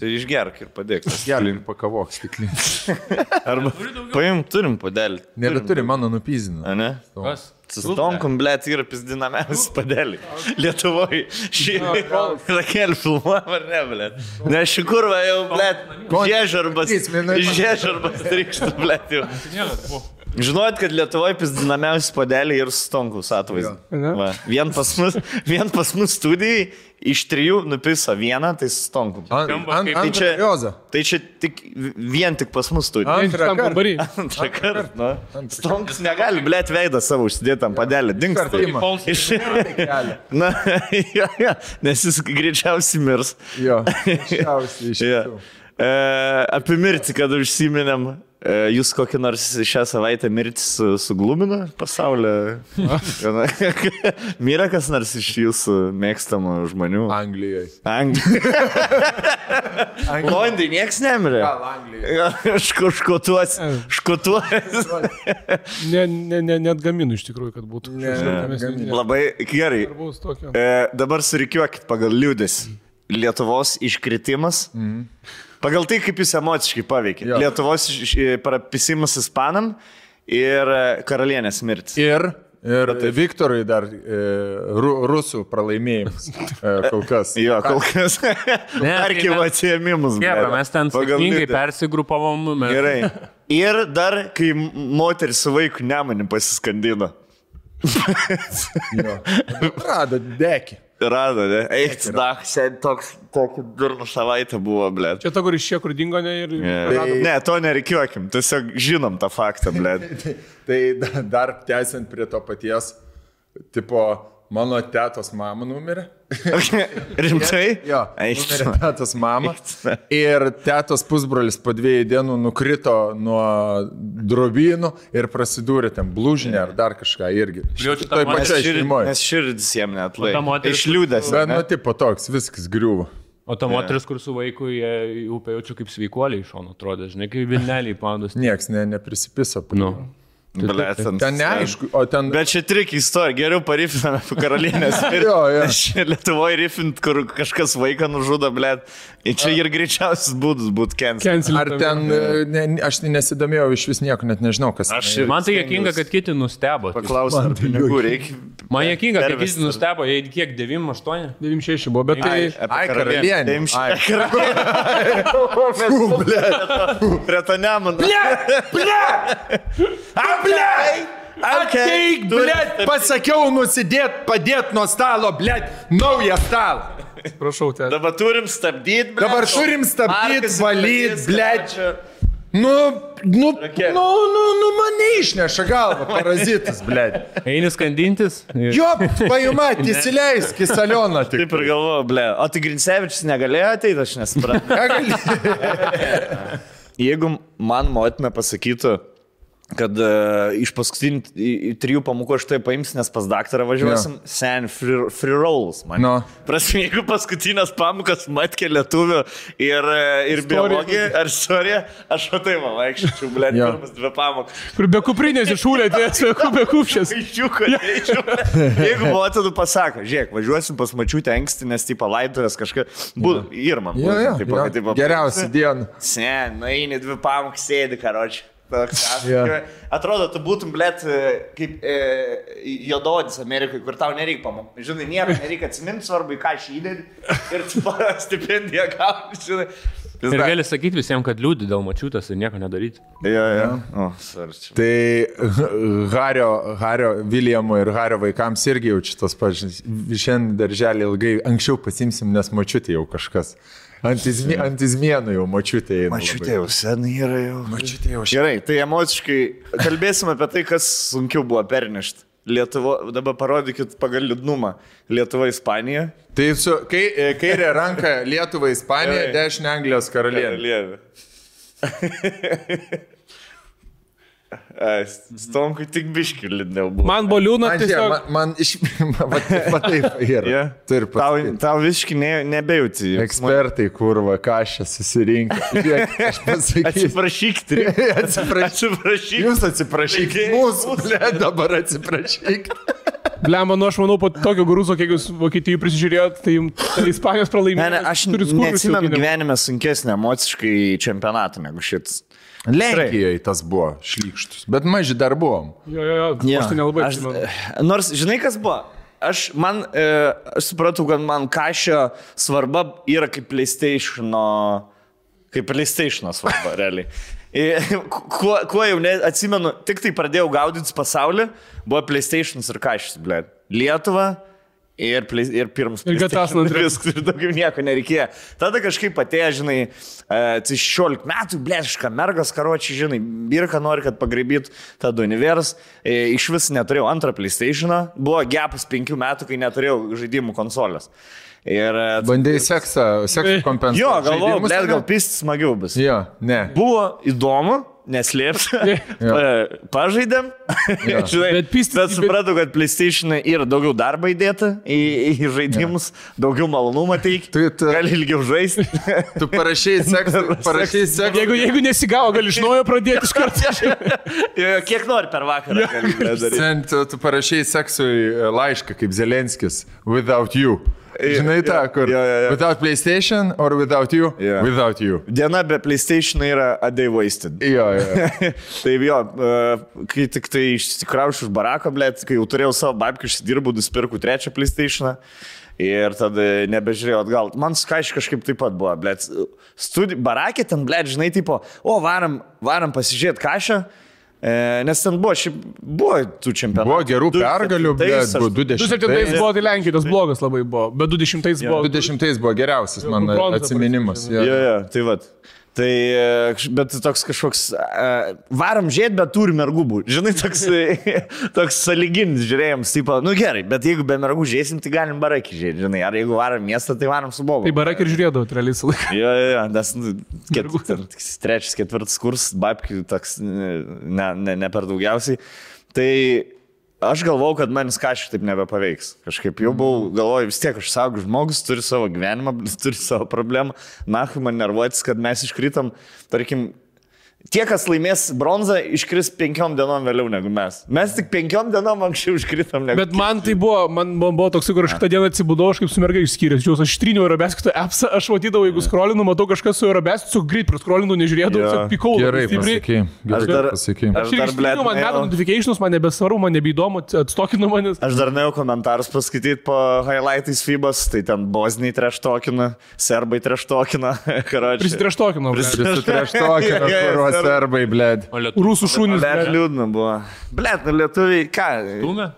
Tai išgerk ir padėk. stiklinį. pakavok stiklinį. Arba paim, turim padelį. Nebeturi mano nupyzino. A ne? Kas? Sustonkom, blėt, yra pizdinamiausias padelį. Lietuvoje. Šį rakelį filmuojam ar ne, blėt? Ne, šį kurvą jau, blėt, žiežarbas. Žiežarbas trikštų, blėt, jau. Žinojot, kad Lietuvoje pizdinamiausias padelį ir stonkus atvaizdas. Vien pas mus, vien pas mus studijai iš trijų nupiso vieną, tai Skamba ant, kaip- Tai čia, tai čia tik vien tik pas mus studijai. Antrą Tam kartą. Antrą kartą. Stonkus negali, blėt, veidą savo užsidėti ant padelį. Ima. Iš... Na, jo, jo, nes jis greičiausiai mirs. Jo, greičiausiai iš Ja. tiesų. E, apie mirtį, kad užsiminėm, jūs kokį nors šią savaitę mirtį su, suglumino pasaulio? Mirė kas nors iš jūsų mėgstamų žmonių? Anglijoje. Anglija. Londai niekas nemirė. Gal Anglijoje. Škotuos. Škotuos. Ne, ne, ne, net gaminu iš tikrųjų, kad būtų. Ne, ne- Labai gerai. E, dabar surikiuokit pagal liūdės. Lietuvos iškritimas. Mm. Pagal tai, kaip jūs emociškai paveikė. Jo. Lietuvos parapisimas ispanam ir e, karalienės mirtis. Ir, ir Viktorui dar e, ru, rusų pralaimėjimas e, kol kas. Jo, kol kas. Tai atsiemimus. Gerai, mes ten sėkmingai persigrupavom. Mes... Gerai. Ir dar, kai moteris su vaiku nemanį pasiskandino. Rado dekį. Rado, ne? Eik, da, šiandien toks, tokia durna savaitė buvo, ble. Čia ta, kur iš čia, kur dingo, ne ir... Yeah. Ne, to nereikiuokim, tiesiog žinom tą faktą, ble. Tai da- dar tęsiant prie to paties, tipo, mano tėtos mama numirė. Rimtai? Jo, numirė tėtos mama. Ir tėtos pusbrolis po dviejų dienų nukrito nuo drobynų ir prasidūrė ten blūžinę ar dar kažką irgi. Jau čia ta Toj šir, šeimoje. nes širdis jiem net moteris- Išliūdęs. Bet, nu, tipo toks, viskas griuvo. O ta moteris, kur su vaiku jie į upę jaučiu kaip sveikuoliai iš šono atrodė, žinai, kaip Vilneliai pandos. Nieks ne, neprisipiso. Nu. jo. Blėt, Ten neaišku, o ten... Bet čia trikiai istorija, geriau parifiname karalienės. Jo, jo. Čia Lietuvoje rifint, kur kažkas vaiką nužudo, blėt. Ir čia ir greičiausias būdas būtų cancel. Ar ten, ne, aš nesidomėjau iš vis nieko, net nežinau, kas. Aš ir- Man tai jokinga, kad kiti nustebo. Paklausiu, ar pinigų reikia. Man jokinga, kad kiti nustebo, jei kiek 9-8. 96 buvo, bet tai... Ai, karalienė. Ai, Prie to nemanau. Ateik, blėt, pasakiau nusidėt, padėt nuo stalo, blėt, naują stalą. Prašau, te. Dabar turim stabdyti, blėt. Dabar turim stabdyt, Markas valyt, pradės, blėt. kad čia- Nu, nu, Rakel. nu, nu, nu, mane išneša galvą, parazitas, blėt. Eini skandintis. Jo, pajumat, įsileisk į salioną tik. Taip ir galvoju, ble. O tai Grincevičius negalėjo ateiti, aš nesuprantu. Jeigu man motina pasakytų, kad uh, iš paskutinių trijų pamokų aš tai paimsiu, nes pas daktarą važiuosim, yeah. sen free, free rolls. Man. No. Prasme, jeigu paskutinės pamokas matkė lietuvių ir, e, ir biologija ar istorija, aš o tai man vaikščiau, ble, Jo. pirmas dvi pamokas. Kur be kuprinės išūlė, tai atveju be kupšės. Iščiuko, Jeigu motina pasako, žiūrėk, važiuosim pas mačiutę anksti, nes tai palaidotuvės kažką, būtų ir man. Jo, jo, Taip, jo. taip, Geriausia diena. Sen, nu eini dvi pamokas, sėdi, karoči. Jo. Atrodo, tu būtum, blėt, kaip e, jododis Amerikai, kur tau nereikia pamokų. Žinai, nieko nereikia atsiminti, svarbu, ką aš įdėdį. Ir tu stipendiją gauni, žinai. Vis Ir dar- gali sakyti visiems, kad liūdį dėl mačiutės ir nieko nedaryti. Jo, jo. O, svarčiau. Tai Hario, Hario Viljamo ir Hario vaikams irgi jau šitas pažins. Šiandien darželį ilgai, anksčiau pasimsim, nes mačiutė jau kažkas. Antizmie, antizmienų jau mačiutė eina. Mačiutė jau senai yra jau. Mačiutė jau Gerai, tai emociškai kalbėsime apie tai, kas sunkiau buvo pernešti. Lietuvo, dabar parodykit pagal liūdnumą. Lietuva, Ispanija. Tai su kai, e, kairė ranka Lietuva, Ispanija, dešinė Anglijos karalienė. Karalienė. Stonkui tik biški liūdniau buvo. Man buvo liūdna Man, žiūrėk, tiesiog. man, man iš... Va, va taip yra. Yeah. Turi Tau, tau visiškai ne, nebejauti. Ekspertai, kurva, ką aš čia susirinkę. Žiūrėk, aš pasakysiu. Atsiprašyk, turi. Atsiprašyk. Atsiprašyk. Jūs atsiprašykite. Mūsų, ble, dabar atsiprašykite. Blemba, nu aš manau, po tokio grūzo, kiek jūs Vokietijai prisižiūrėjot, tai tai Ispanijos Ne, pralaimėjo. ne, aš neatsimenu gyvenime sunkesnį emociškai čempionatą negu šits. Lenkijoje tas buvo šlykštus, bet maži dar buvom. Jo, jo, jo, aš tai nelabai Aš- atsimenu. Nors, žinai, kas buvo? Aš, man, e, aš supratau, kad man kažio svarba yra kaip PlayStation, kaip PlayStation svarba, realiai. Ir Kuo, kuo jau ne, atsimenu, tik tai pradėjau gaudyti pasaulį, buvo PlayStation ir kažkas, ble. Lietuva ir, play, ir pirmas. Ir Andreas. Viskas, ir daugiau nieko nereikėjo. Tada kažkaip atėjo, žinai, e, tai 16 metų, bleška, mergas karočiai, žinai, Birka nori, kad pagraibytų tą Dunivers. E, Iš vis neturėjau antrą PlayStation, buvo gepas 5 metų, kai neturėjau žaidimų konsolės. Ir... e, Bandėjai seksą, seksą kompensuoti. Jo, galvojau, ne? gal pistis smagiau bus. Jo, ne. Buvo įdomu, neslėpti. Pažaidėm. Žinai, Bet pistis- bet supratau, kad PlayStation yra daugiau darbo įdėta į, į žaidimus, daugiau malonumą teikia. Tu- tu- Gali ilgiau žaisti. Tu parašiai seksą, parašiai seksą. Jeigu, jeigu nesigavo, gali iš naujo pradėti iš karto. Kiek nori per vakarą. daryti. Sen, tu, tu parašiai seksui e, laišką kaip Zelenskis, without you. Žinai tą, kur. jo, jo, jo. Without PlayStation or without you? Jo. Without you. Diena be PlayStation yra a day wasted. Jo, jo. tai jo, e, kai tik tai išsikraušiu iš barako, blėt, kai jau turėjau savo babkių, išsidirbau, nusipirkau trečią PlayStation. Ir tada nebežiūrėjau atgal. Man skaiš kažkaip taip pat buvo, blėt. Studi... Barakė ten, blėt, žinai, tipo, o varam, varam pasižiūrėti kažą. E, nes ten buvo, šiaip buvo tų čempionatų. Buvo gerų Du pergalių, bet buvo aš- 20. 20 buvo tai Lenkijai, tas blogas labai buvo, bet 20 buvo. 20 buvo geriausias man atsiminimas. Jo, jo. jo, tai vad. Tai, e, bet toks kažkoks, uh, varom žiūrėti, bet turi mergų. Žinai, toks, toks saliginis žiūrėjimas, tipo, nu gerai, bet jeigu be mergų žiūrėsim, tai galim barakį žiūrėti, žinai, ar jeigu varom miestą, tai varom su bobu. Tai barak ir žiūrėdavau, realiai visą laiką. Jo, jo, jo, nes nu, ket, trečias, ketvirtas kurs, babkių toks ne, ne, ne per daugiausiai. Tai aš galvau, kad manis kažkaip taip nebepaveiks. Kažkaip jau buvau, galvoju, vis tiek aš saugus žmogus, turi savo gyvenimą, turi savo problemą. Nahui man nervuotis, kad mes iškritam, tarkim, Tie, kas laimės bronzą, iškris penkiom dienom vėliau negu mes. Mes tik penkiom dienom anksčiau iškritam negu Bet man tai buvo, man, man buvo toks, kur aš tą dieną atsibudau, aš kaip su mergai išskyręs, žiūrėjau, aš tryniau Eurobeskito appsą, aš matydavau, jeigu skrolinu, matau kažkas su Eurobeskito, su greit praskrolinu, nežiūrėdavau, tiesiog pikau. Gerai stipriai. Aš dar- pasakėjai. aš dar, blet, man meta notificationus, man nebesvaru, man nebeįdomu, atstokinu manis. Aš dar nuėjau komentarus paskaityti po highlightais FIBAS, tai ten bosniai treštokina, serbai treštokina, karočiui. Prisitraštokinu. Prisitraštokina, Ser- serbai, lietuvių Rusų šunys. Blet. liūdna buvo. Nu lietuviai, ką? stumė?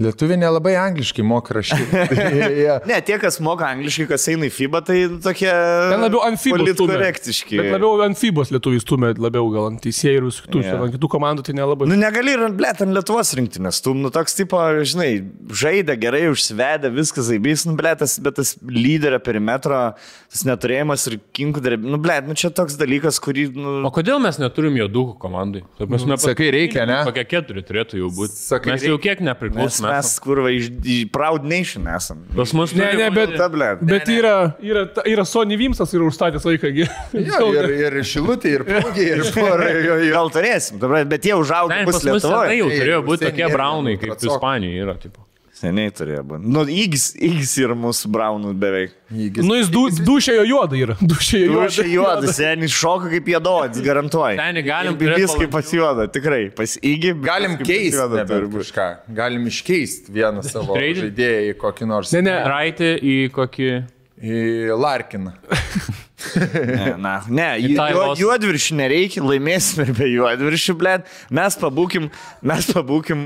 Lietuviai nelabai angliškai moka rašyti. Jie- Ne, tie, kas moka angliškai, kas eina į FIBA, tai tokie... Ten labiau ant FIBA. Politkorektiški. Bet labiau ant FIBOS lietuviai stumė, labiau gal ant teisėjų ir visų kitų, Jo. yeah. ant kitų komandų tai nelabai. Nu negali ir, blėt, ant Lietuvos rinktinės. Tu, nu toks tipo, žinai, žaidė gerai, užsivedė, viskas zaibys, nu blėt, tas, bet tas lyderio perimetro, tas neturėjimas ir kinkų darbi. Nu blėt, nu čia toks dalykas, kurį, nu... O kodėl mes neturim jodukų komandai? Ta prasme, Sakai, reikia, ne? Kokie keturi turėtų jau būti. Sakai, mes jau kiek Mes, nepriklausome. Mes kurva, iš, iš Proud Nation esam. Pas mus Ne, ne, bet- Ta. Bet yra, yra, ta- yra Sony Vimsas ir užstatęs vaiką. gi. Jo, ir, ir šilutė, ir plūgiai, ir porai. Jo, jo. Gal turėsim, bet jie užaugo Ne, pas mus jau turėjo būti tokie braunai, kaip. Ispanijoje yra. Tipo. Seniai turėjo būti. Nu, įgis, įgis yra mūsų braunų beveik. Įgis. Nu, jis du, dušėjo juodą yra. Dušėjo Tu čia juodas, seniai šoka kaip jėdodis, garantuoju. Seni, galim turėt kaip pas juodą, tikrai. Pas įgy. Galim keisti kažką. Galim iškeisti vieną savo žaidėją į kokį nors. Ne, ne. Raitį į kokį... Į Larkiną. Ne, na, ne, juodviršių nereikia, laimėsim ir be juodviršių, blė. Mes pabūkim, mes pabūkim.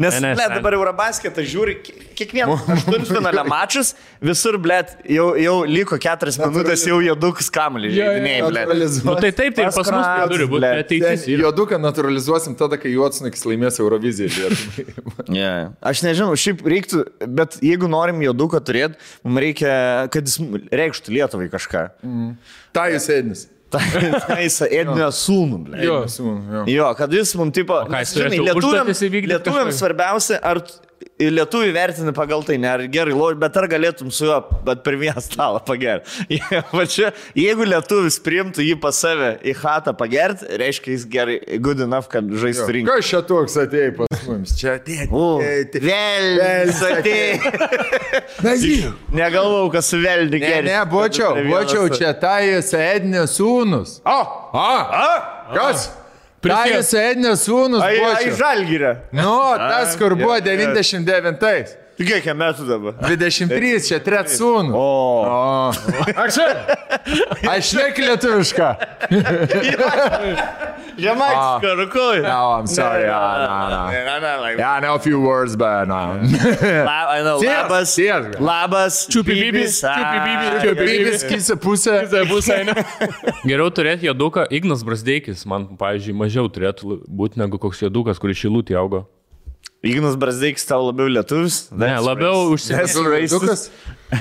Nes, Ne, ne, blė, dabar Eurobasketą žiūri, ki- kiekvieną aštuntfinalio mačus, visur, blė, jau, jau liko keturias minutės, jau jodukus kamuolį žaidiniai, blė. Nu, tai taip, tai pas mus tai turi būti. Blet. Ateitis. Joduką naturalizuosim tada, kai Juotsnakis laimės Euroviziją. Yeah. Aš nežinau, šiaip reiktų, bet jeigu norim joduką turėti, mums reikia, kad jis reikštų Lietuvai kažką. Ta jūs ėdnis. Tai jis Ednio sūnų, blė. Jo. Jo, kad jis mums tipo, žinai, lietuviam, lietuviam svarbiausia, ar lietuvių vertini pagal tai, ne ar gerai, bet ar galėtum su juo, bet per vieną stalą pagerti. Čia, jeigu lietuvis priimtų jį pas save į hatą pagerti, reiškia jis gerai, good enough, kad žaistų rinką. Kas čia toks atėjo pas mums? Čia atėjo. Vėl, atėjai. Na, jį. Negalvau, kas su velniu Ne, ne, būčiau, būčiau čia Tajus Ednės sūnus. O, a, kas? Tajus Ednės sūnus. Ai, ai žalgyrė. Nu, tas, kur buvo 99. Kiek jam metų dabar? 23, čia tret sūnų. O. O. Aš nek lietuvišką. Žemaičiška, rukoj. No, I'm sorry. Yeah, no, no. Ne, ne, like, Yeah, I know a few words, but no. La, I know, Ties, labas. ties. Labas. Čiupi bibis, Ah, čiupi bibis, gerai. čiupi Bibis, kisa pusė. Pusė, ne? Geriau turėti joduką, Ignas Brasdeikis, man, pavyzdžiui, mažiau turėtų būti negu koks jodukas, kuris šilutį augo. Ignas Brazdeikis tau labiau lietuvis? Ne, labiau užsienietis.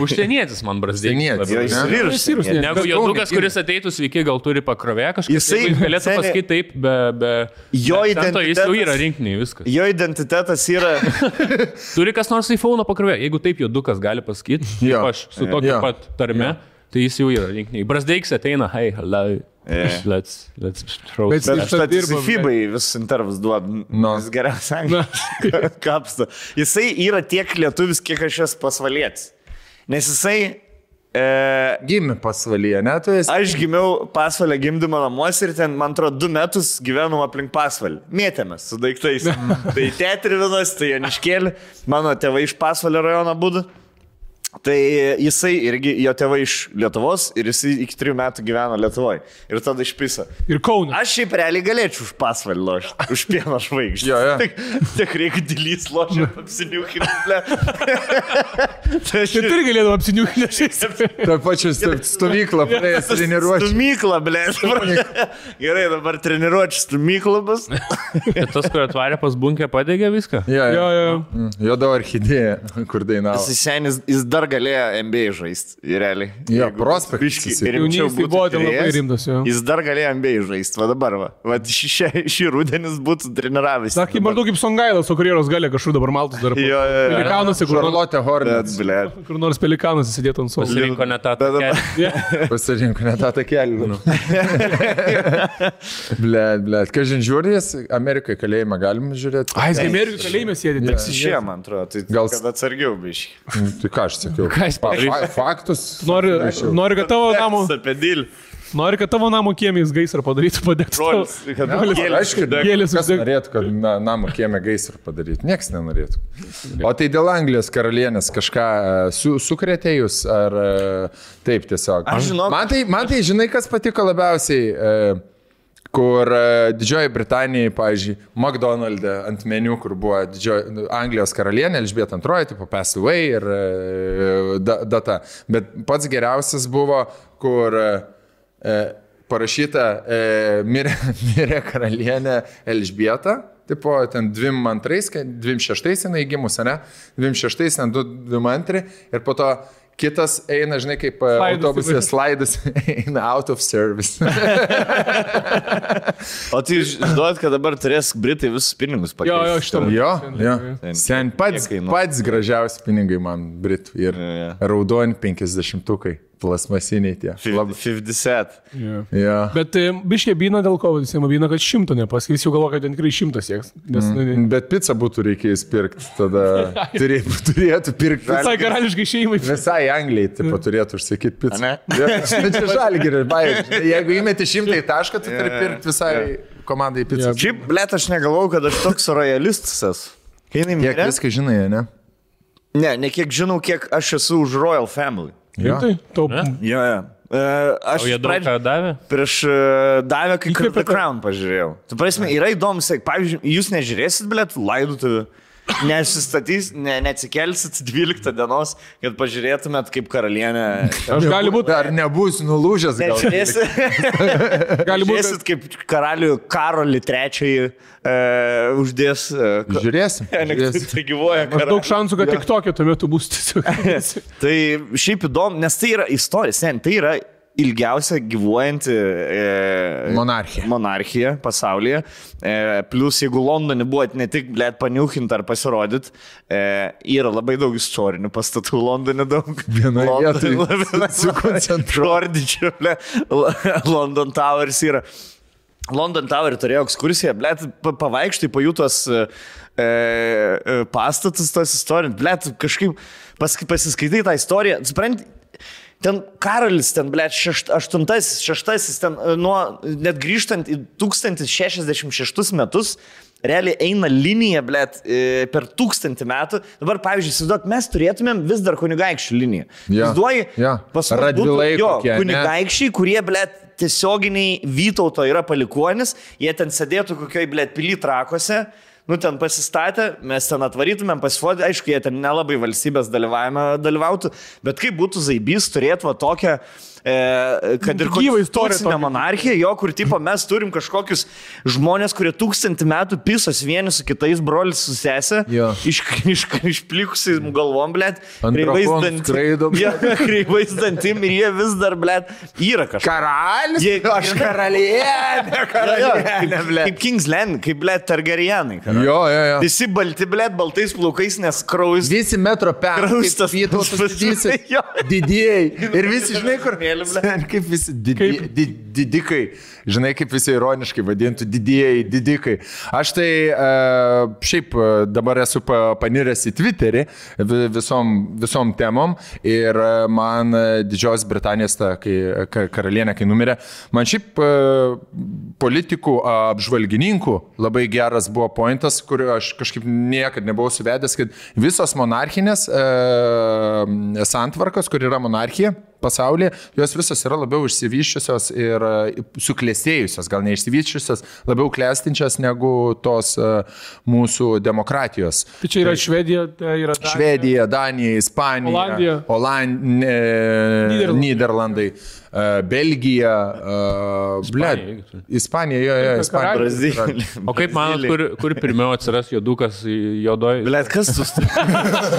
Užsienietis man Brasdeikis. Užsienietis. Negu jodukas, kuris ateitų sveiki, gal turi pakrovę kažką. Jisai- galėtų pasakyti taip, be... be Jo be akcento, Jis jau identitetas- yra rinkiniai, viskas. Jo identitetas yra. Turi kas nors iPhone pakrovę. Jeigu taip jodukas gali pasakyti, kaip aš su tokiu Jo. pat tarme, tai jis jau yra rinkiniai. Brasdeikis ateina, hey, hello. Yeah. Let's, let's throw Bet- Bet štai dirbam, Fibai vis intervus duoda. No. Jis geriausias angliškas. Kapsta. Jisai yra tiek lietuvis, kiek aš esu pasvalietis. Nes jisai... E, Gimė pasvalyje, ne tu esi? Aš gimiau pasvalę gimdymo namuose ir ten, man atrodo, du metus gyvenau aplink pasvalį. Mėtėmės su daiktais. tai teatrivinas, tai Janiškėlė, mano tėvai iš pasvalio rajono būdų. Tai jisai irgi, jo tėvai iš Lietuvos ir jisai iki trijų metų gyveno Lietuvoje. Ir tada išpisa. Ir Kauna. Aš šiaip realiai galėčiau už pasvalį lošti, už pieno žvaigždį. Jo, jo. Tik, tik reikia dilys lošti, apsiniukinti. tai Tai aš tu irgi galėtum apsiniukinti šiais. Ta pačia sto- stovykla, praėjęs treniruočiai. Stumykla, blė. Gerai, dabar treniruočių stumykla bus. Ir tas, kur atvarė pas bunkę, padegė viską. Jo, Jo, jo. jo. Jodo orchidėja, kur dainavo. Jis senis, jis dar galėjo NBA žaisti, realiai. Jo, prospektas Jaunystėj būtų buvo ten labai rimtas, jo. Jis dar galėjo NBA žaisti, va dabar, va. va šį, šį, šį rudenis būtų treniravęs. Sakai, maždaug kaip Songailas, o karjeros gali kažkur dabar maltus dar. Jo, jo, jo. Pelikanuose, kur, Bet, Hornets kur nors pelikanuose sėdėtų ant suolo. Pasirinko ne tą takelį. pasirinko ne tą takelį. Nu. Blet, blet. Ką žin žiūrės, Amerikai kalėjimą galim žiūrėti? Ai, jis Amerikų kalėjime sėdė. Jo. teks Šie, man atrodo, tai Gal- atsargiau biškai. Mm, Tai ką aš sakiau? Ką jis padarys? fa- Faktus. Nori, nori, kad tavo namo, nori, kad tavo namo kiemės gaisrą padarytų, padėtų. Brolis. kad gėlės Aišku, kas uždeg- norėtų, kad na, namo kiemė gaisrą padaryti? Niekas nenorėtų. O tai dėl Anglijos karalienės kažką e, su, sukrėtė jūs, ar e, taip tiesiog? Aš žinau- Man tai, man tai žinai, kas patiko labiausiai, e, kur e, Didžioji Britanija, pavyzdžiui, McDonald's ant meniu, kur buvo didžioji, nu, Anglijos karalienė, Elžbieta II, tipo Pass Away ir e, da, data. Bet pats geriausias buvo, kur e, e, parašyta e, mirė, mirė karalienė Elžbieta. Tipo, ten 22, 26 jinai gimus, ne? 26, ten 22 ir po to kitas eina, žinai, kaip e, Slaidas, autobusė taip. slaidas, eina out of service. O tai žinot, kad dabar turės Britai visus pinigus pakeisti. Jo, jo, šitam. jo, jo. Sen pats, pats gražiausi pinigai man Britų ir Jo, jo. raudoni 50-ukai, plasmasiniai tie. Lab, 50. jo. Bet e, biškė byna dėl ko, visiems byna, kad šimto nepaskys, jau galvo, kad ten tikrai šimtas sieks. Nes, mm. Bet pizzą būtų reikėjęs pirkti, tada turėtų, turėtų pirkti. Visai karališkai šeimai. Visai Anglijai taip turėtų užsakyti pizzą. Jo, nu, Čia žalį gerai. Jeigu įmeti šimtai tašką, tu turi pirkti visai komandai pizzą. Jo. Šiaip, blėt, aš negalvojau, kad aš toks royalistas esu. Kiek viską žinai, ne? Ne, ne kiek žinau, kiek aš esu už Royal Family. Jo. Tai, tau? Jo, jo. E, aš O jie daug ką davė? Prieš e, davę, kai Įkvėpė The Crown pažiūrėjau. Tu prasme, yra įdomu, sek, pavyzdžiui, jūs nežiūrėsit, blėt, laidotuvių. Nesistatys, ne, neatsikelsit 12 dienos, kad pažiūrėtumėt, kaip karalienė. aš gali būti, Dar nebus nulūžęs gal. Gali būti, Žiūrėsit, kaip karalių Karolį trečiąjį e, uždės. E, ka- Žiūrėsim. Žiūrėsim. tai gyvoja aš daug šansų, kad tik tokia tuo metu bus tiesiog. Tai šiaip įdomu, nes tai yra istorija, sen, tai yra ilgiausia gyvuojanti e, Monarchija. monarchija pasaulyje. E, plus, jeigu Londone buvo ne tik, blėt, paniuchint ar pasirodyt, e, yra labai daug istorinių pastatų Londone daug. Vienoje vietoje sukoncentruota. Žordičių, ble, London Towers yra. London Tower turėjo ekskursiją, blėt, pa- pavaikštai pajutos e, e, pastatus, tos istorijos, blėt, kažkaip pas, pasiskaitai tą istoriją, suprant, ten karalis, ten, blėt, šešt, aštuntasis, šeštasis, ten e, nuo, net grįžtant į 1066 metus, realiai eina linija, blėt, e, per tūkstantį metų. Dabar, pavyzdžiui, įsivaizduok, mes turėtumėm vis dar kunigaikščių liniją. Įsivaizduoji, pas mus Radvilai jo, kokie, ne? kunigaikščiai, kurie, blėt, tiesioginiai Vytauto yra palikuonis, jie ten sėdėtų kokioj, blėt, pily trakose. Nu, ten pasistatę, mes ten atvarytumėm pasifuoti, aišku, jie ten nelabai valstybės dalyvautų, bet kaip būtų zaibys turėti va tokią, kad ir Gyvą istoriją konstitucinę tokią. monarchiją, jo, kur tipo mes turim kažkokius žmonės, kurie tūkstantį metų pisos vieni su kitais brolis su sesė, iš, iš, išplikusiais galvom, blėt, kreivais dantim. Jo, kreivais dantim ir jie vis dar, blėt, yra kažkas. Karalis? Jie- Aš karalienė, karalienė, ble. Kaip Kingsland, kaip, blėt, Targaryenai. Jo, jo, jo. Visi balti, blėt, baltais plaukais, nes kraujas. Visi metro Kraustas perkraujas, vytautas pas- didysis, Jo. didieji. Ir visi, žinai, kur. Mėly, ble. Sen, Kaip visi didi, di, didikai. Žinai, kaip visi ironiškai vadintų didieji didikai. Aš tai uh, šiaip e, dabar esu pa, paniręs į Twitterį vi- visom, visom temom ir e, man e, Didžiosios Britanijos ta, kai, ka- karalienė, kai numirė, man šiaip politikų apžvalgininkų labai geras buvo pointas, kurio aš kažkaip niekada nebuvau suvedęs, kad visos monarchinės santvarkos, kur yra monarchija pasaulyje, jos visos yra labiau išsivyščiusios ir e, suklėstėjusios, gal neišsivyščiusios, labiau klestinčios negu tos uh, mūsų demokratijos. Tai čia yra Švedija, tai yra Danija. Švedija, Danija, Ispanija, Olandija. Oland... Nyderlandai. Nyderlandai, e, Belgija, e, bled. Ispanija, jo, jo, Ispanija. Brazilija. O kaip manot, kur, kur pirmiau atsiras jodukas jodoj? Blėt, kas tu?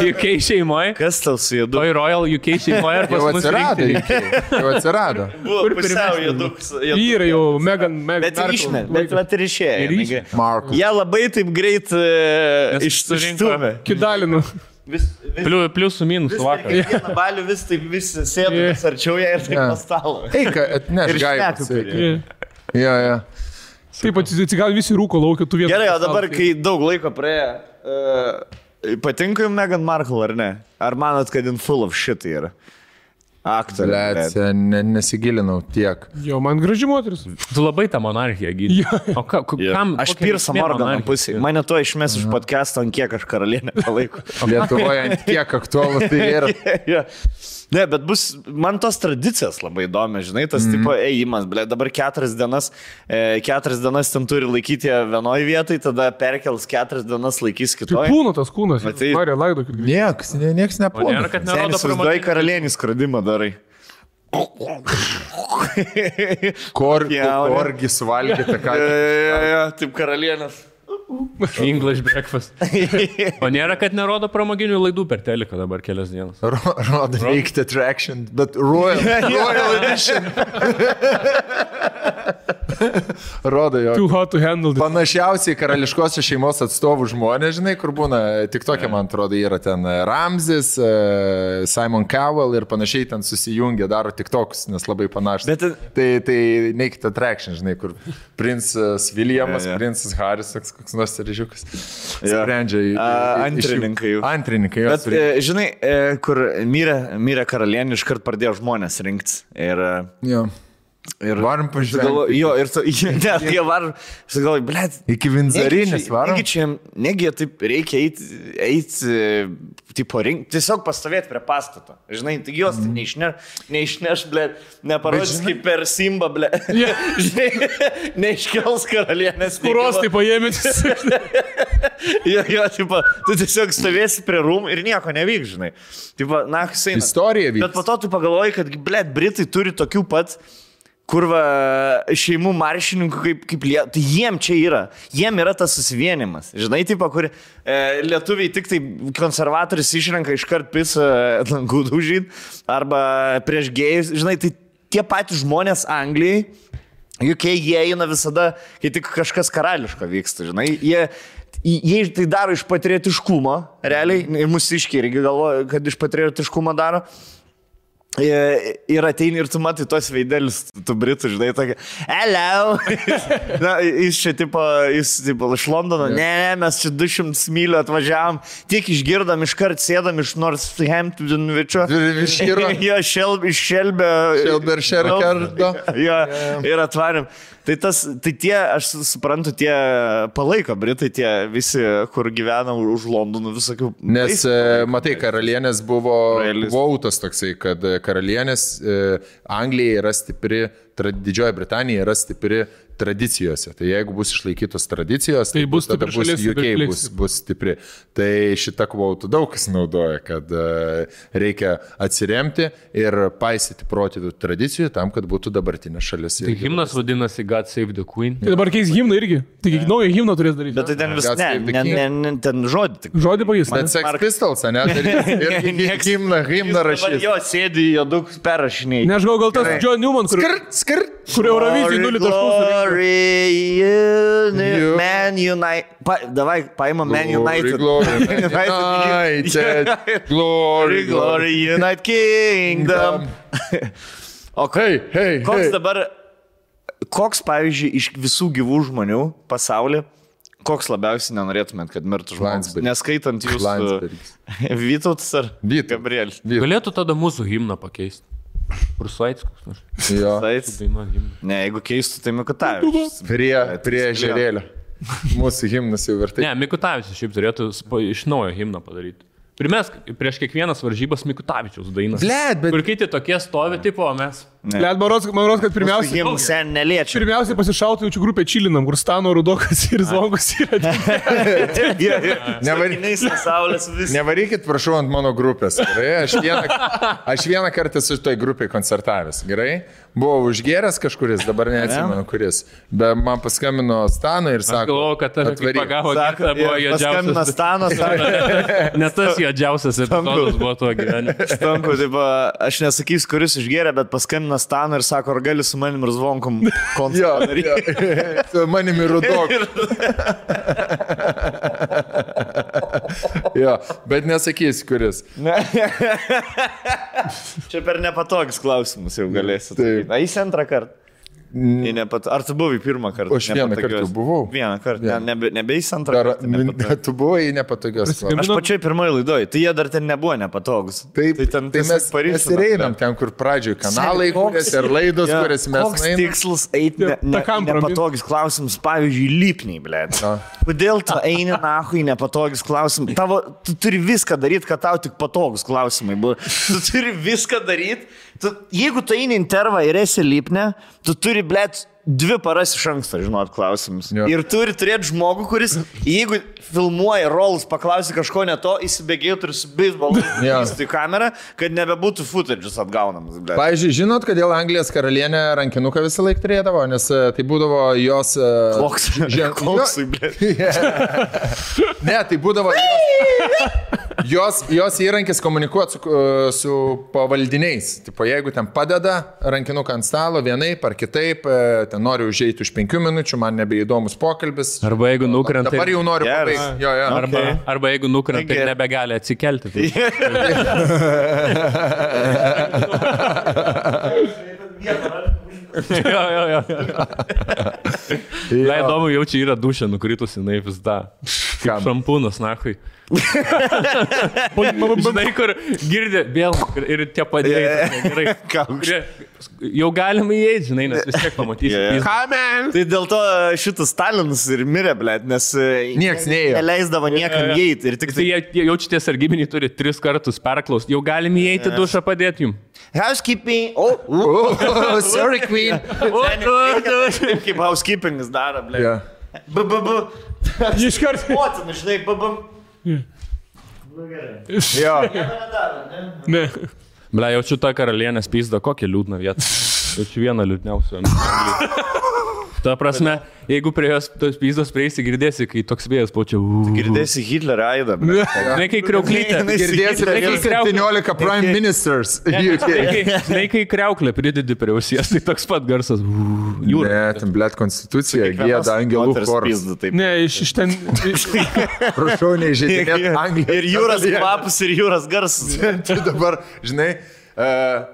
UK šeimoje? Kas tau su judu? Toj Royal UK šeimoje ar pas mus atsirado, jau atsirado. Kur pusiau judukas? Vyrai jau Megan, Megan. Bet ir išmė, bet vat ir išėjo. Jie labai taip greit e, surinko. išstumė. Kidalinu. Vis, vis, Pliu, pliusų minusų vakar. kiekvieną balių vis taip visi sėdo Yeah. vis arčiau ją ir taip Jo. yeah. stalo. Eik, atneš sveiki. Jo, jo. Taip, atsigal visi rūko laukia, tu vietos. Gerai, o dabar, kai daug laiko praėjo, uh, patinka jums Megan Markle ar ne? Ar manot, kad in full of shit yra? Aktorė. Blėt, ne, nesigilinau tiek. Jo, man graži moteris. Tu labai tą monarchiją gydai. Jo. O ka, ka, Yeah. kam? Aš Pirsą Morganą pusė. Mane to išmes iš podcast'o, ant kiek aš karalienę palaikau. Lietuvoje ant kiek aktualu tai yra. Ja. Ne, bet bus, man tos tradicijos labai įdomi, žinai, tas mm. tipo ėjimas, ble, dabar keturias dienas, e, keturias dienas ten turi laikyti vienoje vietoje, tada perkels keturias dienas laikys Tai kitoje. kūno tas kūnas. Bet tai- Marija laidokit. Nieks, ne, nieks O nėra, kad nerodo vaizduoji pramoginio. karalienį skradimą darai. Kor, Jaunė. korgi suvalgyti, ką. Ja, ja, ja, taip karalienės. English breakfast. O nėra, kad nerodo pramoginių laidų per teleką dabar kelias dienas. Ro- Rodo veikti attraction, bet Royal, Royal Edition. Rodo jo. Too hot to handle. this. Panašiausiai karališkosios šeimos atstovų žmonės, žinai, kur būna, tik tokia, man atrodo, yra ten Ramzis, e, Simon Cowell ir panašiai ten susijungia, daro tik toks, nes labai panašus. Bet- tai, tai Naked Attraction, žinai, kur princas Viljamas, Jo, jo. princas Haris, koks nors ryžiukas. Jo. Sprendžia. jų- antrininkai jau. Antrininkai, jo. Bet, e, žinai, e, kur mirė, mirė karalienė, iškart pradėjo žmonės rinkti. Ir, e, Jo. Ir Varom pažiūrėti. Jo, ir tu, net jie var, aš galvoju, blėt. Iki Vinzarinės varom. Negi čia, negi taip reikia eiti, eiti tipo, rink, tiesiog pastovėti prie pastato. Žinai, tik jos mm. neišneš, neišneš, blė, neparodys kaip per Simba, blė. Žinai, neiškels karalienės. Kuros tai paėmėt. Jo, jo, tipo, tu tiesiog stovėsi prie rūmų ir nieko nevyks, žinai. Tipo, na, Hussein. Istorija vyks. Bet po to tu pagalvoji, kad, blėt, Britai turi tokių pat kurva šeimų maršininkų kaip, kaip lie... Tai jiem čia yra. Jiem yra tas susivienimas. Žinai, tipo, kur e, lietuviai tik tai konservatorius išrenka iškart pisą ant langų dužyt arba prieš gėjus. Žinai, tai tie patys žmonės Anglijai, juk jie eina visada, kai tik kažkas karališko vyksta, žinai, jie, jie tai daro iš patriotiškumo, realiai, ir mūsiškiai irgi galvoja, kad iš patriotiškumo daro. Ir ir ateini ir tu matai tos veidelius, tu britų, žinai, tokia, hello. Na, jis čia, tipo, jis, tipo, iš Londono, ne, ne, mes čia 200 mylių atvažiavam, tik išgirdom, iškart sėdam iš Northamptonvičio. Išgirdo. Jo, šelb, iš Šelbio. Šelberšerkardo. Jo, ir atvarėm. Tai, tas, tai tie, aš suprantu, tie palaiko Britai, tie visi, kur gyvena už Londonų visokių. Nes, e, matai, karalienės buvo vautas toksai, kad e, karalienės e, Anglija yra stipri, Didžioji Britanija yra stipri tradicijose. Tai jeigu bus išlaikytos tradicijos, Tai bus tada bus UK stipri bus, bus stipri. Tai šitą kvotą daug kas naudoja, kad e, reikia atsiremti ir paisyti protėvių tradicijų tam, kad būtų dabartinė šalis. Tai himnas vadinasi God Save the Queen. Tai dabar keis himną irgi. Tik naują himną turės daryti. Bet tai ten vis, ne, ne, ne, ne, ten žodį tik. Žodį pakeis. Bet Sex Mark- Pistols, ne? Ir Nieks- himną, himną rašys. Jo, sėdi, jo daug perrašinėjai. Ne, aš gal tas John Newman, kur, Skirt, skirt. Kur Eurovizijai nulį taškų. Glory, You- Man United. Pa, davai, paima Man United. Glory, glory, United. Glory, Glory, United Kingdom. O Hey, hey, koks hey. dabar, koks, pavyzdžiui, iš visų gyvų žmonių pasaulyje, koks labiausiai nenorėtumėt, kad mirtų žmonės? Neskaitant jūsų. Vytautas ar Vytautas. Gabrielis? Vyt- Galėtų tada mūsų himną pakeisti. Prusvaits koks nors. Jo. Ne, jeigu keistų, tai Mikutavičius. Prie, prie ežerėlio. Mūsų himnas jau vertai. Ne, Mikutavičius šiaip turėtų iš naujo himną padaryti. Primesk prieš kiekvienas varžybas Mikutavičiaus dainą. Blet, bet- Kur kiti tokie stovi, tipo, o mes. Liet, man rodos, kad pirmiausia, Jiems sen neliečia. pirmiausia pasišautų jaučių grupė Čilinam, kur Stano Rudokas ir Zvonkus yra. Nevar- Saulės vis. Nevarykit, prašau, ant mano grupės. Gerai, aš vieną, aš vieną kartą esu toj grupiai koncertavęs. Gerai, buvau užgeręs kažkuris, dabar neatsimenu kuris. Bet man paskambino Stano ir Aš sako, galvoju, kad atvaryk. pagavo, Sako, buvo ir paskambina juodžiausias. Stanas, sako, Net tas juodžiausias epizodas buvo tuo gyvenime. Stanku, taip, aš nesakysiu, kuris išgeria, bet paskambina Staną ir sako, ar gali su manim ir zvonkom Jo, koncertą daryti. jo. Su manimi rudok. Jo, bet nesakysiu, kuris. Čia per nepatogius klausimus jau galėsit. Taip. Na, jis antrą kartą. Nepat... Ar tu buvai pirmą kartą? Aš vieną kartą buvau. Vieną kartą. Ne, nebe, nebe jis antrą Dar, kartą. nepatogus. tu buvai nepatogios. Aš pačioj pirmoji laidoj, tai jie dar ten nebuvo nepatogus. Taip, tai ten tai mes, mes ir einam ten, kur pradžioj kanalai, kurias ir laidos, Ja, kurias mes Koks einam. tikslas eiti ne, Ja, ne, nepatogius klausimus, pavyzdžiui, lipniai, ble. Ja. Kodėl tu eini nahui nepatogius klausimus? Tavo, tu turi viską daryti, kad tau tik patogus klausimai buvo. Tu turi viską daryti. Jeigu tu eini intervą ir esi lipne, tu turi, ble, dvi paras iš anksto žinot klausimus. Jo. Ir turi turėti žmogų, kuris, jeigu filmuoja rolus, paklausi kažko ne to, įsibėgėtų ir su beisbolu Jo. į kamerą, kad nebebūtų footage'as atgaunamas, ble. Pavyzdžiui, žinot, kodėl Anglijos karalienė rankinuką visą laiką turėdavo, nes e, tai būdavo jos... e, Koks, žen- koksui, ble. Ne, tai būdavo jos, jos, jos įrankis komunikuoti su, e, su pavaldiniais. Tipo, jeigu ten padeda rankinuką ant stalo vienaip ar kitaip, e, ten noriu užeiti už penkių minučių, man nebeįdomus pokalbis. Arba jeigu nukrenta. Dabar jau noriu pabaigti. Jo, jo. Arba, Okay. arba jeigu nukrenta ir nebegali atsikelti. Tai... jo, jo, jo. Na įdomu, jau čia yra dušė nukritusi, na vis da. Kam? Šampūnas, nahui. Žinai, kur girdė vėl ir, tie padėjai. Gerai. Jau galima įeiti, žinai, nes vis tiek pamatysi. Jo, jo. Jis- Amen. Tai dėl to šitas Stalinas ir mirė, ble, nes e, Nieks neėjo. Neleisdavo niekam įeiti ir tik Tai tai... jie, jaučiate sargybiniai turi tris kartus perklausti. Jau galim įeiti dušą padėti jums. Housekeeping. O, o, Oh, sorry, Queen. Taip kaip housekeepingas daro, ble. Jo. B, b, b. Iš karto. Motina, žinai, b, b. Jo. Ne. Ble, jaučiu tą karalienę spysdą, kokią liūdną vietą. Jaučiu vieną liūdniausių. Ta prasme, jeigu prie jos tos pyzdos prieisi, girdėsi, kai toks vėjas paučia. Girdėsi Hitlerio aidą. Žinai, kai kriauklytė. Girdėsi, kad kriauklę. 17 prime ministers. Žinai, kai kreuklę pridedi prie ausies, tai toks pat garsas. Jūra. Ne, ten blėt konstitucija, gėda angelų choras. Ne, iš, iš ten. Iš, Prašau, neįžeidinėt Anglijos. Ir jūros kvapas, ir jūros garsas. Tu dabar, žinai, uh,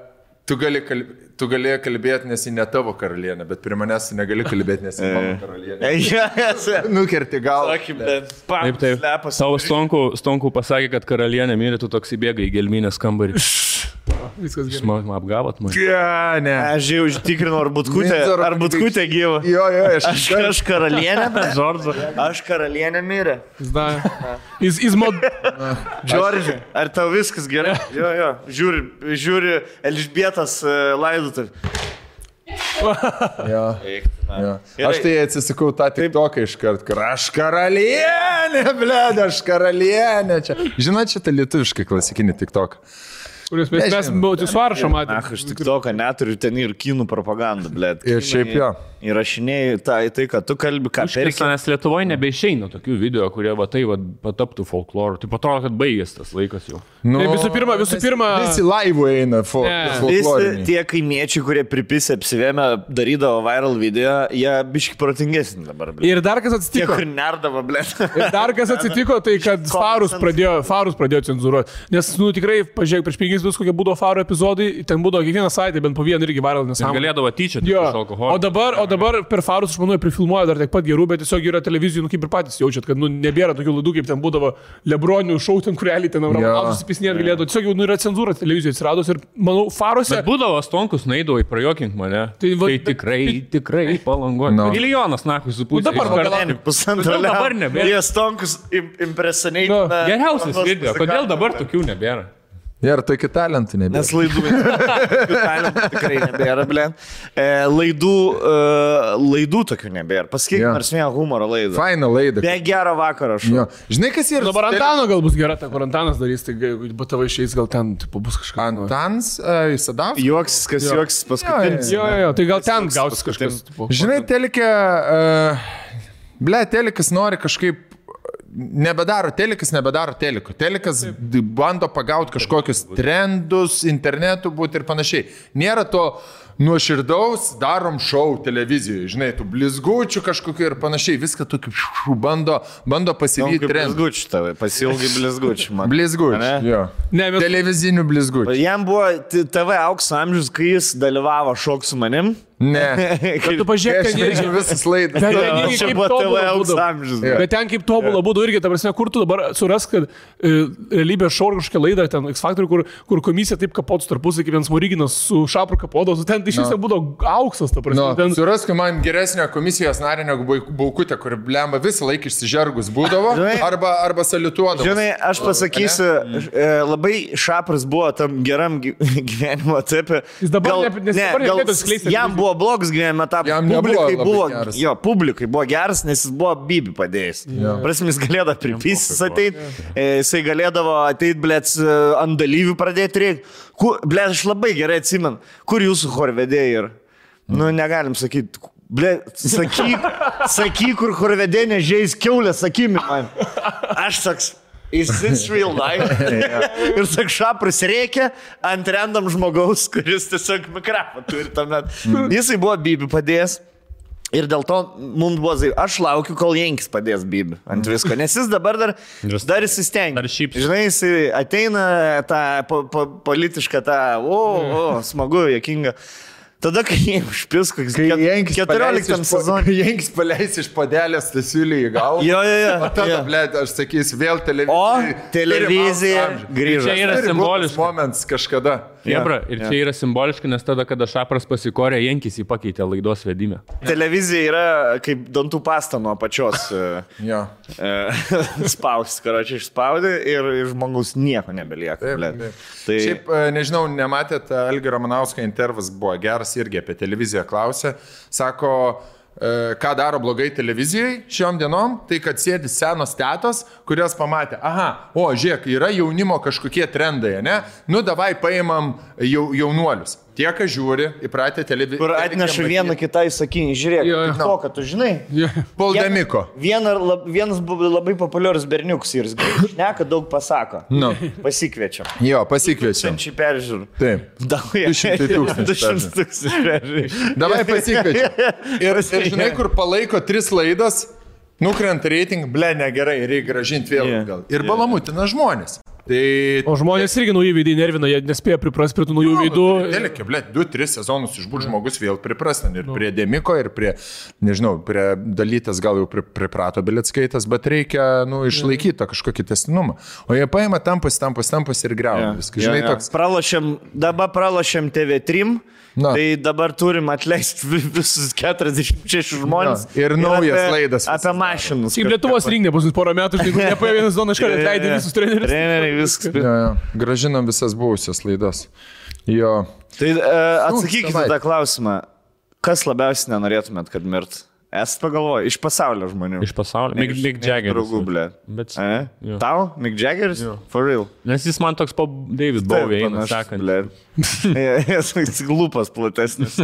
tu gali, kalb... tu gali kalbėti, nes ji ne tavo karalienė, bet prie manęs negali kalbėti, nes ji mano karalienė. Nukerti galą. Taip, taip. Savo stonku, stonku pasakė, kad karalienė mirė, tu toks įbėga į gelminės kambarį. viskas gerai. Man apgavot, man. Ja, ne. Aš jau užtikrinau, ar būtkutė, ar būtkutė gyva. Jo, jo, aš Aš, aš karalienė, bet Džordžo. aš karalienė mirė. Da. Jis, jis mod... Džordžiai, ar tau viskas gerai? Jo, jo, žiūri, žiūri Elžbietas uh, laidotuvį. Jo. Jo. Aš tai atsisakau tą tik toką iškart, kur aš karalienė, blėd, aš karalienė. Čia. Žinot, šitą lietuviškai klasikinį tik toką. Kuris mes, mes suarašą Na, matėme. aš tik to, kad neturiu ten ir kinų propagandą, blėt. Ir šiaip jo. Įrašinėjai tą, tai, kad tu kalbi, ką perki. Perkė, nes Lietuvoje nebeišeina tokių video, kurie va tai va pataptų folkloru. Tai atrodo, kad baigės tas laikas jau. Nu, Tai visų pirma- visų pirma- Visi laivų eina fo. Visi folkloriniai. tie kaimiečiai, kurie pripisė apsivėmę, darydavo viral video, jie biški protingesni dabar. Blėt. Ir dar kas Tie, atsitiko. kur nerdavo, blėt. Ir dar kas atsitiko, tai kad farus pradėjo, farus pradėjo cenzuruoti. Nes, nu, tikrai, pažiūrėk, prieš penkis metus, kokie būdavo faro epizodai, ten būdavo kiekvieną savaitę, bent po vieną irgi viral Ir nesąmonę. galėdavo tyčia Jo. iš O alkoholio. dabar, o dabar per farus, aš manau, prifilmuoja dar tiek pat gerų, bet tiesiog yra televizijų, nu kaip ir patys jaučiat, kad nu, nebėra tokių laidų, kaip ten būdavo Lebronių šau, ten kurelį ten Jo. Abramovas susipisnėti galėtų. Tiesiog jau nu, yra cenzūra televizijoje atsiradus ir, manau, faruose. Bet būdavo stonkus, naidavo į prajokink mane. Tai Tai, va- tai tikrai, tikrai palangoju. No. No. Milijonas, na, su pusė. dabar Iškart- pagal- Pusantro Kodėl dabar nebėra? Jie stonkus im- impresionate. Nu, Geriausias video. Kodėl dabar tokių nebėra? Ir tokių talentų nebėra. Nes laidų, talentų tikrai nebėra, blė. E, laidų, e, laidų tokių nebėra. Pasakyk, yeah. nors vieną humoro laidą. Faina laida. Be gero vakaro aš. Jo. Žinai, kas yra? Dabar Antano gal bus gera, ta kur Antanas darys, tai bet tavo išeis gal ten tipo, bus kažkas. Antans, uh, Isadavas. Juoksis, kas Jo. juoksis paskutinis. Jo, jo, jo, tai gal ten gausis kažkas. Žinai, telikė, uh, ble, telikas nori kažkaip, nebedaro telikas, nebedaro teliko. Telikas d- bando pagauti kažkokius trendus, internetų būti ir panašiai. Nėra to nuoširdaus, darom šou televizijoje, žinai, tų blizgučių kažkokiu ir panašiai. Viską tokiu bando, bando pasivyti trendų. Blizgučių tavai, pasilgai blizgučių. man. Blizgučių. Jo. Ne, bet- Televizinių blizgučių. Jam buvo TV aukso amžius, kai jis dalyvavo šok su manim. Ne. Bet tu pažiūrėk, ten irgi. visas laidas. Ten irgi Čia kaip buvo amžius. Jo. Bet ten kaip tobulą būdų irgi, ta prasme, kur tu dabar suras, kad e, realybės šou kažkokia laida, ten X Factor, kur, kur komisija taip kapotų tarpusai, kaip vienas Moriginas su Šapru kapodavo, ten iš vis ten būdavo auksas, ta prasme. Nu, ten, Surask man geresnio komisijos narį negu Bau- Baukutė, kur blemba visą laiką išsižergus būdavo arba, arba salituodavo. Žinai, aš pasakysiu, e, labai šapras buvo tam geram gy- gyvenimo etape. Jis dabar ne- nes dabar gal Jam televizijoj. Buvo blogas. Jam nebuvo publikai buvo, geras. jo, publikai buvo geras, nes jis buvo bibi padėjęs. Prasme, jis galėdavo pripystis ateiti, jisai galėdavo ateiti, blėts, ant dalyvių pradėti reikti. Blėt, aš labai gerai atsimenu, kur jūsų chorvedėjai yra. Nu, negalim sakyti. Ble, sakyk, sakyk, kur chorvedė nežais keulė, sakykime man. Aš saks. Is this real life? ir sak šapras reikia ant random žmogaus, kuris tiesiog mikrofą turi tuomet. Jisai buvo Bibi padėjęs. Ir dėl to mums buvo, aš laukiu, kol Jenkis padės Bibi ant visko, nes jis dabar dar, dar įsistengia. Dar šypsosi. Žinai, jisai ateina tą po, po, politišką tą, o, o, smagu, jokinga. Tada, kai jie užpis, koks Kai Jenkis 14 sezonui. Kai Jenkis paleis iš padelės stasiulį į galvą. Jo, jo, jo. O tada, jo. ble, aš sakysiu, vėl televizija. O televizija grįžo. Čia yra simboliška. momentas kažkada. Jebra, ir čia yra simboliška, nes tada, kada Šapras pasikorė, Jenkis jį pakeitė laidos vedime. Televizija yra kaip dantų pasta nuo pačios e, Jo. e, spausti, karočiui išspaudė ir iš žmogaus nieko nebelieka. Taip, taip. Tai Šiaip, e, nežinau, nematėt, Algi Romanausko intervas buvo geras irgi apie televiziją klausė. Sako, ką daro blogai televizijai šiom dienom, tai kad sėdi senos tetos, kurios pamatė, aha, o žiūrėk, yra jaunimo kažkokie trendai, ne? Nu, davai paimam jau, jaunuolius. Tie, kas žiūri, įpratę televiziją. Kur atneša vieną kitai sakinį, žiūrėk, Jo, jo. to, kad tu žinai. Yeah. Poldemiko. Viena, lab, vienas buvo labai populiarus berniukas ir jis šneka, daug pasako. Nu. Pasikviečiam. Jo, pasikviečiam. Tūkstančiai peržiūrų. Taip. Daugia. 200 tūkstančių 200 tūkstančių. Davai pasikviečiam. Ir, ir žinai, kur palaiko tris laidas, nukrenta reiting, ble, negerai, reikia gražinti vėl Yeah. gal. Ir balamutina žmonės. Tai... O žmonės irgi naujų veidai nervina, jie nespėja priprasti prie tų naujų veidų. Telekė, ble, 2-3 sezonus išbūt žmogus vėl priprastan ir prie Demiko, ir prie, nežinau, prie dalytas gal jau pri, priprato bilitskaitas, bet reikia, nu, išlaikyti tą kažkokį testinumą. O jie paima tampas, tampas, tampas ir greuna viską. Žinai, toks. Pralašėm, dabar pralašėm TV3. Na. Tai dabar turim atleisti vi- visus 46 žmonės. Jo, ir naujas apie- laidas Apie mašinus. Kaip Lietuvos rinkė bus porą metų, žinai, nepaėjo vienas zonas, iškart atleidė visus trenerius. Treneriai viskas. Jo, jo. Gražinam visas buvusias laidas. Jo. Tai uh, atsakykite savaitę. tą klausimą. Kas labiausiai nenorėtumėt, kad mirt? Esate pagalvoję, iš pasaulio žmonių. Iš pasaulio. Mick, iš- Mick Jaggeris. Draugų, ble. Bet, ne? Jo. Tau, Mick Jaggeris? Jo. For real. nes jis man toks po David Bowie eina, sakant. Jis lūpas platesnis.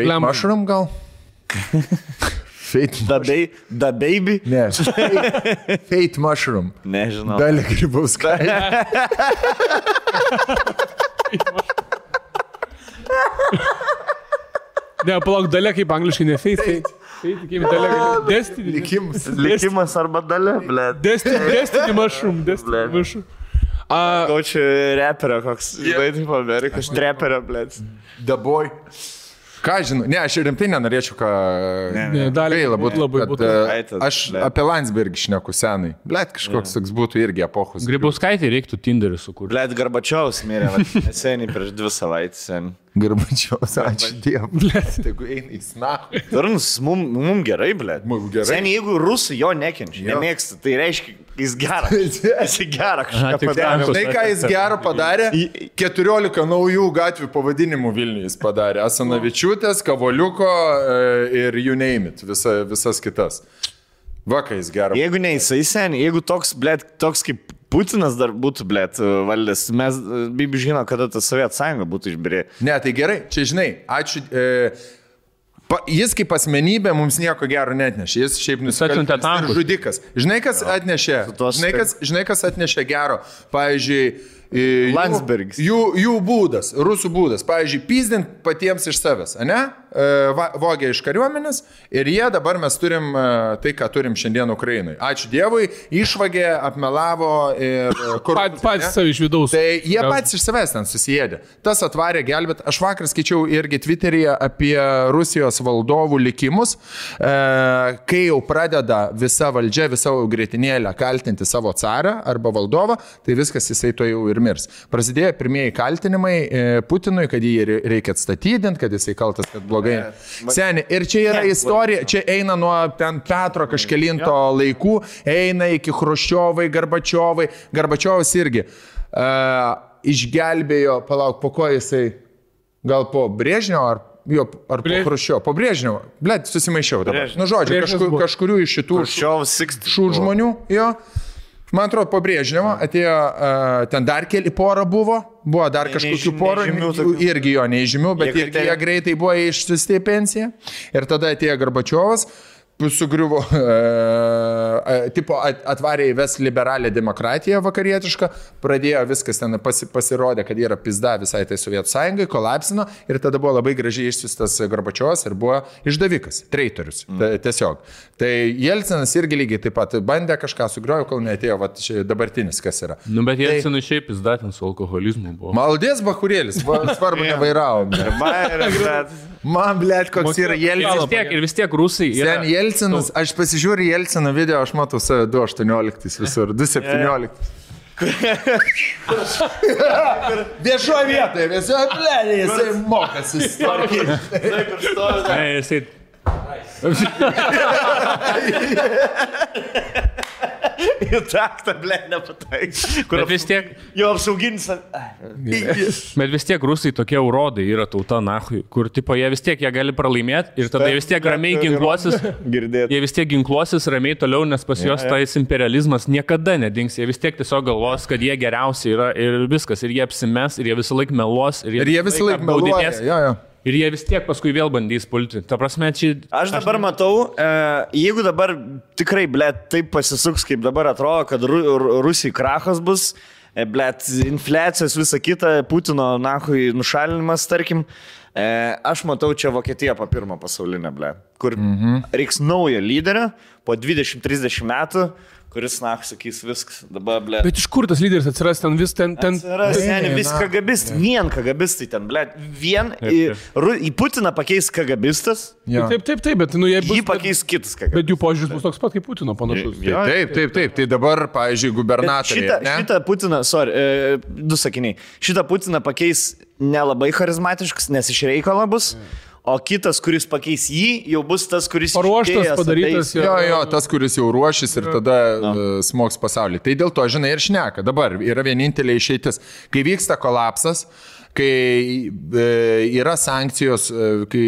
Lem- mushroom gal? Fate Da, bei, da baby? Ne. Fate, fate mushroom. Nežinau. Dalį grybauska. Ne, palauk, dalė kaip angliškai, ne fate. Fate, kaip dalė. Destiny. Likims. Likimas arba dalė, ble. Destiny, Destiny mushroom, Destiny Blet. mushroom. A, Gaučiu reperio, koks, žinai, taip Amerikos reperio, ble. The boy. Ką žinau, ne, aš rimtai nenorėčiau, ką... ne, dalė. Gaila būtų, labai būtų. Aitas, Aš blet. apie Landsbergį šneku senai. Blet, kažkoks toks būtų irgi epochos. Grybauskaitė reiktų Tinderį sukurti. Ble, Garbačiaus mirė, vat, neseniai prieš dvi savaitės. seniai. Garbačiaus, ačiū Dievui. Tegu eina į snaką. Turns, mum, mum gerai, ble. Mum gerai. Seniai, jeigu rusai jo nekenčia, Jo. nemėgsta, tai reiškia, jis geras. Jis gerą kažką padarė. Žinai, ką jis gero padarė? 14 naujų gatvių pavadinimų Vilniuje jis padarė. Asanavičiūtės, Kavoliuko ir you name it, visa, visas kitas. Vakais gero. Jeigu ne jisai seniai, jeigu toks, ble, toks kaip Putinas dar būtų, ble, valdęs, mes, Bibi žino, kada ta Sovietų sąjunga būtų išbirė. Ne, tai gerai, čia žinai, ačiū. E, pa, jis kaip asmenybė mums nieko gero netnešė. Jis šiaip ir tankus. žudikas. Žinai, kas atnešė? Žinai, kas, žinai, kas atnešė gero? Pavyzdžiui, e, jų- Landsbergis. Jų, jų būdas, rusų būdas. Pavyzdžiui, pyzdint patiems iš savęs, ne? E, Vogė iš kariuomenės ir jie dabar mes turim e, tai, ką turim šiandien Ukrainai. Ačiū Dievui, išvagė, apmelavo ir e, kur. Pat, patys savi iš vidaus. Tai jie patys iš savęs ten susijėdė. Tas atvarė gelbėt. Aš vakar skaičiau irgi Twitter'yje apie Rusijos valdovų likimus, kai jau pradeda visa valdžia, visa greitinėlė kaltinti savo carą arba valdovą, tai viskas jisai to jau ir mirs. Prasidėjo pirmieji kaltinimai e, Putinui, kad jį re- reikia atstatydinti, kad jisai kaltas, kad blogai. Seniai, ir čia yra istorija, čia eina nuo ten Petro kažkelinto laikų, eina iki Hruščiovai, Garbačiovai, Garbačiovas irgi uh, išgelbėjo, palauk, po ko jisai, gal po Brėžnio ar, jo, ar po Brė- Hruščio, po Brėžnio, blėt, susimaišiau dabar. Brežnevas. Nu, žodžiu, kažkur, kažkurių iš šitų Šios 60. šių žmonių, jo. Man atrodo, po Brėžnevo atėjo, uh, ten dar keli pora buvo, buvo dar Ne- kažkokių nežym- porų, nežymių irgi jo neįžymių, bet irgi jie greitai buvo išsiusti į pensiją. Ir tada atėjo Garbačiovas, sugriuvo, uh, tipo at- atvarė į ves liberalią demokratiją vakarietišką, pradėjo viskas ten pasi, pasirodė, kad yra pizda visai tai Sovietų sąjungai, kolapsino ir tada buvo labai gražiai išsiustas Garbačiovas ir buvo išdavikas, traitorius, mm. tiesiog. Tai Jelcinas irgi lygiai taip pat bandė kažką sugriojo, kol neatėjo vat, ši- dabartinis, kas yra. Nu, bet Tai- senai šiaip jis datin su alkoholizmu buvo. Maldės bahurėlis, va, svarbu nevairavo. Bet Man, blėt, koks yra Ir Jelcinas. vis tiek, ir vis tiek rusai. Yra, Ten Jelcinas, aš pasižiūriu Jelcino video, aš matau save 2.18 visur, 2.17. Viešoje vietoje, viešoje plėnėje, jisai mokasi jisai Į taktą, ble, nepataik. Kur Bet vis tiek, jo apsauginis. bet vis tiek rusai tokie urodai yra tauta, nahui, kur tipo jie vis tiek jie gali pralaimėti ir tada jie vis tiek ramiai ginkluosis. Girdėti. Jie vis tiek ginkluosis ramiai toliau, nes pas juos tais imperializmas niekada nedings. Jie vis tiek tiesiog galvos, kad jie geriausi yra ir viskas. Ir jie apsimes, ir jie visą laiką meluos. Ir jie visą laiką meluoja. Ir jie vis tiek paskui vėl bandys pulti. Ta prasme, čia... Aš dabar matau, e, jeigu dabar tikrai, ble, taip pasisuks, kaip dabar atrodo, kad Ru- Rusijai krachas bus, e, ble, infliacijos visa kita, Putino, nahui, nušalinimas, tarkim, e, aš matau čia Vokietiją po pirmo pasaulinio, ble, kur mhm. reiks naujo lyderio po 20-30 metų, kuris, na, sakys viskas, dabar, ble. Bet iš kur tas lyderis atsiras ten vis ten... ten... Yra seniai, vis na. kagabistai, vien kagabistai ten, ble, vien į, Ru- į Putiną pakeis kagabistas, jo. Taip, taip, taip, bet nu, jie jį pakeis kitas kagabistas. Bet jų požiūris bus toks pat kaip Putino panašus. Jo, Taip, taip, taip. Tai dabar, pavyzdžiui, gubernatoriai. Šitą, šitą Putiną, sorry, e, du sakiniai. Šitą Putiną pakeis nelabai charizmatiškas, nes iš reikalo bus, o kitas, kuris pakeis jį, jau bus tas, kuris Paruoštas, padarytas, ateis. Jo, jo, tas, kuris jau ruošis ir tada uh, smoks pasaulį. Tai dėl to, žinai, ir šneka. Dabar yra vienintelė išeitis. Kai vyksta kolapsas, kai e, yra sankcijos, e, kai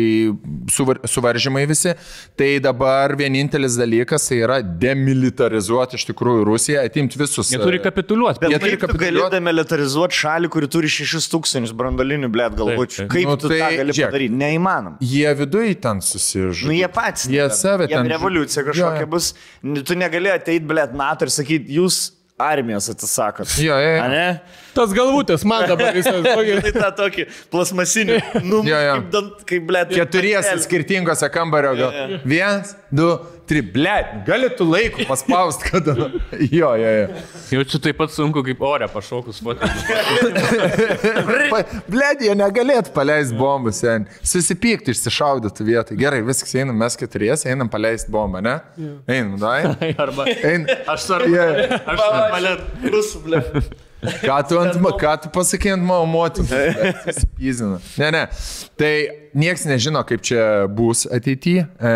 suvar, suvaržymai visi, tai dabar vienintelis dalykas tai yra demilitarizuoti iš tikrųjų Rusiją, atimti visus. Jie turi e, kapituliuoti. Bet Jie turi tu gali demilitarizuoti šalį, kuri turi 6000 brandolinių, blėt, galbūt. Taip, taip. Kaip Nu, tu tai tą gali žiūrėk. padaryti? Neįmanoma. Jie viduje ten susižudė. Nu, jie patys. Jie ten. save Jiem ten- revoliucija Jo, kažkokia jo. bus. Tu negali ateiti, blėt, NATO ir sakyti, jūs armijos atsisakot. Jo, jo, jo. Ne? Tas galvutės, man dabar visas. Tai tą tokį plasmasinį. Nu, Jo, jo. kaip, kaip blėt. Keturiese skirtingose kambario gal. Vienas, du, trys. Blet, gali tu laiku paspaust, kada. Jo, jo, jo. Jaučiu taip pat sunku kaip ore pašokus. Blet, jie negalėtų paleisti bombų, sen. Susipykti, išsišaudytų vietą. Gerai, viskas, einam, mes keturiese, einam paleisti bombą, ne? Einam, dai. Arba Ein. aš svarbu. Yeah. Aš palėt. Rusų, blėt. Ką tu, ant, ką tu pasakė ant mano motinos? Susipyzina. Ne, ne. Tai nieks nežino, kaip čia bus ateityje, e,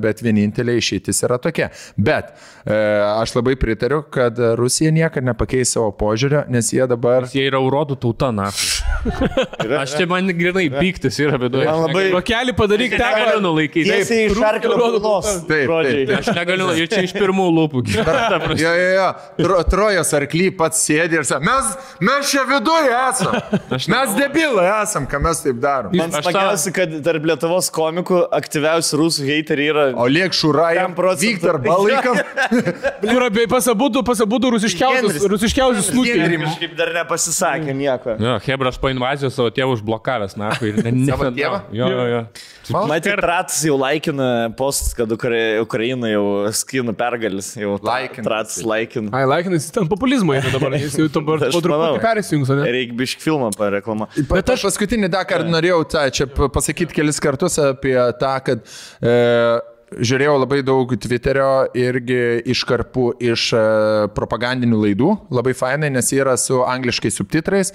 bet vienintelė išeitis yra tokia. Bet e, aš labai pritariu, kad Rusija niekada nepakeis savo požiūrio, nes jie dabar... Jie yra urodų tauta, na. Aš čia man grinai piktis yra viduje. Man labai- Vokelį padaryk negaliu ten. nulaikyti. Tiesiai iš arklio rodo burnos. Taip, taip. Aš negaliu, ir čia iš pirmų lūpų. Jo, jo, jo. Tro, trojos arkly pats sėdi ir sako, mes, mes čia viduje esame. Mes debilai esam, ką mes taip darom. Man tą- smagiausia, kad tarp Lietuvos komikų aktyviausi rusų heiteriai yra... O liek šurai, 10 procentų. Viktor Balaikas. Kur abie pasabudu, pasabudu rusiškiausius, rusiškiausius snukį. Kažkaip dar nepasisakė nieko. Jo, Hebras po invazijos savo tėvą užblokavęs, na, ir ne, ne, Savo tėvą? Jo, jo, jo. Matyt, Tratas jau laikina postus, kad Ukra Ukraina jau skinų pergalis. Jau Laikina. Tratas laikina. Ai, laikinas, ten populizmą eina dabar. Jis jau dabar Aš po truputį persijungs, ne? Reikia bišk filmą pareklamuoti. Bet aš paskutinį dar kartą norėjau tą, čia pa- pasakyti kelis kartus apie tą, kad e, žiūrėjau labai daug Twitterio irgi iškarpų iš e, propagandinių laidų, labai fainai, nes jie yra su angliškais subtitrais.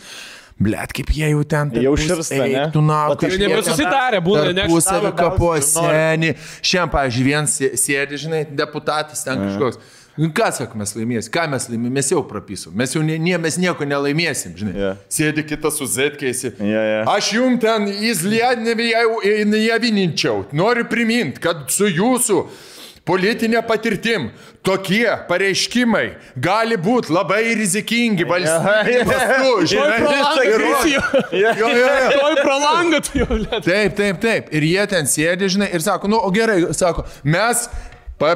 Blet, kaip jie jau ten. Jau širsta? Tu na, tai kaip jie ten Nebesusitarę būna, ne? Štabo kapuose. Šiandien, pavyzdžiui, vienas sė- sėdi, žinai, deputatas ten kažkoks. Nu, Ką sak mes laimėsim? Ką mes laimėsim? Mes jau prapisom. Mes jau ne, nie, mes nieko nelaimėsim, žinai. Jo. Sėdi kitas su Zetkeisi. Jo, jo. Aš jum ten įzliadnevininčiau. Noriu priminti, kad su jūsų politinė patirtim tokie pareiškimai gali būti labai rizikingi valstybės mastu. žinai. pro langą Ir- krisijo. Jo, jo, jo. Oi, pro langą tu jau. Taip, taip, taip. Ir jie ten sėdi, žinai, ir sako, nu, o gerai, sako, mes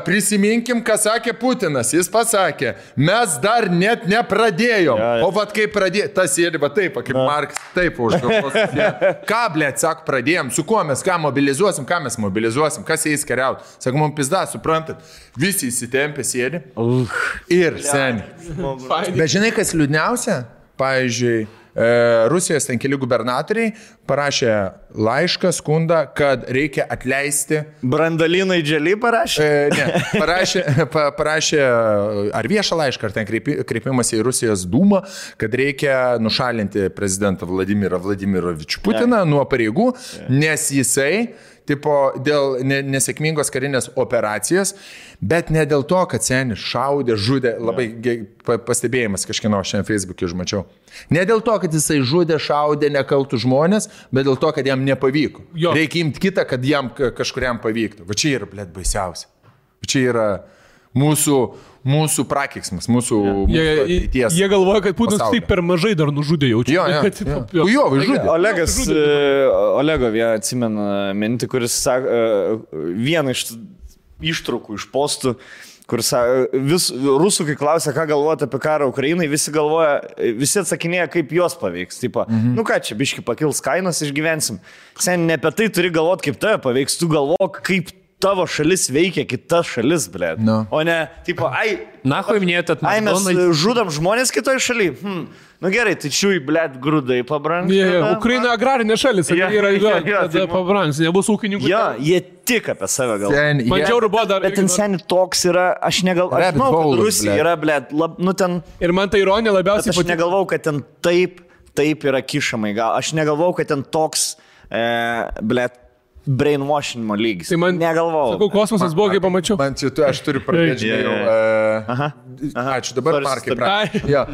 prisiminkim, ką sakė Putinas. Jis pasakė, mes dar net nepradėjom. Ja, ja. O vad kaip pradėjo, tas sėdi, va taip, kaip Marks, taip už galvos. sėdi. Ką, blėt, sako, pradėjom, su kuo mes ką mobilizuosim, ką mes mobilizuosim, kas eis kariauti. Sako, mums pizda, suprantat, visi įsitempę sėdi. Ir seniai. Bet žinai, kas liūdniausia? Pavyzdžiui, Rusijos ten keli gubernatoriai parašė laišką, skundą, kad reikia atleisti Brandalinai dželį parašė. E, ne, parašė, pa, parašė ar viešą laišką, ar ten kreipi, kreipimas į Rusijos dūmą, kad reikia nušalinti prezidentą Vladimirą Vladimirovičių Putiną nuo pareigų, nes jisai tipo, dėl ne, nesėkmingos karinės operacijos, bet ne dėl to, kad senis šaudė, žudė, labai pa- pastebėjimas kažkieno šiandien Facebook'e užmačiau. Ne dėl to, kad jisai žudė, šaudė nekaltų žmonės, bet dėl to, kad jam nepavyko. Jo. Reikia imti kitą, kad jam ka- kažkuriam pavyktų. Va čia yra, blėt, baisiausia. Va čia yra mūsų, mūsų prakiksmas, mūsų, mūsų Jie, ateities. jie galvoja, kad Putinas pasaulio. taip per mažai dar nužudė jaučiu. Jo, jo, kad, jo. jo. Jo, žudė. Olegas, e, Olego vieną atsimena mintį, kuris sako, e, vieną iš ištraukų iš postų, kur sa, vis, rusų, kai klausia, ką galvojate apie karą Ukrainai, visi galvoja, visi atsakinėja, kaip juos paveiks. Tipo, mhm. nu ką čia, biški pakils kainas, išgyvensim. Sen ne apie tai turi galvoti, kaip tave paveiks, tu galvok, kaip tavo šalis veikia kitas šalis, ble. Nu. O ne, tipo, ai, Na, ko minėjote, ai mes McDonald's? žudom žmonės kitoje šalyje. Hmm. Nu gerai, tai čiui, ble, grūdai pabrangs. Jie, jie, Ukraina agrarinė šalis, yeah, yra jo, jo, jo, tada tai- pabrangs, nebus ūkininkų. Jo, jie tik apie save galvoja. Man žiaurių buvo dar. Bet ten seniai toks yra, aš negalvoju, žinau, kad Rusija yra, ble, lab, nu ten, Ir man ta ironija labiausiai aš patiko. negalvojau, kad ten taip, taip yra kišamai, gal, aš negalvojau, kad ten toks, e, ble, brainwashinimo lygis. Tai man, negalvojau. Sakau, kosmosas buvo, kai pamačiau. Man čia tu, aš turiu pradėti jo, jau. jo. e, Aha. Aha. Ačiū, dabar Markai. Jo,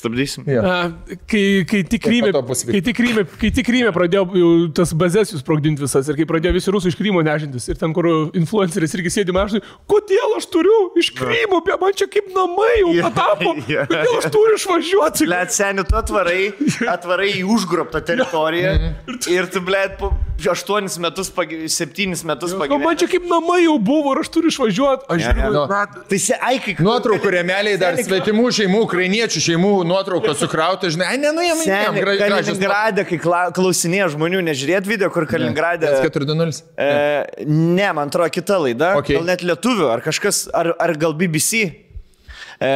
Stabdysim. jo. A, Kai, kai tik Kryme, kai tik Kryme, kai tik Kryme pradėjo jau tas bazės jūs sprogdinti visas ir kai pradėjo visi rusų iš Krymo nežintis ir ten, kur influenceris irgi sėdi mažai, kodėl aš turiu iš Krymo, be man čia kaip namai jau Jo, patapo, jo. kodėl aš turiu išvažiuoti. Ble, seniai, tu atvarai, atvarai į užgrobtą teritoriją ir tu, ble, po 8 metus, 7 metus O man čia kaip namai jau buvo ir aš turiu išvažiuoti. Aš žiūriu, Nu, Tai se, ai, kai... Nuotraukų remeliai dar svetimų šeimų, ukrainiečių šeimų nuotraukos sukrauta, žinai, ai, ne, nu jam Seniai, Kaliningrade, kai kla- klausinėja žmonių, nežiūrėt video, kur Kaliningrade... 420. E, ne, man atrodo, kita laida. Okay. Gal net lietuvių, ar kažkas, ar, ar gal BBC. E,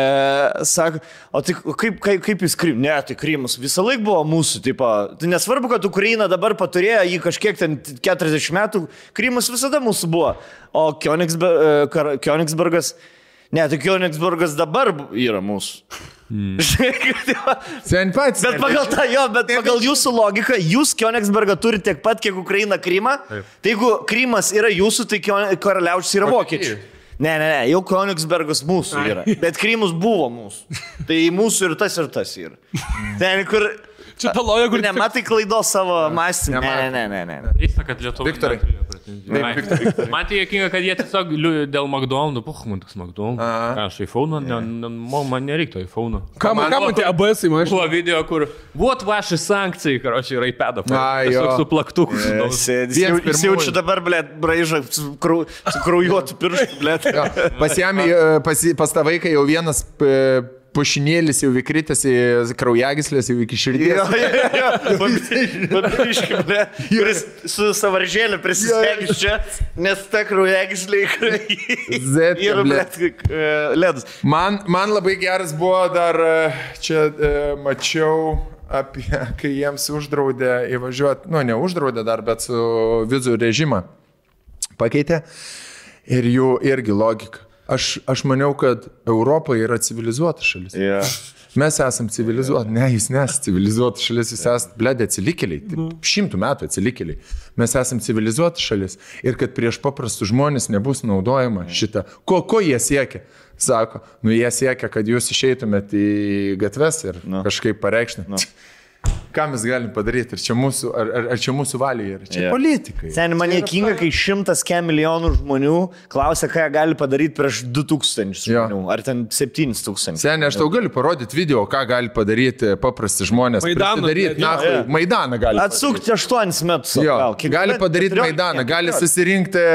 sako, o tai kaip, kaip, kaip jūs Krym? Ne, tai Krymas visą laiką buvo mūsų, tipo, tai nesvarbu, kad Ukraina dabar paturėjo jį kažkiek ten 40 metų, Krymas visada mūsų buvo. O Kionigsbe, e, Kar- Kionigsbergas, ne, tai Kionigsbergas dabar yra mūsų. Va- Sen pats. Bet pagal tą jo, bet pagal jūsų logiką, jūs Kionigsbergą turite tiek pat, kiek Ukraina Krymą. Tai jeigu Krymas yra jūsų, tai karaliaučius yra vokiečių. Ne, ne, ne, jau Kionigsbergas mūsų yra. Bet Krymus buvo mūsų. Tai mūsų ir tas ir tas yra. Ten, kur... čia ta loja, kur Ne, matai klaidos savo mąstymą. Ne, ne, ne, ne. Keista, kad Lietuva. Viktorai. Man tai jokinga, kad jie tiesiog dėl McDonald's, puh, man tas McDonald's. Aš iPhone, ne, ne, man nereiktų iPhone. Ką man, ką man tie ABS-ai, man aš. Buvo video, kur, what vaši sankcijai, karočiui, yra iPad. Jo. Su plaktuku. Jis sudaužytas. jis jau, Viens jis jau pirmųjų. čia dabar, ble, braižą su, krau, su kraujuotu pirštu, ble. Pas, pas, tą vaiką jau vienas pušinėlis jau įkritęs į kraujagyslės, jau iki širdies. papiškai, ble. Kuris su savaržėliu prisisegęs čia, nes ta kraujagyslė Zet, yra, ble, blet. ledus. Man, man labai geras buvo dar, e, čia e, mačiau apie, kai jiems uždraudė įvažiuoti, nu, ne uždraudė dar, bet su vizų režimą pakeitė. Ir jų irgi logika. Aš, aš maniau, kad Europa yra civilizuota šalis. Ja. Mes esame civilizuoti, ne, jūs nesate civilizuota šalis, jūs esate blėdė atsilikėliai, taip, šimtų metų atsilikėliai. Mes esame civilizuota šalis ir kad prieš paprastus žmonės nebus naudojama šita. Ko, ko jie siekia? Sako, nu jie siekia, kad jūs išeitumėt į gatves ir Nu. kažkaip pareikšti. Nu. Ką mes galim padaryti? Ar čia mūsų, ar, ar, ar čia mūsų valioje yra? Čia Jo. politikai. Seniai man jėkinga, kai šimtas kem milijonų žmonių klausia, ką jie gali padaryti prieš 2000 Jo. žmonių, ar ten 7000. Seniai, aš tau galiu parodyti video, ką gali padaryti paprasti žmonės. Maidaną, Daryti, na, jo. Maidaną gali. Atsukti 8 metus. Jo. Kiek- gali padaryti 14, Maidaną, gali 14. susirinkti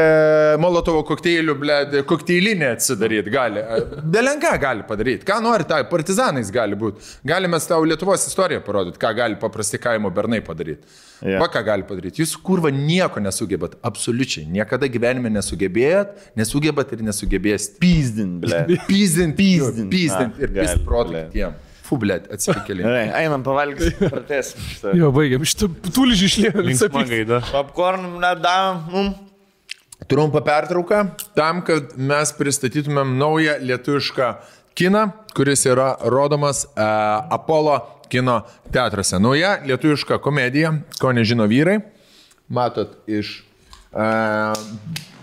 Molotovo kokteilių, bled, kokteilinę atsidaryti, gali. Belenką gali padaryti, ką nori, tai partizanais gali būti. Galime tau Lietuvos istoriją parodyti, ką gali paprasti kaimo bernai padaryti. Yeah. Va ką gali padaryti. Jūs kurva nieko nesugebat, absoliučiai. Niekada gyvenime nesugebėjot, nesugebat ir nesugebėsit. Pyzdin, ble. Pyzdint. pyzdint A, ir gali, pyzdint protą kitiem. Fublėt, atsikėlė. Gerai, einam pavalgyti. Pratęsim. Jo, baigiam. Šitą tulžį gaida. Popcorn nedavėm mum. Trumpą pertrauką tam, kad mes pristatytumėm naują lietuvišką kiną, kuris yra rodomas uh, Apollo kino teatruose. Nauja lietuviška komedija, ko nežino vyrai. Matot iš uh,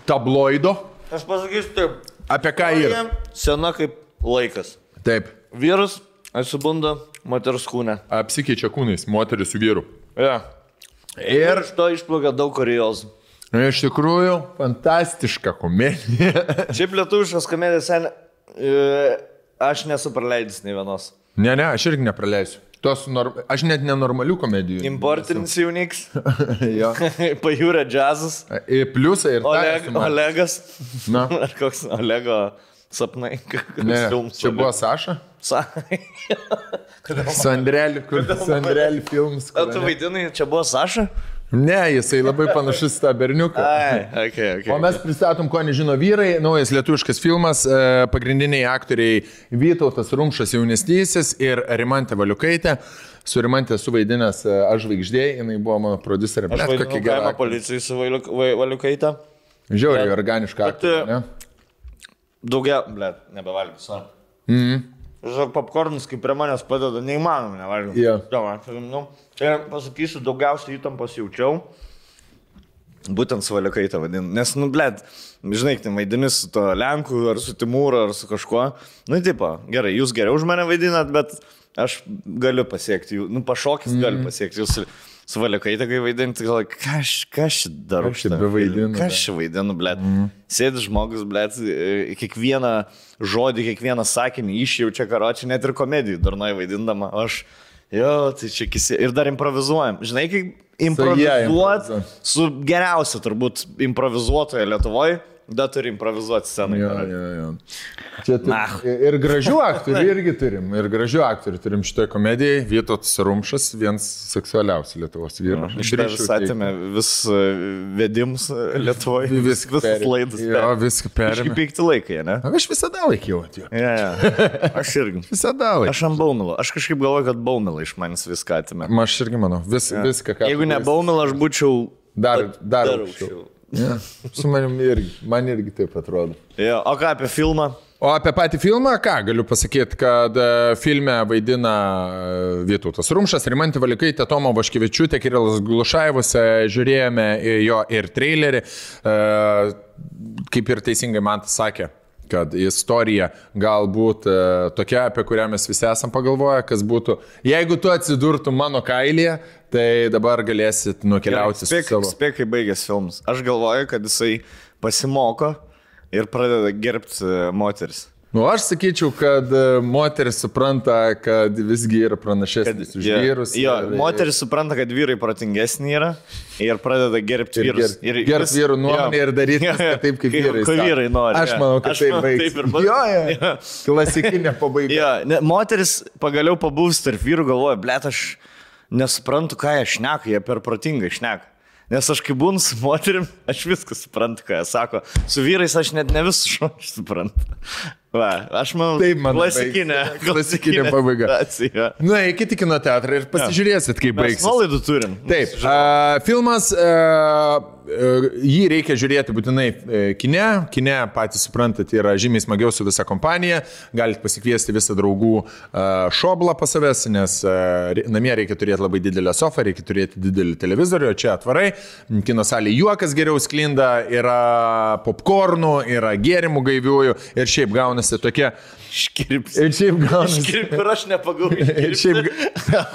tabloido. Aš pasakysiu taip. Apie ką yra? Sena kaip laikas. Taip, Vyras atsibunda moters kūne. apsikeičia kūnais, moteris su vyru. Ja. Ir iš to išplaukia daug kuriozų. Iš tikrųjų, fantastiška komedija. Šiaip lietuviškas komedijas sen, e, aš nesu praleidęs nei vienos. ne, ne, aš irgi nepraleisiu. Tos norm... Aš net nenormalių komedijų. Importinis jauniks, jo. pajūrė džiazas, pliusai ir Oleg, Olegas. Na. Ar koks Olego sapnai? Ne, čia buvo Saša. Sa... Sandrelį, kur Sandrelį filmas. O kur- tu vaidinai, čia buvo Saša? Ne, jisai labai panašus tą berniuką. Ai, okay, okay. O mes pristatom, ko nežino vyrai, naujas lietuviškas filmas, e, pagrindiniai aktoriai Vytautas Rumšas jaunesnysis ir Rimantė Valiukaitė. Su Rimantė suvaidinęs e, aš žvaigždėjai, jinai buvo mano producerė, Aš kokia kaimo gera. policijai su Valiuk- Va- Valiukaita. Žiauriai aktorė, ne? Daugiau, ble, nebevalgysiu. Mhm. Žinok, popkornus, kaip prie manęs padeda, neįmanoma nevalgyti. Jo. Jo, man, nu, tai pasakysiu, daugiausiai įtampos jaučiau. Būtent su Valiukaita vadinu. Nes, nu, ble, žinai, tai vaidini su to Lenku, ar su Timūru, ar su kažkuo. Nu, tipo, gerai, jūs geriau už mane vaidinat, bet aš galiu pasiekti jų. Nu, pašokis mm. galiu pasiekti jūs. Su Valiukaita, kai vaidinti, gal, ką aš, aš darau? Filme? Ką da? aš vaidinu, ble. Mm. Sėdi žmogus, ble, kiekvieną žodį, kiekvieną sakinį išjaučia karočią, net ir komedijų dar nai vaidindama. Aš, jo, tai čia kisi. Ir dar improvizuojam. Žinai, kaip improvizuot improvizuot. su geriausia turbūt improvizuotoja Lietuvoje, dar turi improvizuoti sceną. Jo, jo, jo. Čia tu, Nach. ir gražių aktorių irgi turim. Ir gražių aktorių turim šitoje komedijoje. Vytautas Rumšas, vienas seksualiausių Lietuvos vyrų. Iš vis Drįsčiau teigti. atėmė vis e, vedimus e, Lietuvoje. Viską visas laidas. Jo, viską perėmė. Kažkaip pykti laikai, ne? Aš visada laikiau atėjo. Ja, ja. Aš irgi. Visada laikiau. Aš ant Baumilo. Aš kažkaip galvoju, kad Baumilo iš manęs viską atėmė. Aš irgi manau, vis, ja. viską, ką. Jeigu ne. Baumilo, aš būčiau Dar, dar, dar aukščiau. aukščiau. Ja. Su manim irgi, man irgi taip atrodo. Ja, o ką apie filmą? O apie patį filmą, ką galiu pasakyti, kad e, filme vaidina e, Vytautas Rumšas, Rimantė Valikaitė, Tomo Vaškevičiūtė, Kirilas Glušaivas, e, žiūrėjome jo ir trailerį, kaip ir teisingai man sakė kad istorija galbūt e, tokia, apie kurią mes visi esam pagalvoję, kas būtų, jeigu tu atsidurtum mano kailyje, tai dabar galėsit nukeliauti su Spėk, savo. spėk, kai baigės filmas. Aš galvoju, kad jisai pasimoko ir pradeda gerbti e, moteris. Nu, aš sakyčiau, kad e, moteris supranta, kad visgi yra pranašesnis už Jo, vyrus. Jo, ir- moteris supranta, kad vyrai protingesni yra ir pradeda gerbti Ir vyrus. gerb- gerbt vyrų nuomonę ir daryti viską taip, kaip vyrai Kaip vyrai nori. Aš manau, kad Aš taip baigsis. Taip ir bus. Jo, jo. Klasikinė pabaiga. Jo, ne, moteris pagaliau pabūs tarp vyrų galvoja, blėt, aš nesuprantu, ką jie šneka, jie per protingai šneka. Nes aš kai būnu su moterim, aš viską suprantu, ką jie sako. Su vyrais aš net ne visus žodžius suprantu. Va, aš manau, Taip, man klasikinė, baigsis. Klasikinė pabaiga. situacija. Nu, eikit į kino teatrą ir pasižiūrėsit, kaip baigsis. nuolaidų turim. Taip, a, filmas, a, a, jį reikia žiūrėti būtinai e, kine. Kine, patys suprantat, yra žymiai smagiau su visa kompanija. Galite pasikviesti visą draugų a, šoblą pas savęs, nes a, namie reikia turėti labai didelę sofą, reikia turėti didelį televizorių, čia atvarai. Kino salė juokas geriau sklinda, yra popkornų, yra gėrimų gaiviųjų ir šiaip gaunasi tokie. Škirps. Ir šiaip gaunasi. Škirp ir aš nepagau. Ir šiaip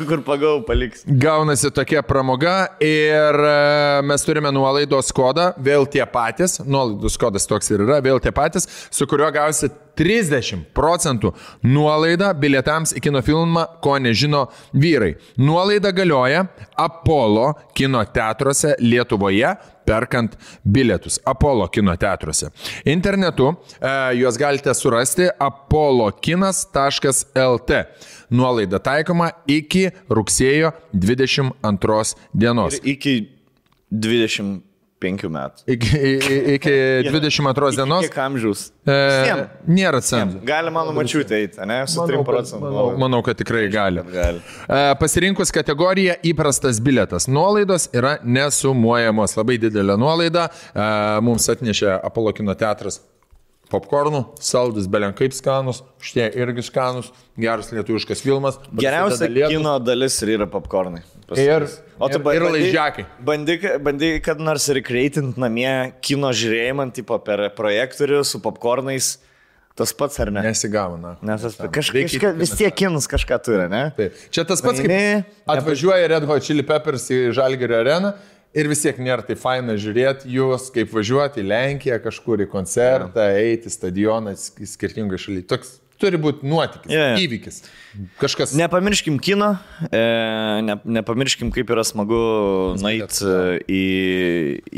Kur pagau paliks. Gaunasi tokia pramoga ir e, mes turime nuolaidos kodą, vėl tie patys, nuolaidos kodas toks ir yra, vėl tie patys, su kuriuo gausi 30 procentų nuolaidą bilietams į kino filmą, ko nežino vyrai. Nuolaida galioja Apollo kino teatruose Lietuvoje perkant bilietus Apollo kino teatruose. Internetu e, juos galite surasti apollokinas.lt. Nuolaida taikoma iki rugsėjo 22 dienos. Ir iki 25 25 metų. Iki, iki 22 dienos. Kiek amžiaus? E, Visiem. nėra cenzų. Gali mano mačiutė eiti, ne? Su 3 procentų. Manau, manau, kad tikrai gali. Gali. E, Pasirinkus kategoriją įprastas biletas. Nuolaidos yra nesumuojamos. Labai didelė nuolaida. E, Mums atnešė Apollo kino teatras popkornų, saldus, belen kaip skanus, šitie irgi skanus, geras lietuviškas filmas. Geriausia lietus. kino dalis ir yra popkornai. Ir, O tu ir, ba- ir laižiakai. Bandyk, bandyk, kad nors rekreitint namie kino žiūrėjimą, tipo per projektorių su popkornais. Tas pats ar ne? Nesigavo, na. Nes tas Reikia kažkaip vis tiek kinas kažką turi, ne? Taip. Čia tas pats, kaip atvažiuoja Red Hot Chili Peppers į Žalgirio areną ir vis tiek nėra tai faina žiūrėti juos, kaip važiuoti į Lenkiją kažkur į koncertą, eiti į stadioną į skirtingą šalį. Toks turi būti nuotykis, Jo, jo. įvykis. Kažkas. Nepamirškim kino, e, ne, nepamirškim, kaip yra smagu nueiti į,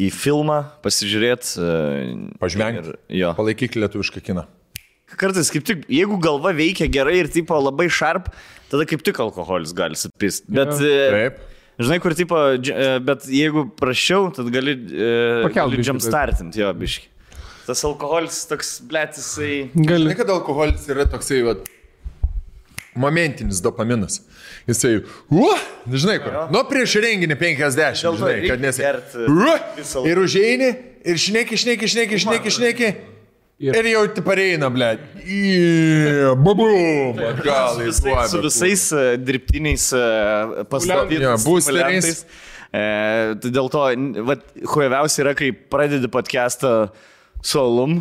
į filmą, pasižiūrėti. E, Pažvengti. Jo. Palaikyk lietuvišką kiną. Kartais kaip tik, jeigu galva veikia gerai ir tipo labai šarp, tada kaip tik alkoholis gali supist. Bet, e, Taip. žinai, kur tipo, e, bet jjeigu prašiau, tad gali, e, gali biškį, jumpstartint jo biški. Tas alkoholis toks, blėt, jisai... Gali. Žinai, kad alkoholis yra toksai, va, momentinis dopaminas. Jisai, u, žinai, kur. Nu, prieš renginį 50, Dėl to žinai, kad nesi. e, ir užeini, ir šneki, šneki, šneki, šneki, šneki. Ir- Ir jau ti pareina, ble. Babum. Gal su visais, su visais e, dirbtiniais e, Jo, boosteriais. stimuliantais. E, tai dėl to, vat, huiviausia yra, kai pradedi podcastą su alum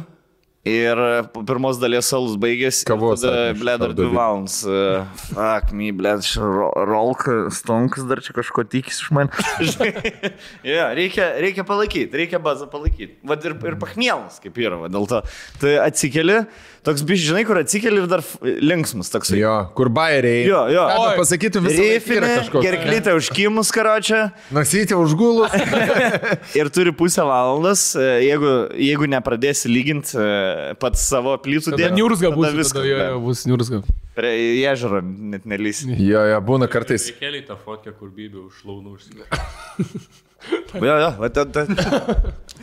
ir po pirmos dalies alus baigėsi. Kavos Tada, ble, dar dvi valandas. Uh, Ak, my, ble, rolka, stonkas dar čia kažko tikis iš manęs. ja, reikia, reikia palaikyti, reikia bazą palaikyti. Vat ir, ir pachmielas, kaip yra, va, dėl to. Tai atsikeli, toks biš, žinai, kur atsikeli ir dar linksmas toks. Jo, kur bairiai. Jo, jo. Ką Oi. pasakytų visą laiką gerklytė užkimus karočią Nasytė užgulus. ir turi pusę valandos, e, jeigu, jeigu nepradėsi lyginti pats savo plytų Tada niurzga bus. Viskas. jo, jo, bus niurzga. Prie ežero net nelysi. Jo, jo, būna kartais. Keliai tą fotkę, kur bybė už šlaunų užsikrėtė. Jo, jo, va, ten, ten,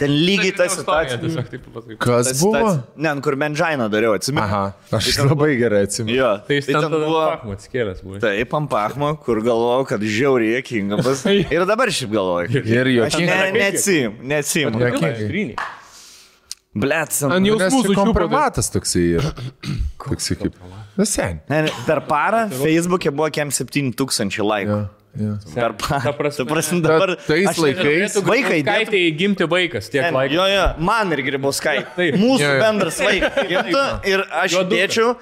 ten lygiai ta situacija. Kas Ta buvo? situacija- Ne, kur Menžainą dariau, atsimenu. Aha, aš labai gerai atsimenu. Jo, Tai jis tai ten ten buvo. buvo atskėlęs. buvo. Taip, pachmo, kur galvojau, kad žiauriai jokinga bus. Ir dabar šiaip galvoju. Ir Aš juokinga. ne, neatsim, neatsim. Blet, Ant jausmų Nes čia sučiupo. kompromatas toksai yra. Toksai kaip. Visai. Ne, per parą Facebook'e buvo kem 7000 laikų. Jo, jo. Per parą. Prasme- prasme, dabar. tais laikais- Vaikai, Kai tai gimti vaikas, tiek Ten, laiko. jo, jo, man ir Gryboskai. Taip. Mūsų Jo, jo. bendras vaikas. gimtų Ir aš dėčiau.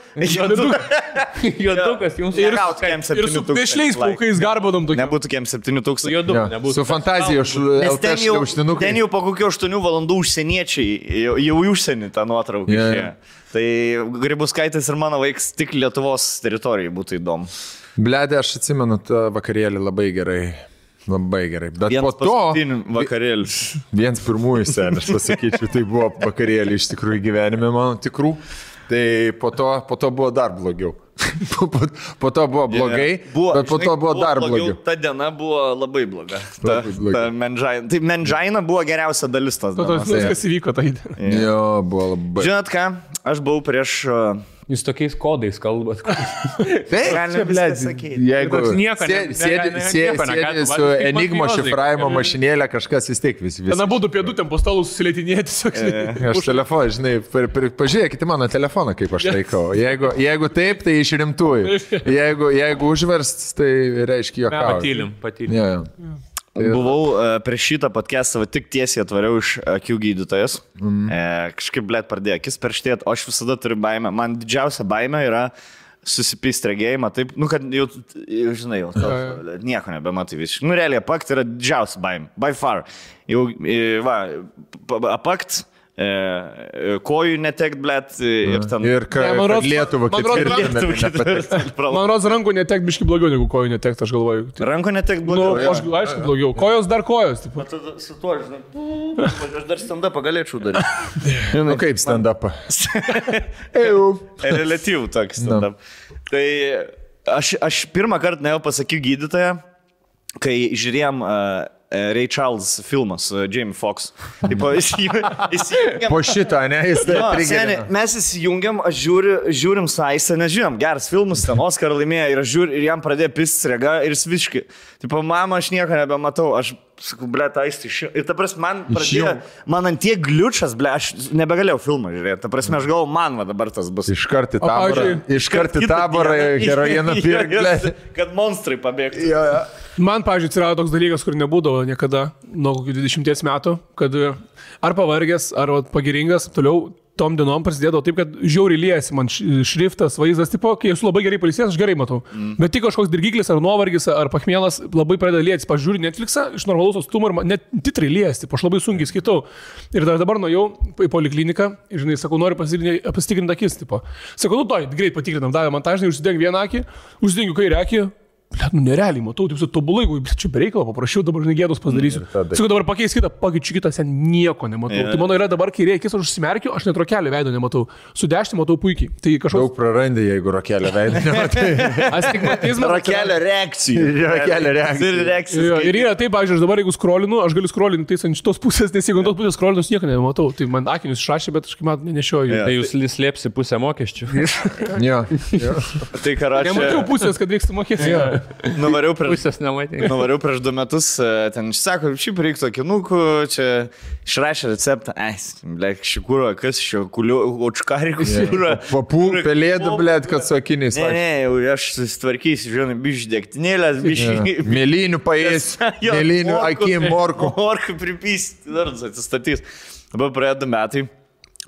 Juodukas jums Ir gautų kem Ir su 7000. laikų. plaukais garbodom tokiu. Nebūtų kem 7000. su juodu. Jo. nebūtų. Su fantazija už Nes LT ten jau, šliauštinukai. ten jau po kokių 8 valandų užsieniečiai jau, į užsienį tą nuotrauką išėjo. Tai Gribuskaitis ir mano vaikas tik Lietuvos teritorijai būtų įdomu. Bledė, aš atsimenu tą vakarėlį labai gerai. Labai gerai. Bet Vienas po to, vakarėlis. viens pirmųjų sen, aš pasakyčiau, tai buvo vakarėlį iš tikrųjų gyvenime mano tikrų. Tai po to, po to buvo dar blogiau. po, po, po to buvo blogai, Buvo, bet po žinai, to buvo dar blogiau. Ta diena buvo labai bloga. Ta, Labai bloga. ta menžaina. Tai menžaina buvo geriausia dalis tos dienos. kas įvyko tai. Jo, buvo labai. Žinot ką, aš buvau prieš... uh, Jūs tokiais kodais kalbat. Taip, Galim čia, viską blėt, sakyti. Jeigu nieko ne- sėdi, ne- sėdi, nieko sėdi su enigmo šifravimo mašinėlė, kažkas vis tiek visi. Ten visi. būtų pėdų ten po stalų susilietinėti žinai. Aš telefoną, žinai, pažiūrėkite mano telefoną, kaip aš laikau. Jeigu, jeigu taip, tai iš rimtųjų. Jeigu, jeigu užverst, tai reiškia jokauju. Patylim, patylim. Jo, jo. Buvau uh, prieš šitą podcastą, tik tiesiai atvariau iš akių gydytojas. Mm. E, kažkaip, blėt, pradėjo akis perštėti, o aš visada turiu baimę. Man didžiausia baimė yra susipist regėjimą, taip, nu, kad jau, žinai, jau to, nieko nebematai visiškai. Nu, realiai, apakt yra didžiausia baimė, by far. Jau, e, va, pa- apakt, e, e, kojų netekt, blėt, e, ir ten. Ir ką Ne, man rodos- Lietuvą ketvirtą. Man rodos rankų netek biški blogiau negu kojų netek, aš galvoju. Ranko netekt Nu, blogiau. aš aišku blogiau. Kojos dar kojos. Tipo. Tada su tuo, žinai, aš dar stand-upą galėčiau daryti. Nu kaip stand-upą? Relatyvų toks stand-up. Tai aš, aš pirmą kartą nuėjau pasakyti gydytoją, kai žiūrėjom uh, e, Ray Charles filmas su Jamie Fox. Tipo, jis įsijungia. Po šito, ne, jis tai Jo, seni, trigerino. mes įsijungiam, aš žiūriu, žiūrim Saisą, nežinom, geras filmas, ten Oscar laimėjo ir aš žiūriu, ir jam pradėjo pistis rega ir jis viški. Tipo, mama, aš nieko nebematau, aš sakau, ble, taisti iš... Ir ta prasme, man pradėjo, man ant tiek gliučas, ble, aš nebegalėjau filmą žiūrėti. Ta prasme, aš galvoju, man va dabar tas bus. Iš karto į O, taborą. pavyzdžiui, Iš karto į Kitą taborą heroiną Jo, pirklę. Kad monstrai pabėgtų. Jo, jo. Man, pavyzdžiui, atsirado toks dalykas, kur nebūdavo niekada nuo kokių 20 metų, kad ar pavargęs, ar pagiringas, toliau tom dienom prasidėdavo taip, kad žiauriai liejasi man šriftas, vaizdas, tipo, kai esu labai gerai palisėjęs, aš gerai matau. Mm. Bet tik kažkoks dirgiklis ar nuovargis ar pachmielas labai pradeda liejasi. Pažiūrėjau Netflixą iš normalaus atstumo ir man net titrai liejasi, aš labai sunkiai skaitau. Ir dar dabar nuėjau į polikliniką ir, žinai, sakau, noriu pasitikrinti akis, tipo. Sakau, nu, toj, greit patikrinam, davė man tą, žinai, užsideng vieną akį, užsidengiu kairę akį. Blet, nu nerealiai matau, taip su tobulai, jeigu čia bereikalo paprašiau, dabar žinai gėdos padarysiu. Tada- Sakau, dabar pakeis kitą, pakeičiu kitą, sen nieko nematau. Yeah. Tai mano yra dabar kairė akis, aš užsimerkiu, aš net rokelio veido nematau. Su dešinė matau puikiai. Tai Daug kažkoks prarandė, jeigu rokelio veidą nematai. astigmatizmas. Rakelio reakcijų. Ir reakcijų. Jo, ir yra taip, pavyzdžiui, aš dabar jeigu skrolinu, aš galiu skrolinti tais ant šitos pusės, nes jeigu ant tos pusės skrolinu, aš nieko nematau. Tai man akinius išrašė, bet aš kaip man nenešioju. Yeah. Tai jūs slėpsi pusę mokesčių. Jo, jo. Tai Nemačiau karačiai. pusės, kad reiks mokėti. Nuvariau prieš Pusės nematė. Nuvariau prieš du metus, e, ten sako, šiaip reiktų akinukų, čia išrašė receptą, es, blek, šikūro, kas šio, kuliu, očkarikų, šikūro. Papų, pelėdų, blėt, kad su akiniais. Ne, ne, jau aš susitvarkysiu, žinai, biš degtinėlės, biš... Mėlynių paės, mėlynių akim, morkų. Morkų pripysti, dar atsistatys. Dabar praėjo du metai,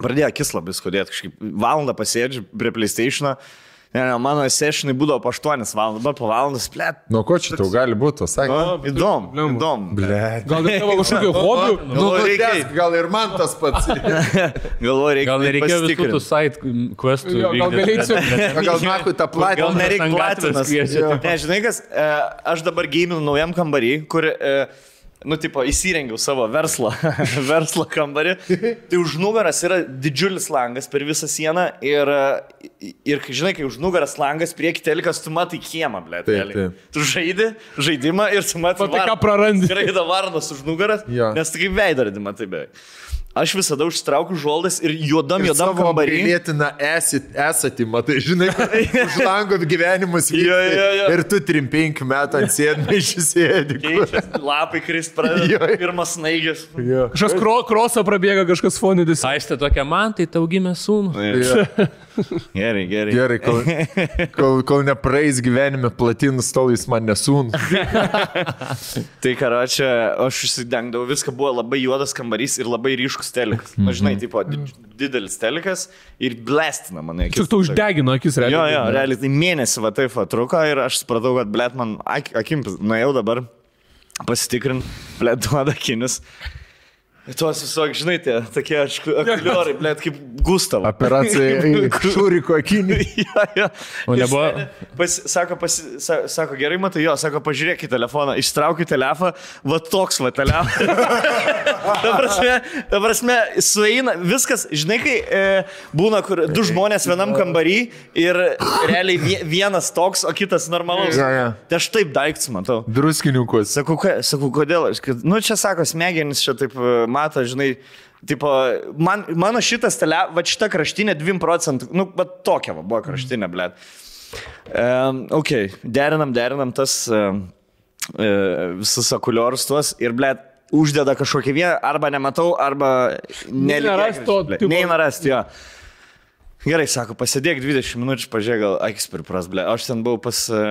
pradėjo akis labai skaudėti, kažkaip valandą pasėdžiu prie PlayStation. Ne, ne, mano sessionai būdavo po 8 valandas, dabar po valandas, blėt. Nuo ko čia tau gali būti, sakė? Įdomu, įdomu. Blėt. Gal dėl tavo kažkokio hobių? Nu, Galvoju, reikia- gal ir man tas pats. Galvoju, reikia. Gal nereikėjo visų tų side questų. Gal galėčiau. Gal nakui tą Gal platį. nereikia platinas. kviečia. Ne, žinai kas, e, aš dabar gėminu naujam kambarį, kur, e, nu, tipo, įsirengiau savo verslą, verslo kambarį. Tai už nugaras yra didžiulis langas per visą sieną ir, ir žinai, kai už nugaras langas, prieki telikas, tu matai kiemą, ble. Taip, taip. Tu žaidi žaidimą ir tu matai, Matai, ką prarandi. Skraida varnas už nugaras, Jo. nes kaip veidrodį matai beveik. Aš visada užsitraukiu žuoldas ir juodam, juodam Savo kambarį. apgailėtiną esi- esatį, matai, žinai, už lango gyvenimus Jo, jo, jo. Ir tu 3-5 metų ant sėdmai išsėdi. Keičiasi, lapai krist pradeda. Pirmas snaigės. Kažkas kro, krosą prabėga, kažkas fonidis. Aistė tokia, man tai tau gimė sūnus. Gerai, gerai. Gerai, kol, kol, kol nepraeis gyvenime platinus tol jis man nesūnus. Tai karo, čia aš užsidengdavau, viską buvo labai juodas kambarys ir labai ryškus telikas. Na, žinai, tipo, did- didelis telikas ir blestina mane. Tik tu uždegino akis, Jo, realiai. jo, realiai tai mėnesį va taip va truko ir aš supratau, kad blėt man ak akim, nuėjau dabar pasitikrinti, blėt duoda akinis. Tuos visokie, žinai, tie tokie akuliuorai, blėt kaip Gustav. Operacija į šūriko akinį. jo, jo. O nebuvo- Pas, sako, pasi, sa, sako, gerai, matai, jo, sako, pažiūrėk į telefoną, ištraukiu telefoną, va toks va telefonas. ta prasme, ta prasme, sueina, viskas, žinai, kai e, būna, kur du žmonės vienam kambarį ir realiai vie- vienas toks, o kitas normalus. Jo, jo. Tai aš taip daiktus matau. Druskiniukus. Sakau, ka, sakau kodėl? Aš, kad, nu, čia sako, smegenys čia taip e, mato, žinai, tipo, man, mano šitas tele, va šita kraštinė 2 procentų, nu, va tokia va, buvo kraštinė, blėt. Um, ok, derinam, derinam tas um, uh, visus akuliorus tuos ir, blėt, uždeda kažkokį vieną, arba nematau, arba tipo- Neina rasti, jo. Gerai, sako, pasėdėk 20 minučių, pažiūrėk, gal akis pripras, ble. Aš ten buvau pas, e,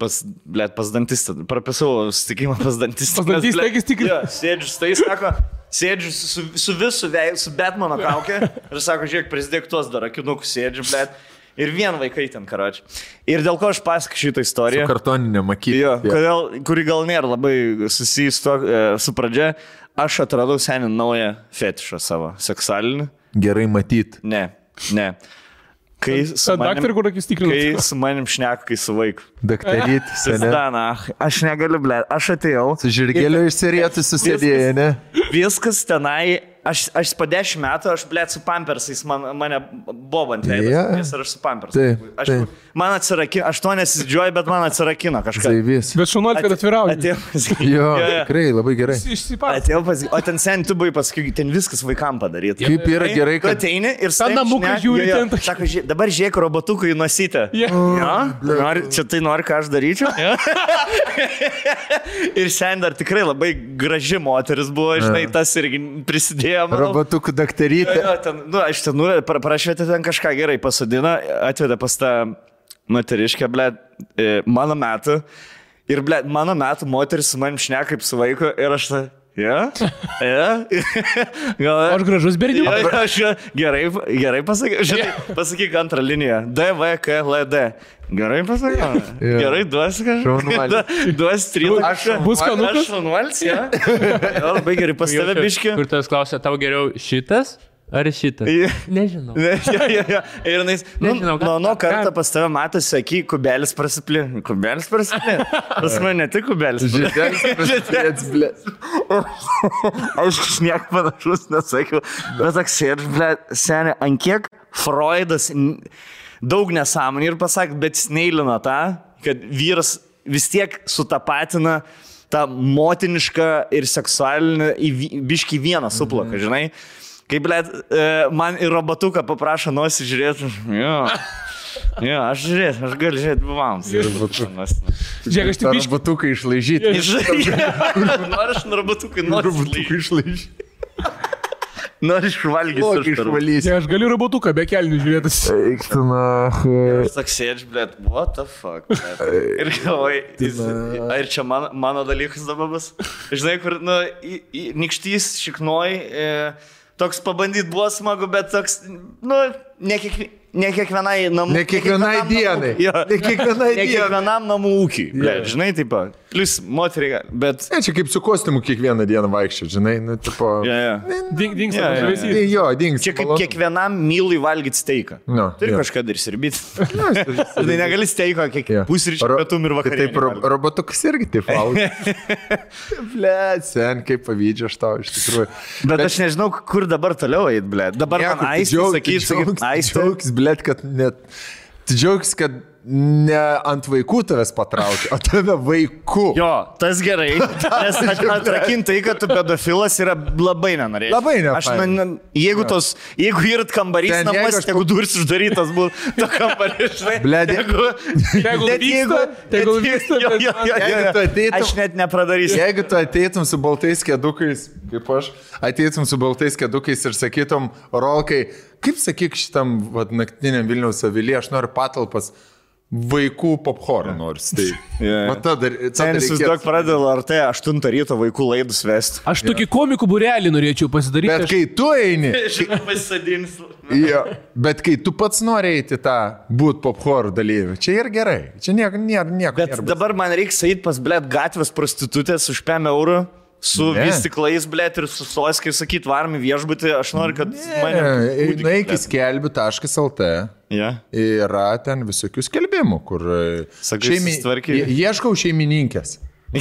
pas, ble, pas dantistą, prapisau susitikimą pas dantistą. Pas dantistą akis Jo, sėdžiu, tai sako, sėdžiu su, su visu veidu, su Batmano kaukė ir sako, žiūrėk, prisidėk tuos dar akinukus, sėdžiu, ble. Ir vien vaikai ten karoči. Ir dėl ko aš pasakoju šitą istoriją. Kartoninė makyti. Jo, kodėl, kuri gal nėra labai susijus to, e, su pradžia, aš atradau seniai naują fetišą savo, seksualinį. Gerai matyti. Ne, ne. Kai su Ta daktarė, kur akis kai tikrina. su manim šneka, kai su vaiku. Daktaryti, seniai. Aš negaliu, ble, aš atėjau. Su žirgeliu išsirietų susėdėję, ne? Viskas tenai aš, aš po 10 metų, aš, blėt, su pampersais man, mane bobant Jo. veidas. Ir aš su pampersais. Taip, Aš, taip. man atsirakino, aš to nesidžiuoju, bet man atsirakino kažką. Zaivis. Bet šaunuolė, kad atvirauja. Atėjau pas Jo, tikrai labai gerai. Atėjau pas O ten sen tu buvai paskui, ten viskas vaikam padaryti. Kaip yra gerai, Tu kad... ateini ir Tą namuką žiūri ten. Sako, žiūrėk, dabar žiūrėk, robotukai nusytė. Jo. Ja, nori, čia tai nori, ką aš daryčiau. Ir sen dar tikrai labai graži moteris buvo, žinai, tas irgi prisidėjo. Manau. Robotukų daktarytė. Jo, ten, nu, aš ten, nu, prašvietė ten kažką gerai pasodina, atvedė pas tą moteriškę, ble, mano metų. Ir, ble, mano metų moteris su manim šneka kaip su vaiku ir aš ta, ja, ja. Gal, Aš gražus berniukas. Ja, ja, aš gerai, gerai pasakyk, žinai, pasakyk antrą liniją. D, V, K, L, D. Gerai pasakyk. Jo. Gerai, duos kažką. Duos trylą. Aš Bus skanukas? Aš šaunuolis, ja. Jo, Labai gerai pas tave biški. Kur tas klausia, tau geriau šitas ar? Ja. Nežinau. Ne, ja, ja, ja. Ir jis, nu, Nežinau, ką- nuo ką- karto pas tave matosi, saky, kubelis prasiplė. Kubelis prasiplė. Pas mane ne tik kubelis. Žydėlis, blė. Aš niek panašus nesakiau. Bet toks sėdž, ble, seniai, ant kiek Freudas daug nesąmonį ir pasakė, bet jis neįlina tą, kad vyras vis tiek sutapatina tą motinišką ir seksualinį į biškį vieną suplaką, žinai. Kaip, ble, man ir robotuką paprašo nosi žiūrėti. Jo. Jo, aš žiūrėsiu, aš galiu žiūrėti buvams. Žiūrėk, aš tik biškai. Robotukai išlaižyti. Noriu aš robotukai, noriu Robotukai išlaižyti. Noriu išvalgyti. Žiūrėk, aš galiu robotuką be kelnių žiūrėtis. Eiktina. Aš toks sėdžiu, blėt, what the fuck. blet. Ir galvoju, ar čia mano, mano dalykas dabar bus? Žinai, kur, nu, nikštys, šiknoj, e, toks pabandyti buvo smagu, bet toks, nu, ne, kiekvi, ne kiekvienai namų. Ne kiekvienai kiekvienam dienai. namų- Jo. Ne kiekvienai Ne dienai. kiekvienam namų ūkiui. Yeah. Žinai, taip, pat. Plus moteriai, bet... Ne, čia kaip su kostiumu kiekvieną dieną vaikščiai, žinai, nu, tipo. Yeah, yeah. Ding, jo, jo. žavesys. Tai Jo, dings. Čia kaip kiekvienam mylui valgyti steiką. No, Turi jo. kažką ir sirbyti. Tai negali steiko kiek Jo. pusryčių, pietum ir tai vakarienę. Taip, ro robotukas irgi taip valgo. Ble, sen, kaip pavydžiu aš tau iš tikrųjų. Bet aš nežinau, kur dabar toliau eit, ble. Dabar man džiaug- sakyti, aistė. Džiaugs, blėt, kad net. Džiaugs, kad ne ant vaikų tavęs patraukia, o tave vaikų. Jo, tas gerai. Nes aš atrakintai, kad tu pedofilas yra labai nenorėjau. Labai Aš, nefaina. na, jeigu, tos, jeigu yra kambarys Ten, jeigu namuose, aš jeigu duris uždarytas būtų, to kambarys, žinai. Blet, jeigu, jo, bet jo, jo, Jeigu jo, tu jo. ateitum- Aš net nepradarysiu. Jeigu tu ateitum su baltais kėdukais, kaip aš, ateitum su baltais kėdukais ir sakytum, rolkai, kaip sakyk šitam vat, naktiniam Vilniaus avilyje, aš noriu patalpas vaikų popcorn nors. Tai, yeah. tada, tada Sen įsivaizduok, pradeda LRT 8 ryto vaikų laidus vesti. Aš tokį komikų burelį norėčiau pasidaryti. Bet aš- kai tu eini, Pasisadins. jo, bet kai tu pats nori eiti tą būt popcorn dalyvių, čia ir gerai. Čia nieko, nieko, nieko. Bet nėra dabar man reikia eiti pas, blėt, gatvės prostitutės už 5 eurų. Su Ne. vystiklais, blėt, ir su soskiai, sakyt, varom į viešbutį, aš noriu, kad mane... Ne, Nueik į blet. skelbiu.lt. Ja. Yra ten visokių skelbimų, kur e, Sakai, ie- ieškau šeimininkės.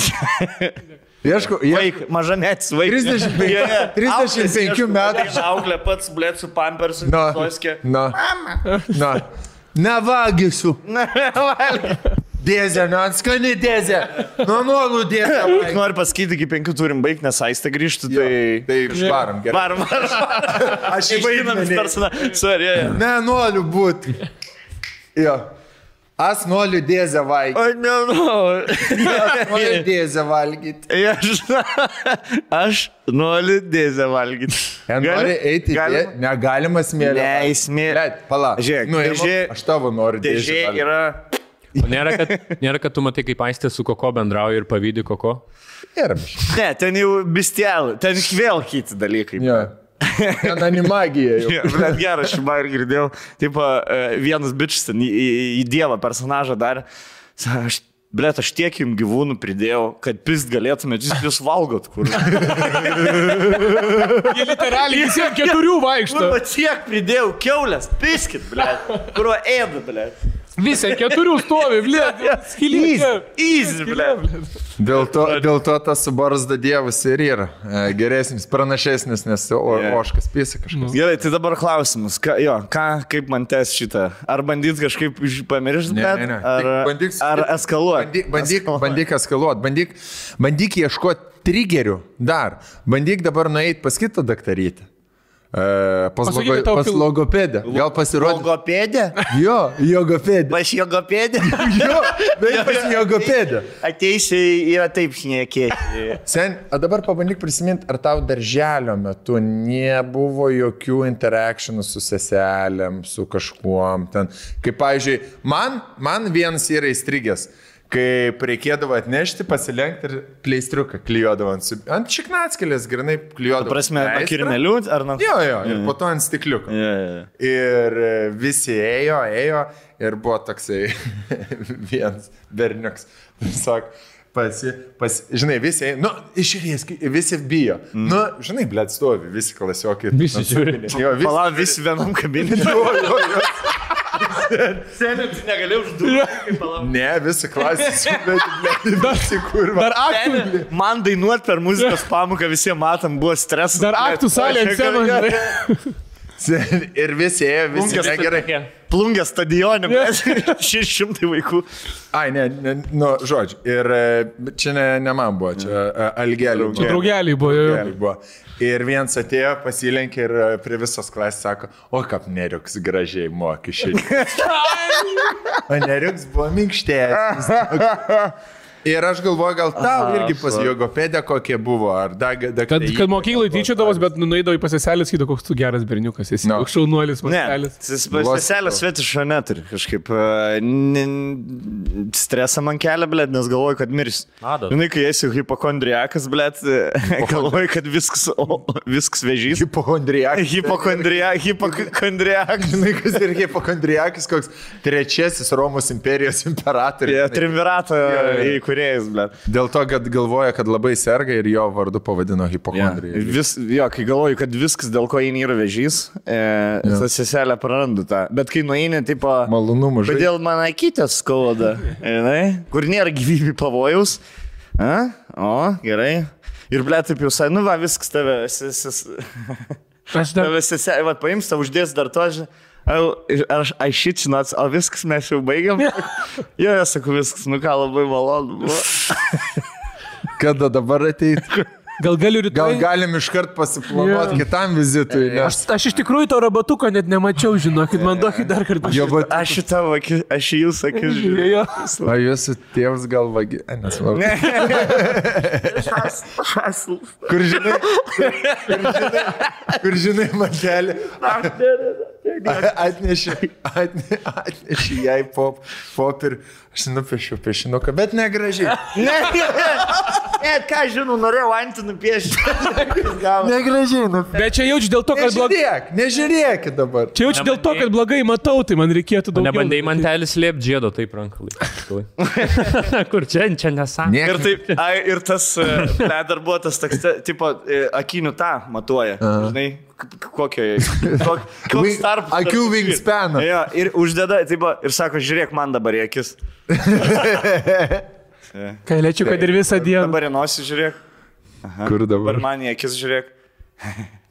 Ieškau, ie... Vaik, mažamets, vaikas. 35 35 metų. Auklė pats, blėt, su pampersu, Na, soskė. na, na. Nevagysiu. Dėzė, nu atskani dėzė. Nu, nuolų dėzė. Noriu pasakyti, iki penkių turim baigti, nes aistė grįžtų, tai... Tai išvarom, gerai. Varom, varom. Aš įvainam personą. Sorry. Ne, noriu būti. Jo. Aš noriu dėzę valgyti. O, nenoriu. Aš noriu dėzę valgyti. Aš, aš noriu dėzę valgyti. Nori eiti Galima? dė- Negalima smėlio. Ne. Blet, pala. Žiūrėk, nu, dėžė- aš tavo noriu dėžę. Dėžė yra... O nėra, kad, nėra, kad tu matai, kaip aistė su koko bendrauja ir pavydį koko? Biškį. Ne, ten jau bistel, ten vėl kiti dalykai. Jo. Ten animagija jau. Bet gerai, aš šimą ir girdėjau, taip, vienas bičias ten į, į, į dievą personažą dar. Aš, Blet, aš tiek jums gyvūnų pridėjau, kad pist galėtumėt, jūs jūs valgot kur. Jie literaliai visi ant keturių vaikšto. Nu, bet tiek pridėjau, keulės, piskit, blet. Kurio ėda, blet. Visi keturių stovi, blė. Easy, ble. Dėl to, dėl to tas barzda dievas ir yra e, geresnis, pranašesnis, nes o, Yeah. oškas pisa kažkas. Gerai, tai dabar klausimus. Ką, jo, ką, kaip man tes šitą? Ar bandyt kažkaip pamiršti, Ne, bet, ne, ne. ar, Tik bandyk- ar eskaluoti? Bandyk, bandyk, bandyk eskaluoti, bandyk, bandyk ieškoti trigerių dar. Bandyk dabar nueiti pas kitą daktarytę. E, pas, logo, pas logopedę. Gal pasirodė. Logopedė? Jo, jogopedė. Pas jogopedė? Jo, bet pas jogopedė. Ateisi yra taip šnekėti. Sen, o dabar pabandyk prisiminti, ar tau darželio metu nebuvo jokių interakcijų su seselėm, su kažkuom ten. Kaip, pavyzdžiui, man, man vienas yra įstrigęs. Kaip reikėdavo atnešti, pasilenkti ir pleistriuką klijuodavo ant, ant šiknatskėlės, grinai klijuodavo. Prasme, nuo pleistrą. kirmelių ar nuo... Jo, jo, ir po to ant stikliuko. Jo, jo, jo. Ir e, visi ėjo, ėjo ir buvo toksai vienas berniuks. Tiesiog pasi, pasi, žinai, visi, ėjo, nu, išrės, visi bijo. Mm. Nu, žinai, blėt stovi, visi klasiokai. Visi žiūri. Jo, visi. Pala, visi vienam kabinete. Seniai, tu negali užduoti. Ne, visi klasės, bet visi kur. Dar aktų, Man dainuot per muzikos pamoką visiems matom, buvo stresas. dar aktų salė ant scenos. Ir visi ėjo, visi Plungės negerai. Plungė stadione, 600 vaikų. Ai, ne, ne, nu, žodžiu. Ir e, čia ne, ne man buvo, čia e, Algelių. Čia Draugeliai buvo. jo. Gerai buvo. Ir vienas atėjo, pasilenkė ir e, prie visos klasės sako, o kaip neriuks gražiai moki šiandien. o neriuks buvo minkštesnis. Ir aš galvoju, gal tau irgi pas jogopėdę kokie buvo, ar dar... Da, Kad, kad mokyklai tyčiodavos, bet nueidavo į paseselį, sakydavo, koks tu geras berniukas esi. No. No. Šaunuolis, Ne, paselis. seselės svetišo neturi. Kažkaip e, stresą man kelia, blėt, nes galvoju, kad mirs. Žinai, kai esi hipokondriakas, blėt, galvoju, kad viskas, o, viskas vežys. Hipokondriakas. Hipokondria, hipokondriakas. Žinai, kas ir hipokondriakas, koks trečiasis Romos imperijos imperatorius. Yeah, Triumvirato Jo, įkūrėjas, blėt. Dėl to, kad galvoja, kad labai serga ir jo vardu pavadino Yeah. hipokondriją. Vis, jo, kai galvoju, kad viskas, dėl ko jin yra vežys, e, Jo. tas seselė prarandu tą. Bet kai nueini, tipo, Malonumų žodžiu. kodėl man akytės skauda, kur nėra gyvybė pavojaus. A? O, gerai. Ir ble, taip jau sai, nu va, viskas tave, Aš dar. tave seselė, va, paims, tau uždės dar to, žinai. Ar aš, aš šit žinot, o viskas mes jau baigiam? jo, jo, sakau, viskas, nu ką, labai malonu. Kada dabar ateit? Gal galiu rytoj. Gal galim iškart pasiplanuoti Jo. kitam vizitui, nes Aš, aš iš tikrųjų to robotuko net nemačiau, žinokit, man duokit dar kartą. jo, bet Aš šitą, akį- aš į jūsų akis žiūriu. Jo. O jūsų tėvas gal vagi... Nesvarbu. Kur žinai, kur, kur žinai, kur žinai mantelį. Atneši, atne, atneši jai pop, pop ir aš nupiešiu piešinuką, bet negražiai. Ne, ne, ne, ką žinau, norėjau antį nupiešti. Negražiai nupiešiu. Bet čia jaučiu dėl to, kad blogai. Nežiūrėk, nežiūrėkit dabar. Čia jaučiu dėl to, kad blogai matau, tai man reikėtų daugiau. Nebandai mantelį slėpti žiedo taip rankalai. Kur čia, čia nesąmonė. Ir, taip, ai, ir tas, ne, dar buvo tas, toks, tipo, e, akinių tą matuoja. Žinai, kokio, kok, koks Wing- tarpas. akių wingspaną. Jo, ir uždeda, taip, ir sako, žiūrėk man dabar į akis. Kai lėčiau, kad ir visą dieną. Dabar į nosį žiūrėk. Kur Dabar dabar? man į akis žiūrėk.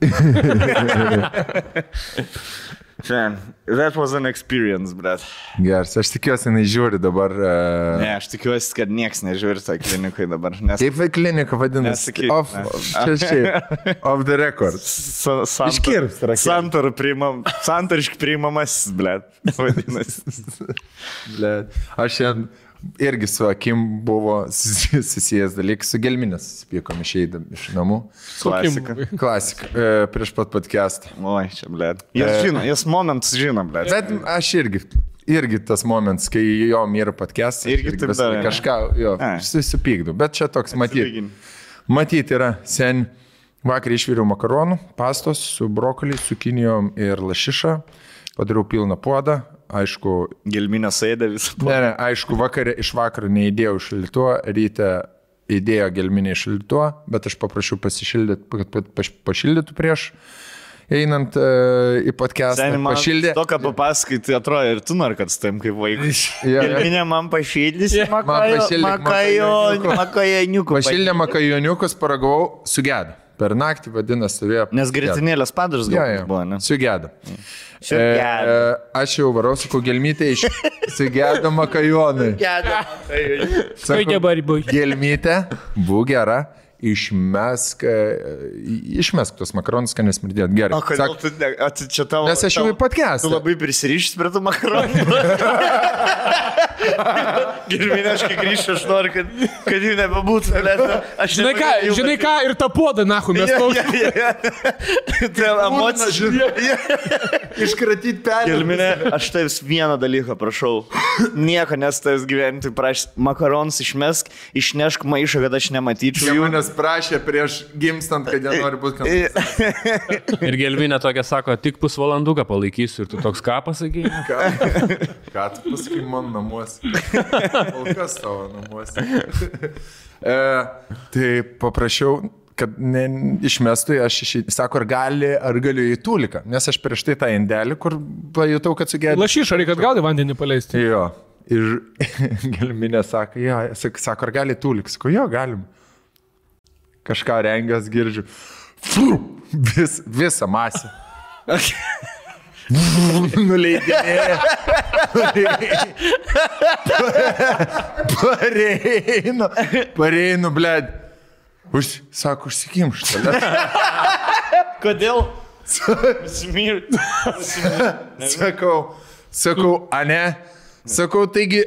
Šiandien. That was an experience, bet. Geras, aš tikiuosi, jinai žiūri dabar. Uh... Ne, aš tikiuosi, kad niekas nežiūri tą klinikai dabar. Nes Kaip klinika vadinasi? Nesakyk, Off, ne. čia šiaip. Off the record. Iškirps rakelę. Santor priimam, santariškai priimamas, blėt. Vadinasi. Blet. Aš šiandien irgi su Akim buvo susi- susijęs dalykas, su gelminės spykom išeidami iš namų. Klasika. Klasika, e, prieš pat podcastą. Oi, čia, blėt. Jis žino, jis momentus žino, blėt. Bet aš irgi, irgi tas momentas, kai jo yra podcastas, Irgi taip darai, ne? kažką, jo, Ai. susipykdu. Bet čia toks matyti. Matyti yra sen. Vakar išviriau makaronų, pastos su brokoliais, cukinijom ir lašiša. Padariau pilną puodą. Aišku, Gelminė sėdė visą. Ne, ne, aišku, vakarė iš vakaro neįdėjau šiltuo, ryte įdėjo gelminį šiltuo, bet aš paprašiau pasišildyti, kad pa- paš- pašildytų prieš. einant e, į podcastą. Seniai man Pašildė. To, ką papasakai, atrodo ir tu nori, kad su tam kaip vaikas. Jo. Gelminė man pašildys, Man pašildė makajoniuku. makajoniukų. Pašildė makajoniukus, paragavau, sugėda. Per naktį vadinasi, stovėjo. Nes gritinėlės padaras Ja, gal ja. buvo, ne? Sugėda. Sugėda. E, aš jau varau, sakau, gelmytė iš sugėdo makajonai. Sakau, Kaip dabar buvai? Gelmytė, būk gera, išmesk, e, išmesk tos makaronus, kad nesmirdėt. Gerai. O kodėl Sak- tu, ne, čia tavo... Nes aš jau į podcastą. Tu labai prisirišęs prie tų makaronų. Girminė, aš kai grįžtu, aš noriu, kad, kad jų nebebūtų. nes Aš Žinai ką, žinai ką, ir tą puodą, nahu, mes ja. Tai emocija. Iškratyti pelę. Gelminė, aš tavęs vieną dalyką prašau. Nieko nestais gyventi, prašau, makaronus išmesk, išnešk maišą, kad aš nematyčiau jų. manęs prašė prieš gimstant, kad jie nori būti kandidatai. Ir gelvinė tokia sako, tik pusvalanduką palaikysiu ir tu toks ką pasakai. Ką, ką tu pasakai man namuose? Kol kas tavo namuose. e, tai paprašiau, kad ne, išmestų, aš iš, sako, ar, gali, ar galiu į tūliką, nes aš prieš tai tą indelį, kur pajutau, kad sugėdė. Lašyšą reikia atgal vandenį paleisti. Jo. Ir gelminė sako, jo, sak- sako, ar gali tūlik? Sako, jo, galim. Kažką rengęs girdžiu. Fu, vis, visą masę. Nuleidinėja. Pareinu. Pareinu, bled. Už, sako, užsikimš. Kodėl? Smir. Sakau, sakau, a ne? Sakau, taigi,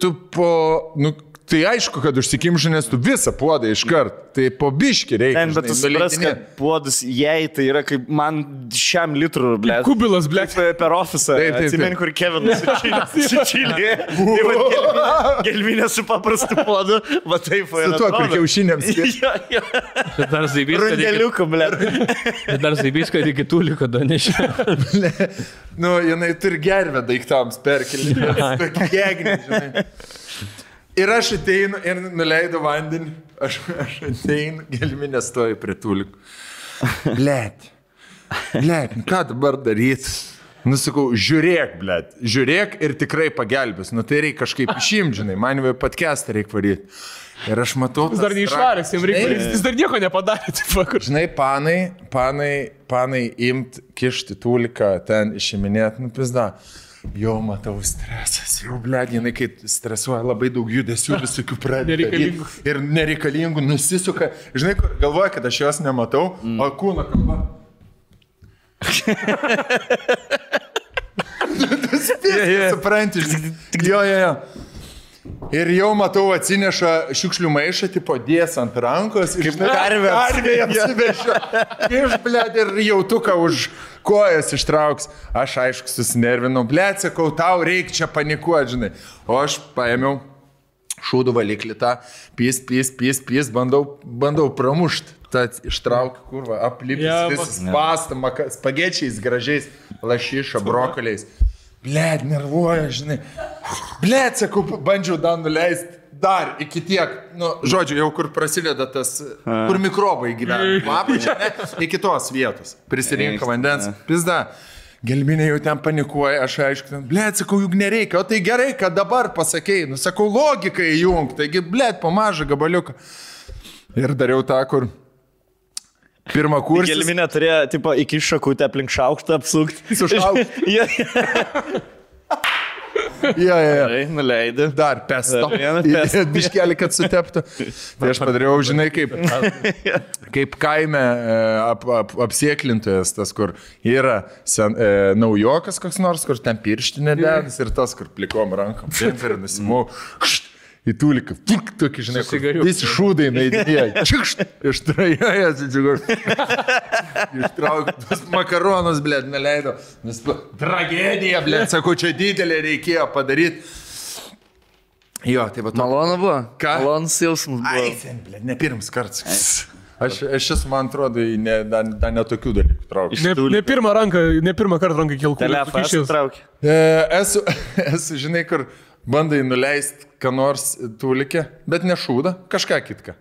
tu po, nu, tai aišku, kad užsikimši, nes tu visą puodą iškart. Tai po biški reikia. Ten, bet tu nuleidinėt. kad puodus jai tai yra kaip man šiam litrų, ble. Kubilas, ble. Per ofisą. Taip, taip, Atsimeni, kur Kevinas. Su čilė. Tai su paprastu puodu, va taip. va, Su tuo, kur jo. Bet dar zaibys, Rundeliuku, ble. bet dar zaibys, kad iki tų liko danešė. Nu, jinai turi gervę daiktams perkelti. Gegnė, žinai. Ir aš ateinu ir nuleidau vandenį. Aš, aš ateinu, gelminė stoju prie tūlikų. Blet. Blet, nu ką dabar daryti? Nusakau, žiūrėk, blet, žiūrėk ir tikrai pagelbės. Nu tai reikia kažkaip išimti, žinai, man jau podcastą reikia varyti. Ir aš matau. Jis dar neišvaręs, jam reikia. Jis dar nieko nepadarė, taip vakar. Žinai, panai, panai, panai imt, kišti tūliką, ten išiminėti, nu pizda. Jau matau stresas, jau blėdinai, kai stresuoja labai daug judesių, visokių pradeda. Nereikalingų. daryt Ir nereikalingų nusisuka. Žinai, galvoja, kad aš jos nematau, mm. o kūno kalba. yeah, Supranti, žinai. Jo, jo, jo. Ir jau matau atsineša šiukšlių maišą, tipo dės ant rankos. Kaip karvė Karvė apsivežė. Iš, blėt, ir jautuką už kojas ištrauks. Aš aišku susinervinau, blėt, sakau, tau reikia čia panikuoti, žinai. O aš paėmiau šūdų valiklį tą, pys, pys, pys, pys, bandau, bandau pramušti. Tad ištraukiu, kurva, aplipęs Ja, visas pastą, spagečiais, gražiais, lašiša, brokoliais. Blet, nervuoja, žinai. Blet, sakau, bandžiau dar nuleisti. Dar iki tiek, nu, žodžiu, jau kur prasideda tas, kur mikrobai gyvena. Apačia, ne, iki tos vietos. Prisirinka vandens. Pizda. Gelminė jau ten panikuoja, aš aišku, ten, blėt, sakau, juk nereikia, o tai gerai, kad dabar pasakėjai, nu, sakau, logiką įjung, taigi, blėt, po mažą gabaliuką. Ir dariau tą, kur pirmą kursą. Gelminė turėjo, tipo, iki šakutę aplink šaukštą apsukti. Su šaukštu. Jo, Ja, ja, ja. Gerai, nuleidai. Dar pesto. Biškelį, kad suteptų. Tai aš padariau, žinai, kaip, kaip kaime e, ap, ap, apsieklintojas, tas, kur yra sen, e, naujokas koks nors, kur ten pirštinė dedas ir tas, kur plikom rankom. Ir nusimau. Į tūliką, tik tokį, žinai, kur visi šūdai naidinėja. Čikšt, ištrajojas, džiugur. Ištrauk tos makaronus, blėt, neleido. Nes tragedija, blėt, sakau, čia didelė reikėjo padaryti. Jo, tai va. Malonu buvo. Ką? Malonus jausmas buvo. Ai, sen, blėt, ne pirmas kartas. Aš, aš esu, man atrodo, ne, dar, dar netokių dalykų traukiu. Ne, ne pirmą ranką, ne pirmą kartą ranką kilku. Telefoną traukė. E, esu, esu, žinai, kur bandai nuleisti ką nors tūlikė, bet ne šūdą, kažką kitką.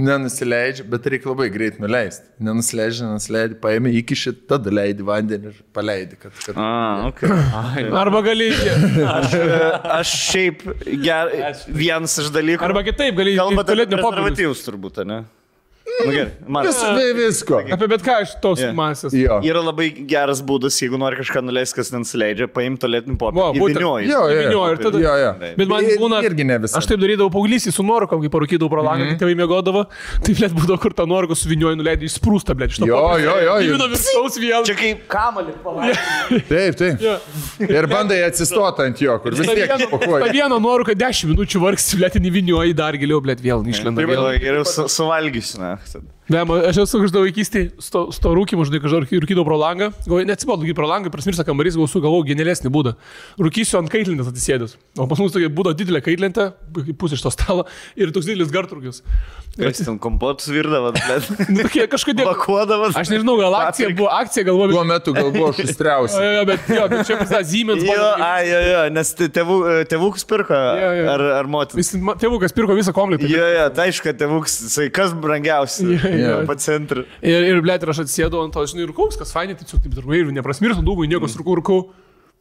Nenusileidžia, bet reikia labai greit nuleisti. Nenusileidžia, nenusileidžia, paėmė iki šitą, tada leidi vandenį ir paleidi. Kad, kad... A, ok. Arba gali, Aš, aš šiaip ger, vienas iš dalykų. arba kitaip gali Kalbate apie tualetinio popieriaus. prezervatyvus turbūt, ne? Nu, gerai, man. Vis, vi- visko. Apie bet ką iš tos Jo. masės. Jo. Yra labai geras būdas, jeigu nori kažką nuleisti, kas nenusileidžia, paimti tualetinį Va, popierį. būtent. įvynioji. Jo, jo, ir tada- Jo, jo. Bet man Ir- būna... Irgi ne visą. Aš taip darydavau paauglysį su nuorokom, kai parūkydavau pro langą, Mhm. kai tėvai mėgodavo. Tai blėt būdavo, kur tą nuoroką suvinioji, nuleidai įsprūstą, blėt, iš to. Jo, jo, jo, jo. Įvino viršaus vėl. Čia kaip kamalį palaidai. Taip, taip. Jo. Ir bandai atsistoti ant jo, kur vis tiek pakuoji. viena nuoroka 10 minučių vargsi, blėt, įvinioji dar giliau, blėt, vėl išlenda. vėl. Geriau su- suvalgysiu, na. Ne, man- aš esu kažkada vaikystėje, su to rūkymu, žinai, kažkur rūkydavau pro langą. Neatsibodu, rūkyti pro langą, prasmirsta kambarys, gausu, galvoju, genialesnį būdą. Rūkysiu ant kaitlintės atsisėdęs. O pas mus tokia būdo didelė kaitlintė, pusė iš to stalo ir toks didelis gartrūkis. Kas ten kompotus virdavo, bet Nu, tokie kažkodėl. pakuodavo. Aš nežinau, gal akcija Paprika. buvo, akcija galvoju. Tuo metu gal buvo šustriausia. Jo, jo, bet, jo, bet čia pas Siemens. Jo, a, jo, jo, nes tėvų, tėvukus pirko Jo, jo. ar, ar ma- Tėvukas pirko visą komplektą. Jo, jo, tai aišku, kad tėvuks, jisai kas brangiausia. Jo, jo. Pa centrą. Ir, ir blėt, ir aš atsėdau ant to, žinai, ir koks, kas fainai, tai tiesiog taip darbai, ir neprasmirsiu dūmų, nieko surkau, rūkau.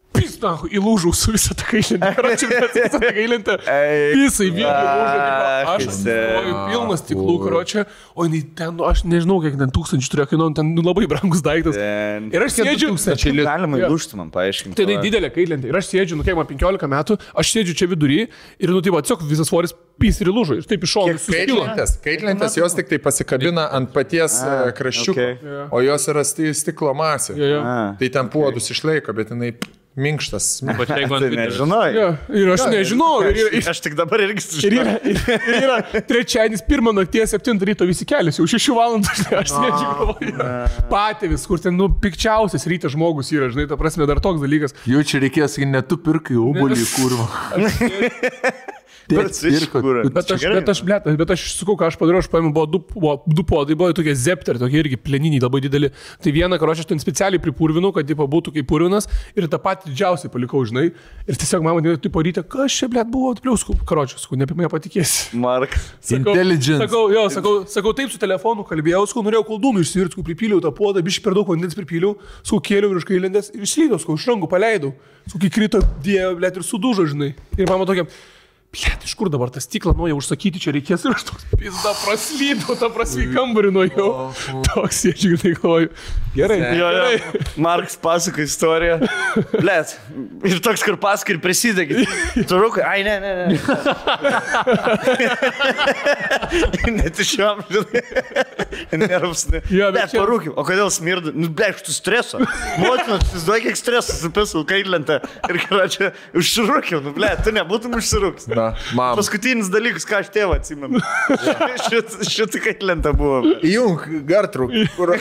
Pista, įlūžau su visą tą kailintę. Karočią, visą tą kailintę. Ei, Visai vyko, ach, aš atsistoju pilnas tiklų, karočią, o jinai ten, nu, aš nežinau, kiek ten tūkstančių turėjo kainuoti, ten nu, labai brangus daiktas. Ten. Ir aš sėdžiu, litų. Galima įlūžti man, paaiškinti. Tai jinai didelė kailintė. Ir aš sėdžiu, nu kiek man 15 metų, aš sėdžiu čia vidury ir, nu, tai va, tiesiog visas svoris pys ir įlūžo. Ir taip iš šono Kiek suskilo. Kaitlentės, kaitlentės jos tik tai pasikabina ant paties kraščiuko, o jos yra sti- stiklo masė. Tai ten puodus išlaiko, bet jinai minkštas. Bet jeigu ant Tai nežinau. Jo, Ir aš nežinau. Ir, ir, Aš tik dabar irgi Ir sužinojau. yra, ir, ir yra trečiadienis, pirmą nakties, 7 ryto visi keliasi, jau 6 valandų, aš sėdžiu galvoju. Patėvis, kur ten, nu, pikčiausias rytas žmogus yra, žinai, ta prasme, dar toks dalykas. Jau čia reikės, kai netu pirkai obolį kurvo. Bet iš kur? Bet aš, bet aš, blėt, bet aš sakau, ką aš padariau, aš paėmiau, buvo du, buvo du podai, buvo tokie zepter, tokie irgi pleniniai, labai dideli. Tai vieną, karočią, aš ten specialiai pripurvinau, kad tipo, būtų kaip purvinas ir tą patį didžiausiai palikau, žinai. Ir tiesiog mama, tai parytė, kas čia, blėt, buvo, pliuskų, karočią, sakau, ne apie mane patikėsi. Mark. Sakau, Intelligence. Sakau, jo, sakau, sakau, taip su telefonu kalbėjau, sakau, norėjau koldūnų išsivirti, sakau, pripyliau tą puodą, biškai per daug vandens pripyliau, sakau, kėliau virš kailindės ir išslydau, sakau, iš rankų paleidau. Sakau, kai krito, dėjo, blėt, ir sudužo, žinai. Ir mama tokia, blėt, iš kur dabar tas stiklą nuoja užsakyti, čia reikės ir aš toks pizda praslydau, tą prasme kambarį nuėjau. Toks sėdžiu, tai galvoju. Gerai, Jo, gerai. jo. Marks pasako istoriją. Blet. Ir toks, kur pasakai ir prisidegi. Turukai, ai, ne, ne, ne. Net iš jam, žinai. Nervus. Ne. Jo, bet čia- parūkim. O kodėl smirda? Nu, blet, tu streso. Motina, tu įsivaizduoji, kiek streso supisau kaitlentę. Ir ką čia, užsirūkiau. Nu, blet, tu nebūtum užsirūkęs. Na, mam. Paskutinis dalykas, ką aš tėvą atsimenu. Šit- Šitą kaitlentą buvo. Įjung, gartruk. Kur...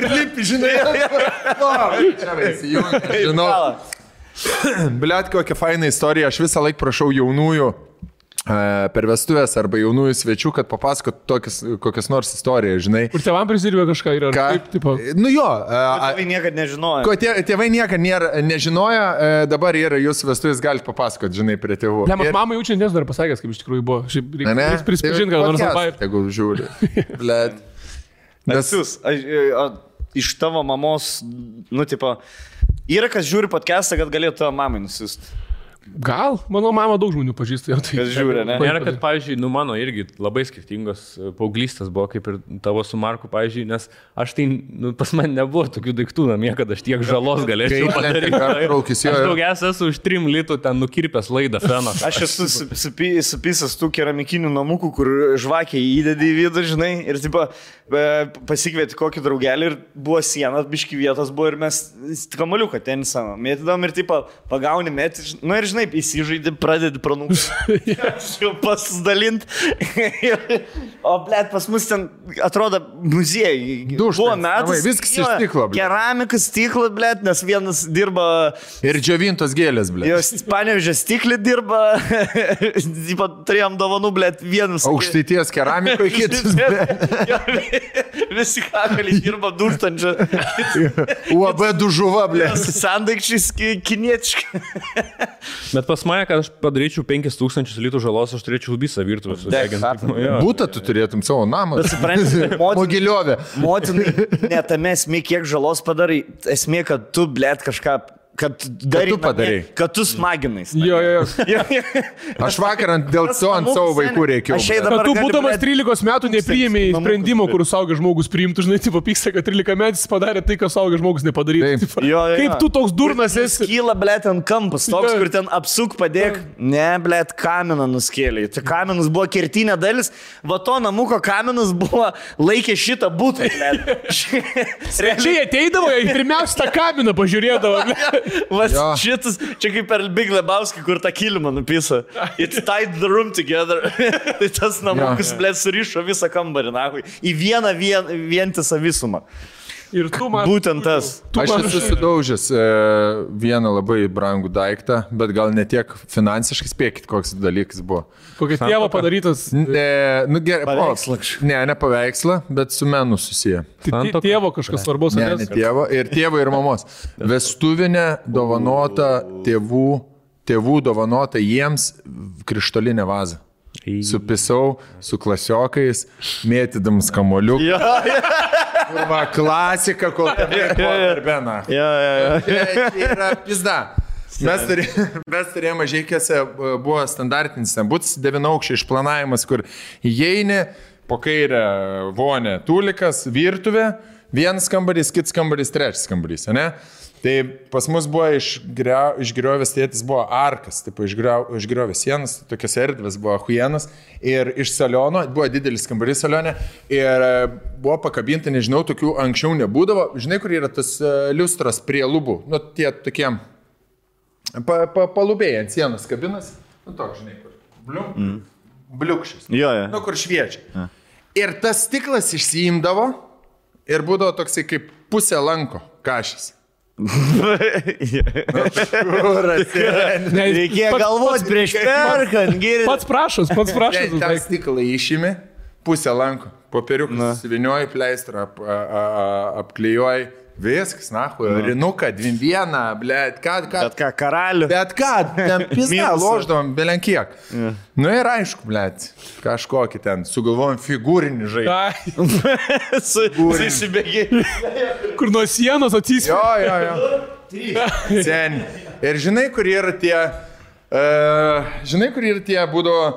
Ir lipi, žinai. Žinau. Bliat, kokia faina istorija. Aš visą laiką prašau jaunųjų per vestuvės arba jaunųjų svečių, kad papasakot tokias, kokias nors istorijas, žinai. Kur tėvam prisidirbė kažką ir ar Ką? kaip, tipo. Nu jo, e, a- Tėvai niekada nežinojo. ko tie, tėvai niekada nėra, nežinojo, e, dabar yra jūsų vestuvės, galite papasakot, žinai, prie tėvų. Ne, Ir- man mama jaučia, nes dar pasakęs, kaip iš tikrųjų buvo. Šiaip Ne, ne? reikia prisipažinti, kad nors labai. Jeigu žiūri. Blet. Nes, a, iš tavo mamos, nu, tipo, yra kas žiūri podcastą, kad galėtų mamai nusiųsti. Gal, mano mama daug žmonių pažįsta. jau Tai, Kas žiūri, ne? Nėra, kad, pavyzdžiui, nu mano irgi labai skirtingos e, paauglystės buvo, kaip ir tavo su Marku, pavyzdžiui, nes aš tai, nu, pas man nebuvo tokių daiktų namie, kad aš tiek žalos galėčiau padaryti. Aš daugiausia esu už 3 litų ten nukirpęs laidą feno. Aš esu su- supi- supisęs tų keramikinių namukų, kur žvakė įdedi į vidų, žinai, ir tipo, e, pasikvieti kokį draugelį ir buvo siena, biški vietos buvo ir mes kamaliuką tenisą mėtydom ir tipo, pagauni mėtį, ž- nu ir žinai, įsižaidži, pradedi pranūks. Jau pasidalint. o blėt, pas mus ten atrodo muziejai. Duštas, Buvo metas. viskas iš stiklo, blet. Keramikas stiklo, blėt, nes vienas dirba Ir džiovintos gėlės, ble. Jos panevežė stiklį dirba, turėjom dovanų, blėt, vienus. Aukštaities keramikoje kitas. Visi kakaliai dirba dūstančią. UAB dužuva, ble. Sandaikčiais ki- kinietiški. Bet pas mane, kad aš padaryčiau 5000 litrų žalos, aš turėčiau visą virtuvę sudeginti. Būtą tu turėtum savo namą. Supranti, motina, Mogiliovė. motinai, net tame esmė, kiek žalos padarai, esmė, kad tu, blėt, kažką, kad darai. tu padarei. Kad tu smaginai. Jo, jo, jo. Aš vakar ant- dėl to ant savo vaikų reikėjo. Aš eidavau- Kad tu būdamas blet, 13 metų nepriėmėjai sprendimo, kur suaugęs žmogus priimtų, žinai, tipo pyksta, kad 13 metais padarė tai, ką suaugęs žmogus nepadarytų. Taip. Tipo, Jo, jo, Kaip tu toks durnas esi? Kyla, blėt, ant kampus, toks, kur ten apsuk padėk. Ne, blėt, kaminą nuskėlė. Tai kaminas buvo kertinė dalis, va to namuko kaminas buvo laikė šitą būtą. Čia jie ateidavo, jie pirmiausia tą kaminą pažiūrėdavo. ble. Vas, šitas, čia kaip per Big Lebowski, kur tą kilimą nupisa. It's tied the room together. tai tas namukas, Jo. blėt, surišo visą kambarį, nahui, į vieną vien, vientisą visumą. Ir tu man. Būtent tas. Tu Aš man- esu sudaužęs e, vieną labai brangų daiktą, bet gal ne tiek finansiškai spėkit, koks dalykas buvo. Kokia tėvo padarytas. Ne, nu gerai, kažkokį. Ne, ne paveikslą, bet su menu susiję. Tai? Tėvo kažkas svarbus. Ne, ane? ne tėvo. Ir tėvo ir mamos. Vestuvinė dovanota tėvų, tėvų dovanota jiems krištolinė vaza. Supisau su klasiokais, mėtydams kamoliuką. Jo, Va, klasika, kol darbena. jo, jo, jo. Tai yra pizda. Mes, turė, mes turėjome mažykėse, buvo standartinis ten būtis, devinaukščiai išplanavimas, kur įeini, po kairę vonė, tulikas, virtuvė, vienas kambarys, kitas kambarys, trečias kambarys, ne? Tai pas mus buvo išgrio- išgriovęs tėtis, buvo arkas, išgrio- išgriovęs sienas, tokios erdvės buvo huienas ir iš saliono, buvo didelis kambarys salionė ir e, buvo pakabinta, nežinau, tokių anksčiau nebūdavo, žinai, kur yra tas e, liustras prie lubų, nu tie tokie pa, pa, palubėjai ant sienos kabinas, nu toks, žinai, kur. Blium, mm. Bliukšis. Jo, jo. Nu, kur šviečia. Ir tas stiklas išsiimdavo ir būdavo toksai kaip pusė lanko kažkas. Ne, Reikėjo pats- galvoti prieš perkant, geriau. Pats prašos, pats prašos. Tai tą stiklą išimi, pusę lanko, popieriuką, suvinioji pleistrą, ap, a, a, a, apklijuoji, viskas, na, rinuką, dviem vieną, blėt, ką, ką. Bet ką, karalių. Bet ką, ten Minusą. loždavom belenkiek. Yeah. Nu ir aišku, blėt, kažkokį ten, sugalvojom figūrinį žaidimą. Ai, Su, su įsibėgiai. kur nuo sienos atsispėjo. Jo, jo, jo. Sen. Ir žinai, kur yra tie, uh, žinai, kur yra tie būdavo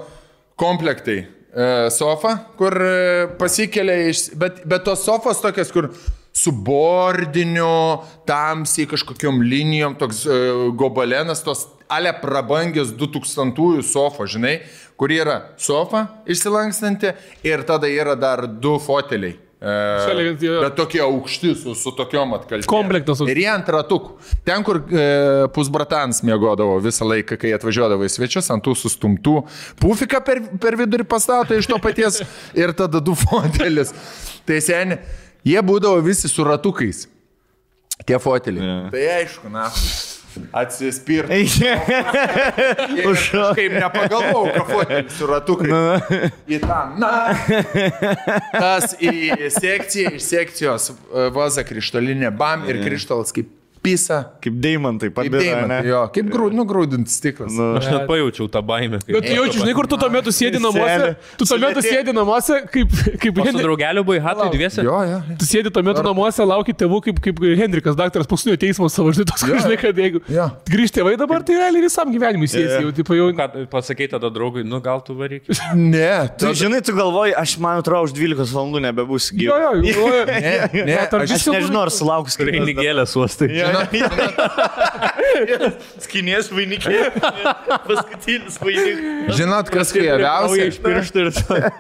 komplektai. Uh, sofa, kur uh, pasikelia iš... Bet, bet tos sofos tokios, kur su bordiniu, tamsiai kažkokiam linijom, toks uh, gobalenas, tos ale prabangės 2000-ųjų sofo, žinai, kur yra sofa išsilankstanti ir tada yra dar du foteliai. E, bet tokie aukšti su, su tokiom atkalbėm. Komplektas. Ir jie ant ratukų. Ten, kur e, pusbratans mėgodavo visą laiką, kai atvažiuodavo į svečius, ant tų sustumtų. Pufiką per, per vidurį pastato iš to paties ir tada du fotelis. Tai seniai, jie būdavo visi su ratukais. Tie foteliai. Jo. Tai aišku, na. Atsispirti. Už Kaip nepagalvojau, kad fotelis su ratukais. Į tą. Na. Tas į sekciją, iš sekcijos e, vaza krištolinė bam ir krištolas kaip pisa. Kaip deimantai, Kaip pabėga. deimantai, jo, kaip grū, nugrūdintas stiklas. Nu. Aš net pajaučiau tą baimę. kai- Bet tu jaučiu, žinai, kur tu tuo metu sėdi namuose. Tu tuo metu sėdi namuose, kaip, kaip O su draugeliu buvai hatai dviese? Jo, jo. Tu sėdi tuo metu namuose, lauki tėvų, kaip, kaip Henrikas, daktaras paskutinio teismo savo, žinai, toks, kur, žinai, kad jeigu Jo. grįžti tėvai dabar, tai realiai visam gyvenimui sėsi. Jau, tipo, jau, Ką pasakei tada draugui, nu gal tu varyk. Ne, Tu žinai, tu galvoji, aš man atrodo, už 12 valandų nebebūs jo, gyvas. jo, jau, Ne, ne, tarp aš nežinau, ar sulauks Reinigėlės uostai. Skinės vainikė. Paskutinis vainikas. Žinot, kas ir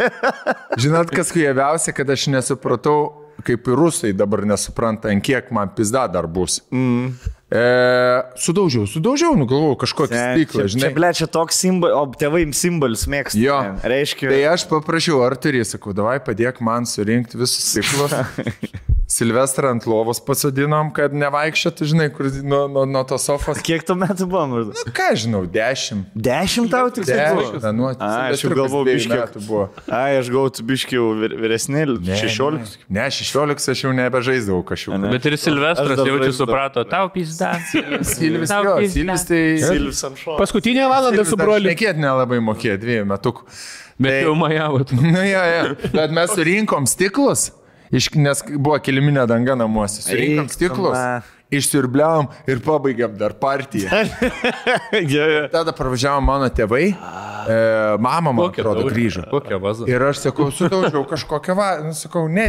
Žinot, kas huijaviausia, kad aš nesupratau, kaip ir rusai dabar nesupranta, ant kiek man pizda dar bus. Mm. E, sudaužiau, sudaužiau, nugalvojau kažkokį stiklą, Čia, žinai. ble, čia toks simbolis, o tėvai simbolius mėgsta. Jo. Reiškia. Tai aš paprašiau, ar turi, sakau, davai padėk man surinkti visus stiklus. Silvestrą ant lovos pasodinom, kad nevaikščiotų, žinai, kur nuo, nuo, nuo tos sofos. Kiek tu metų buvo maždaug? Nu, ką žinau, dešimt. Dešimt tau tik Dešimt, buvo? nu, A, aš jau galvojau, biškiu. metų buvo. Ai, aš gavau tu biškiau vyresnį, Ne, 16. Ne, 16 aš jau nebežaisdavau kažkokiu. Ne. Bet ir Silvestras jaučiu suprato, tau pizda. Silvis, jo. Silvis tai... Silvis ant šono. Paskutinė valanda su broliu. Nekėt nelabai mokėjo dviejų metų. Bet jau majavo. tu. Nu, jo, jo. Bet mes surinkom stiklus, iš, nes buvo kiliminė danga namuose. Surinkom stiklus, na. Išsiurbliavom ir pabaigėm dar partiją. Jo, jo. Tada pravažiavo mano tėvai, e, mama, man atrodo, taurė? grįžo. Kokia vaza. Ir aš sakau, sudaužiau kažkokią, va, nu, sakau, ne,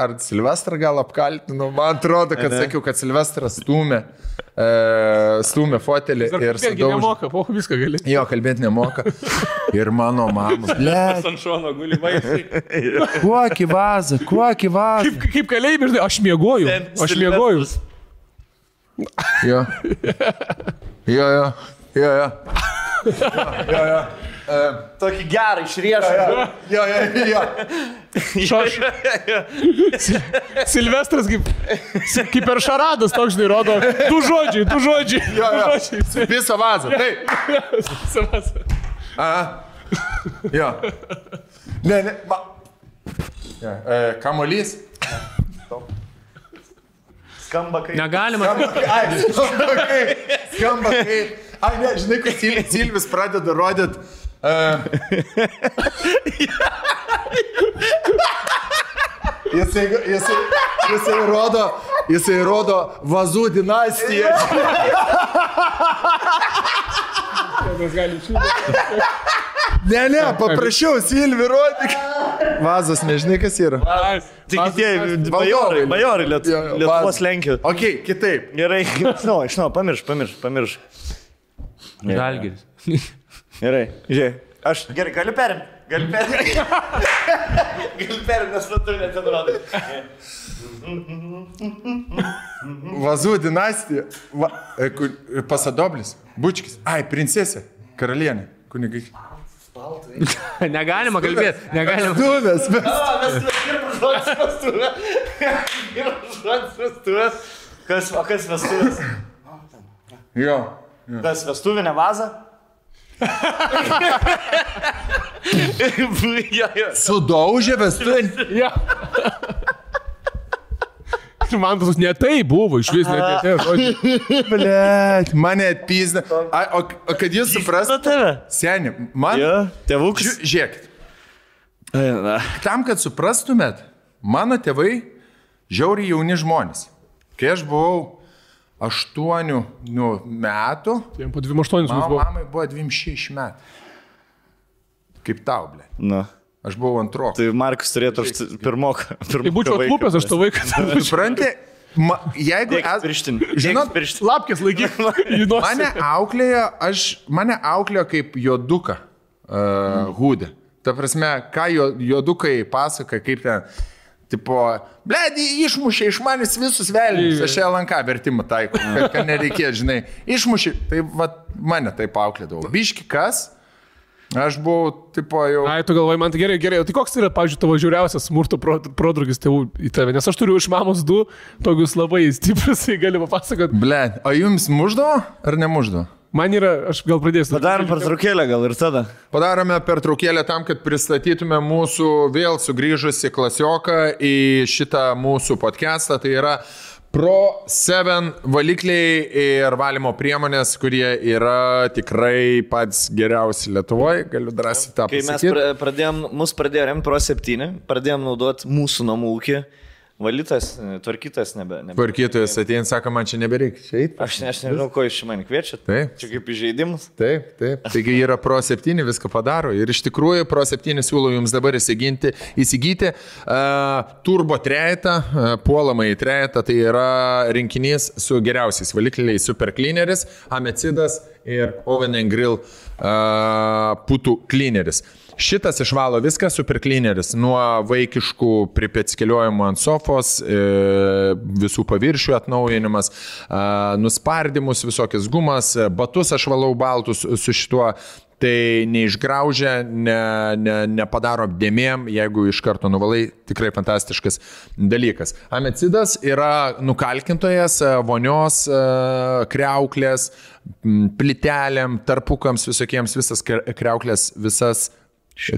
ar Silvestrą gal apkaltinu, man atrodo, kad Ne. sakiau, kad Silvestras stumė, e, stumė fotelį ir Irgi sudaužiau. nemoka, po viską gali. Jo, kalbėti nemoka. Ir mano mama. Ble, Ant šono guli vaistai. kokį vazą, kokį vazą. Kaip, kaip kalėjime, žinai, aš miegoju. Ten Aš Silvestras. Miegoju. Jo. Jo, jo. Jo, jo. Jo, jo. Tokį gerą išriešą. Jo, jo, jo. Šaš. Silvestras kaip, kaip per šaradas toks, žinai, rodo. Du žodžiai, du žodžiai. Jo, Du jo. žodžiai. Visą vazą. Taip. Savas. Aha. Jo. Ne, ne. Ma... Ja, e, kamolys. Skamba kaip. Negalima. Ai, skamba kaip. Skamba kaip. Ai, ne, žinai, kad Sil- Silvis pradeda rodyti. Uh, jisai, jisai, jisai rodo, jisai rodo vazų dinastiją. Mes galim šitą. Ne, ne, paprašiau, Silvi, rodyk. Vazas, nežinai, kas yra. Tik tie bajorai, bajorai Liet- Lietuvos vazas. Lenkijos. Ok, kitaip. Gerai, žinau, žinau, pamirš, pamirš, pamirš. Žalgiris. Gerai, žiūrėk. Aš gerai, galiu perimti. Galiu perimti. galiu perimti, nes tu net atrodo. Vazų dinastija. Va, e, e, pasadoblis. Bučkis. Ai, princesė. Karalienė. Kunigai. Negalima kalbėti. Negalima. Žodis vestuvės. Pirmas žodis vestuvės. Kas, o kas vestuvės? Jo. Kas vestuvinė vaza? jo, jo. Sudaužė vestuvę. Ir man tas ne tai buvo, iš vis ne tai žodžiai. Blet, mane atpizna. A, o, o kad jūs Su suprastumėte, seniai, man... Jo, tėvukas. Žiū- Žiūrėkit, tam, kad suprastumėt, mano tėvai žiauriai jauni žmonės. Kai aš buvau aštuonių nu, metų, Jam po 28 mano buvo. mamai buvo 26 metų. Kaip tau, ble. Na. Aš buvau antro. Tai Markus turėtų aš pirmoką. Tai būčiau atlūpęs, aš to vaiką. Supranti, ma, jeigu... Dėk es- pirštinį. Žinot, pirštinį. Lapkės laikyk. Mane auklėjo, aš, mane auklėjo kaip joduką uh, hūdė. Ta prasme, ką jo, jodukai pasaka, kaip ten, tipo, bledi, išmušė iš manęs visus velnius, aš LNK vertimą taikau, kad, kad nereikėjo, žinai, išmušė, tai va, mane taip auklėdavo. Biški kas? Aš buvau, tipo, jau... Ai, tu galvoji, man tai gerai, gerai. O tai koks yra, pavyzdžiui, tavo žiauriausias smurto pro- prodrugis tėvų į tave? Nes aš turiu iš mamos du tokius labai stiprius, tai galiu papasakoti. Ble, o jums muždavo ar nemuždavo? Man yra, aš gal pradėsiu. Padarom pertraukėlę gal ir tada. Padarome pertraukėlę tam, kad pristatytume mūsų vėl sugrįžusi klasioką į šitą mūsų podcastą. Tai yra Pro 7 valikliai ir valymo priemonės, kurie yra tikrai pats geriausi Lietuvoje, galiu drąsiai tą Kai mes pasakyti. pra- pradėjom, mus pradėjo remti Pro 7, pradėjom naudoti mūsų namų ūkį, valytas, tvarkytas nebe. nebe. Tvarkytojas ateina, sako, man čia nebereikia. Čia eit. Aš, ne, aš nežinau, ko iš mane kviečia. Taip. Čia kaip įžeidimas. Taip, taip. Taigi yra Pro 7, viską padaro. Ir iš tikrųjų Pro 7 siūlau jums dabar įsiginti, įsigyti uh, turbo trejetą, uh, puolamą į trejetą. Tai yra rinkinys su geriausiais valikliais Super Cleaneris, Amecidas ir Oven and Grill uh, putų cleaneris. Šitas išvalo viską, super cleaneris, nuo vaikiškų pripetskeliojimų ant sofos, e, visų paviršių atnaujinimas, e, nuspardimus, visokias gumas, e, batus aš valau baltus su šituo. tai neišgraužia, ne, ne, nepadaro dėmėm, jeigu iš karto nuvalai, tikrai fantastiškas dalykas. Amecidas yra nukalkintojas vonios, kreuklės, m, plytelėm, tarpukams visokiems, visas kre- kreuklės, visas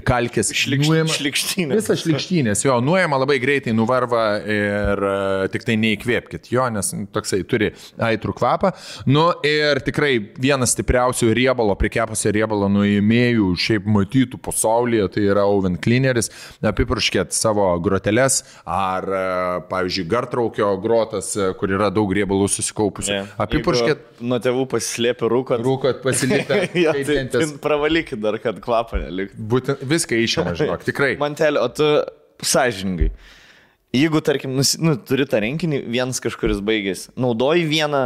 kalkės nuima- Šlikštynė. Visas šlikštynės, jo, nuėjama labai greitai, nuvarva ir uh, tik tai neįkvėpkite jo, nes toksai turi aitrų kvapą. Nu ir tikrai vienas stipriausių riebalo, prikepusio riebalo nuėmėjų, šiaip matytų pasaulyje, tai yra Oven Cleaneris. Apipurškėt savo groteles ar, uh, pavyzdžiui, gartraukio grotas, uh, kur yra daug riebalų susikaupusių. Yeah. Apipurškėt, Nuo tėvų pasislėpė rūkot. rūkot, pasilipę. jo, tai, tai pravalykit dar, kad kvapą neliktų. Būtent viską išėmė, žinok, tikrai. Mantelė, o tu sąžiningai. Jeigu, tarkim, nusi, nu, turi tą rinkinį, vienas kažkuris baigėsi, naudoji vieną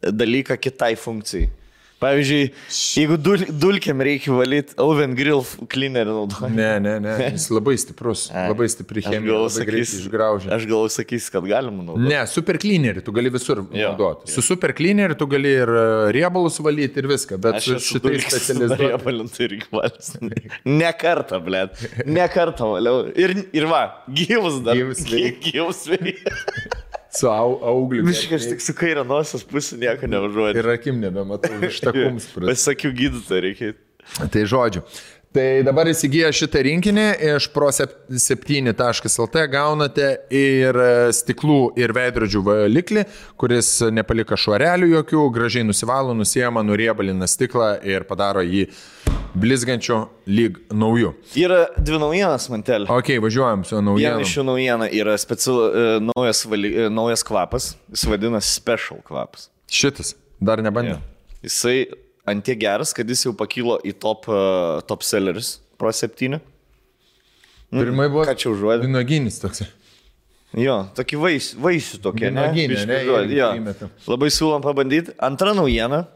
dalyką kitai funkcijai. Pavyzdžiui, jeigu dul, dulkiam reikia valyti, Oven Grill cleanerį naudoji. Ne, ne, ne, jis labai stiprus, labai stipri chemija, sakys, aš galvoju, sakys, kad galima naudoti. Ne, super cleanerį tu gali visur Jo, naudoti. Su super cleaneriu tu gali ir e, riebalus valyti ir viską, bet su šitai dulkis specializuotas. riebalintų ir valis. Ne kartą, blė. Ne kartą valiau. Ir, ir va, gyvus dar. Gyvus veikia. Gyvus veikia. Su au, augliu. Visiškai aš tik su kairė nosios pusė nieko neužuodžiu. Ir akim nebematau, iš takums. Pasakiau gydytoją, reikia. Tai žodžiu. Tai dabar įsigiję šitą rinkinį iš pro7.lt gaunate ir e, stiklų ir veidrodžių valiklį, kuris nepalika švarelių jokių, gražiai nusivalo, nusiema, nuriebalina stiklą ir padaro jį blizgančiu lyg nauju. Yra dvi naujienas, mantelė. Ok, važiuojam su Viena naujienom. iš šių naujienų yra special, e, naujas, vali, e, naujas kvapas. Jis vadinasi special kvapas. Šitas, dar nebandė. Ja. Jisai antie geras, kad jis jau pakilo į top, uh, top sellers Pro 7. Pirmai buvo Ką čia užuodė? vynoginis toks. Jo, tokį vaisių, vaisių tokie, ne? Vynuoginė, Biškį ne, jo. įmetam. Labai siūlom pabandyti. Antra naujiena.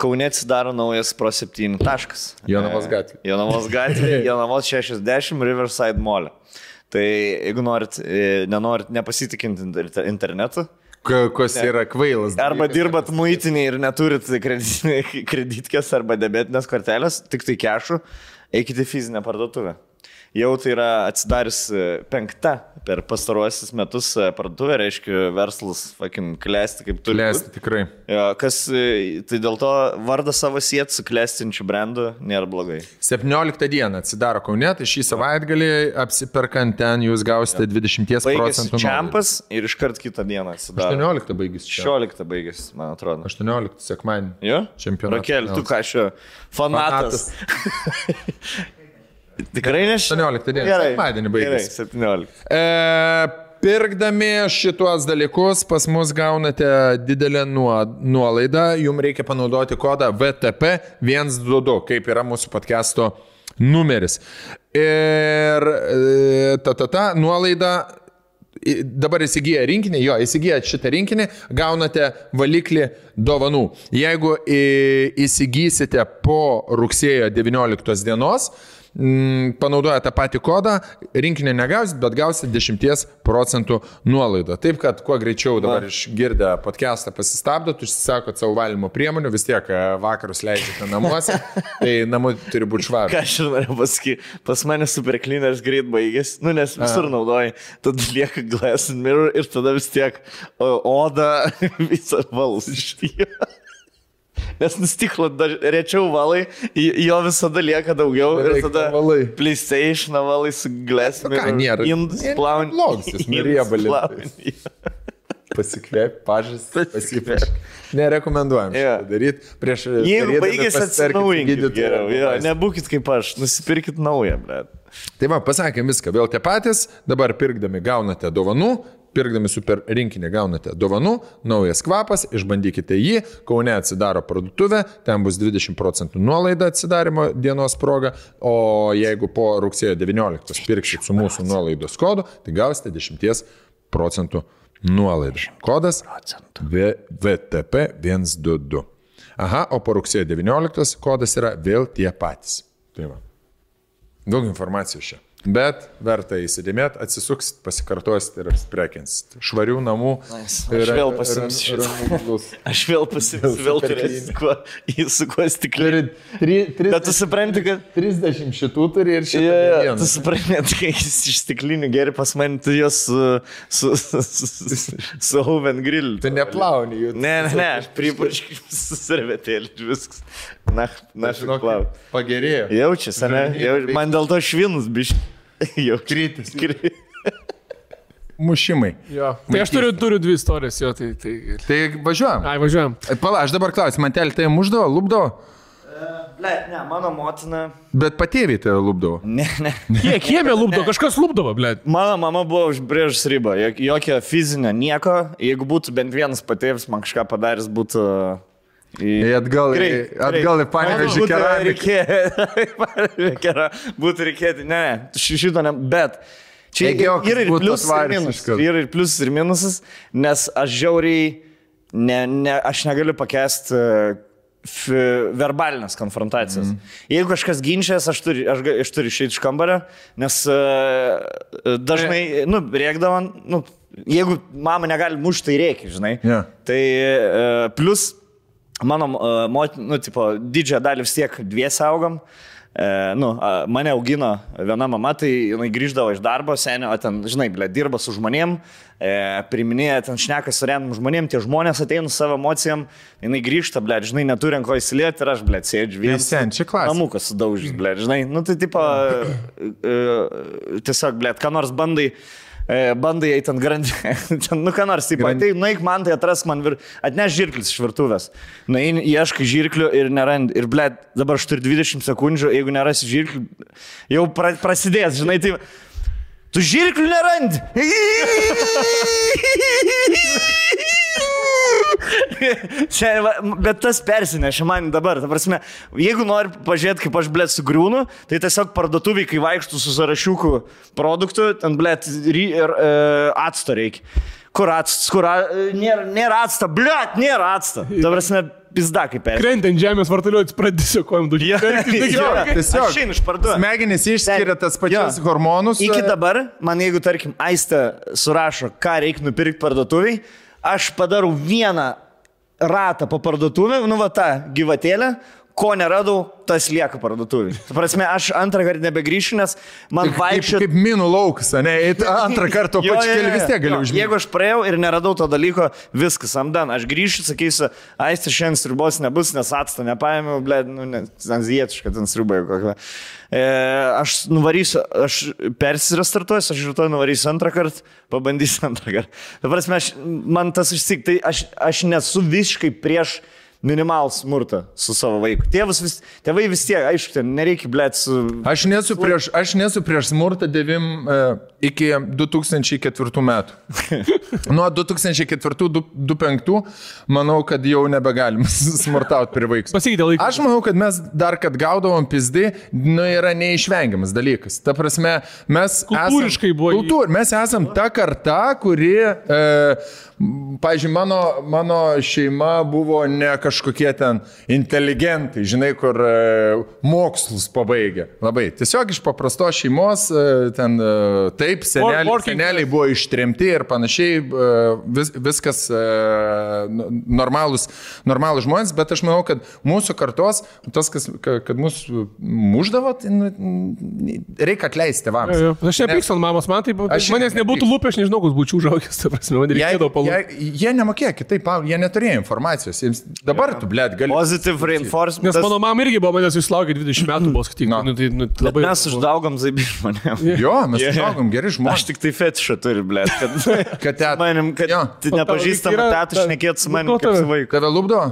Kaune atsidaro naujas Pro 7 taškas. Jonavos E, gatvė. Jonavos gatvė, Jonavos 60 Riverside Mall. Tai jeigu norit, e, nenorit nepasitikinti inter- internetu, Kas yra kvailas. Arba dirbat muitinį ir neturit kredi- kreditkės arba debetinės kortelės, tik tai kešų, eikite į fizinę parduotuvę. Jau tai yra atsidarius e, penkta per pastaruosius metus e, parduotuvė, reiškia verslas, sakim, klesti kaip būt. Klesti tikrai. Jo, kas, e, tai dėl to vardą savo siet su klestinčiu brandu nėra blogai. 17 dieną atsidaro Kaune, tai šį savaitgalį apsiperkant ten jūs gausite 20 Baigėsi procentų. čempas ir iškart kitą dieną atsidaro. 18 baigėsi čia. 16 baigėsi, man atrodo. 18 sekmadienį. Jo? Čempionatas. Rakel, tu ką šio? Fanatas. Tikrai ne 18 dieną. Sekmadienį baigėsi. Gerai, 17. E, pirkdami šituos dalykus pas mus gaunate didelę nuo- nuolaidą, jums reikia panaudoti kodą VTP122, kaip yra mūsų podcast'o numeris. Ir e, ta ta ta nuolaida dabar įsigiję rinkinį, jo, įsigiję šitą rinkinį, gaunate valiklį dovanų. Jeigu įsigysite po rugsėjo 19 dienos, mm, panaudoja tą patį kodą, rinkinį negausit, bet gausit 10 procentų nuolaidą. Taip, kad kuo greičiau dabar išgirdę podcastą pasistabdot, užsisakot savo valymo priemonių, vis tiek e, vakarus leidžiate namuose, tai namai turi būti švarūs. Ką aš ir norėjau pasakyti, pas mane super cleaners greit baigėsi, nu nes visur naudoji, tada lieka glass and mirror ir tada vis tiek oda visą valus ištyja. Nes nustiklo dar rečiau valai, jo visada lieka daugiau ir Beveik tada nevalai. PlayStation valai su glass ką, mirror. nėra- Indus plauni. blogas jis, nuriebalintas. plauni. Pasikvėp, pažas, Pasikvėp. Nerekomenduojam yeah. daryti prieš... Jeigu baigėsi gydytoju geriau, jo, nebūkit kaip aš, nusipirkit naują, bet. Tai va, pasakėm viską, vėl tie patys, dabar pirkdami gaunate dovanų, pirkdami super rinkinį gaunate dovanų, naujas kvapas, išbandykite jį, Kaune atsidaro parduotuvė, ten bus 20 procentų nuolaida atsidarimo dienos proga, o jeigu po rugsėjo 19 pirksit su mūsų nuolaidos kodu, tai gausite 10 procentų nuolaidą. Kodas V- VTP122. Aha, o po rugsėjo 19 kodas yra vėl tie patys. Tai va. Daug informacijos čia. Bet verta įsidėmėti, atsisuksit, pasikartosit ir apsprekinsit. Švarių namų. Nice. Aš vėl pasimsiu. Aš vėl pasimsiu, vėl turėsiu kuo, su kuo stiklinį. Bet tu supranti, kad... 30 šitų turi ir šitą. Ne ja, tu supranti, net kai jis iš stiklinių geri pas mane, tu jos su, su, su, su, su, Oven Grill. Tu neplauni jų. Ne, ne, ne, aš su servetėlį ir viskas. Na, na, Žinok, plau. Pagerėjo. Jaučiasi, ne? Jau, man dėl to švinus biš. Jau Krytis. Kri... Mušimai. Jo. Tai aš turiu, turiu dvi istorijas, jo, tai... tai... Tai važiuojam. Ai, važiuojam. Pala, aš dabar klausiu, man telė tai muždavo, lūpdavo, Ne, ne, mano motina. bet patėviai tai lūpdavo. Ne, ne. Kiek kiemė lūpdo, kažkas lūpdavo, ble. Mano mama buvo užbrėžus ribą, jok- jokia fizinė nieko. Jeigu būtų bent vienas patėvis, man kažką padaręs būtų... Į... Į atgal, į, Greit, atgal į Būtų keramiką. Būtų reikėti, ne, ne, ši- šito ne, bet čia Egiokas yra ir pliusas ir minusas. Yra ir pliusas ir minusas, nes aš žiauriai, ne, ne, aš negaliu pakęsti f, verbalinės konfrontacijos. Mm. Jeigu kažkas ginčijas, aš turiu, aš, aš turiu išeiti iš kambario, nes uh, dažnai, nu, rėkdavan, nu, jeigu mama negali mušti, tai reikia, žinai. Jo. Tai uh, plus mano, uh, mot, nu, tipo, didžiąją dalį vis tiek dviesi augam. E, nu, mane augino viena mama, tai jinai grįždavo iš darbo, senio, ten, žinai, ble, dirba su žmonėm, e, priminėja, ten šneka su random žmonėm, tie žmonės ateina su savo emocijom, jinai grįžta, ble, žinai, neturi ko įsilieti ir aš, ble, sėdžiu vienas. sen, čia klasika. Namukas sudaužys, ble, žinai, nu tai tipo, e, e, tiesiog, ble, ką nors bandai. E, Bandai eiti ant grandį, nu ką nors, taip, Grand- tai nueik man, tai atrask man, vir... atneš žirklis iš virtuvės. Na, ieškai žirklių ir nerandi. Ir, ble, dabar aš turiu 20 sekundžių, jeigu nerasi žirklių, jau pra, prasidės, žinai, tai... Tu žirklių nerandi. Čia, bet tas persinešė man dabar. Ta prasme, jeigu nori pažiūrėti, kaip aš, blėt, sugriūnu, tai tiesiog parduotuviai, kai vaikštų su zarašiuku produktų, ten, blėt, ir e, acto reikia. Kur actas, kur a, nėra, nėra acta, blėt, nėra acta. Ta prasme, pizda kaip persinešė. Krenti ant žemės vartaliuoti, pradėsiu kojom du. Jo, Tiesiog. Aš einu iš parduotuvės. Smegenys išskiria tas pačias Jo. hormonus. Iki e, dabar, man jeigu, tarkim, Aistė surašo, ką reikia nupirkti parduotuviai, aš padarau vieną ratą po parduotuvę, nu va tą gyvatėlę, ko neradau, tas lieka parduotuvė. Tu prasme, aš antrą kartą nebegrįšiu, nes man Kaip, vaikščioti... kaip minų laukas, ne? Antrą kartą pačiu keliu vis tiek galiu užmigti. Jeigu aš praėjau ir neradau to dalyko, viskas, amdan, aš grįšiu, sakysiu, aistė šiandien sriubos nebus, nes atsto nepaėmiau, ble, nu, ne, anzietiška ten sriuba jau kokia. E, aš nuvarysiu, aš persirastartuosiu, aš rytoj nuvarysiu antrą kartą, pabandysiu antrą kartą. Ta prasme, aš, man tas išsik, tai aš, aš nesu visiškai prieš minimalų smurtą su savo vaiku. Tėvus vis, tėvai vis tiek, aišku, ten nereikia, blėt, su... Aš nesu prieš, aš nesu prieš smurtą devim e, iki 2004 metų. Nuo 2004-2005 manau, kad jau nebegalim smurtauti prie vaikų. Pasikeitė laikas. Aš manau, kad mes dar, kad gaudavom pizdį, nu yra neišvengiamas dalykas. Ta prasme, mes... Kultūriškai esam, buvo Kultūr, mes esam ta karta, kuri... E, Pavyzdžiui, mano, mano šeima buvo ne kažkokie ten inteligentai, žinai, kur e, mokslus pabaigė. Labai. Tiesiog iš paprastos šeimos, e, ten e, taip, seneliai, seneliai buvo ištremti ir panašiai, vis, viskas n- normalūs, normalūs žmonės, bet aš manau, kad mūsų kartos, tas, kas, ka- kad mūsų muždavo, tai nu, reikia atleisti tėvams. Aš nepykstu ant mamos, man tai Aš manęs nebūtų lūpė, aš nežinau, koks būčiau užaugęs, ta prasme, man reikėdavo palūpėti. Jei, jie nemokėjo kitaip, jie neturėjo informacijos. Jiems, dabar tu, blėt, gali. Positive reinforcement. Nes mano mama irgi buvo manęs išlaukė 20 metų, buvo skaityti. Nu, tai, nu, labai... Mes uždaugom zaibį žmonėm. Jo, mes Jo. užaugom geri Aš žmonės. tik tai fetišą turiu, blė. Kad, Kad tet- manim, kad tai Yra- teta šnekėti su manim Nu, kaip su vaiku. Tave lūpdo?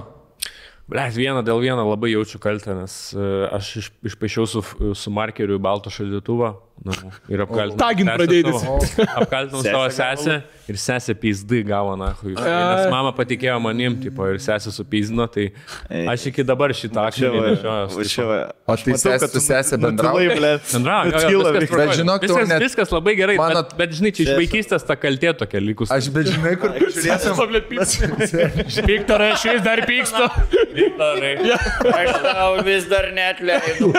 Ble, vieną dėl vieno labai jaučiu kaltę, nes e, aš iš, išpaišiau su, su markeriu balto šaldytuvą nu, ir apkaltinau. Pradėjai. savo- Apkaltinau savo sesę ir sesė peizdai gavo, na, nes mama patikėjo manim, tipo, ir sesė supeizdino, tai aš iki dabar šitą va, nešioju. O Aš tai matau, sesė tu sesė viskas, viskas. tvarkoj. Bet žinok, viskas, net- viskas labai gerai, Mano- bet, bet žinai, čia iš vaikystės ta kaltė tokia likus. Aš bet žinai, kur žiūrėsim. Viktorai, aš vis dar pykstu. Aš tau vis dar net leidau.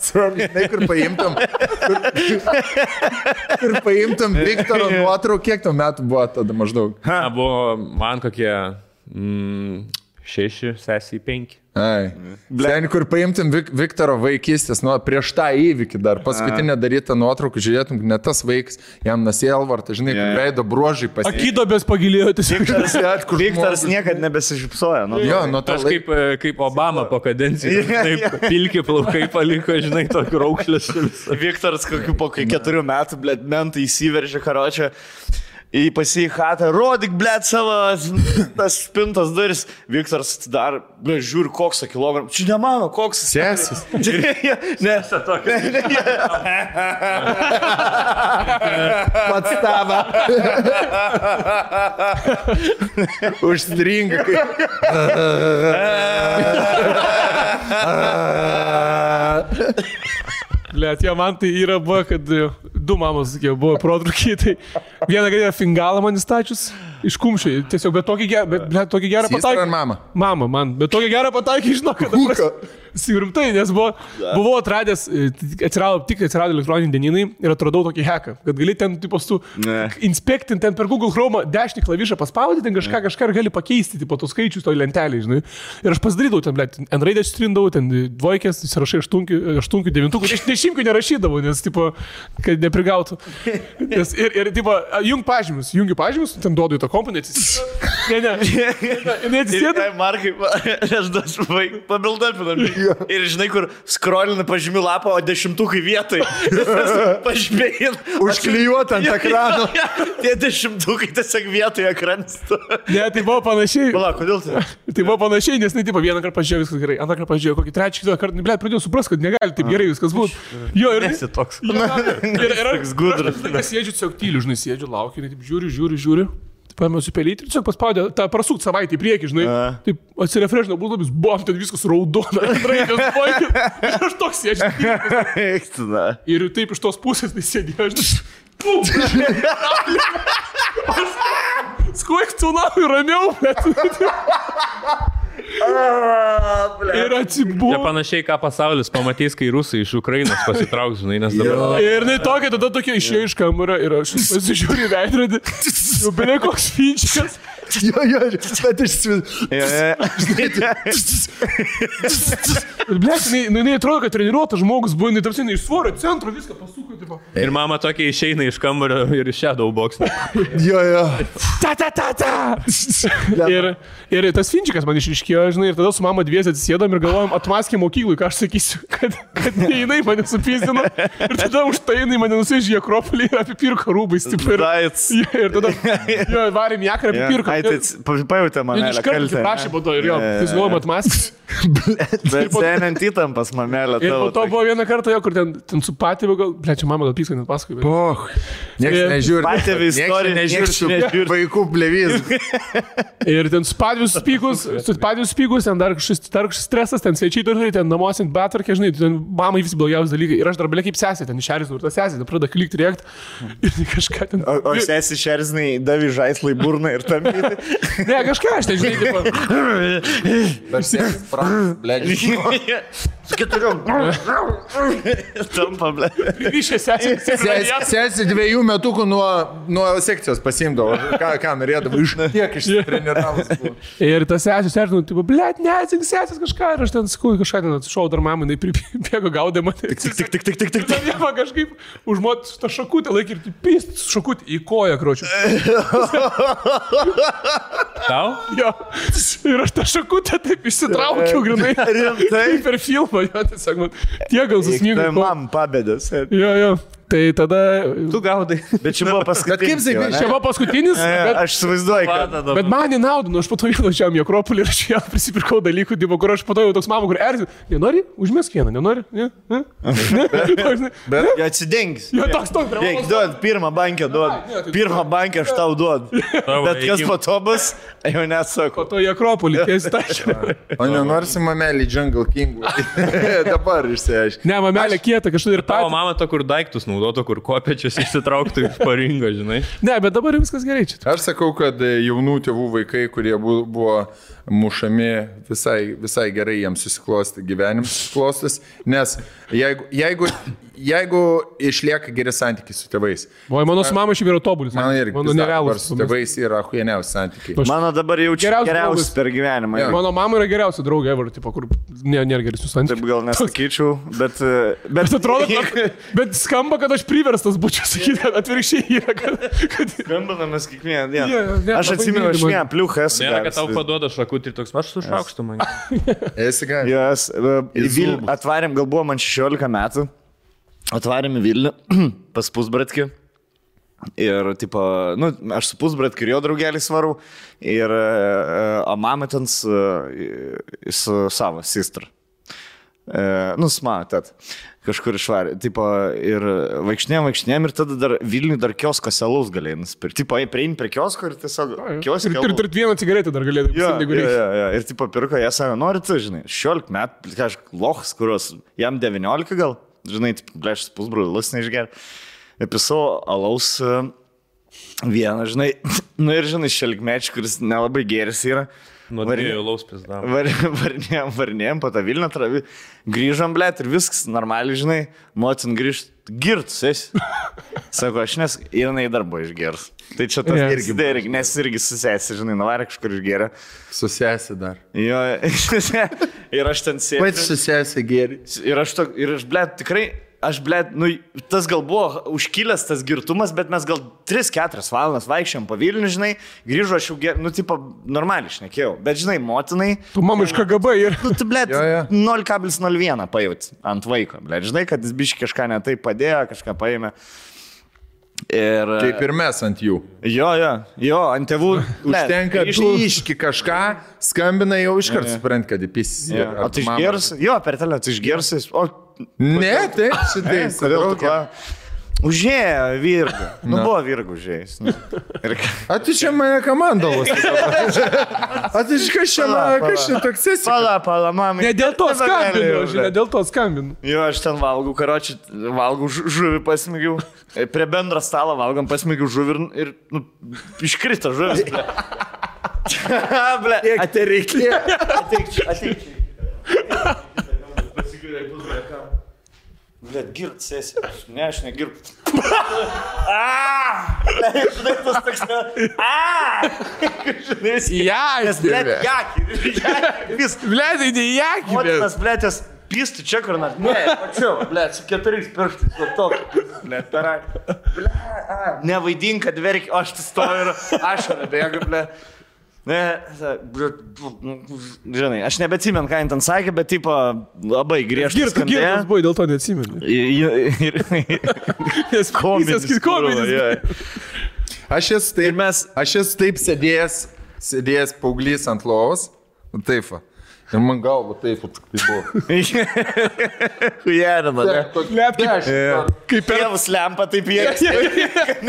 Žinai, kur paimtum. Ir paimtum Viktoro nuotrauką, kiek tau metų buvo tada maždaug? Na, buvo man kokie mm, šeši, sesiai penki. Ai. Sen, kur paimtum Vik Viktoro vaikystės, nu, prieš tą įvykį dar, paskutinę darytą nuotrauką, žiūrėtum, ne tas vaikas, jam nasielvarta, žinai, yeah. veido bruožai pasikeitė. Akydobės pagilėjo tiesiog. Viktoras, Viktoras niekada nebesišypsoja. Nu, Jo, nuo to Aš laiko. kaip, e, kaip Obama po kadencijos, taip, pilki plaukai paliko, žinai, tokį raukšlės. Viktoras kokiu po keturių metų, blėt, mentai įsiveržė karočią. Į pasijatą, rodyk, blėt, savo tas spintos duris. Viktoras dar, blėt, žiūri, koks kilogramų. Čia ne mano, koks. Sesis. ne, ne, ne, Pats tava. Užstringa. Liet, jo, man tai yra buvo, kad du mamos tokie buvo prodrukiai. Tai vieną galėjo fingalą man įstačius iš kumščiai. Tiesiog, bet tokį gerą, bet, bet tokį gerą ar mama? Mama, man, bet tokį gerą pataikį, žinau, kad... Huką. Sirimtai, nes buvo, buvau atradęs, e, atsirado, tik atsirado elektroniniai dienynai ir atradau tokį heką, kad gali ten, tipo, tu inspektinti, ten per Google Chrome dešinį klavišą paspaudyti, ten kažką, kažką ir gali pakeisti, tipo, tos skaičius toj lentelėje, žinai. Ir aš pasidarydavau ten, blėt, N raidės trindavau, ten dvojkės, įsirašai aštunkių, aštunkių, devintukų, aš dešimtkų nerašydavau, nes, tipo, kad neprigautų. Nes, ir, ir, tipo, jung pažymius, jungiu pažymius, ten duodu į tą komponentą. Ne, ne, ne, atsisėdu. Markai, aš duosiu pabildapinam. Ir žinai, kur skrolina pažymių lapą, o dešimtukai vietoj. Pažymėjai. Užklijuota ant ekrano. Tie dešimtukai tiesiog vietoje ekranas. Ne, tai buvo panašiai. Pala, kodėl tai? Tai buvo panašiai, nes, na, tipo, vieną kartą pažiūrėjau viskas gerai, antrą kartą pažiūrėjau, kokį trečią kitą kartą, ble, pradėjau suprasti, kad negali taip gerai viskas būti. Jo, ir... Esi toks. Jo, ir, ir, Toks gudrus. Aš sėdžiu tiesiog tyliu, žinai, sėdžiu, laukiu, jinai taip žiūri, žiūri, žiūri. Paėmiau supelyti ir tiesiog paspaudė tą prasuk savaitę į priekį, žinai. A. Taip atsirefrešino būdabis, buvo, ten viskas raudona. raidės buvo, aš toks sėdžiu. Ir taip iš tos pusės tai sėdėjo, žinai. Pum. Skuik, tu nau, ramiau, bet. Ir atsibuvo. panašiai, ką pasaulis pamatys, kai rusai iš Ukrainos pasitrauks, žinai, nes dabar... Ir jinai tokia, tada tokia išėjo iš kambario ir aš pasižiūriu į veidrodį. Jau beveik koks finčikas. Jo, jo, bet iš Ble, jinai, nu, jinai atrodo, kad treniruotas žmogus buvo, jinai tarsi iš svorio centro viską pasuko. Tipo. Ir mama tokia išeina iš kambario ir iš Shadow Box. Jo, jo. Ta, ta, ta, ta. ir, ir tas finčikas man išriškėjo, žinai, ir tada su mama dviesi atsisėdom ir galvojom, atmaskė mokyklai, ką aš sakysiu, kad, kad ne jinai mane supysino. Ir tada už tai jinai mane nusižė Akropolį ir apipirko rūbais. Tipo, ir, ir tada jo, varėm ir apipirko. Ai, tai pajutė mane. iš karto po to ir jo, tai galvojom atmaskė. Bet seniant įtampas, mamelė. Ir po to buvo vieną kartą jo, kur ten, ten su patėviu, gal, ble, čia mama gal pyska, net paskui. Bet... Poch. Niekas nežiūri. Patėvių Nieks istorija, nežiūri su vaikų blevys. Ir ten su patėviu spykus, su patėviu spykus, ten dar kažkoks kažkoks stresas, ten svečiai turi, ten namuose betvarkė, žinai, ten mamai visi blogiausi dalykai. Ir aš dar ble kaip sesė, ten išeris, ir ta sesė, ten pradeda klikti rėkti. Ir kažką ten... O, o sesi šerznai davė žaislai burną ir tam. Ne, kažką aš ten, žinai, tipo, Su keturiom. Tampa, ble. sesė. sesė Sesė dviejų metukų nuo, nuo sekcijos pasimdavo. Ką, ką norėdavo, iš tiek išsitreniravus. buvo. Ir tas sesė, sesė, nu, tipo, ble, ne, tik sesės kažką. Ir aš ten sakau, kažką ten atšau dar mamai, jinai pribėgo gaudė mane. Tik, tik, tik, tik, tik, tik. Tada jie kažkaip užmot tą šakutę laikė ir pist šakutę į koją, kročiu. Tau? Jo. Ir aš tą šakutę taip išsitraukiau, grinai. Rimtai? Taip per filmą, jo, tiesiog, man tiek gal Tai susmygo. mam pabėdės. Jo, jo. Tai tada... Tu gaudai. Bet čia buvo paskutinis. kaip sakai? Čia buvo paskutinis, bet, Aš įsivaizduoju, kad... bet man į naudą, nu aš po to įvažiavam į Akropolį ir aš jau prisipirkau dalykų, tipo, kur aš po to jau toks mama, kur erzinu. Nenori? Užmėsk vieną, nenori? Ne? Ne? Ne? Ne? Bet Jo atsidengis. Jo, toks, toks, prie Eik, mamos. duod, pirmą bankę duod. ne, tai- Pirmą bankę aš tau duod. Bet kas po to bus, jau Po nesako. to į Akropolį, tiesiai tačiau. O nenorisi mamelį Jungle King. Dabar išsiaiškinti. Ne, mamelė kieta, kažkur ir Tavo patys. mama to, kur daiktus naudoto, kur kopiečius išsitrauktų iš paringo, žinai. Ne, bet dabar viskas gerai čia. Aš sakau, kad e, jaunų tėvų vaikai, kurie bu- buvo mušami, visai, visai gerai jiems susiklosti gyvenimas susiklostis, nes jeigu, jeigu, jeigu išlieka geri santykiai su tėvais, O mano su mama šiaip yra tobulis. man irgi Mano nerealus. Su tėvais yra huieniausi santykiai. Aš- Mano dabar jau čia Geriausias geriausias per gyvenimą. Jo. Mano mama yra geriausia draugė, ever, tipo, kur nė- nėra geresnių santykių. Taip gal nesakyčiau, bet... e, Bet Bet atrodo, kad, bet skamba, kad aš priverstas būčiau sakyti, atvirkščiai yra. Kad, kad... Skambinamas kiekvieną dieną. Jo, ne, Aš atsimenu, aš pliuchą esu. Nėra, kad tau paduoda šakutį ir toks, aš sušaukštu man. Esi ką? Jas, e, Vil... Atvarėm, gal buvo man 16 metų. Atvarėm į Vilnių pas pusbratki. Ir, tipo, nu, aš su pusbratki ir jo draugelis varau. Ir, o mama ten su, su savo sister. Uh, nu, smatat. Kažkur išvarė. Tipo, ir vaikšnėm, vaikšnėm ir tada dar Vilniui dar kiosko selaus galėjai nusipirkti. Tipo, priein prie kiosko ir tiesiog Ir kiosko. ir tur vieną cigaretę dar pasiimti, jeigu jo, reikia. jo, jo. Ir tipo pirko, jie sako, nori tu, žinai, 16 metų, kažkoks lochs, kurios jam 19 gal, žinai, blešas pusbrolis neišger. Episau alaus e, vieną, žinai, nu ir žinai, 16 mečių, kuris nelabai geris yra. Nuo Varnė- dviejų lauspės dar. Var, varnėjom, varnėjom, po tą Vilnių travi, grįžom, blėt, ir viskas normaliai, žinai, motin grįžt, girtus esi. Sako, aš nes, ir jinai dar buvo išgeras. Tai čia tas Yes. irgi, irgi, nes irgi susėsi, žinai, nuvarė kažkur išgeria. Susėsi dar. Jo, ir aš ten sėdžiu. Pats susėsi geri. Ir aš, to, ir aš, blėt, tikrai, aš, blėt, nu, tas gal buvo užkilęs tas girtumas, bet mes gal 3-4 valandas vaikščiam po Vilnių, žinai, grįžo aš jau, ger, nu, tipo, normaliai šnekėjau. Bet, žinai, motinai, Tu mama iš KGB ir... nu, tu, jo. 0,01 pajūt ant vaiko, blėt, žinai, kad jis biški kažką netai padėjo, kažką paėmė. Ir... Kaip ir mes ant jų. Jo, jo, jo, ant tėvų. Užtenka iš- iški kažką, skambina jau iškart suprant, kad įpis. Jo, O tu išgers? Jo, per telę tu išgersi. O Ne, taip, šitai. Kodėl tu kla? Užėjo virgų. Nu, Na. buvo virgų užėjęs. Nu. Ir ką? A tu čia mane komandavos. A tu čia kas čia kas čia toks esi? Pala, pala, mamai. Ne dėl to skambinu, žinai, dėl to skambinu. Jo, aš ten valgau, karočią, valgau žu- žuvį pasmigiau. E, Prie bendro stalo valgom pasmigiau žuvį ir, ir nu, iškrito žuvis. ble. Ble, ateik. Ateik čia, ateik čia. Ble, girt sėsi. Ne, aš negirbt. Aaa! Žinai, tas toks. Aaa! Žinai, Ja, Nes, ble, jakį. Vis. Bleidai, ne jakį. Motinas, blėtės, pistų čia kur nors. Ne, pačiu, blė, su keturiais pirštais. va toks. Blė, perai. Blė, a, nevaidink, kad verki, o aš tu stoju ir ašarą bėgu, blė. Žinai, aš nebeatsimenu, ką jin ten sakė, bet tipo labai griežtai. Girtas, girtas buvo, dėl to neatsimenu. Ir Nes kominis. jo. Aš esu Ir taip, mes, aš esu taip sėdėjęs, sėdėjęs paauglys ant lovos. Nu, Taip. va. Ir man galva taip, tai buvo. hujerina, ne? Net kaip, kaip. Tėvus lempa taip jie.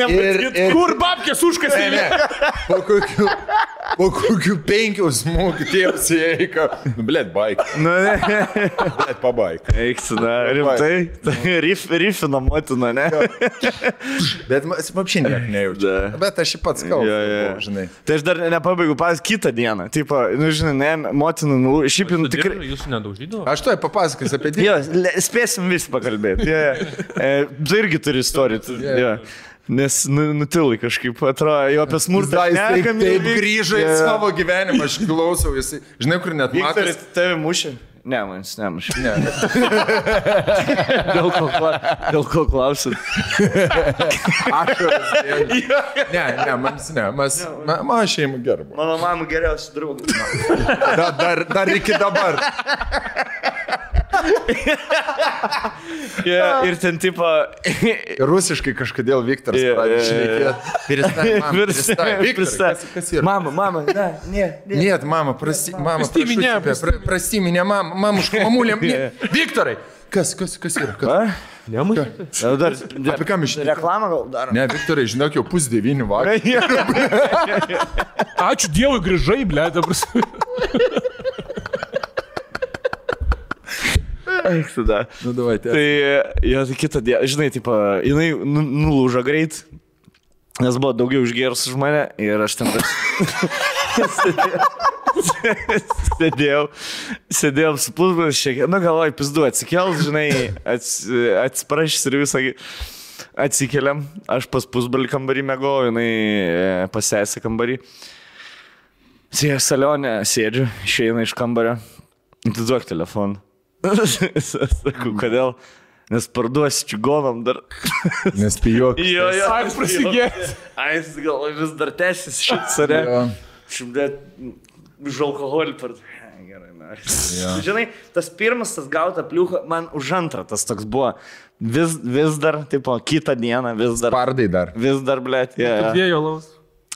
Ir, Kur babkės užkasė? po kokių, po kokių penkių smūgių tėvas įeika. Nu, blėt, baik. Nu, ne. Blėt, pabaik. Eik, tada rimtai. Tai Rif, rifina motina, ne? Bet man apšiai nieko nejaučiu. Bet aš jį pats kalbu. Tai aš dar nepabaigiau pas kitą dieną. Taip, nu žinai, ne, motina, nu, šiaip jau tikrai. Jūs nedaužydavo? Aš to papasakosiu apie tai. Jo, spėsim visi pakalbėti. Jo. E, tu irgi turi istoriją. tu- Jo. Jo. Nes nu, nutilai kažkaip, atrodo, jo apie smurtą. Jis taip, grįžo į savo gyvenimą, aš klausau, jis, žinai, kur net Viktorai, matas. tave mušė? Ne, man jis nemušė. Ne, Dėl ko, kla... Dėl ko klausit? ašaras. Ne, ne, man, ne, mes, ma, man šeima gerba. Mano mama geriausi draugai. Da, dar, dar iki dabar yeah, ir ten tipo... Rusiškai kažkodėl Viktoras yeah, pradėjo šnekėti. Pristai, kas yra? Mama, mama, ne, ne. Ne, mama, prasti, mama, prasti, prasti, prasti, minė, mama, mamuška, mamulė. Viktorai, kas, kas, kas yra? Kas? Nemušė? Ja, dar, dar, apie ką mes šiandien? Reklamą gal darom. Ne, Viktorai, žinok, jau pus devynių vakarų. Ačiū Dievui, grįžai, blė, dabar. Eik tada. Nu, davai, tai. Jo, tai kitą dieną, žinai, tipo, jinai nu- nulūžo greit, nes buvo daugiau užgėrus už mane ir aš ten... sėdėjau, sėdėjau su pusbroliu šiek tiek, nu galvoju, pizdu, atsikels, žinai, ats, atsiprašys ir visą. Atsikeliam, aš pas pusbrolį kambarį mėgoju, jinai e, pasėsi kambarį. Sėdžiu salionė, sėdžiu, išeina iš kambario. Duok telefoną. Sakau, kodėl? Nes parduosi čigonam dar. Nes pijok. Jo, jo. Ai, prasigėręs. Ai, jis gal vis dar tęsis šit sare. Jo. Šimtet už alkoholį per... Gerai, na. Jo. Žinai, tas pirmas, tas gauta pliucha, man už antrą tas toks buvo. Vis, vis dar, tipo, kitą dieną, vis dar. Pardai dar. Vis dar, blėt, jie. Yeah. Dviejų laus.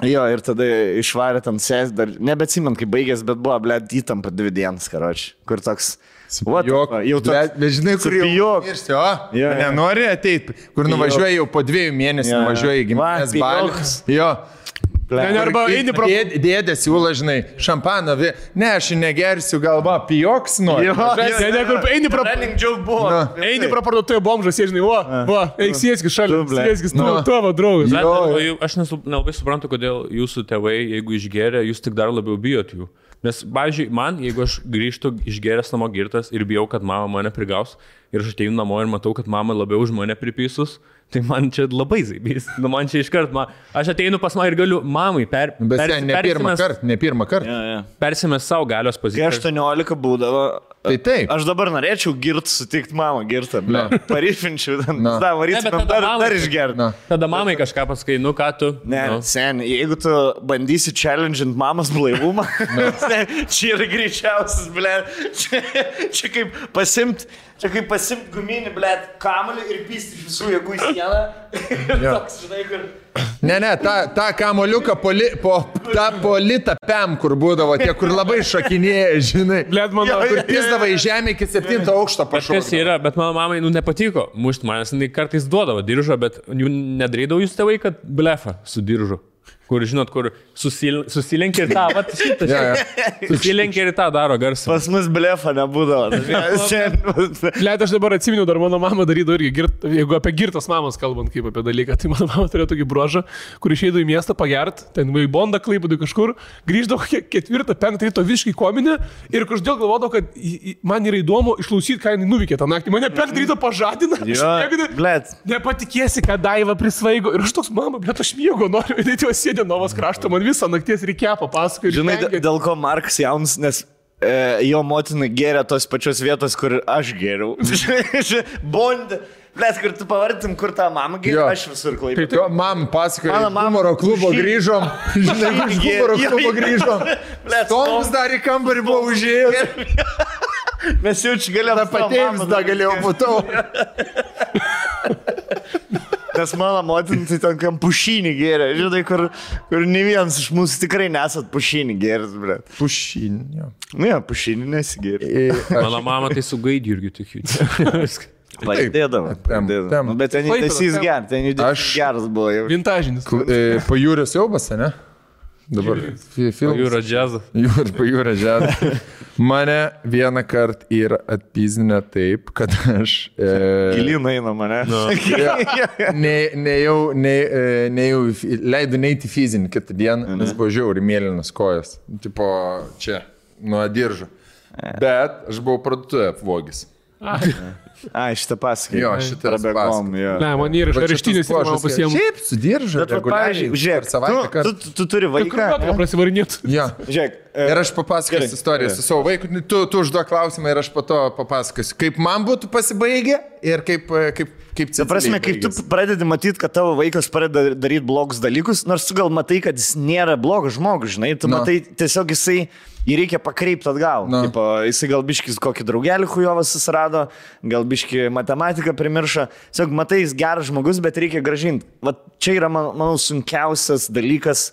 Jo, ir tada išvarė tam sės, dar nebetsimint, kaip baigės, bet buvo, blėt, įtampa dvi dienas, karoči. Kur toks... Jok, jau toks... bet, bet žinai, kur jau miršti, o? Jo. Nenori ateiti, kur nuvažiuoji jau po dviejų mėnesių, Jo, nuvažiuoji į gimtinės balį. Jo. Ne, arba eini pro... Dėdė, dėdė siūlo, žinai, šampaną, vi... ne, aš negersiu, galva, pijoks. Jo, Ne, ne, kur eini pro... Na. Eini pro parduotuvę bombžą, sėžinai, o, o, eik sėskis šalia, Tu, ble. sėskis, tu, Nu. tavo draugas. Aš nesu, nelabai suprantu, kodėl jūsų tėvai, jeigu išgeria, jūs tik dar labiau bijot jų. Nes, pavyzdžiui, man, jeigu aš grįžtu išgeręs namo girtas ir bijau, kad mama mane prigaus ir aš ateinu namo ir matau, kad mama labiau už mane pripysus, tai man čia labai zaibys. Nu, man čia iškart, man, aš ateinu pas mane ir galiu mamai per... Bet persi- ten ne pirmą kartą, ne pirmą kartą. Ja, ja. Persimest savo galios Kai poziciją. 18 būdavo. Tai taip. Aš dabar norėčiau girt sutikti mamą, girtą. Ne, varytumėm tada dar, mamai- dar išgerti. Tada mamai kažką pasakai, nu ką tu. Ne, nu. sen, jeigu tu bandysi challenge'int mamos blaivumą, čia yra greičiausias, ble. Čia, čia kaip pasimt, čia kaip pasimt guminį, ble, kamuolį ir pysti iš visų jėgų į sieną. Toks, žinai, kur... Ne, ne, tą, tą kamoliuką poli, po, tą politą pem, kur būdavo tie, kur labai šakinėja, žinai. Bled, mano, Kur pizdavo į žemę iki septinto aukšto Kažkas pašokti. yra, bet mano mamai nu, nepatiko mušti manęs, jinai kartais duodavo diržą, bet nedarydavo jūs tėvai, kad blefa su diržu. Kur, žinot, kur susil, susilenkia ir tą, va, šitą. Jo, jo. Susilenkia ir tą daro garsą. Pas mus blefa nebūdavo. Bled, aš dabar atsiminiau, dar mano mama darydavo irgi, girt, jeigu apie girtas mamas kalbant kaip apie dalyką, tai mano mama turėjo tokį brožą, kur išeidavo į miestą pagert, ten į bondą klaipėdų kažkur, grįždavo ketvirtą, penktą ryto visiškai kominę ir kažkodėl galvodavo, kad man yra įdomu išklausyti, ką jinai nuveikė tą naktį. Mane penktą ryto pažadina. Jo. Nepatikėsi, kad Daiva prisvaigo. Ir aš toks, mama, bet aš miego noriu. Tai sėdė Novos krašto, man visą nakties reikėjo papasakoti. Žinai, d- dėl ko Markas jaunas, nes e, jo motina gėrė tos pačios vietos, kur aš gėriau. Bond. Blet, kur tu pavardytum, kur tą mamą gėrė, aš visur klaipė. Jo, mam pasakoja, Mano humoro klubo Žy- grįžom. Žinai, iš humoro klubo grįžom. Toms dar į kambarį buvo užėjęs. Mes jau čia galėjome Patėms dar galėjau būtau. Nes mano motina tai ten kam pušinį gėrė. Žinai, kur, kur ne vienas iš mūsų tikrai nesat pušinį gėręs, blet. Pušinio. Nu, jo, pušinį nesigėrė. Mano mama tai su gaidjurgiu tikiu. Padėdavo. Tem- padėdavo. tem. Nu, Bet ten jis geras, ten jis geras buvo jau. Vintažinis. Pajūrio siaubas, ne? Dabar fi- filmas. Jūro džiazą. Jūr, pajūrio žemė. Mane vieną kartą yra atpizinę taip, kad aš... E, Gilin eina mane. Nu. ne, ne jau, ne, e, ne jau, į fi- leido neiti fizinį kitą dieną, nes buvo žiauri mėlynas kojas. Tipo čia, nuo diržo. Bet aš buvau parduotuvė vogis. A, šitą pasakai. Jo, šitą Prabėgom, jo. Ne, man yra iš areštinės man pasiemu. Šiaip su diržu. Bet, pavyzdžiui, žiūrėk, tu, tu, tu turi vaiką. Ką prasivarinėt? Ja. Žiūrėk. E, Ir aš papasakosiu istoriją su savo vaiku. Tu, tu užduok klausimą ir aš po to papasakosiu, kaip man būtų pasibaigę ir kaip, e, kaip, kaip Ta prasme, kaip tu pradedi matyti, kad tavo vaikas pradeda daryti blogus dalykus, nors tu gal matai, kad jis nėra blogas žmogus, žinai, tu Nu. matai tiesiog jisai, jį reikia pakreipti atgal. Nu. Tipo, jisai gal biškis kokį draugelį hujovas susirado, gal biški matematiką primiršo. Tiesiog matai, jis geras žmogus, bet reikia gražinti. Vat čia yra, man- manau, sunkiausias dalykas.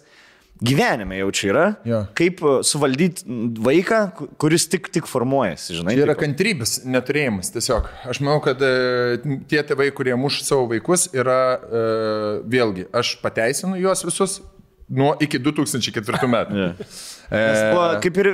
Gyvenime jau čia yra. Jo. Kaip e, suvaldyti vaiką, ku- kuris tik, tik formuojasi, žinai. Tai yra tipo. kantrybės neturėjimas tiesiog. Aš manau, kad e, tie tėvai, kurie muša savo vaikus, yra e, vėlgi, aš pateisinu juos visus nuo iki 2004 metų. Jo. E, buvo kaip ir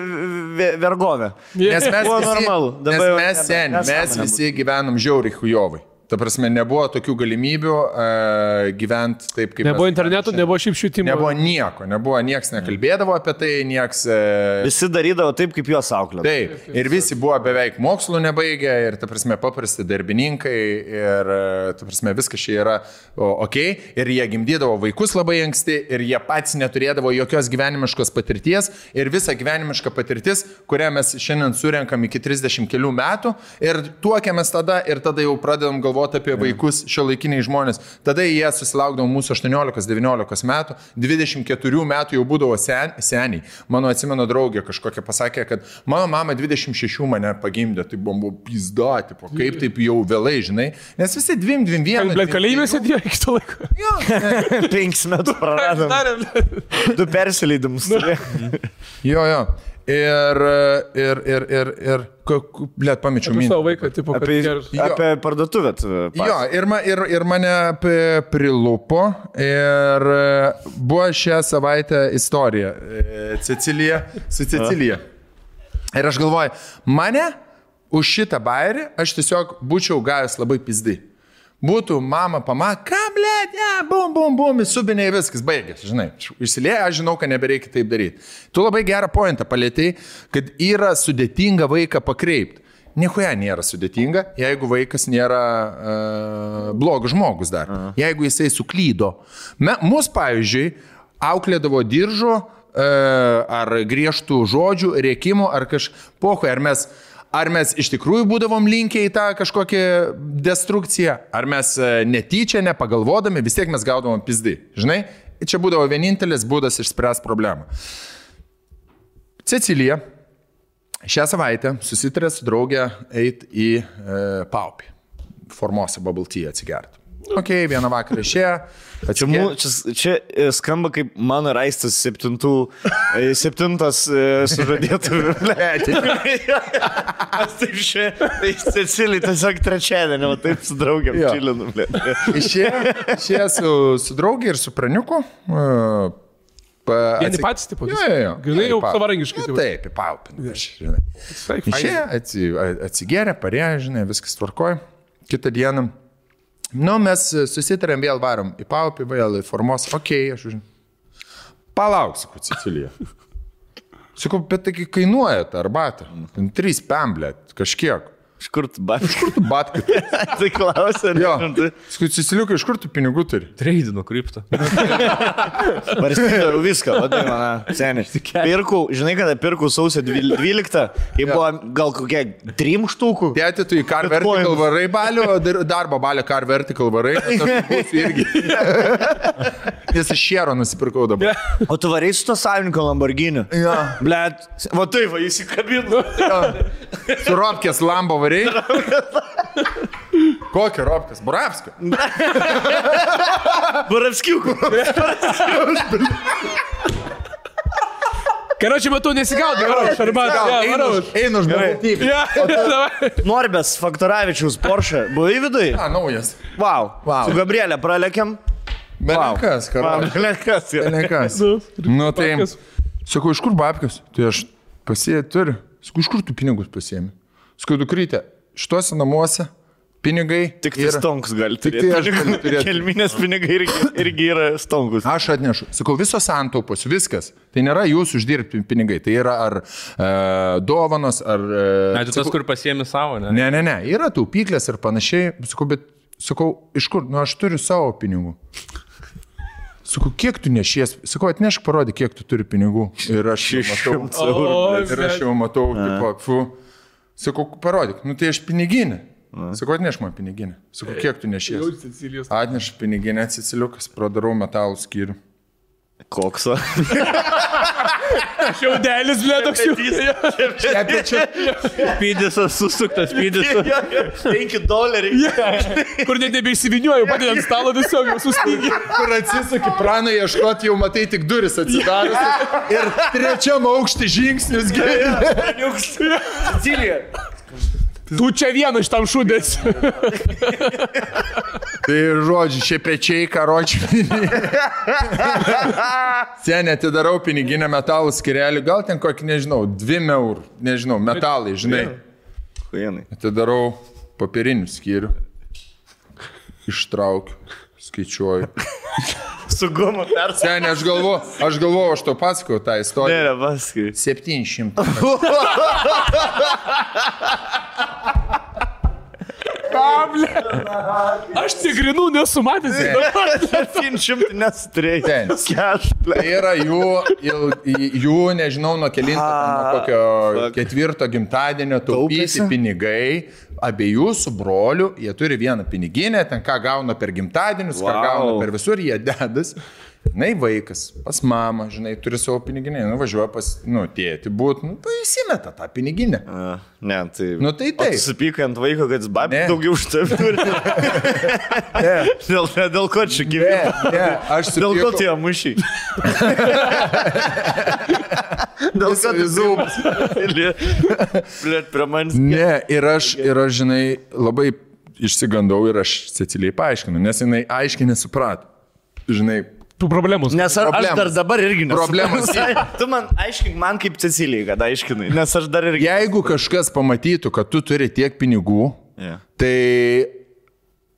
ve- vergovė. Nes mes Buvo visi, normalu. Dabar mes seni, mes nesąmonė visi gyvenam žiauriai hujovai. Ta prasme, nebuvo tokių galimybių uh, gyventi taip, kaip... Nebuvo interneto, nebuvo šiaip švietimo. Nebuvo nieko, nebuvo, nieks nekalbėdavo apie tai, nieks... Uh, Visi darydavo taip, kaip juos auklė. Taip, ir visi buvo beveik mokslų nebaigę, ir, ta prasme, paprasti darbininkai, ir, e, ta prasme, viskas čia yra ok, ir jie gimdydavo vaikus labai anksti, ir jie patys neturėdavo jokios gyvenimiškos patirties, ir visa gyvenimiška patirtis, kurią mes šiandien surenkam iki 30 kelių metų, ir tuokėmės tada, ir tada jau pradedam galvoti apie vaikus šio laikiniai žmonės. Tada jie susilaukdavo mūsų 18-19 metų, 24 metų jau būdavo sen, seniai. Mano atsimenu draugė kažkokia pasakė, kad mano mama 26 mane pagimdė, tai buvo pizdati, po kaip taip jau vėlai, žinai, nes visi dvim, dvim, vieną. Bet kalėjime sėdėjo iki to laiko. Penkis metus praradom. Du persileidimus. Jo, jo. Ir, ir, ir, ir, ir, blėt, pamečiau mintį. savo vaiką, tipo, Apie, geras. apie parduotuvę. tu Jo, ir, ma, ir, ir mane pri- prilupo ir e, buvo šią savaitę istorija. e, Cecilija, su Cecilija. Ir aš galvoju, mane už šitą bairį aš tiesiog būčiau gavęs labai pizdai. Būtų mama pama, ką blė, ne, bum, bum, bum, subiniai viskas, baigėsi, žinai. Išsilieja, aš žinau, kad nebereikia taip daryti. Tu labai gerą pointą palėtėjai, kad yra sudėtinga vaiką pakreipti. Niekuoja nėra sudėtinga, jeigu vaikas nėra uh, blogas žmogus dar. Aha. Jeigu jisai suklydo. Me, mus, pavyzdžiui, auklėdavo diržo uh, ar griežtų žodžių, rėkimų ar kažko, ar mes Ar mes iš tikrųjų būdavom linkę į tą kažkokią destrukciją, ar mes e, netyčia, nepagalvodami, vis tiek mes gaudavom pizdai. Žinai, čia būdavo vienintelis būdas išspręsti problemą. Cecilija šią savaitę susitarė su draugė eiti į e, paupį. Formose Babaltyje atsigerti. Ok, vieną vakarą išėjo. Čia, mū, čia, čia e, skamba kaip mano raistas septintų, e, septintas e, sužadėtų. Aš taip čia, tai Cecilija tiesiog trečiadienį, o taip su draugiam Jo. čilinu. Išėjo, išėjo su, su draugė ir su praniuku. Uh, Vieni patys, tipo. Grinai jau savarankiškai, tipo. Taip, į paupį. Žinai. Visai fainai. Išėjo, atsi, atsigėrė, parėjo, žinai, viskas tvarkoja. Kitą dieną, nu, mes susitarėm, vėl varom į paupį, vėl į formos, okay, aš už... Palauk, sakau, Cecilija. Sakau, bet taigi kainuoja ta arbata. Ten Trys pemblėt, kažkiek. Iš kur tu batai? Tu batkit. Tai klausia, Jo. ne? Sakau, Ceciliukai, iš kur tu pinigų turi? Treidinu kryptą. Varstydavau viską, o tai mano seniai. Pirkau, žinai, kada pirkau sausio 12, kai buvo gal kokie trim štukų. Tėti, tu į Car. Vertical varai balio, dar- darbo balio Car Vertical varai. nes Aš irgi. Nes aš šiero nusipirkau dabar. O tu varai su to savininko Lamborghini? Jo. Blet, va taip, va, įsikabinu. Su Ropkės Lambo varai. Kokia Ropkės? Buravska. Baravskiukų. Karočiui matau nesigaudai, varau, šarbatą. Einu žmogų. Ja, davai. Norbės Faktoravičiaus Porsche. Buvai viduje? A, naujas. Wow. Vau. Su Gabrielė pralekėm. Belenkas, karas. Belenkas. Belenkas. Nu, Nu tai, sakau, iš kur babkės? Tai aš pasėjau, turiu. Sakau, iš kur tu pinigus pasiemi? Sakau, dukrytė, šituose namuose pinigai. Tik tai yra- stonkus gali Tik turėti. tai aš galiu turėti. Kelminės pinigai irgi, irgi yra stonkus. Aš atnešu. Sakau, visos santaupos, viskas. Tai nėra jūsų uždirbti pinigai. Tai yra ar e, dovanos, ar... E, Na, tu tas, kur pasiemi savo, ne? Ne, ne, ne. Yra taupyklės ir panašiai. Sakau, bet, sakau, iš kur? Nu, aš turiu savo pinigų. Sakau, kiek tu nešies? Sakau, atnešk parodį, kiek tu turi pinigų. Ir aš jau matau. 600 eurų. O, Ir aš jau matau, tipo, fu. Sakau, parodyk, nu tai aš piniginė. Sakau, atnešk man piniginę. Sakau, kiek tu nešies? Atneš piniginę, atsisiliukas, pradarau metalų skyrių. Kokso. Šiaudelis, blė, toks jau. Pydisas susuktas, pydisas. 5 doleriai. Kur net nebeišsivinioju, padėt ant stalo tiesiog jau sustingė. Kur atsisuki, pranai ieškoti, jau matai tik duris atsidarius. Ir trečiam aukštį žingsnis gėlė. Cecilija. Tu čia vienas iš tam šūdės. Tai žodžiu, šie pečiai, karočiai. Senė, atidarau piniginę metalų skirelį, gal ten kokį, nežinau, 2 eurų, nežinau, metalai, žinai. Kujenai. Atidarau popierinių skyrių. ištraukiu, skaičiuoju. Su gumu persa. Seniai, aš galvoju, aš galvoju, aš to pasakoju tą Ne, istoriją. ne, paskui. 700. Aš tikrinų nesumatęs. 700 nesutrėjai. Ten. Keš, Tai yra jų, jų nežinau, nuo kelinto, nuo kokio ketvirto gimtadienio taupyti pinigai. Abiejų su broliu, jie turi vieną piniginę, ten ką gauna per gimtadienius, ką Wow. gauna per visur, jie dedas. Na, vaikas, pas mamą, žinai, turi savo piniginę, nuvažiuoja pas, nu, tėti būt, nu, tai įsimeta tą piniginę. A, Ne, tai. Nu, tai taip. Supykai ant vaiko, kad jis babį Ne. daugiau už tave dėl, dėl ko čia gyveni? ne, aš Dėl ko supykau- tie mušiai? dėl ko tu Zubas. Blet, prie manęs. Ne, ir aš, ir aš, žinai, labai išsigandau ir aš Cecilijai paaiškinu, nes jinai aiškiai nesuprato. Žinai, Tų problemų. Nes aš, aš Problemas. dar dabar irgi nesu. Problemas. tu man aiškink, man kaip Cecilijai, kad aiškinai. Nes aš dar irgi. jeigu kažkas pamatytų, kad tu turi tiek pinigų, Yeah. tai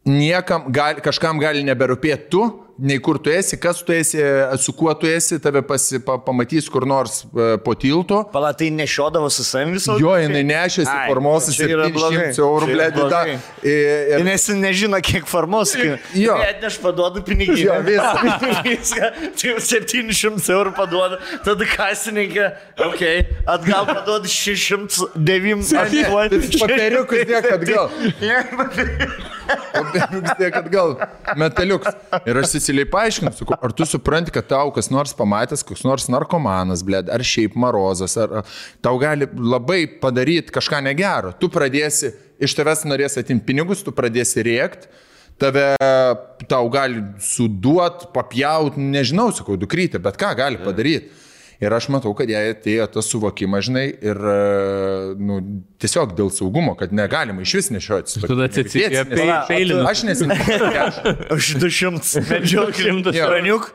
niekam gali, kažkam gali neberūpėti tu, nei kur tu esi, kas tu esi, su kuo tu esi, tave pasi, pa, pamatys kur nors e, po tilto. Pala, tai nešiodavo su savimi visą Jo, jinai nešėsi Ai, čia blogai. 700 eurų, Čia blėdi, da. blogai. Ir, Nes jis nežino, kiek formos. Jo. Atneš paduodu pinigį. Jo. Viską. Tai jau 700 eurų paduoda. Tada kasininkė, okei, okay, atgal paduodu 609. Ne, tai Papiriukus dėk atgal. Papiriukus dėk atgal. Metaliuks. Ir aš Cecilijai paaiškinu, sakau, ar tu supranti, kad tau kas nors pamatęs, koks nors narkomanas, blėd, ar šiaip marozas, ar ar tau gali labai padaryti kažką negero. Tu pradėsi, iš tavęs norės atimti pinigus, tu pradėsi rėkti. Tave tau gali suduot, papjaut, nežinau, sakau, dukrytė, bet ką gali padaryti. Ir aš matau, kad jai atėjo tas suvokimas, žinai, ir e, nu, tiesiog dėl saugumo, kad negalima iš vis nešioti. Tada Cecilija Pala, peilino. Aš nesimenu. Už 200 medžioklių. Jo. Raniuk,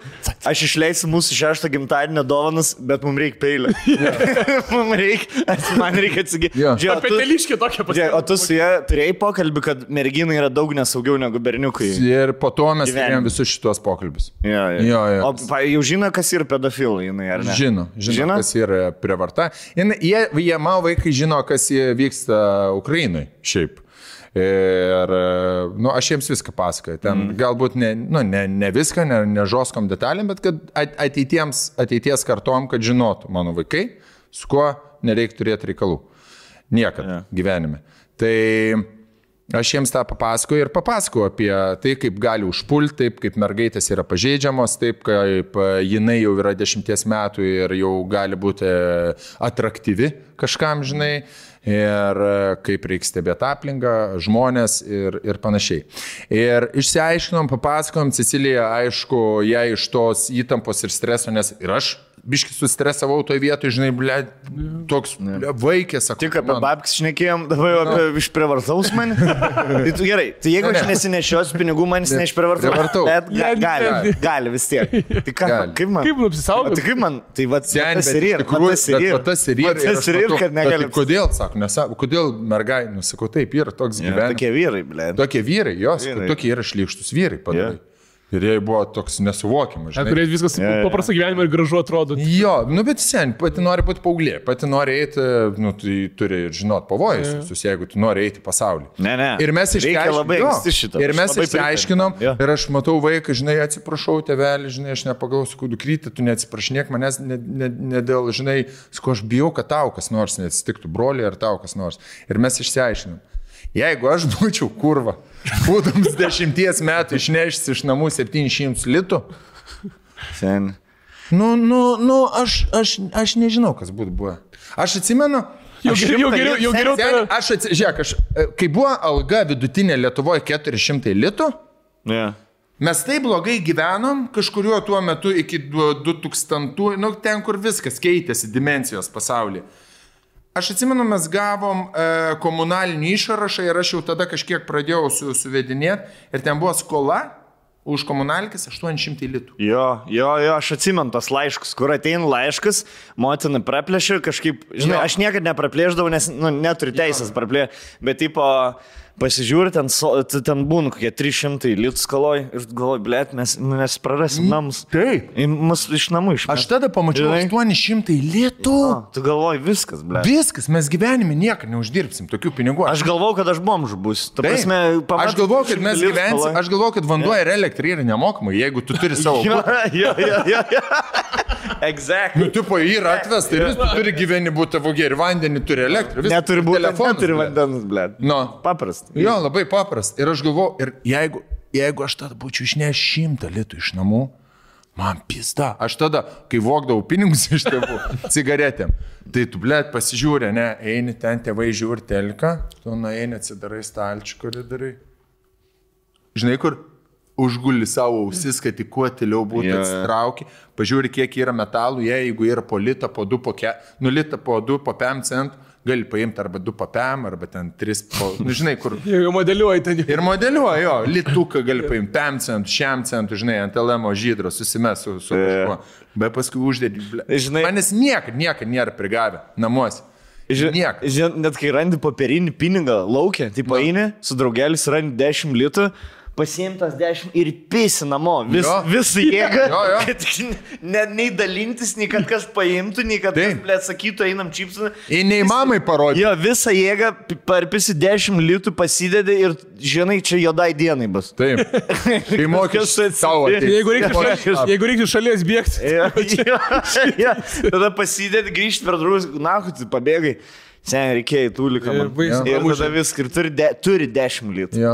aš išleisiu mūsų šeštą gimtadienio dovanas, bet mums reikia peilio. mums reikia, man reikia atsigyti. Jo. Apie teliškį tokią O pasiekimą. tu su ja turėjai pokalbį, kad merginai yra daug nesaugiau negu berniukai. Ir po to mes turėjom visus šitos pokalbius. Jo, Jo, jo. O pa, jau žino, kas yra pedofilai, jinai, ar ne? Žino, žino, Žino? kas yra prievarta. Jin- Jie, jie mano vaikai žino, kas jie vyksta Ukrainai šiaip. Ir, nu, aš jiems viską pasakoju. Ten mm. galbūt ne, nu, ne, ne viską, ne, ne žoskom detalėm, bet kad at- ateitiems, ateities kartom, kad žinotų mano vaikai, su kuo nereikia turėti reikalų. Niekada Jo. yeah. gyvenime. Tai aš jiems tą papasakoju ir papasakoju apie tai, kaip gali užpulti, taip kaip mergaitės yra pažeidžiamos, taip kaip e, jinai jau yra dešimties metų ir jau gali būti e, atraktyvi kažkam, žinai, ir e, kaip reikia stebėti aplinką, žmonės ir, ir panašiai. Ir išsiaiškinom, papasakojom, Cecilija, aišku, jai iš tos įtampos ir streso, nes ir aš biški sustresavau toje vietoje, žinai, ble, toks ble, vaikės, sakau. Tik apie man- babkis šnekėjom, dabar jau apie išprivartaus mane. tai tu gerai, tai jeigu Ne, aš ne. nesinešiosiu pinigų, man jis neišprivartau. Privartau. Bet ga, gali, gali vis tiek. Tai ką, Gali. kaip man? Kaip O apsisaugot? tai kaip man? Tai va, tas ir yra. Tas ir yra. tas ir yra. Tas ir yra, kad negali. tai Kodėl, sako, nesako, kodėl mergai, nusakau, taip yra toks gyvenimas. Tokie vyrai, ble. Tokie vyrai, jos, tokie yra šlykštus vyrai padarai. Jo. Ir jie buvo toks nesuvokiamas. žinai. Kurie viskas Jo, jo. paprasta gyvenime ir gražu atrodo. Jo, nu bet sen, pati nori būti paauglė, pati nori eiti, nu tai turi ir žinot pavojus visus, jeigu tu nori eiti pasaulį. Ne, ne. Ir mes išsiaiškinom. Ir mes išsiaiškinom. Ir aš matau vaiką, žinai, atsiprašau, tevelį, žinai, aš nepagalvosiu, kudu kryti, tu neatsiprašinėk manęs, ne, ne, ne dėl, žinai, ko aš bijau, kad tau kas nors neatsitiktų, broliai ar tau kas nors. Ir mes išsiaiškinom. Jeigu aš būčiau kurva, būdams dešimties metų išnešęs iš namų 700 litų, Sen. nu, nu, nu aš, aš, aš nežinau, kas būtų buvę. Aš atsimenu, Jau aš geriau, jau geriau, jau geriau. Seni, tave- aš atsižiūrėk, aš, e, kai buvo alga vidutinė Lietuvoje 400 litų, Ne. mes taip blogai gyvenom kažkuriuo tuo metu iki du- 2000, nu ten, kur viskas keitėsi dimensijos pasaulyje. Aš atsimenu, mes gavom e, komunalinį išrašą ir aš jau tada kažkiek pradėjau su, suvedinėti ir ten buvo skola už komunalkis 800 litų. Jo, jo, jo, aš atsimenu tos laiškus, kur ateina laiškas, motina praplėšė kažkaip, žinai, Jo. aš niekada nepraplėždavau, nes nu, neturiu teisės praplėšti, bet tipo, pasižiūri, ten, ten būna kokie 300 litų skaloj ir galvoju, blėt, mes, mes prarasim namus. Taip. Mus iš namų išmės. Aš tada pamačiau Žinai? 800 litų. Tu galvoji, viskas, blėt. Viskas, mes gyvenime niekada neuždirbsim tokių pinigų. Aš galvau, kad aš bomžu bus. Prasme, aš galvoju, kad 300 mes gyvensim, aš galvoju, kad vanduo ir elektra yra nemokamai, jeigu tu turi savo... Jo, jo, jo, jo. Exactly. Nu, tipo, yra atvesta ir vis tu turi gyveni būti tavo geri, vandenį turi elektrą. viską, Neturi būti telefonas, neturi vandens, blėt. Nu. Paprasta. Jo, labai paprasta. Ir aš galvoju, ir jeigu, jeigu aš tada būčiau išneš šimtą litų iš namų, man pista. Aš tada, kai vogdavau pinigus iš tėvų, cigaretėm, tai tu, blėt, pasižiūrė, ne, eini ten, tėvai žiūri telką, tu nueini, atsidarai stalčių koridoriui. Žinai, kur užguli savo ausis, kad tik kuo tiliau būtų jo. atsitrauki, pažiūri, kiek yra metalų, jei, jeigu yra po litą, po du, po ke, nu litą, po du, po pem centų, gali paimti arba du po pem, arba ten tris, po, nu žinai, kur. Jau jau modeliuoji ten. Ir modeliuoja, jo, lituką gali paimti, pem centų, šiam centų, žinai, ant LM žydro, susimes su, su kažkuo. Bet paskui uždėdi. ble- Žinai- Manęs niekada, niekada nėra prigavę namuose. Niek. Žin, net kai randi popierinį pinigą laukia, tai paini, su draugelis randi 10 litų, pasiimtas 10 ir pisi namo. Vis, visą jėgą. Jo, jo. Kad ne, nei dalintis, nei kad kas paimtų, nei kad kas, Taip. blėt, sakytų, einam čipsų. Ir nei mamai parodė. Jo, visą jėgą pi- parpisi 10 litų, pasidedi ir žinai, čia jodai dienai bus. Taip. Kai mokės savo. Jeigu reiktų, jeigu reiktų šalies bėgti. Jo, jo, jo. Tada pasidedi, grįžti per draugus, na, tu pabėgai. Sen reikėjo tūliką. Ir baisiai Ir pramušė. tada viską, ir turi, de, turi 10 litų. Jo.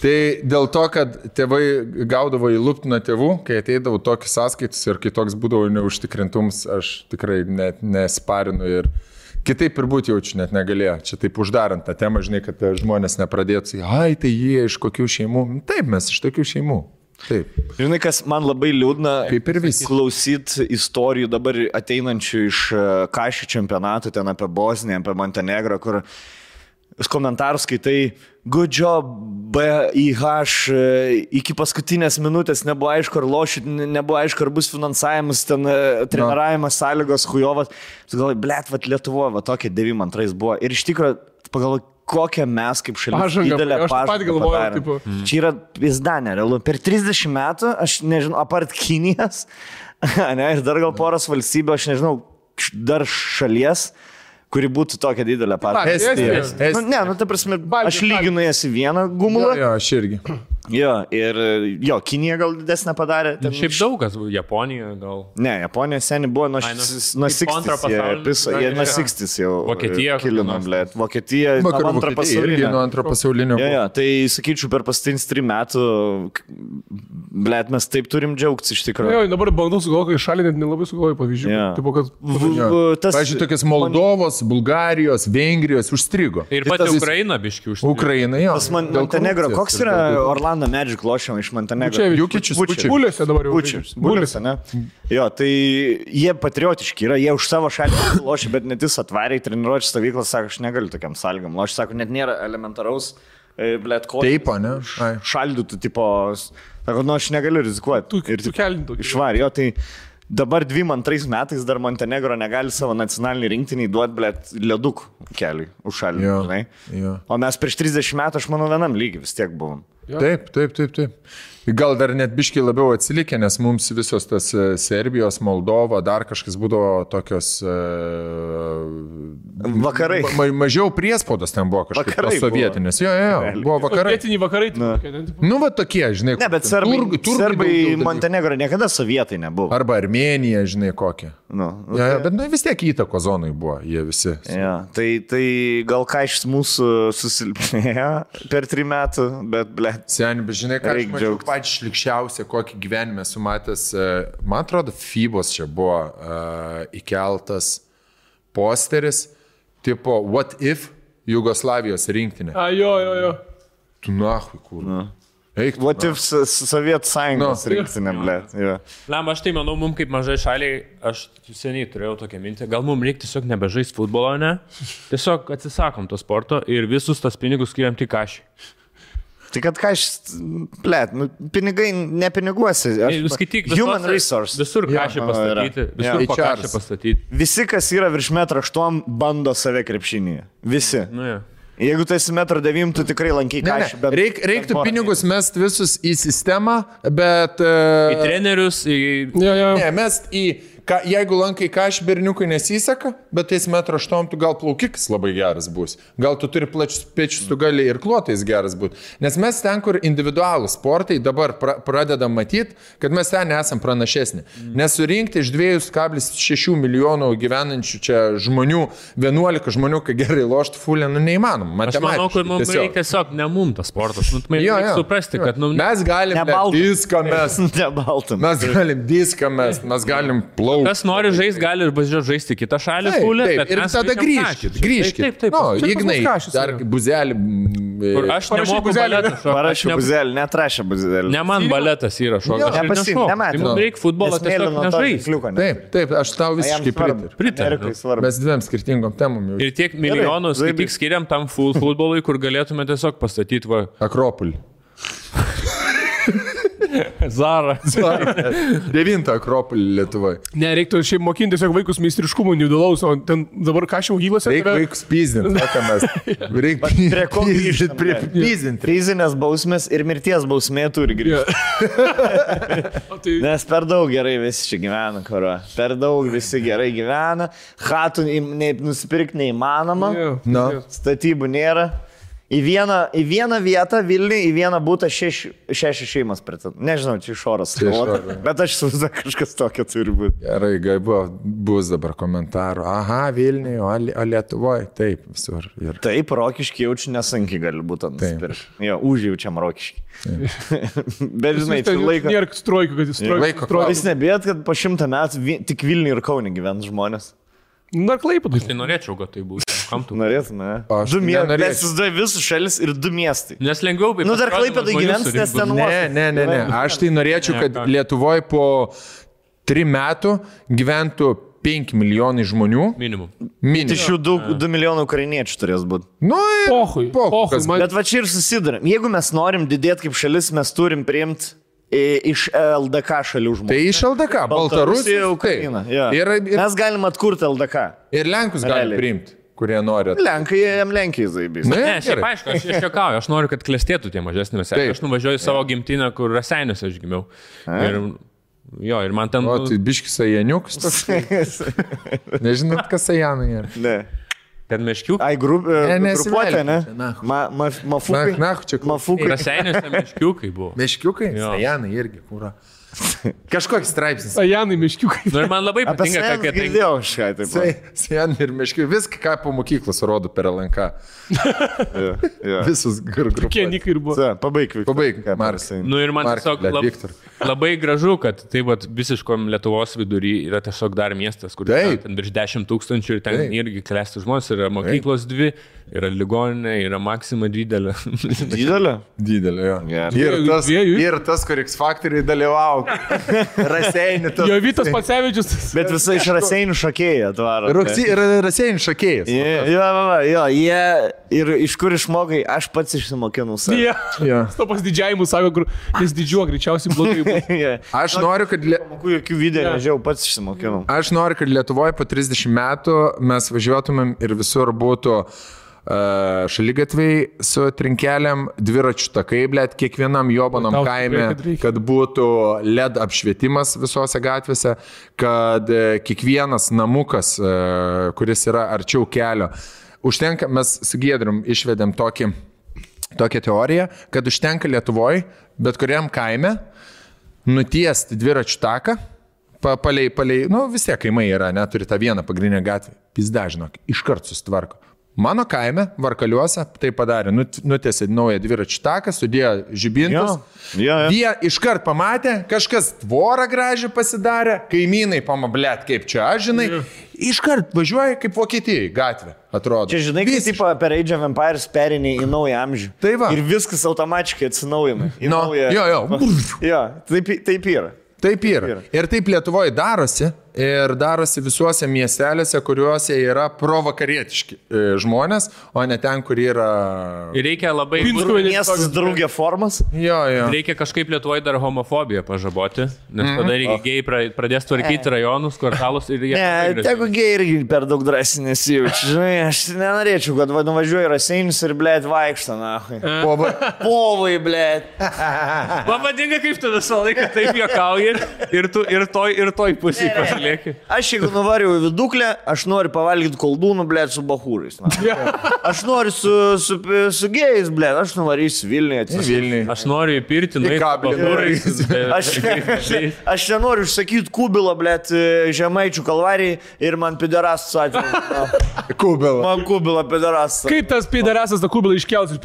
Tai dėl to, kad tėvai gaudavo į luptiną tėvų, kai ateidavo tokius sąskaitus ir kai toks būdavo neužtikrintums, aš tikrai net nesparinu ir kitaip ir būti jaučiu net negalėjo. Čia taip uždarant tą temą, žinai, kad žmonės nepradėtų ai, tai jie iš kokių šeimų. Taip, mes iš tokių šeimų. Taip. Žinai, kas man labai liūdna, Kaip ir visi. klausyti istorijų dabar ateinančių iš e, kašių čempionatų, ten apie Bosniją, apie Montenegrą, kur komentarus skaitai, good job, BIH, e, iki paskutinės minutės nebuvo aišku, ar lošit, ne- nebuvo aišku, ar bus finansavimas, ten e, treniravimas, sąlygos, hujovas. Tu galvoji, blėt, va Lietuvo, va tokie 92 buvo. Ir iš tikrųjų, pagalvoju, kokią mes kaip šalis Pažangą, didelę aš taip pat pažangą padarėm. tipo. Čia yra pizdanė, realu. Per 30 metų, aš nežinau, apart Kinijas, ne, ir dar gal poros valstybių, aš nežinau, dar šalies, kuri būtų tokia didelė partija. Estija. Nu, ne, nu, ta prasme, aš lyginu jas į vieną Jo, gumulą. jo, aš irgi. Jo, ir jo, Kinija gal didesnę padarė. ten Šiaip daug kas, Japonija gal. Ne, Japonija seniai buvo nuo, Ai, nu, šis- nuo kaip po antro 60. Jie, nuo Jo. 60 jau. Vokietija e, Kilino, blėt. Vokietija. Vakarų irgi pasaulinio. nuo antro pasaulinio. Jo, jo, tai sakyčiau, per pastinis trim metų, blėt, mes taip turim džiaugtis iš tikrųjų. Jo, dabar bandau sugalvoti, kai šalį net nelabai sugalvoju pavyzdžių. Jo. Tipo, kad... V- v- tas- Pavyzdžiui, tokias Moldovos, Bulgarijos, Vengrijos užstrigo. Ir pati tas- Ukraina biški užsikrėtė. Ukraina, jo. Montenegro, koks yra dėl- Orlando Magic lošiama iš Montenegro? Jukičius, Bučius. Bulėse dabar jau. Bučius. Buliuose, ne? Jo, tai jie patriotiški yra, jie už savo šalį lošia, bet net jis atvarė į treniruotę stovyklą, sako, aš negaliu tokiam sąlygam. Lošia, sako, net nėra elementaraus, e, blėt, ko. Taip, ne? Ai. Šaldytų, tipo, sako, nu aš negaliu rizikuoti. Tu- tu kelintų. Išvarė, jo, tai dabar 22 metais dar Montenegro negali savo nacionalinį rinktinį duoti, blėt, leduk keliui užšaldyti. Jo, žinai. jo. O mes prieš 30 metų, aš manau, vienam lygiai vis tiek buvom. Taip, taip, taip, taip. Gal dar net biškiai labiau atsilikę, nes mums visos tas e, Serbijos, Moldova, dar kažkas būdavo tokios... Uh, Vakarai. Ma, mažiau priespaudos ten buvo kažkaip Vakarai sovietinės. Jo, jo, jo, buvo vakarai. Vietiniai vakarai. ne, tipo. Nu, va tokie, žinai. Ne, bet serbai, turg- turgai serbai daugiau dalykų. Montenegro niekada sovietai nebuvo. Arba Armenija, žinai, kokia. Nu, nu, Ja, ja, bet nu, vis tiek įtako zonai buvo, jie visi. Ja, tai, tai gal ką iš mūsų susilpnėjo per trim metų, bet ble. Seniai, bet žinai, ką aš Reik mačiau džiaugtis. Patį šlikščiausią, kokį gyvenime esu matęs. e, Man atrodo, Fibos čia buvo uh, įkeltas posteris, tipo What if Jugoslavijos rinktinė. A, jo, jo, jo. Tu nahui, kur. Eik, tu What if s- s- Sovietų sąjungos Nu. rinktinė, ble. Ja. Lem, aš tai manau, mums kaip mažai šaliai, aš seniai turėjau tokią mintį, gal mums reikia tiesiog nebežaisti futbolo, ne? Tiesiog atsisakom to sporto ir visus tas pinigus skiriam tik kažį. Tai kad ką iš, ble, nu, pinigai ne piniguose. Aš, Skaityk, human visose- resource. Visur kažį manau, yra. pastatyti, visur po HRs. kažį pastatyti. Visi, kas yra virš metro aštuom, bando save krepšinėje. Visi. Nu, ja. Jeigu tu esi metro devim, tu tikrai ne. kažką. bet- Reik, reiktų porą pinigus mest visus į sistemą, bet... Į Uh, trenerius, į... Ja, ja. ne, mest į... Ka, jeigu lankai kažką berniukai nesiseka, bet tais metro aštuom tu gal plaukikas labai geras bus. Gal tu turi plačius pečius, tu gali ir klotais geras būti. Nes mes ten, kur individualų sportai dabar pra, pradedam matyti, kad mes ten esam pranašesni. Nes surinkti iš 2,6 milijonų gyvenančių čia žmonių, 11 žmonių, kai gerai lošti fulę, nu neįmanoma. Aš manau, kad mums tiesiog. reikia tiesiog ne mum tas sportas. Nu, tai Jo, jo. suprasti, kad nu, mes galim Ne ble, baltų. diską mes. Mes galim diską mes, mes galim plaukti. kas nori žaisti, gali ir važiuoti žaisti kitą šalį. Taip, fulę, taip, ir tada grįžkit, grįžkit. Taip, taip, pas Ignai, dar buzelį. Kur aš nemoku buzelį, Parašiau ne- buzelį, netrašė buzelį. Ne man baletas yra šokas. Jo, Aš ir nepasi- nešoku. nematė. Tai mums reikia futbolo tiesiog nežaisti. Taip, taip, aš tau visiškai pritariu. Pritariu. Mes dviem skirtingom temom jau. Ir tiek milijonus, kaip tik skiriam tam fu- futbolui, kur galėtume tiesiog pastatyti va. Akropolį. Zara. Devintą Akropolį Lietuvoje. Ne, reiktų šiaip mokinti tiesiog vaikus meistriškumo individualaus, o ten dabar ką šiau gylose. Reikia vaikus pyzdinti, ką mes. Reikia Prie ko grįžtam, prie ne? pyzdinti. Prizinės bausmės ir mirties bausmė turi grįžti. Tai, Nes per daug gerai visi čia gyvena, karo. Per daug visi gerai gyvena. Hatų nusipirkti neįmanoma. Jo. Nu. Statybų nėra. Į vieną, į vieną vietą Vilniui, į vieną būtą šeši, šeši šeimas pretenduoja. Nežinau, čia iš oras. Bet aš įsivaizduoju, kažkas tokio turi būti. Gerai, gai buvo, bus dabar komentarų. Aha, Vilniuje, o, o Lietuvoje, taip, visur. Ir... Taip, rokiški jaučiu nesunkiai gali būti nusipirkti. Jo, užjaučiam rokiški. Bet žinai, ten laiko. Nėra strojkių, kad jis strojkių. Jūs nebijot, kad po šimtą metų vi- tik Vilniui ir Kaunį gyvens žmonės? Na, klaipadai. Tai norėčiau, kad tai būtų. Kam tu? Norėtume. Aš Du miestai. nenorėčiau. Mes įsivaizduoju visus šalis ir du miestai. Nes lengviau bei Nu, dar Klaipėdai gyvens, nes ten Ne, ne, ne, ne. Aš tai norėčiau, kad? Lietuvoje po trim metų gyventų 5 milijonai žmonių. Minimum. Minimum. Iš jų 2, 2 milijonų ukrainiečių turės būti. Nu, ir- Pohui. Pohui, Man... Bet va čia ir susidurėm. Jeigu mes norim didėti kaip šalis, mes turim priimti iš LDK šalių žmonių. Tai iš LDK, Baltarusija, Ukraina. Ja. Ir, ir, Mes galim atkurti LDK. ir Lenkus gali Realiai. priimti, kurie nori. Lenkai, jam Lenkijai zaibys. Na, Ne, šiaip aišku, aš iščiakauju, aš noriu, kad klestėtų tie mažesni miesteliai. Aš nuvažiuoju į savo gimtinę, kur Raseiniuose aš gimiau. Ir, jo, ir man ten... O, tai biškis Ajaniukas toks. Nežinot, kas Ajanai yra. Ne. Ten meškių. Ai, grup, Ne, ne, grupuotė, ne? Ma, ma, mafukai. Na, na, čia. Mafukai. Raseiniuose meškiukai buvo. Meškiukai? Ajanai irgi, kūra. Kažkoks straipsnis. Ajanai miškiukai. Nu, ir man labai patinka, seną kad tai... girdėjau kažką taip. pat. Sienai ir meškiukai. Viską, ką po mokyklos rodo per LNK. Jo, jo. Visus grupės. Kienikai ir buvo. Sa, Pabaig, Viktor. Pabaig, Ką Markas. parašai? Nu ir man Mark, tiesiog lab, Viktor. labai gražu, kad tai vat, visiškom Lietuvos vidury yra tiesiog dar miestas, kur Taip. ten virš 10 tūkstančių ir ten Taip. irgi klesti žmonės, yra mokyklos dvi, yra ligoninė, yra maksima didelė. Didelė? Didelė, jo. Gerai. Ir tas, ir tas, kur X Factory dalyvau. Raseinių. tas- Jo Vytas Pacevičius. Bet visai iš raseinių šokėjai atvaro. Rugsy- ir Raseinių šakėjas. Jo, jo, jo, jo, jie ir iš kur išmokai, aš pats išsimokinau savo. Jie. Jo. Stopas didžiavimus sako, kur jis didžiuo greičiausiai blogai. Yeah. Aš noriu, kad... Lie... Pamokų jokių video Jo. nežiau, pats išsimokinau. Aš noriu, kad Lietuvoje po 30 metų mes važiuotumėm ir visur būtų uh, šalygatviai su trinkeliam, dviračių takai, blėt, kiekvienam jobanam kaime, kad būtų LED apšvietimas visose gatvėse, kad e, kiekvienas namukas, e, kuris yra arčiau kelio, užtenka, mes su Giedrim išvedėm tokį, tokią teoriją, kad užtenka Lietuvoje, bet kuriam kaime, nutiesti dviračių taką, pa, palei, palei, nu vis tiek kaimai yra, neturi tą vieną pagrindinę gatvę. Vis dažnok, iškart susitvarko. Mano kaime, Varkaliuose, tai padarė, nut- nutiesė naują dviračių taką, sudėjo žibintus. Jo, jo, jo. Jie iškart pamatė, kažkas tvorą gražią pasidarė, kaimynai pamablėt, kaip čia aš, žinai. Iškart važiuoja kaip Vokietijai gatvė, atrodo. Čia žinai, kaip tipo per Age of Empires perinė į naują amžių. Tai va. Ir viskas automatiškai atsinaujina. į Nu, naują- jo, jo. Jo, taip, taip yra. Taip yra. Yra. Ir taip Lietuvoje darosi, ir darosi visuose miesteliuose, kuriuose yra provakarietiški e, žmonės, o ne ten, kur yra... Ir reikia labai... Pinskų Miestas draugė formas. Jo, jo. Reikia kažkaip Lietuvoje dar homofobiją pažaboti, nes Mhm. tada irgi gėjai pra- pradės tvarkyti rajonus, kvartalus ir jie... Ne, tegu gėjai irgi per daug drąsiai nesijaučia. Žinai, aš nenorėčiau, kad va, nuvažiuoju Raseinis ir, blėt, vaikšto, na. Pova... Povai, blėt. Man patinka, kaip tu visą laiką taip juokauji ir tu ir toj, ir toj pusėje pasilieki. Aš jeigu nuvariau į viduklę, aš noriu pavalgyti koldūnų, blėt, su bahūrais. Aš noriu su, su, su gėjais, blėt, aš nuvarysiu Vilniuje. Vilniui. Aš noriu įpirti, nu, kablį Aš, aš nenoriu išsakyti kubilo, blėt, žemaičių kalvarijai ir man piderasas atveju. Kubelą. Man kubilo piderasas. Kaip tas pidarasas tą kubilą iškels iš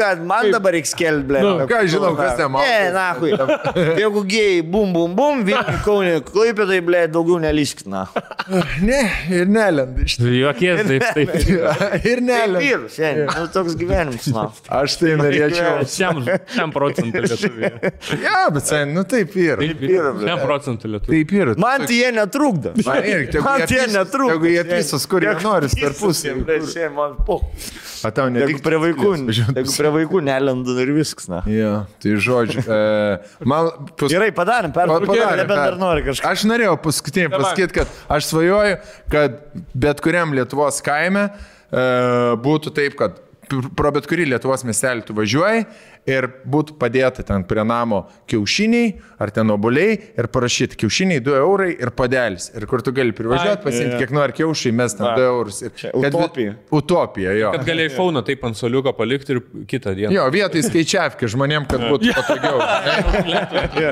kad man dabar reikia skelbti, blėt. Nu, ką aš žinau, kas ten man. Ne, na, hui. Jeigu gėjai, bum, bum, bum, Vilniuje, Kaunė, Klaipėdai, blėt, daugiau nelyskit, na. Ne, ir nelend. Juokies, taip, taip. Ir nelend. Ir, šiandien, nu, toks gyvenimas, na. Aš tai norėčiau. Šiam, šiam procentui lietuvių. Ja, bet sen, nu taip yra. Taip yra. Šiam procentui lietuvių. Taip yra. Man tai jie netrukdo. Man irgi, Man tai pys- netrukdo. tegu jie pisos, kur jie nori, tarpusavį. Man, po. O tau ne tik prie vaikų, jeigu prie vaikų nelenda ir viskas, na. Ja, tai žodžiu. E, man pas... Gerai, padarėm, Pa- pertraukėlę, padarėm, nebent dar per- nori kažką. Aš norėjau paskutinį pasakyti, kad aš svajoju, kad bet kuriam Lietuvos kaime e, būtų taip, kad pr- pro bet kurį Lietuvos miestelį tu važiuoji ir būtų padėta ten prie namo kiaušiniai ar ten obuoliai ir parašyti kiaušiniai 2 eurai ir padelis. Ir kur tu gali privažiuoti, pasimti jo. kiek nori kiaušai, mes ten Va. 2 eurus. Ir, kad utopija. Utopija, jo. Kad galėjai fauną taip ant soliuko palikti ir kitą dieną. Jo, vietoj skaičiavki žmonėm, kad būtų patogiau.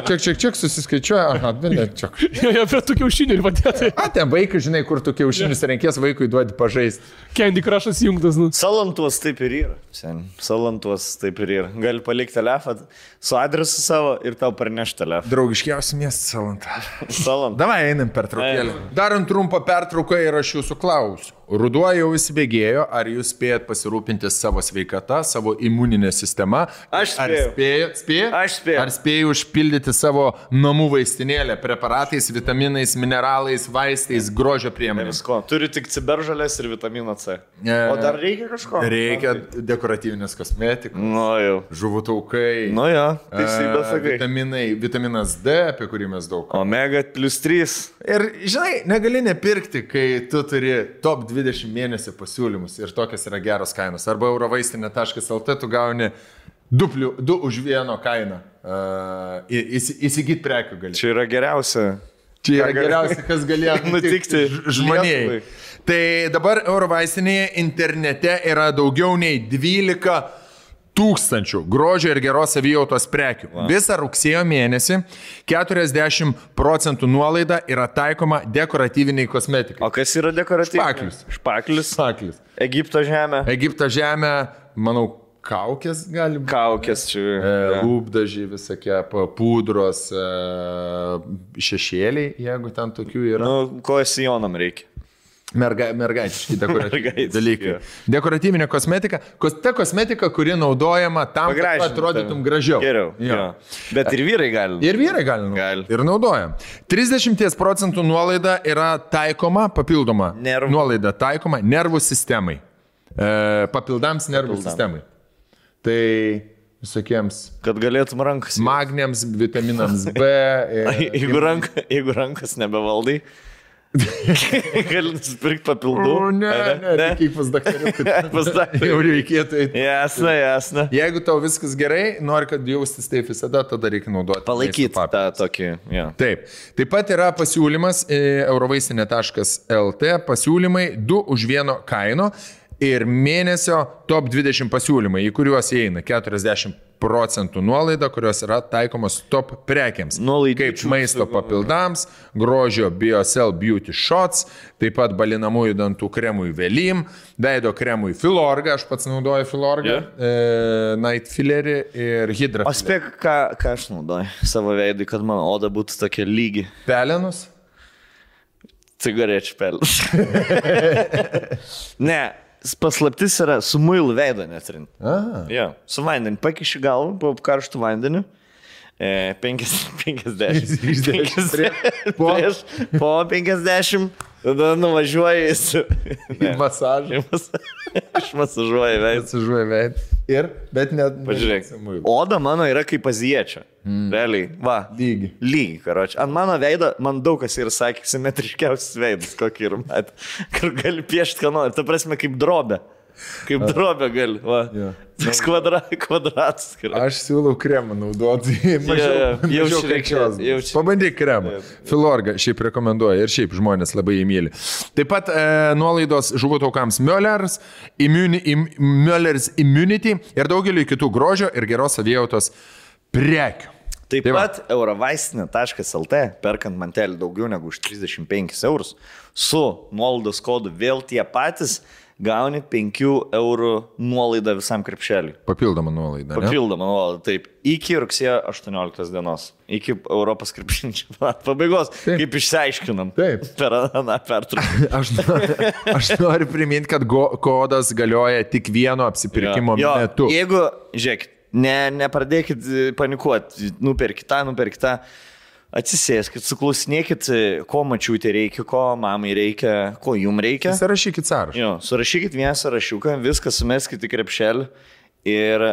Čia, čia, čia susiskaičiuoja, aha, ne, čia. Jo, jo, prie tų kiaušinių ir vadėtai. A, ten vaikai, žinai, kur tu kiaušinius renkės vaikui duodi pažaisti. Candy Crush'as jungtas. Nu. Salantuos taip ir yra. Sen. Salantuos taip ir yra. Gali palikti telefą su adresu savo ir tau parnešti telefą. Draugiškiausias miestas Salanta. Salant. Davai einam per traukėlį. Darant trumpą pertrauką ir aš jūsų klausiu. Ruduo jau įsibėgėjo, ar jūs spėjat pasirūpinti savo sveikata, savo imuninę sistemą? Aš Ar spėjau. Spėjat? Aš spėjau. Ar spėjai užpildyti savo namų vaistinėlę preparatais, vitaminais, mineralais, vaistais, grožio priemonėmis? Visko. Turiu tik ciberžalės ir vitaminą C. Ne. O dar reikia kažko? Reikia dekoratyvinės kosmetikos, Nu jau. žuvų taukai. Nu jo, teisybė sakai. Vitaminai, vitaminas D, apie kurį mes daug. Omega plus 3. Ir žinai, negali nepirkti, kai tu turi top 20 mėnesių pasiūlymus ir tokios yra geros kainos. Arba eurovaistinė.lt tu gauni 2, pliu, 2 už vieno kainą. Uh, įsigyti prekių gali. Čia yra geriausia. Čia yra geriausia, kas galėjo Nutikti. Lietuvai. Tai dabar eurovaistinėje internete yra daugiau nei 12 tūkstančių grožio ir geros savijautos prekių. Wow. Visą rugsėjo mėnesį 40 procentų nuolaida yra taikoma dekoratyviniai kosmetikai. O kas yra dekoratyvinis? Špaklis. Špaklis. Saklis. Egipto žemė. Egipto žemė, manau, kaukės gali būti. Kaukės čia. E, Lūpdažiai visokie, pudros, e, šešėliai, jeigu ten tokių yra. Nu, ko sijonam reikia? Merga, mergaitiški dekoratyviniai dalykai. Dekoratyvinė kosmetika. Kos, ta kosmetika, kuri naudojama tam, kad Pagražinti atrodytum gražiau. Geriau. Jo. Jo. Bet ir vyrai gali. Ir vyrai gali naudoti. Gali. Ir naudoja. 30 procentų nuolaida yra taikoma, papildoma. Nervų. Nuolaida taikoma nervų sistemai. E, papildams nervų Papildam. sistemai. Tai visokiems Kad galėtum rankas. magniams, vitaminams B. e, Jeigu, rank, jeigu rankas nebevaldai, gali nusipirkti papildų. O, ne, ne, ne. Kaip pas daktarį. Pas daktarį. Jau reikėtų. eiti. Jasna, jasna. Jeigu tau viskas gerai, nori, kad jaustis taip visada, tada reikia naudoti. Palaikyti tą tokį. Ja. Taip. Taip pat yra pasiūlymas e, eurovaistinė.lt pasiūlymai 2 už 1 kaino ir mėnesio top 20 pasiūlymai, į kuriuos įeina 40 procentų nuolaida, kurios yra taikomos top prekiams. Nuolaidyčių Kaip maisto papildams, grožio BioCell Beauty Shots, taip pat balinamųjų dantų kremui Velim, veido kremui Filorga, aš pats naudoju Filorga, Yeah. e, Night Fillerį ir Hydra. O spėk, ką, ką aš naudoju savo veidui, kad mano oda būtų tokia lygi. Pelenus. Cigarečių pelis. ne, paslaptis yra su muilu veidą netrinti. Aha. Ja, su vandeniu. Pakiši galvą, po karštų vandeniu. E, 5, 50. Iš dešim prie- po- Prieš, po 50. Tada nuvažiuoji su... Ne, Masažą. išmasažuoji veidą. Atsižuoja veid. Ir, bet net. Pažiūrėk. Oda mano yra kaip aziečio. Mm. Realiai. Va. Lygi. Lygiai, karoči. Ant mano veido, man daug kas yra sakė, simetriškiausias veidas, kokį ir mat. Kur gali piešti, ką nori. Ta prasme, kaip drobė. Kaip drobė gali. Va. Jo. Toks kvadra, kvadratas. karoči. Aš siūlau kremą naudoti. mažiau reikia- kančios. jau čia- Pabandyk kremą. Filorga šiaip rekomenduoja ir šiaip žmonės labai jį myli. Taip pat e, nuolaidos žuvų taukams Müllers, immuni, im, Müllers Immunity ir daugeliu kitų grožio ir geros savijautos prekių. Taip Tai va. pat eurovaistinė.lt, perkant mantelį daugiau negu už 35 eurus, su nuolaidos kodu vėl tie patys, gauni 5 eurų nuolaidą visam krepšeliui. Papildoma nuolaida. ne? Papildoma nuolaida, taip, iki rugsėjo 18 dienos, iki Europos krepšinio čempionato pabaigos, Taip. kaip išsiaiškinam. Taip. Per aną pertrauką. Aš, noriu- aš noriu priminti, kad go, kodas galioja tik vieno apsipirkimo Jo, metu. Jeigu, žiūrėkit, ne, nepradėkit panikuoti, nuperkit tą, nuperkit tą, atsisėskit, suklausinėkit, ko mačiūtė reikia, ko mamai reikia, ko jum reikia. Sarašykit sąrašą. Jo, surašykit vieną sąrašiuką, viską sumeskit į krepšelį ir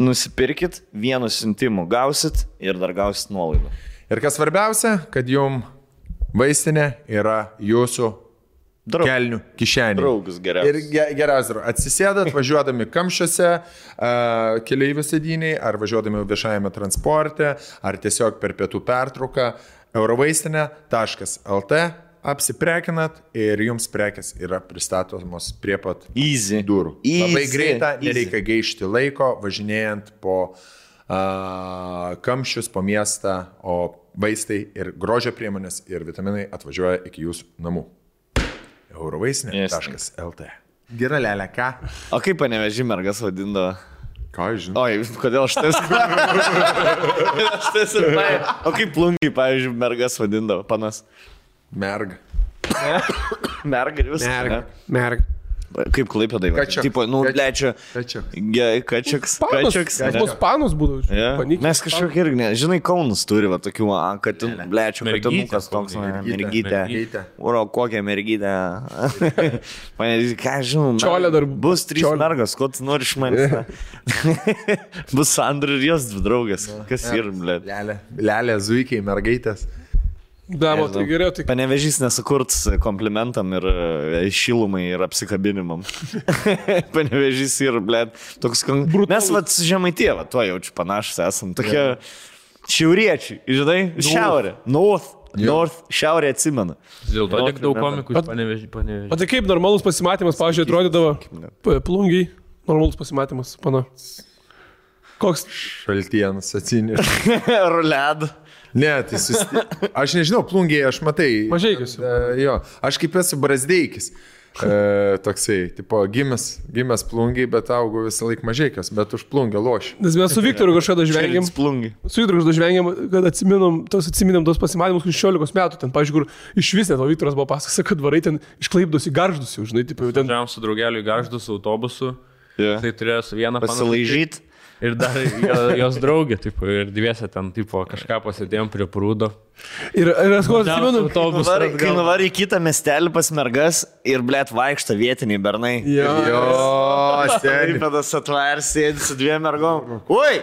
nusipirkit vienu siuntimu, gausit ir dar gausit nuolaidą. Ir kas svarbiausia, kad jum vaistinė yra jūsų Draug- kelnių kišenė. Draugus Ir geriausias. ge, geriausia, yra, atsisėdat važiuodami kamščiuose, uh, keliaivių sėdiniai, ar važiuodami viešajame transporte, ar tiesiog per pietų pertrauką, eurovaistinė.lt, apsiprekinat ir jums prekes yra pristatomos prie pat Easy. durų. Easy. Labai greita, Easy. nereikia gaišti laiko važinėjant po uh, kamščius, po miestą, o vaistai ir grožio priemonės ir vitaminai atvažiuoja iki jūsų namų. Eurovaistinė.lt. Gera lelė, ką? O kaip paneveži mergas vadindavo? Ką žinau? Oi, kodėl aš tas... aš tas ir tai. O kaip plungiai, pavyzdžiui, mergas vadindavo, panas. Merga. Merga ir viskas. Merg. Merg. Kaip klaipėdai. Kačiuks. Tipo, nu, lečia. Gerai. Pas ne? mus panus būdavo. Panikė. Mes kažkokį irgi, ne, žinai, Kaunas turi va tokių, a, kad blečio, kad nukas toks, mergytė. Uro, kokią mergytę. Pane, ką žinau. Čiolė dar- Bus trys čiolė. mergas, ko tu nori iš manęs. Bus Sandra ir jos dvi draugės. Kas ir, ble. Lelė. Lelė, zuikiai, mergaitės. Davo, tai geriau, tai Panevežys nesukurts komplimentam ir e, šilumai ir apsikabinimam. Panevežys ir, ble, toks... Kon... Mes, va, su žemaitie, va, tuo jaučiu panašus esam. Tokie šiauriečiai, žinai, šiaurė. North. North, šiaurė atsimena. Dėl to tiek daug North komikų panevežė. O tai kaip normalus pasimatymas, pavyzdžiui, atrodydavo plungiai, normalus pasimatymas, pana. Koks? Šaltienas atsineš. Ruled. Ne, tai susti... Aš nežinau, plungiai, aš matai. Mažeikis. E, jo, aš kaip esu brazdeikis. E, toksai, tipo, gimęs, gimęs plungiai, bet augau visą laiką mažiekas, bet už plungę lošiu. Nes mes su Viktoru kažkada žvengėm. Su Viktoru kažkada žvengėm, kad atsiminam tos, atsiminam tos pasimatymus, kur 16 metų, ten, pavyzdžiui, kur iš vis net, o Viktoras buvo pasakęs, kad varai ten išklaipdos į garždus, jau, žinai, jau ten. Važiavam su draugeliu į garždus autobusu. Yeah. Tai turėjo su viena Pasilaižyt. Ir dar jo, jos draugė, tipo, ir dviese ten, tipo, kažką pasėdėjom prie prūdo. Ir, ir aš ko atsimenu. autobusą. Nuvar, kai nuvar į kitą miestelį pas mergas ir, blėt, vaikšto vietiniai bernai. Jo. Jo, seniai. Atvers, sėdi su dviem mergom. Oi,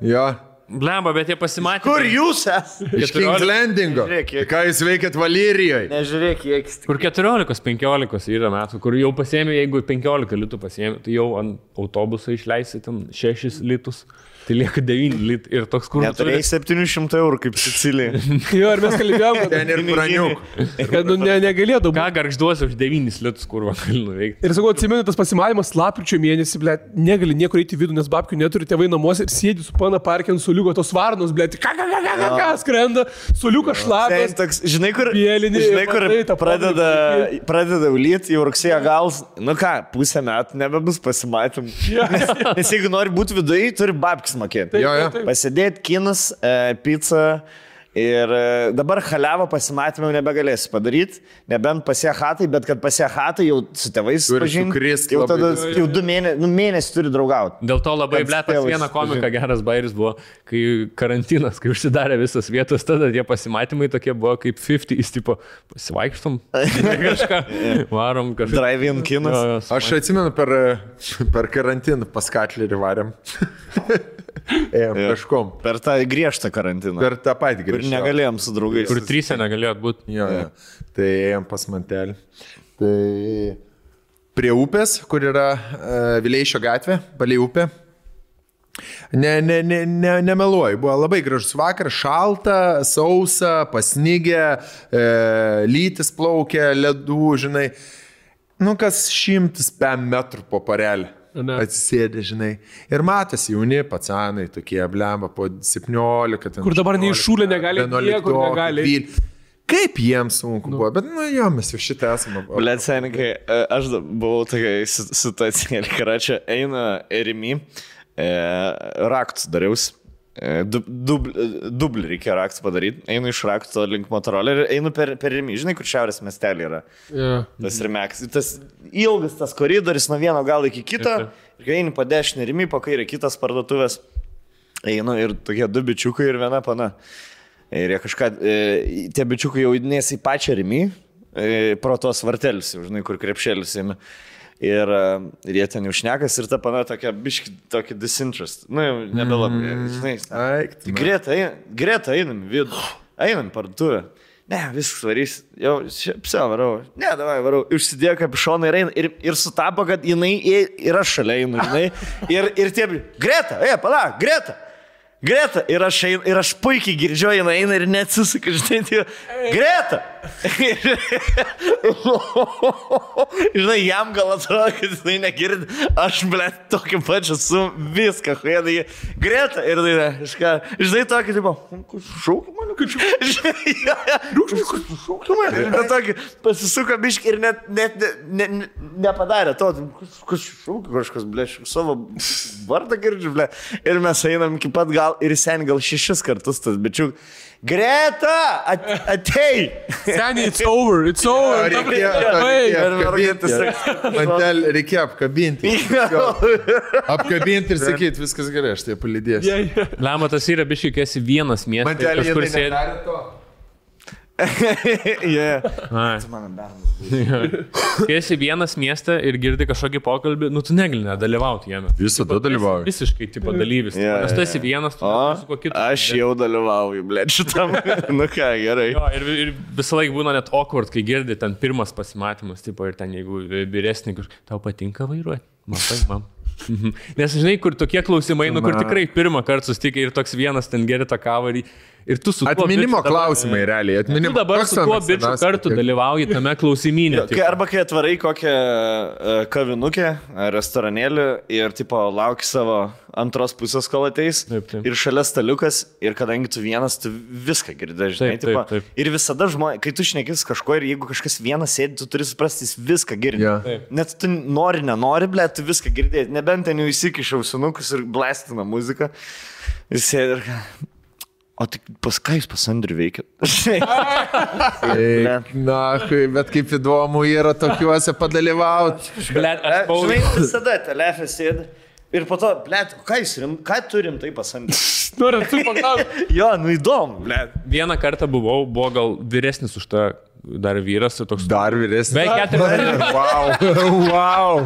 Jo. Blemba, bet jie pasimatė. kur jūs esate? Iš King's Landingo. Žiūrėk, Ką jūs veikiat Valerijoje? Nežiūrėk, kiek Kur 14-15 yra metų, kur jau pasėmė, jeigu 15 litų pasėmė, tai jau ant autobuso išleisi ten 6 litus, tai lieka 9 litų ir toks kur Neturėjai 700 eurų kaip Sicilija. Jo, ir mes kalbėjom, kad, Ten ir praniuk. kad nu, ne, negalėtų Ką būti. garžduosi už 9 litus, kur va gali nuveikti. Ir sakau, atsimenu tas pasimatymas lapkričio mėnesį, ble, negali niekur eiti vidų, nes babkių neturi tėvai namuose ir sėdi su pana parkė ant suliuko, tos varnos, ble, ką, ką, ką, ką, ką, ką, skrenda, suliukas Ten šlapias. toks, žinai, kur, Pielinį, žinai, kur matai pradeda, pradeda ulyti, jau rugsėjo gals, nu ką, pusę metų nebebus pasimatym. Nes, nes jeigu nori būti viduje, turi babkis mokėti. Jo, jo. Pasidėti kinas, e, pizza, Ir e, dabar haliavo pasimatymą jau nebegalėsi padaryti, nebent pasie hatai, bet kad pasie hatai jau su tėvais pažinti, jau tada jau du mėnesius, nu, mėnesį turi draugauti. Dėl to labai, tėvas vieną komiką sužino. geras bairis buvo, kai karantinas, kai užsidarė visas vietos, tada tie pasimatymai tokie buvo kaip 50, jis tipo, pasivaikštom, kažką, varom kažką. Drive-in kinas. Jo, jo, Aš atsimenu per, per karantiną pas Katlerį varėm. Ėjom Jo. kažkom. Per tą griežtą karantiną. Per tą patį Ir grįžom. negalėjom su draugais. Kur trysia negalėjot būti. Jo, jo. Tai ėjom pas mantelį. Tai prie upės, kur yra uh, Vileišio gatvė, palei upę. Ne, ne, ne, ne, nemeluoju, buvo labai gražus vakaras, šalta, sausa, pasnygė, e, lytis plaukė, ledų, žinai. Nu, kas šimtas metrų po parelį. Ne. Atsisėdė, žinai. Ir matosi jauni pacanai, tokie blemba po 17. ten Kur dabar nei 16, šūlė negali, 11, niekur negali. 12. Kaip jiems sunku nu. buvo, bet nu jo, mes jau šitą esame. Blet, senikai, e, aš buvau tokia situacija, karačia, eina Erimi, e, raktus dariausi. E, du- dubl- e, Dublį reikia raktų padaryti. Einu iš rakto link Motorola ir einu per, per Rimi. Žinai, kur šiaurės miestelė yra. Yeah. Tas Rimekas. Tas ilgas tas koridorius nuo vieno galo iki kito. Ir kai eini po dešinę Rimi, po kairę kitas parduotuvės. Einu ir tokie du bičiukai ir viena pana. Ir jie kažką, e, tie bičiukai jau įdinės į pačią rimį, e, pro tos vartelius, žinai, kur krepšėlis įmi. Ir, e, ir jie ten jau šnekas ir ta pana tokia biški, tokia disinterest. Nu, jau nebelabai, žinai. Aik, Tai greta, greta einam vidų, einam parduotuvę. Ne, viskas varys, jau pse varau. Ne, davai varau. Užsidėjo kapišoną ir eina. Ir, ir sutapo, kad jinai yra šalia, einu, žinai. Ir, ir tie, greta, e, pala, greta. Greta, ir aš, ir aš puikiai girdžiu, jinai eina ir neatsisuka, žinai, tai, Greta. žinai, jam gal atrodo, kad jisai negirdi, aš, ble, tokį pačią su viską, huėdai, Greta, ir tai, kažką, žinai, tokį, tipo, šaukia mane, kad šaukia. Šaukia mane. Ir tokį pasisuko biški ir net, net ne, ne, ne, nepadarė to, kas šaukia kažkas, ble, savo vardą girdžiu, ble. Ir mes einam iki pat gal ir sen gal šešis kartus tas bičiuk. Greta, at, atei. Seniai, it's over, it's over. Prasme, Reikėjo, reikėjo apkabinti. Mantel reikėjo apkabinti. Apkabinti ir sakyti, viskas gerai, aš tai palidėsiu. Yeah, yeah. Lema tas yra biškai, kai esi vienas miestas. Mantel kažkur jinai sėdi. yeah. Kai esi vienas mieste ir girdi kažkokį pokalbį, nu tu negali nedalyvauti jame. Visada dalyvauju. Visiškai tipo dalyvis. Jo, Nes tu esi vienas, tu O, su kuo kitu. aš jau dalyvauju, ble, šitam. nu ką, gerai. Jo, ir, ir visą laiką būna net awkward, kai girdi ten pirmas pasimatymas, tipo, ir ten jeigu vyresnį, kur tau patinka vairuoti. Matai, mam. Mhm. Nes žinai, kur tokie klausimai, nu kur tikrai pirmą kartą susitikai ir toks vienas ten geri tą kavą ir, ir tu su Atminimo biču dabar- klausimai, realiai. Tu Atminimo. dabar Koks su tuo bičiu kartu kiek- dalyvauji tame klausimynė. Kai, arba kai atvarai kokią uh, kavinukę, ar restoranėlį ir tipo lauki savo antros pusės, kol ateis. Taip, taip. Ir šalia staliukas, ir kadangi tu vienas, tu viską girdai, žinai. Taip, taip, taip. Ir visada žmonės, kai tu šnekis kažko ir jeigu kažkas vienas sėdi, tu turi suprasti, jis viską girdi. Jo. Taip. Net tu nori, nenori, ble, tu viską girdėti. Nebent ten jau įsikišau sinukus ir blastina muziką. Ir sėdi ir... O tik pas ką jūs pas Andriu veikia? Eik, Na, bet kaip įdomu yra tokiuose padalyvauti. Blet, aš buvau. Žinai, visada telefė sėdi. Ir po to, ble, ką, rim, ką turim tai pasandyti? Noriu, tu paklausti. jo, nu įdomu, ble. Vieną kartą buvau, buvo gal vyresnis už tą dar vyras, ir toks... Dar vyresnis. Beveik 40. Wow. wow.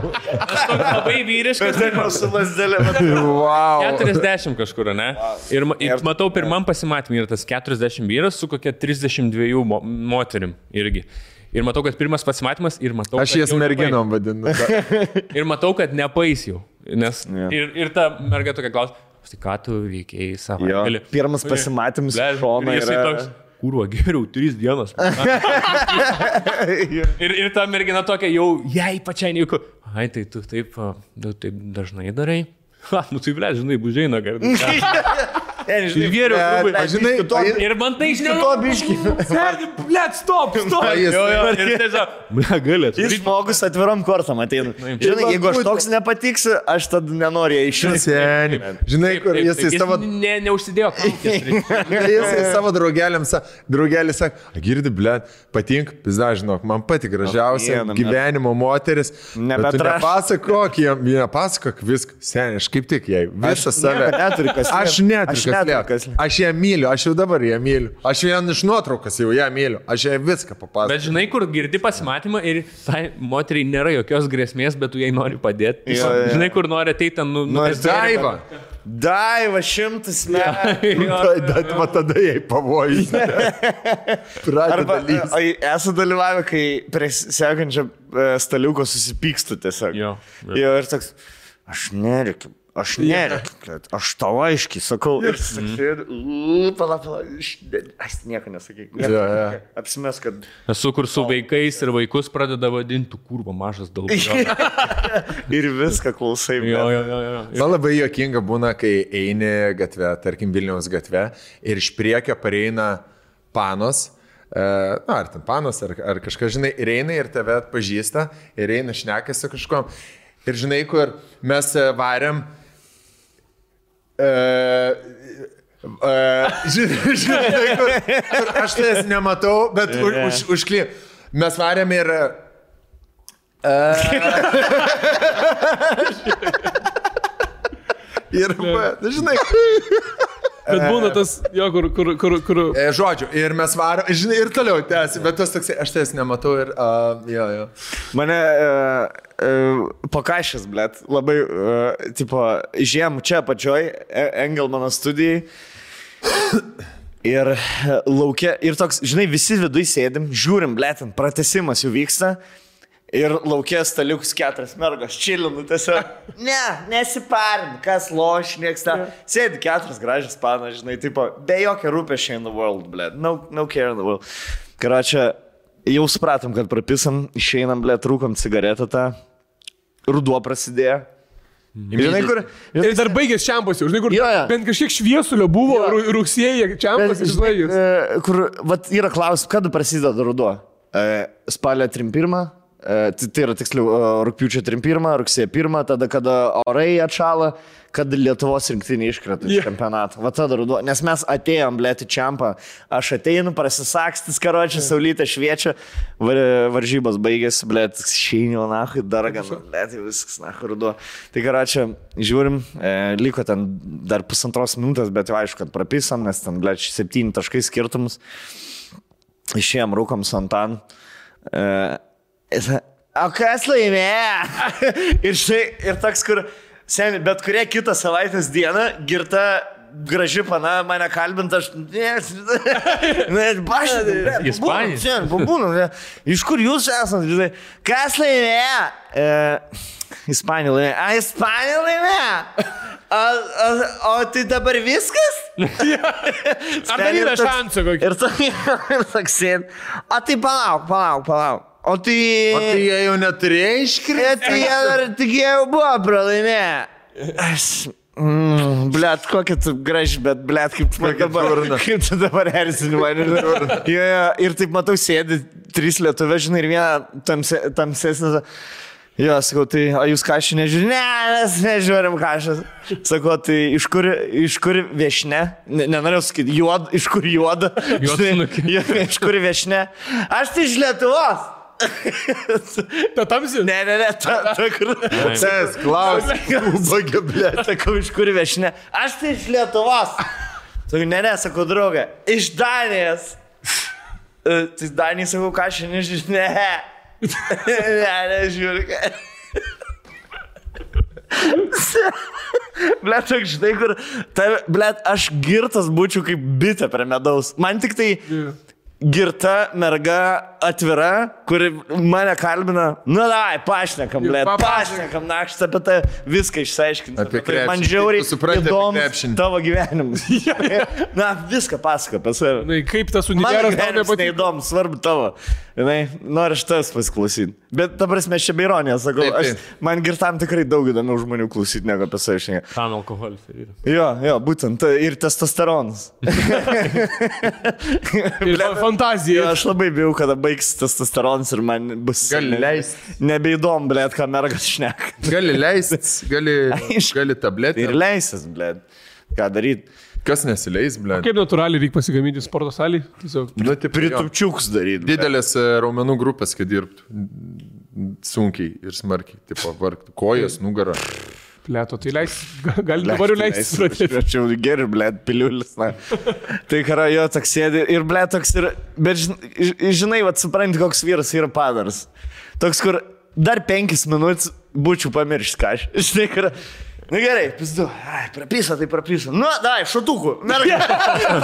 Labai vyriškas. Taip, su lasdelė. wow. 40 kažkur, ne? Ir, ir matau pirmam pasimatymui yra tas 40 vyras su kokia 32 mo moterim irgi. Ir matau, kad pirmas pasimatymas ir matau. Aš jas merginom vadinu. Ir matau, kad nepais jau. Nes Jo. ir, ir ta merga tokia klausia, tai ką tu veikiai savo. Jo, pirmas pasimatymas iš šono yra... Toks, Kurva, geriau, trys dienos. ir, ir ta mergina tokia jau, jai pačiai neįku. Ai, tai tu taip, tu taip dažnai darai. Ha, nu tai ble, žinai, bužeina, kad. Išgėriau, Bet, grubiai. aš žinai, to- jis- Ir man tai žinau. To biški. Sėdi, blėt, stop, stop. jis- Jo, jo, ir tiesiog, ble, galėt. Jis žmogus atviram kortam ateina. Žinai, jeigu aš toks nepatiksiu, aš tada nenoriu išėti. Seni. Žinai, kur jisai savo... Ne, neužsidėjo kaukės. Jisai savo draugeliam, sa, draugelis sako, girdi, ble, patink, pizda, žinok, man pati gražiausia gyvenimo moteris. bet tu Nebetraš. Nepasakok, jie nepasakok viską. Seniai, aš kaip tik jai, visą save. nieko neturiu kas. Aš neturiu Aš kas neturiu slėpt. kas slėpt. Aš ją myliu, aš jau dabar ją myliu. Aš vien iš nuotraukos jau ją myliu. Aš jai viską papasakosiu. Bet žinai, kur girdi pasimatymą ir tai moteriai nėra jokios grėsmės, bet tu jai nori padėti. Jo, jo. Žinai, kur nori ateiti ten, nu, nutęsti Daiva. Daiva šimtas metų. Jo. Bet va tada jai pavojus. Arba esate dalyvavę, kai prie sekančio e, staliuko susipykstu tiesiog. Jo, jo. jo ir toks, aš nerikiu. Aš nerikiu, kad aš tau aiškiai sakau. Ir sakau, pala, pala, aš, nieko nesakyk. Jo, jo. Apsimes, kad... Esu kur su vaikais ir vaikus pradeda vadinti, kurva mažas dalgas. ir viską klausai. Jo, jo, jo, jo. Man labai jokinga būna, kai eini gatve, tarkim Vilniaus gatve ir iš priekio pareina panos. e, Na, ar ten panos, ar, ar kažkas, žinai, ir eina ir tave atpažįsta, ir eina šnekasi kažkom. Ir žinai, kur mes e, varėm. E, e, žinai, žinai kur, kur aš tai nematau, bet už, už, užkly. Mes varėm ir... E, ir, va, žinai, Bet būna tas, jo, kur, kur, kur, kur. E, žodžiu, ir mes varom, žinai, ir toliau tęsi, bet tas toksai, aš tas nematau ir, uh, jo, jo. Mane uh, pakašęs, blėt, labai, uh, tipo, žiem čia apačioj, E- Engelmano studijai. Ir e, laukia, ir toks, žinai, visi viduje sėdim, žiūrim, blėtin, pratesimas jau vyksta. Ir laukia staliukus keturias mergos, čilinu tiesiog. Ne, nesiparin, kas loš, nieks ten. Sėdi keturias gražias panas, žinai, tipo, be jokio rūpešio in the world, blė. No, no care in the world. Karočią, jau supratom, kad prapisam, išeinam, blė, trūkom cigaretą tą. Ruduo prasidėjo. Žinai, kur... Ir dar baigės čiampas žinai, kur. Jo, jo. Bent kažkiek šviesulio buvo, ru- rugsėjai čiampas, žinai, jis. E, kur, vat yra klausimas, kada prasideda ruduo? E, Spalio 31, e, tai, yra tiksliau rūpiučio 31, rugsėjo 1, tada kada orai atšala, kada Lietuvos rinktinė iškrenta iš Jo. čempionato. Va tada ruduo, nes mes atėjom, blėti čiampą, aš ateinu, prasisakstis karočią, saulytę šviečia, var, varžybos baigėsi, blėti, šeinių, nahui, dar gan, blėti, viskas, nahui, ruduo. Tai karočią, žiūrim, e, liko ten dar pusantros minutės, bet jau aišku, kad prapisam, nes ten, blėti, septyni taškai skirtumus. Išėjom rūkom su Antan. E, o kas laimėjo? ir štai, ir toks, kur, seniai, bet kurią kitą savaitės dieną girta graži pana mane kalbinta, aš... Ne, aš... Ispanis. Pabūnų, iš kur jūs esate, žinai, kas laimėjo? E, Ispanija laimėjo. A, Ispanija laimėjo? O, o, o tai dabar viskas? Ar dar yra toks- šansų kokį? Ir tu ir toks. O tai palauk, palauk, palauk. O tai... O tai jie jau neturėjo iškristi. Tai jie dar tik jau buvo pralaimėję. Aš... Mm, blet, kokia tu graži, bet blet, kaip tu dabar, kaip tu dabar erzini mane. Jo, jo, ir taip matau, sėdi trys lietuvė, žinai, ir viena tamse, tamsesnė. Jo, sakau, tai, o jūs kažką nežiūrite? Ne, mes nežiūrim kažką. Sakau, tai iš kur, iš kur viešne? Ne, nenorėjau sakyti, juod, iš kur juoda? Jo, iš kur viešne? Aš tai iš Lietuvos. Ta tamsi? Ne, ne, ne, ta, ta kur. Ses, klausimas. Ubagė, ble. Sakau, iš kur viešne? Aš tai iš Lietuvos. Sakau, ne, ne, sakau, draugė, iš Danijos. E, Tai Danijai sakau, ką šiandien žinai, ne. Ne, nežiūrėk. Blet, toks žinai, kur, tai, blet, aš girtas būčiau kaip bitė prie medaus. Man tik tai girta merga atvira, kuri mane kalbina, nu davai, pašnekam, blė, pašnekam, na, aš apie tai viską išsiaiškinsiu. Apie tai man žiauriai krepšinį. tavo gyvenimas. na, viską pasako apie save. Na, kaip tas Man universas tau nepatiko? neįdomu, svarbu tavo. Žinai, noriu aš tas pasiklausyti. Bet ta prasme, aš čia beironė, sakau, Taip, aš, taip. man girtam tikrai daug įdomiau žmonių klausyti negu apie save šiandien. Tam alkoholis. Jo, jo, būtent tai ir testosteronas. Ir fa- fantazija. Aš labai bijau, kada baigs testosteronas ir man bus... Gali ne- leist. Nebeįdomu, blėt, ką mergas šneka. Gali leist, gali, gali tabletę. Ir leisis, blėt. Ką daryti? Kas nesileis, ble. Kaip natūraliai reikia pasigaminti sporto salį? Tiesiog. Nu, tipo, jo. Pritupčiuks daryti. Didelės e, raumenų grupės, kad dirbtų. Sunkiai ir smarkiai. Tipo, vargtų. Kojas, nugara. Plėto, tai leis. Gali dabar jau leisti pradėti. Aš jau geriu, blėt, piliulis. Na. Tai kara jo toks sėdi ir blėt toks ir... Bet žin- žinai, vad supranti, koks vyras yra padaras. Toks, kur dar penkis minutės būčiau pamiršęs, ką aš. Žinai, kur... Na gerai, pizdu. Ai, prapisa, tai prapisa. Nu, dai. Merga.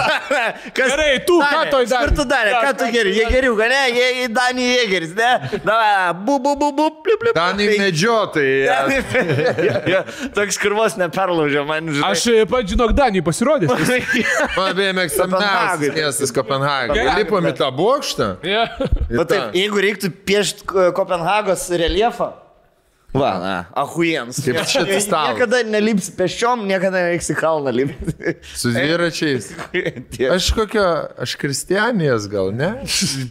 Kas... Gerai, tu ką Darė? toj darė? Ir tu darė, ką tu geri? Jie geriuką, ne? Jie Danį Jėgeris, ne? Davai, bu, bu, bu, bu, pliu, pliu. Danai pliu. medžiotojai. Ja, ja, Toks kurvos neperlaužė man, žinai. Aš e, pats žinok, Danijai pasirodęs. Man beje mėgstamiausias miestas Kopenhaga. Lipom į tą bokštą. Į Bet taip, jeigu reiktų piešti Kopenhagos reliefą. Va, na, ahujens. Kaip šitas stalas. Niekada nelipsi pešiom, niekada nereiksi kalną lipti. Su dviračiais. Aš kokio, aš kristianijas gal, ne?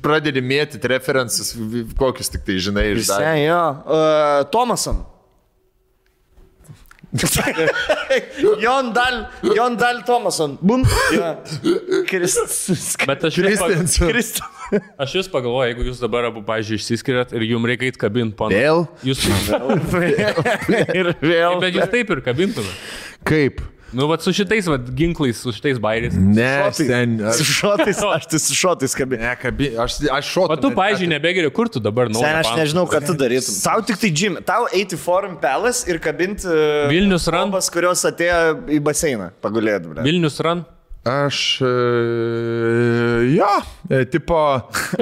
Pradedi mėtyti referensus, v- kokius tik tai žinai iš. Sen, jo. Uh, Tomason. Jon Dal, Jon Dal Tomason. Bum. Ja. Kristus. Bet aš vis, pag... Aš vis pagalvoju, jeigu jūs dabar abu, pažiūrėjau, išsiskiriat ir jums reikia įkabinti poną. Vėl? Jūs, Ir vėl. bet jūs taip ir kabintumėte. Kaip? Nu, va su šitais va, ginklais, su šitais bairiais. Ne, Šotais. sen. Su Aš, šotais, aš tai su šotais kabinu. ne, kabi, aš, aš šotu. O tu, pažiūrėjau, nebegeri, kur tu dabar nori. Sen, aš nežinau, ką tu darytum. Tau tik tai džim. Tau eiti Forum Palace ir kabinti uh, Vilnius Run. bombas, kurios atėjo į baseiną pagulėti. ble. Vilnius Ran. Aš. E, jo, e, tipo.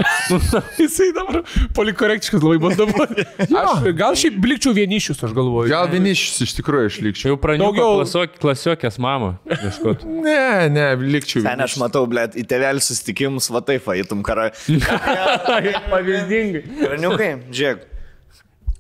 Jisai dabar polikorektiškas labai dabar. Aš gal šiaip likčiau vienišius, aš galvoju. Gal vienišius iš tikrųjų išlikčiau. Jau pradėjau Daugiau- klasiok, klasiokės mamą. Ieškot. Ne, ne, likčiau. Sen, aš matau, blėt, į tėvelį susitikimus, va taip, eitum karą. Pavyzdingai. Kraniukai, žiūrėk,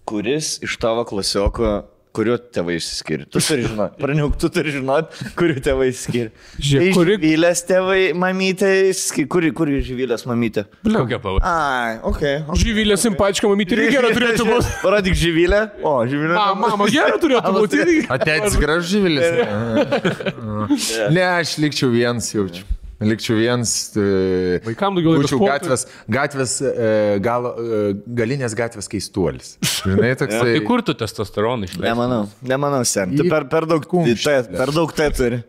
kuris iš tavo klasioko, kuriuo tėvai išsiskiria? Tu turi žinoti. Praniuk, tu turi žinoti, kuriuo tėvai išsiskiria. Žiūrėk, kuri- Žvilės tėvai, mamytė, išsiskiria. Kuri, kuri žvilės mamytė? Kokia pavadė? Ai, okei. Okay. Žyvilė simpatiška, mamyti irgi gera turėtų būti. Paradyk žvilę. O, žvilė. Mama, mama gera turėtų būti. irgi. Ateitis gražyvilis. Ne, aš likčiau vienas jaučiu. Likčiau vienas. e, Vaikam daugiau laiko Būčiau gatvės, gatvės e, galo, e, galinės gatvės keistuolis. Žinai, toksai. Tai kur tu testosteroną išleidai? Nemanau, nemanau, sen. Tu per, per daug, kumštį, tai, per daug tai turi.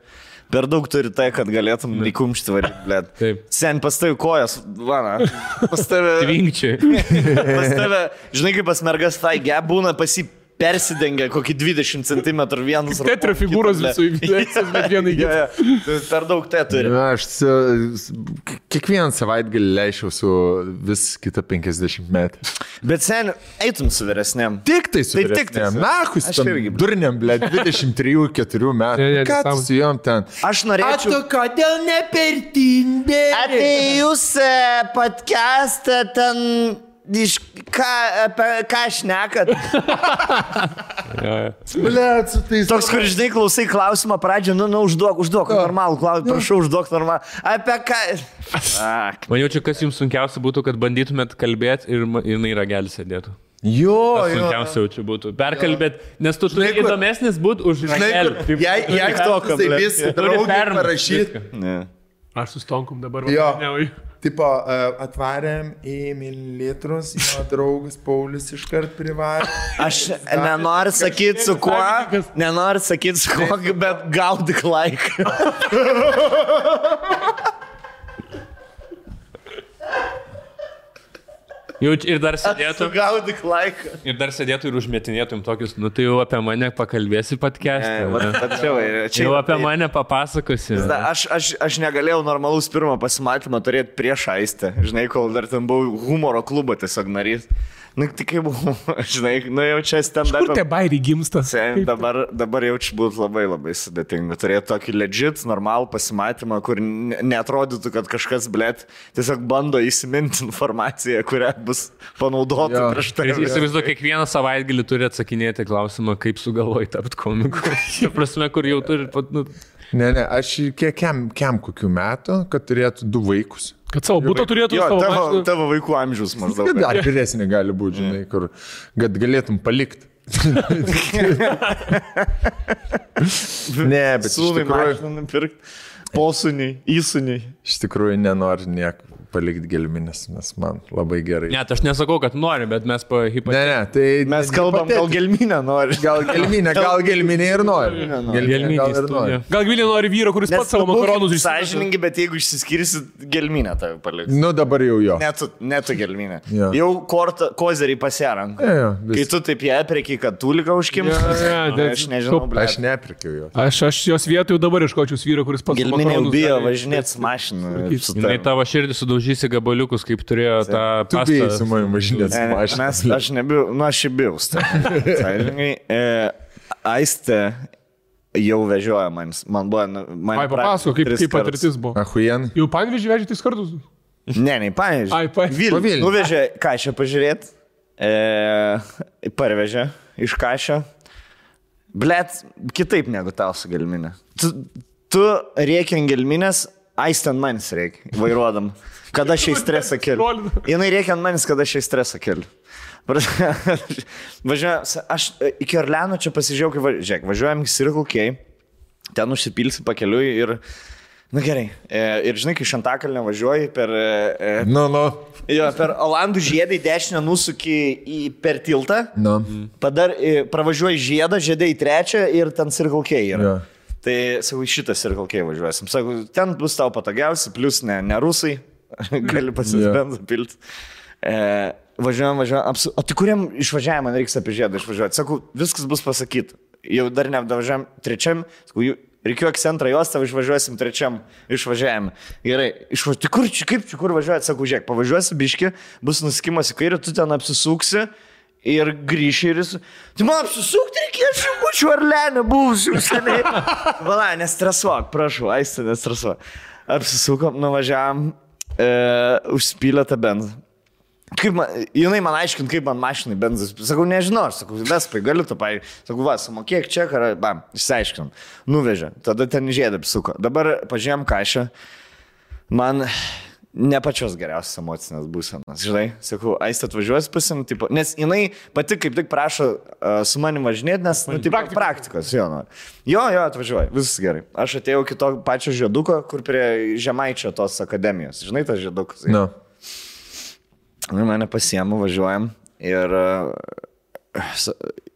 Per daug turi tai, kad galėtum į kumštį varyti, blėt. Taip. Sen, pas tavai kojas, vana. Pas tavai. Vinkčiai. Pas tave, žinai, kaip pas mergas tai geb būna pasi persidengia kokį 20 cm vienas. Teatro figūros visų įvykdytas, bet vienai gerai. ja. Tu Per daug turi. Na, Aš su- kiekvieną savaitgalį leisčiau su vis kitą 50 metų. Bet sen, eitum su vyresniam. Tik tai su Tai tik tai vyresnėm. Na, kus durniam, ble, 23-4 metų. Ką tu su juom ten? Aš norėčiau. kodėl ne per tindę? Apie jūs podcastą ten. Iš ką, apie ką šnekat? Ble, su tais. Toks, kur žinai, klausai klausimą pradžią, nu, nu, užduok, užduok, normalų klausimą, prašau, užduok normalų. Apie ką? Ak. Man jaučiu, kas jums sunkiausia būtų, kad bandytumėt kalbėti ir jinai ragelį sėdėtų. Jo, jo. sunkiausia jaučiu būtų. Perkalbėt, nes tu turi kur- įdomesnis būti už kur- jei, jei TikToką, toks, tai vis parašyti. Ne. Aš sustonkum dabar. Jo. vakarieniauju. Tipo, uh, atvarėm į mililitrus, jo draugas Paulius iškart privarė. Aš nenoriu sakyti su kuo, nenoriu sakyti su kuo, bet gaudyk laiką. Jau ir dar sėdėtų. Gaudik laiką. Ir dar sėdėtų ir užmetinėtum tokius, nu tai jau apie mane pakalbėsi patkesti. Tačiau, Jau apie mane papasakosi. Da, aš, aš, aš negalėjau normalus pirmą pasimatymą turėti prieš aistę. Žinai, kol dar ten buvau humoro klubo tiesiog narys. Nu, tik kaip buvau, žinai, nu jau čia stand Kur tie bairiai gimsta? Dabar, dabar jaučiu būtų labai labai sudėtinga. Turėti tokį legit, normalų pasimatymą, kur ne- neatrodytų, kad kažkas, blėt, tiesiog bando įsiminti informaciją, kurią bus panaudota Jo. prieš tai. Ir įsivaizduoju, kiekvieną savaitgalį turi atsakinėti klausimą, kaip sugalvoji tapti komiku. Ta prasme, kur jau turi, pat, nu, Ne, ne, aš kiek kiam, kiam kokių metų, kad turėtų du vaikus. Kad savo būtų turėtų Jo, savo tavo, mašiną. tavo vaikų amžius maždaug. Kad dar vyresnė gali būti, žinai, kur kad galėtum palikti. ne, bet Sūnai tikrųjų, mašiną nupirkti, posūniai, įsūniai. iš tikrųjų nenoriu nieko palikti gelminės, nes man labai gerai. net aš nesakau, kad nori, bet mes po Ne, hipotetinį. ne, tai Mes kalbam, gal gelminę nori. Gal gelminė, gal gelminė ir nori. Gelminė gal ir nori. Gal Gvilė nori vyro, kuris pats savo makaronus išsineša. Sąžininkai, bet jeigu išsiskirsit, gelminę tave paliks. Nu dabar jau jo. Netu, netu gelminę. Jo. Jau kortą, kozerį pasierank. Jo, jo, vis- Kai tu taip ją prekiai, kad tulika užkimš, Jo, jo, bet- aš nežinau, tu- ble. Aš nepirkiau jo. Aš, aš jos vietoj dabar iškočiau vyro, kuris pats savo Gelminė jau makaronus bijo gali- važinėti Jinai tavim. tavo širdį sudaužys į gabaliukus, kaip turėjo tą su pastą. manimi važinėti su Ne, mašina. Mes, aš nebijau, nu aš bijau. E, Aistė jau vežioja manis. Man buvo, nu, man Ai, papasako, kaip, kaip patirtis buvo. Ahujen. Jau panvežį vežė tris kartus. Ne, ne, pavyzdžiui. Ai, pa- Po Vilnių. Nuvežė kažką pažiūrėti, e, parvežė iš kažką. Blet, kitaip negu tau su gelminė. Tu, tu reikia gelminės, aistent manis reikia, vairuodam. Kada šiai stresą keliu. Jinai reikia ant manis, kada šiai stresą keliu. Važiuoju, aš e, iki Orleano čia pasižiūrėjau, kai važiuoju, važiuojam į Circle K, ten užsipilsi pakeliui ir, na gerai, e, ir žinai, kai Šantakalne važiuoji per e, Nu, nu. Jo, per Olandų žiedą į dešinę nusuki į per tiltą, Nu. padar, i, pravažiuoji žiedą, žiedai į trečią ir ten Circle K yra. Jo. Tai, sakau, Circle K važiuosim. Sakau, ten bus tau patogiausia, plus ne, ne rusai, gali Jo. pasisbenzą pilti. E, važiuojam, važiuojam, apsu... o tai kuriam išvažiavimą reiks apie žiedą išvažiuoti? Sakau, viskas bus pasakyta. Jau dar neapdavažiam trečiam, sakau, Reikėjo centrą juostą, išvažiuosim trečiam išvažiavimą. Gerai, išvažiuosim. Tai kur, čia, kaip čia kur važiuojat, sakau, žiūrėk, pavažiuosi biški, bus nusikimas į kairę, tu ten apsisuksi ir grįši ir jis. Tai man apsisukti reikėjo, aš jau būčiau arlenė, buvusiu seniai. Vala, nestresuok, prašau, aistė, nestresuok. Apsisukom, nuvažiavam, e, užspylė tą benzą. Kaip man, jinai man aiškint, kaip man mašinai benzas. Sakau, nežinau, aš sakau, vespai, galiu to paai. Sakau, va, sumokėk čia, karą, bam, išsiaiškinom. Nuvežė, tada ten žiedą apsuko. Dabar pažiūrėjom kažką. Man ne pačios geriausios emocinės būsenos, žinai. Sakau, aistė atvažiuos pasim, tipo, nes jinai pati kaip tik prašo uh, su manim važinėti, nes, nu, tipo, praktikos. praktikos, jo, nu. Jo, jo, atvažiuoja, viskas gerai. Aš atėjau kito pačio žieduko, kur prie Žemaičio tos akademijos. Žinai, tas žiedukas. Nu. Nu, mane pasiemu, važiuojam ir uh,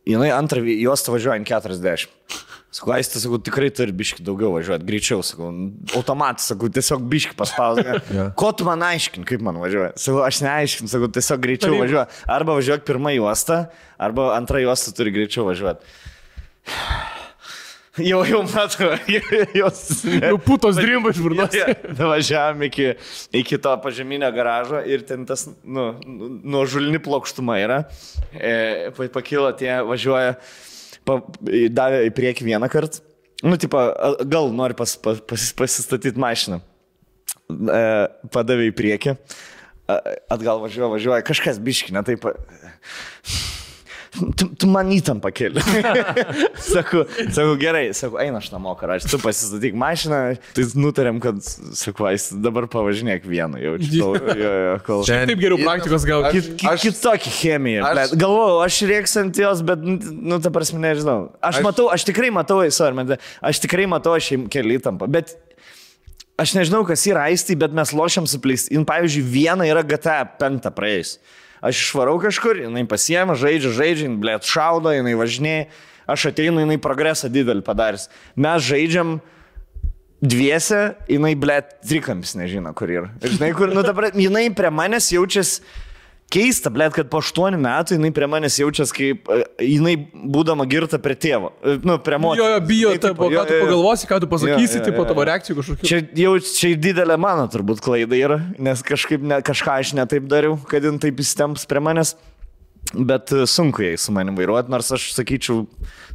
jinai antrą juostą važiuoja ant 40. Sakau, aistė, sakau, tikrai turi biški daugiau važiuoti, greičiau, sakau, automatas, sakau, tiesiog biški paspausdė. Jo. Ko tu man aiškin, kaip man važiuoja? Sakau, aš neaiškinu, sakau, tiesiog greičiau Taryba. važiuoja. Arba važiuok pirmą juostą, arba antrą juostą turi greičiau važiuoti. Jau, jau matau, jos. Jau putos drimba iš burnos. Važiavam iki, iki to pažeminio garažo ir ten tas, nu, nuo žulni plokštuma yra. E, pa- pakilo tie, važiuoja, pa, davė į priekį vieną kartą. Nu, tipo, gal nori pas, pas, pas, pasistatyti mašiną. E, padavė į priekį. Atgal važiuoja, važiuoja, kažkas biški, ne taip. Tu, tu man įtampą keli. sakau, sakau, gerai, sakau, eina aš namo, karač, tu pasistatyk mašiną, tai nutarėm, kad, sakau, jis dabar pavažinėk vienu, jau čia. tol- Jo, jo, kol... Čia- Taip geriau praktikos. Aš- Kit, kit, kitokį chemiją. aš- galvoju, aš rėksiu ant jos, bet, nu, nu, ta prasme, nežinau. Aš, Aš- matau, aš tikrai matau, sorry, man, aš tikrai matau, aš jam keli įtampą, bet aš nežinau, kas yra aistai, bet mes lošiam su. Jin, pavyzdžiui, viena yra GTA 5 praėjus. Aš išvarau kažkur, jinai pasiema, žaidžia, žaidžia, blėt, šaudo, jinai važinėja, aš ateinu, jinai progresą didelį padarys. Mes žaidžiam dviese, jinai, blėt, trikampis nežino, kur yra. Ir žinai, kur, nu dabar, jinai prie manęs jaučiasi keista, blėt, kad po 8 metų jinai prie manęs jaučiasi kaip e, jinai būdama girta prie tėvo. E, Nu, prie Jo, motinos. jo, bijo, tai, tipo, ką jo, tu jo, jo. pagalvosi, ką tu pasakysi, Jo, jo, jo, tavo jo. reakcijų kažkokių. Čia jau čia didelė mano turbūt klaida yra, nes kažkaip ne, kažką aš netaip dariau, kad jin taip įstemps prie manęs. Bet e, sunku jai su manim vairuoti, nors aš sakyčiau,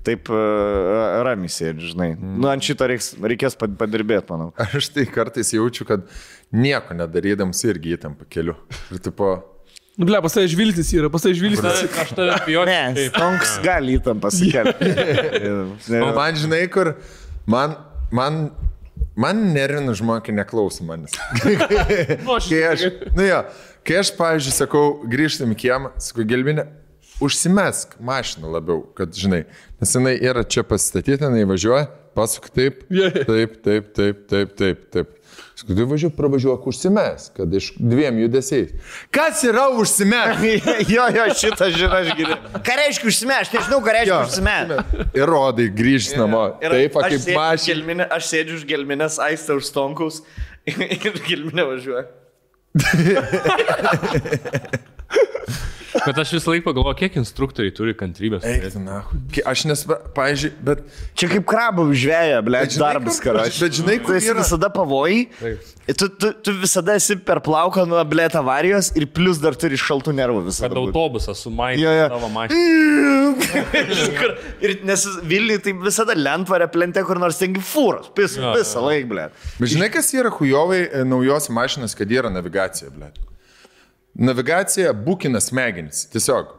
taip uh, ramiai sėdžiu, žinai. Mm. Nu, ant šito reiks, reikės pad- padirbėti, manau. Aš tai kartais jaučiu, kad nieko nedarydams irgi įtampa keliu. Ir tipo, Nu, ble, pas tai žvilgsnis yra, pas tai žvilgsnis. Aš tave bijau. Ne, stonks gali įtampą sukelti. o man žinai, kur man, man, man nervina žmonės, kai neklauso manęs. Nu, aš Kai aš, nu jo, kai aš, pavyzdžiui, sakau, grįžtam į kiemą, sakau, gelbinė, užsimesk mašiną labiau, kad žinai, nes jinai yra čia pastatyta, jinai važiuoja, pasuk taip, taip, taip, taip, taip, taip, taip. Sakau, tai važiuok, pravažiuok, užsimesk, kad iš dviem judesiais. Kas yra užsimesk? jo, jo, šitą žinau, aš girdžiu. Ką reiškia užsimė, aš nežinau, ką reiškia Jo, užsimė. Ir rodai, grįžti namo. Taip, va, kaip mašina. Aš sėdžiu už gelminės, aistę už stonkaus ir gelminė važiuoja. Bet aš visą laiką pagalvoju, kiek instruktoriai turi kantrybės. Eik, na. Aš nes, pavyzdžiui, bet... Čia kaip krabų žvėja, ble, darbas karas. bet žinai, kur tu esi yra- visada pavojai. Tu, tu, tu visada esi per plauką nuo blėt avarijos ir plus dar turi šaltų nervų visą. Kad autobusas sumainė Jo, jo. tavo mašiną. Ir nes Vilniui tai visada lentvarė plente kur nors tengi fūros, visą laiką, ble. Bet žinai, kas yra hujovai e, naujos mašinos, kad yra navigacija, ble. Navigacija būkina smegenis. Tiesiog.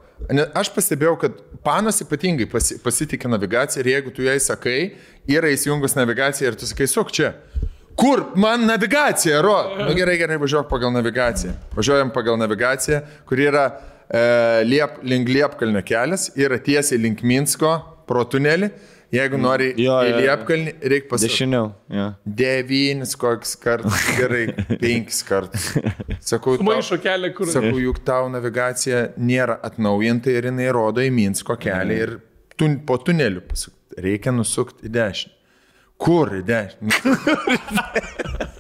Aš pastebėjau, kad panas ypatingai pasi, pasitikė navigaciją ir jeigu tu jai sakai, yra įsijungus navigacija ir tu sakai, suok čia. Kur man navigacija, ro? Na nu, gerai, gerai, važiuok pagal navigaciją. Važiuojam pagal navigaciją, kur yra e, liep, link Liepkalnio kelias, yra tiesiai link Minsko pro tunelį. Jeigu nori Jo, į jo, jo. Liepkalnį, reikia pasirinkti. Dešiniau. Ja. Devynis koks kartus, gerai, penkis kartus. Sakau, tau, Maišo kelią, kur. sakau, juk tau navigacija nėra atnaujinta ir jinai rodo į Minsko kelią ir tu, po tuneliu pasuk. Reikia nusukti į dešinę. Kur į dešinę?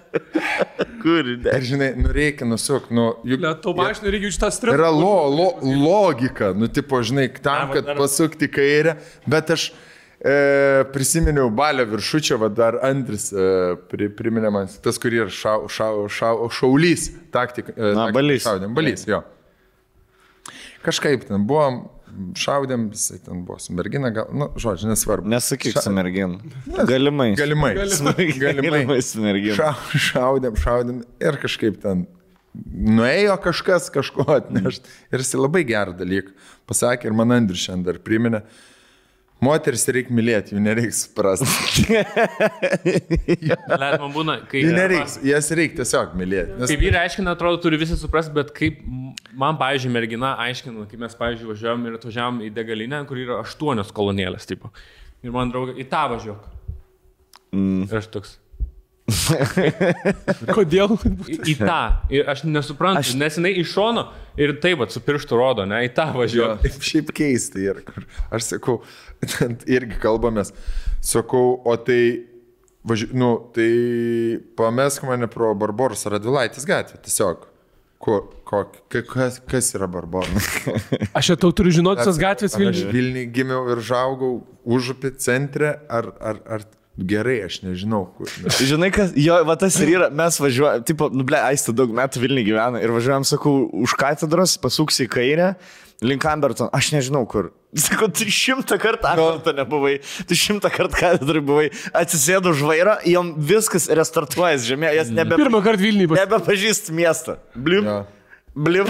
Kur? Ir žinai, nu reikia nusukti, nu juk Ble, tau mašinai reikia šitą stresą. yra lo, lo, logika, nu tipo, žinai, tam, kad pasukti kairę, bet aš e, prisiminiau balio viršučio, va dar Andris e, pri, priminė man, tas, kur yra šau, šau, šau, šaulys, taktika. E, Na, balys. Šaudėm, balys, jo. Kažkaip ten buvom, šaudėm, jisai ten buvo su mergina, gal, nu, žodžiu, nesvarbu. Nesakyk su mergin. Galimai. Galimai. Galimai su mergin. Šau, šaudėm, šaudėm ir kažkaip ten nuėjo kažkas kažko atnešti. Ir jis labai gerą dalyką pasakė ir man Andrius šiandien dar priminė. Moteris reikia mylėti, jų nereikia suprasti. Let man būna, kai... Jų nereikia, jas reikia tiesiog mylėti. Nes Kaip vyrai aiškina, atrodo, turi visi suprasti, bet kaip man, pavyzdžiui, mergina aiškina, kaip mes, pavyzdžiui, važiavam ir atvažiavam į degalinę, kur yra aštuonios kolonėlės, tipo. Ir man draugė, į tą važiuok. Mm. Ir aš toks. Kodėl? Į, į tą. Ir aš nesuprantu, aš... nes jinai iš šono ir taip, va, su pirštu rodo, ne, į tą Jo, važiuok. šiaip keista ir. Aš sakau, irgi kalbamės. Sakau, o tai, važi... nu, tai pamesk mane pro Barboros Radvilaitės gatvę. Tiesiog. Kur, kok, ka- kas, kas yra Barboras? Aš čia tau turiu žinoti tas gatvės Ar Aš Vilniuje. Gimiau ir žaugau užupį centre, ar, ar, ar gerai, aš nežinau, kur. Žinai, kas, jo, va tas ir yra, mes važiuojame, tipo, nu, ble, aistė daug metų Vilniui gyvena ir važiuojam, sakau, už katedros, pasuksi į kairę, link Amberton, aš nežinau kur. Sakau, tu šimtą kartų Amberton nebuvai, tu šimtą kartų katedrai buvai, atsisėdu už vairo, jom viskas restartuojas žemė, jas nebe, Pirmą kartą Vilniuje. nebepažįst miestą. Bliu. Jo. Blim,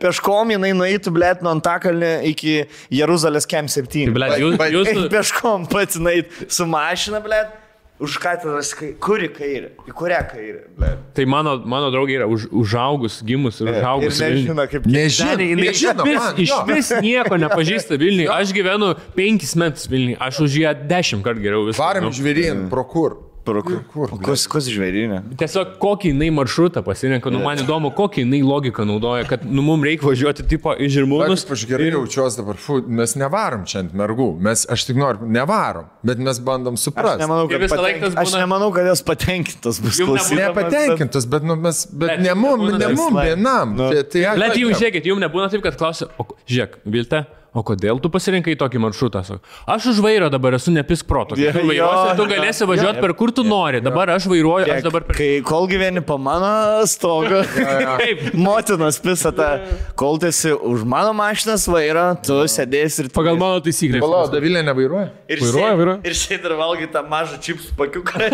peškom jinai nueitų, blėt, nuo Antakalnio iki Jeruzalės Kem 7. Ble, jūs, jūs, peškom pats nueit su mašina, blėt, už katedros, kai- kur į kairę, į kurią kairę, blėt. tai mano, mano draugė yra už, užaugus, gimus ir Ir užaugus. Vilniuj. nežino, kaip Nežinau, Seniai, jinai nežinau, vis, man, iš vis nieko nepažįsta Vilniui. Aš gyvenu penkis metus Vilniui, aš už ją dešimt kartų geriau viską. Varom žinau. žvėrin, pro kur? O Kas, kas žvėrinė? Tiesiog kokį jinai maršrutą pasirenka, nu man įdomu, kokį jinai logiką naudoja, kad nu mums reikia važiuoti tipo į žirmūnus. Aš, aš gerai jaučiuosi dabar, fu, mes nevarom čia ant mergų, mes, aš tik noriu, nevarom, bet mes bandom Aš suprasti. nemanau, Ir kad, patenk... tas aš būna- nemanau, kad jos patenkintos bus klausydamas, bet- nu, mes, bet Bet ne mum, ne mum vienam. Nu. Tai, tai, Bet jums, žiūrėkit, jums nebūna taip, kad klausia, o žiūrėk, Vilte, o kodėl tu pasirinkai tokį maršrutą? Aš už vairo dabar esu nepisk proto. Jo, Tu vairuosi, tu galėsi jo, važiuoti jo. per kur tu nori. Dabar aš vairuoju, aš Kiek, dabar per... Kai kol gyveni po mano stogą, Taip. motinos pisą tą, kol esi už mano mašinas vairo, tu sėdėsi ir... Pagal mano taisyklės. Palauk, Davilė nevairuoja? Ir Vairuoja, vairuoja. Ir šiandien dar valgai tą mažą čipsų pakiuką.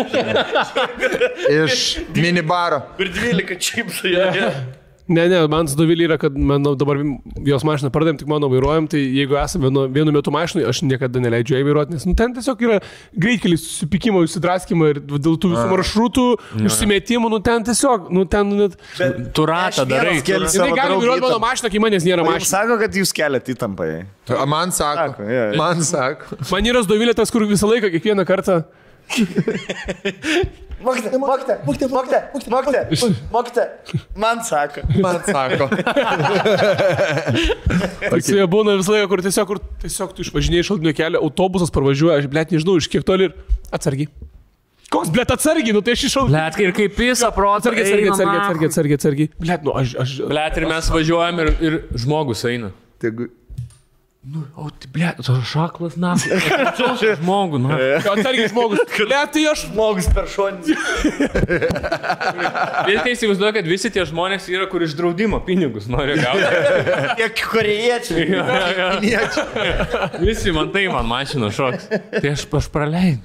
Iš minibaro. Ir 12 čipsų. Yeah. Ne, ne, man su Dovilė yra, kad mano dabar jos mašiną pardavėm, tik mano vairuojam, tai jeigu esame vienu, vienu metu mašinai, aš niekada neleidžiu jai vairuoti, nes nu, ten tiesiog yra greitkelis, susipykimo, įsidraskimo ir dėl tų visų maršrutų, užsimetimų, nu ten tiesiog, nu ten net... Tu ratą darai. Jis gali vairuoti mano mašiną, kai manęs nėra mašinos. sako, kad jūs keliat įtampą. Man sako. Sako, jo, jo. Man sako. Man yra Dovilė tas, kur visą laiką, kiekvieną kartą... Mokite, mokite, mokite, mokite, mokite, mokite. Man sako. Man sako. Okay. Su jie būna visą laiką, kur tiesiog, kur tiesiog tu išvažinėjai šaltinio kelią, autobusas parvažiuoja, aš blėt nežinau, iš kiek toli ir atsargiai. Koks blėt atsargiai, nu tai aš iššau. Blet, ir kaip visą protą. Atsargiai, atsargiai, atsargiai, atsargiai, atsargiai. Blėt, nu aš... aš... Blet, ir mes važiuojam ir, ir žmogus eina. Tegu- O, tai blet, tu šaklas, na. Žmogų, na. Atsargiai žmogus. Blėt, tai aš... Žmogus per šonį. Vilkai įsivaizduoja, kad visi tie žmonės yra, kur iš draudimo pinigus nori gauti. Tiek korejiečiai. Visi man tai, man mašina šoks. Tai aš, aš praleidžiu.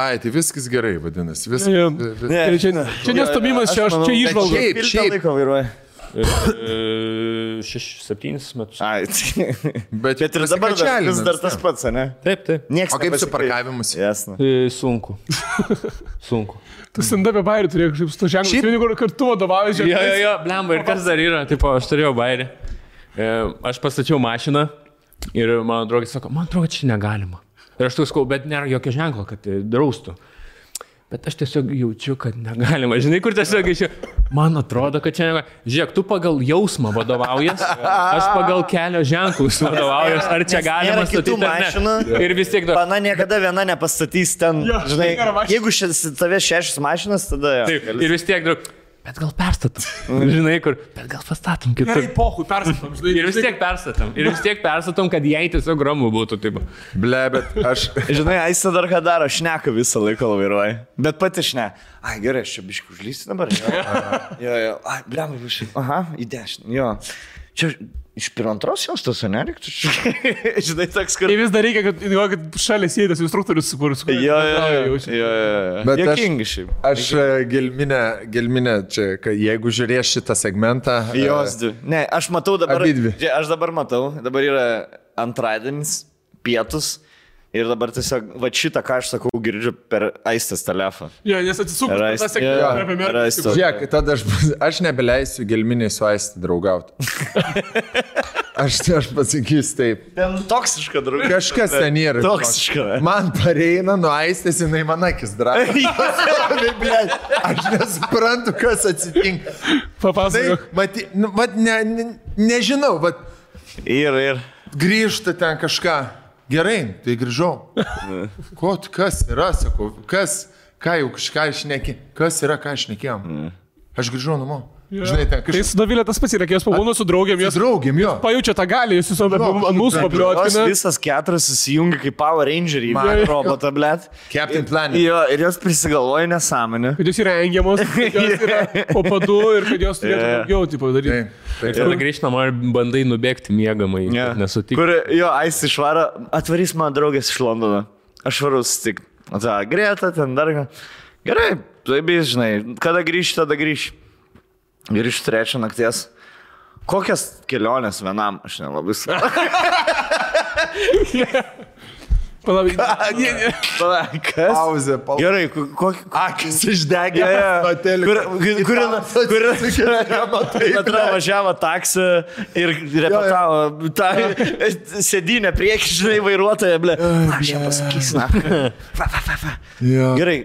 Ai, tai viskas gerai, vadinasi. Vis... Jo. vis- Ne, Čia, čia nestomimas, čia, aš, čia išvalga. Šiaip, Šiaip šiaip. laiko vairuoja. Šešis, septynis metus. Ai, Bet, bet ir dabar dar, vis dar tas ne? pats, ne? Taip, taip. Niekas O kaip su parkavimus? Jasna. Sunku. Sunku. Tu sendapė bairį turėjai kažkaip su to ženklu. Šiaip- Šiaip kur kartu vadovauji, Jo, jo, žiūrėjau. jo, blemba, ir kas dar yra, tipo, aš turėjau bairį. E, aš pastačiau mašiną ir mano draugai sako, man atrodo, čia negalima. Ir aš tu sakau, bet nėra jokio ženklo, kad draustų. Bet aš tiesiog jaučiu, kad negalima. Žinai, kur tiesiog iš... Man atrodo, kad čia negalima. Žiūrėk, tu pagal jausmą vadovaujas, aš pagal kelio ženklus vadovaujas. Ar čia galima statyti? mašinų. Ir vis tiek. Pana niekada viena nepastatys ten, Jo, žinai, jeigu šis, tave šešias mašinas, tada... jo. Taip, ir vis tiek, draug, bet gal perstatom. Žinai, kur, bet gal pastatom Gerai, kitur. pohui, persakom, žinai. Ir vis tiek perstatom. Ir vis tiek perstatom, kad jai tiesiog ramu būtų. Taip. Ble, bet aš... Žinai, Aisa dar ką daro, šneka visą laiką vairuoja. Bet pati šne. Ai, gerai, aš čia biškai užlysiu dabar. Jo, jo, jo. Ai, blem, biškai. Aha, į dešinę. Jo. Čia iš pirmantros jos tos, nereiktų. Žinai, toks, kur... Ir vis dar reikia, kad, jo, kad šalia sėdės instruktorius, kur su Jo, jo, jo. jo, jo. Bet aš- Jokingi šiaip. Aš e, gelminę, gelminę čia, kad jeigu žiūrės šitą segmentą. e, Jos dvi. Ne, aš matau dabar. Abidvi. Aš dabar matau, dabar yra antradienis, pietus. Ir dabar tiesiog, va šitą, ką aš sakau, girdžiu per aistės telefoną. Jo, nes atsisukus, Ir tas sėkmė jo, apie ir merą. aist- Žiūrėk, tada aš, aš nebeleisiu gelminiai su aisti draugauti. Aš, aš pasakysiu taip. Ten toksiška draugė. Kažkas ten yra. Toksiška. ne? Man pareina nuo aistės, jinai man akis dra. Aš nesuprantu, kas atsitinka. Tai, Papasakok. maty, nu, vat, ne, ne, nežinau, vat, Ir, ir. grįžta ten kažką. Gerai, tai grįžau. Ko, tu- kas yra, sakau, kas, ką jau kažką išneki, kas yra, ką išnekėjom. Aš grįžau namo. Žinai, ten Tai kažkas. su Dovilė tas pats yra, kai jos pabūna su draugiam, jos Draugėm jo. pajaučia tą galį, jūs viso Jo, ant mūsų papliotkina. visas keturias susijungia kaip Power Rangeriai. Man- robotą, blėt. Captain Planet. Jo, ir jos prisigalvoja nesąmonę. Kad jos yra engiamos, kad jos yra po padu ir kad jos turėtų Jo. daugiau, tipo, daryti. Taip, taip. Tada grįžti namo ir bandai nubėgti mėgamai. Yeah. Nesutikti. Kur jo, Ais išvaro, atvarys mano draugės iš Londono. Aš varu sustik. Ta, Greta, ten dar ką. Gerai, taip, žinai, kada grįžti, tada grįžti. Grįžti trečią nakties. Kokias keliones vienam, aš nelabai suprantu. Palauk, ne, ne. Pala, Kas? Pauzė, pauzė. Gerai, ko- kokį... Akis išdegė. Kur, kur, kur, kur Atrodo, važiavo taksi ir repetavo tą sėdynę prieki, žinai, vairuotoją, ble. Aš jam pasakysiu. Gerai,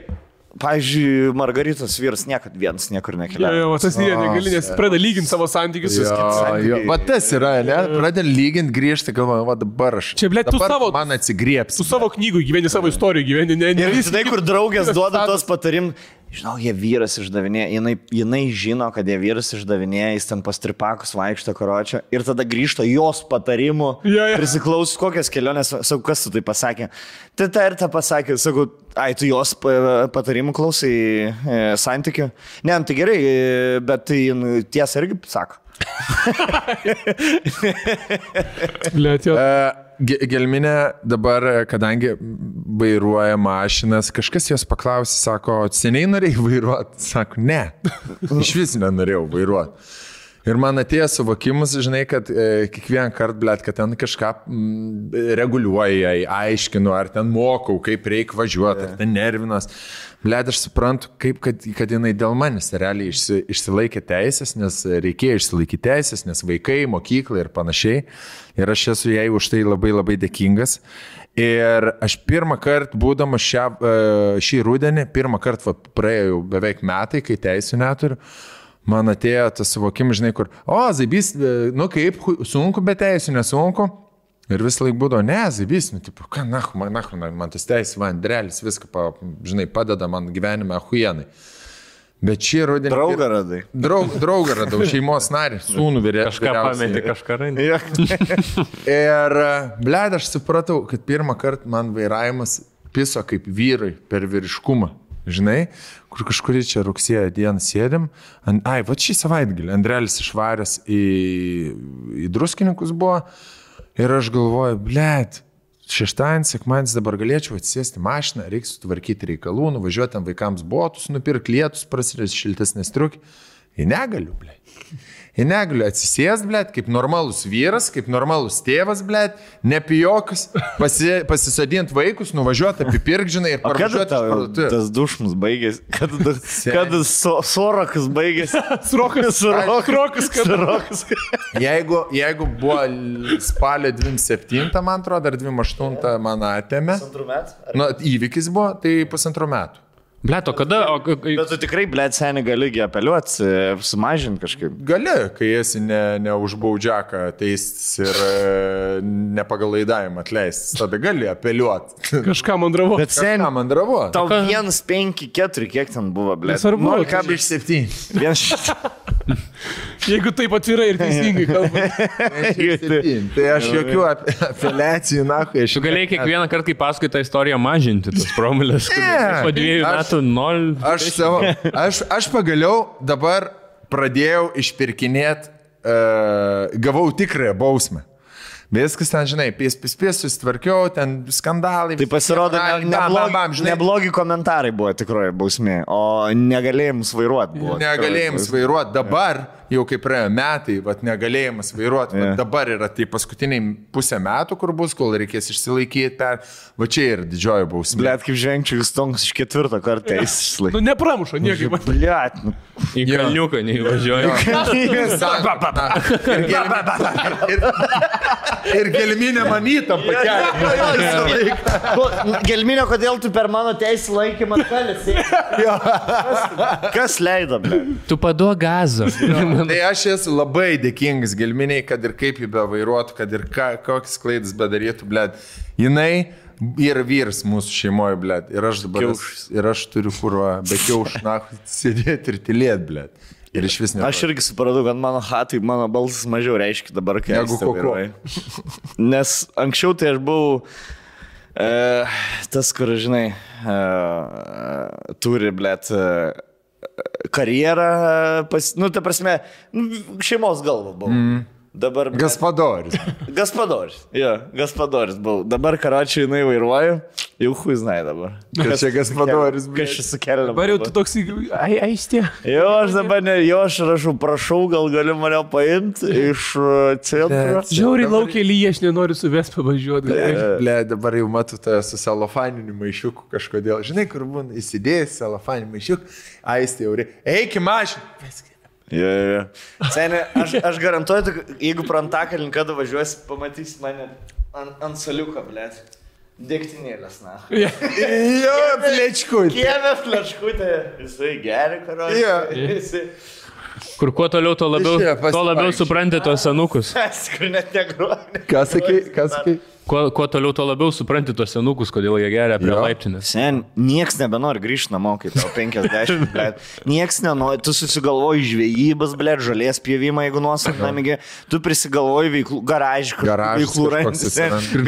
pavyzdžiui, Margaritos vyras niekad vienas niekur Jo, nekeliauja. jo, va tas yra negali, nes pradeda lyginti savo santykius su Jo, kitais. jo, va tas yra, ne? Pradedi lyginti, grįžti, galvoju, va dabar aš. Čia, blet, tu savo- Man atsigriebs. Tu savo knygų gyveni, savo istorijų gyveni, ne, ne Ir žinai, kur draugės duoda tos patarim, žinau, jie vyras išdavinėja, jinai, jinai žino, kad jie vyras išdavinėja, jis ten pastripakus vaikšto karočią ir tada grįžta jos patarimu, Jo, jo. prisiklaus kokias keliones, sakau, kas tu tai pasakė. Tai ta ir ta pasakė, sakau, ai, tu jos pa- patarimų klausai e, santykių. Ne, nu tai gerai, e, bet tai jin tiesą irgi sako. Jo. E, Gelminė dabar, kadangi vairuoja mašinas, kažkas jos paklausė, sako, seniai norėjai vairuoti? Sako, ne, iš vis nenorėjau vairuoti. Ir man atėjo suvokimas, žinai, kad e, kiekvieną kartą, blėt, kad ten kažką mm, reguliuoja, aiškinu, ar ten mokau, kaip reikia važiuoti, ar ten nervinas. Blėt, aš suprantu, kaip, kad, kad jinai dėl manęs realiai išsi, išsilaikė teisės, nes reikėjo išsilaikyti teisės, nes vaikai, mokykla ir panašiai. Ir aš esu jai už tai labai labai dėkingas. Ir aš pirmą kartą, būdamas šią, e, šį rudenį, pirmą kartą va, praėjo jau beveik metai, kai teisų neturiu man atėjo tas suvokimas, žinai, kur, o, Zaibys, e, nu kaip, sunku, bet teisų nesunku. Ir vis laik būdavo, ne, Zaibys, nu, tipo, ką, na, man, na, man, tas teisės, man drelis, viską, pa, žinai, padeda man gyvenime huienai. Bet šį rudenį... Draugą radai. Draug, draugą radau, šeimos narį, sūnų vyresnį. Kažką pametė, kažką randi. Ir, bled, aš supratau, kad pirmą kartą man vairavimas piso kaip vyrai per vyriškumą. Žinai, kur kažkurį čia rugsėjo dieną sėdim. An, ai, va šį savaitgalį Andrelis išvaręs į, į druskininkus buvo. Ir aš galvoju, bled, šeštadienis, sekmadienis dabar galėčiau atsisėsti mašiną, reikia sutvarkyti reikalų, nuvažiuoti tam vaikams botus, nupirkti lietus, prasidės šiltesnės triukį. Ir negaliu, bled. Ir negaliu atsisės, blėt, kaip normalus vyras, kaip normalus tėvas, blėt, nepijokas, pasi, pasisodinti vaikus, nuvažiuoti apipirkžinai ir O kada parvažiuoti tas dušmus baigėsi? Kada, kada so, sorakas baigėsi? Sorokas, kad Sorokas. Jeigu, jeigu buvo spalio 27, man atrodo, ar 28 man atėmė, nu, įvykis buvo, tai pusantrų metų. Bleto, kada? O, Bet tu tikrai, blėt, seniai gali apeliuoti, sumažinti kažkaip. Gali, kai esi ne, ne už baudžiaką teistis ir e, ne pagal laidavimą atleistis, tada gali apeliuoti. kažką mandravo. Bet seniai, Ką man dravo? tau vienas, penki, keturi, kiek ten buvo, blėt? Septynių. vienas. Jeigu taip atvirai ir teisingai kalbant. Tai aš jokių ap- apeliacijų, na, kai aš Tu galėjai kiekvieną kartą, kai paskui tą istoriją, mažinti tas promilės. Ne, Po dviejų aš- metų nol. Aš, savo, aš, aš pagaliau dabar pradėjau išpirkinėti, uh, gavau tikrąją bausmę. Viskas ten, žinai, pės, pės, pės, susitvarkiau, ten skandalai. Tai pasirodo, ne, Bam, bam, neblogi, žinai, neblogi komentarai buvo tikroji bausmė, o negalėjimus vairuoti buvo. Negalėjimas vairuoti dabar, jau kaip praėjo metai, vat, negalėjimas vairuoti, Jo. yeah. dabar yra tai paskutiniai pusę metų, kur bus, kol reikės išsilaikyti, per, va čia ir didžioji bausmė. Blet, kaip žengčiau, jis tonks iš ketvirto karto eis Nu, išlaikyti. nepramuša niekaip. Blet, nu. Į kalniuką neįvažiuoju. Ir gelminė- gelminė manytam pakelė. Gelminio, kodėl tu per mano teisę laikymą kalėsi? Kas, leido, blet? Tu paduok gazą. Tai aš esu labai dėkingas gelminiai, kad ir kaip jį bevairuotų, kad ir ką, kokias klaidas bedarytų, blėt. Jinai yra vyras mūsų šeimoje, blėt. Ir aš dabar, Kiaušis. ir aš turiu kurva, be kiaušna, sėdėti ir tylėti, blėt. Ir iš vis ne. Aš irgi supratau, kad mano hatai, mano balsas mažiau reiškia dabar, kai koko. vairuoju. Nes anksčiau tai aš buvau e, tas, kur, žinai, e, turi, blėt, e, karjerą, pas, nu, ta prasme, nu, šeimos galva buvau. Mm. Dabar... Gaspadoris. Gaspadoris. Jo, Gaspadoris buvau. Dabar karočiui jinai vairuoju, jau hui znai dabar. Kas čia Gaspadoris, Kas čia sukelia? Dabar jau tu toks, ai, aistė. Jo, aš dabar ne, jo, aš rašau, prašau, gal gali mane paimti iš uh, centro. Žiauriai laukia lyja, aš nenoriu su ves pavažiuoti. Ble, dabar jau matau tą su celofaniniu maišiuku kažkodėl. Žinai, kur būna įsidėjęs celofaninį maišiuką, aistė jau reikia. Eik į mašiną. Jo, jo, jo. Seniai, aš, aš garantuoju, jeigu pro antakalnį kada važiuosi, pamatysi mane ant, ant saliuko, blėt. Dėktinėlės, na. Jo, plečkui. Kieme fleškutė, jisai geri, karo. Jo. Jisai, Kur kuo toliau, tuo labiau, tuo labiau supranti tos senukus. kur net negruoja. Ką sakai, ką sakai? Kuo, kuo toliau, tuo labiau supranti tos senukus, kodėl jie geria prie laiptinės. Sen, nieks nebenori grįžti namo, kai tau 50, blėt. Nieks nenori, tu susigalvoji žvejybas, blėt, žalės pievimą, jeigu nuosavą namigi, tu prisigalvoji veiklų, garažį, veiklų randi.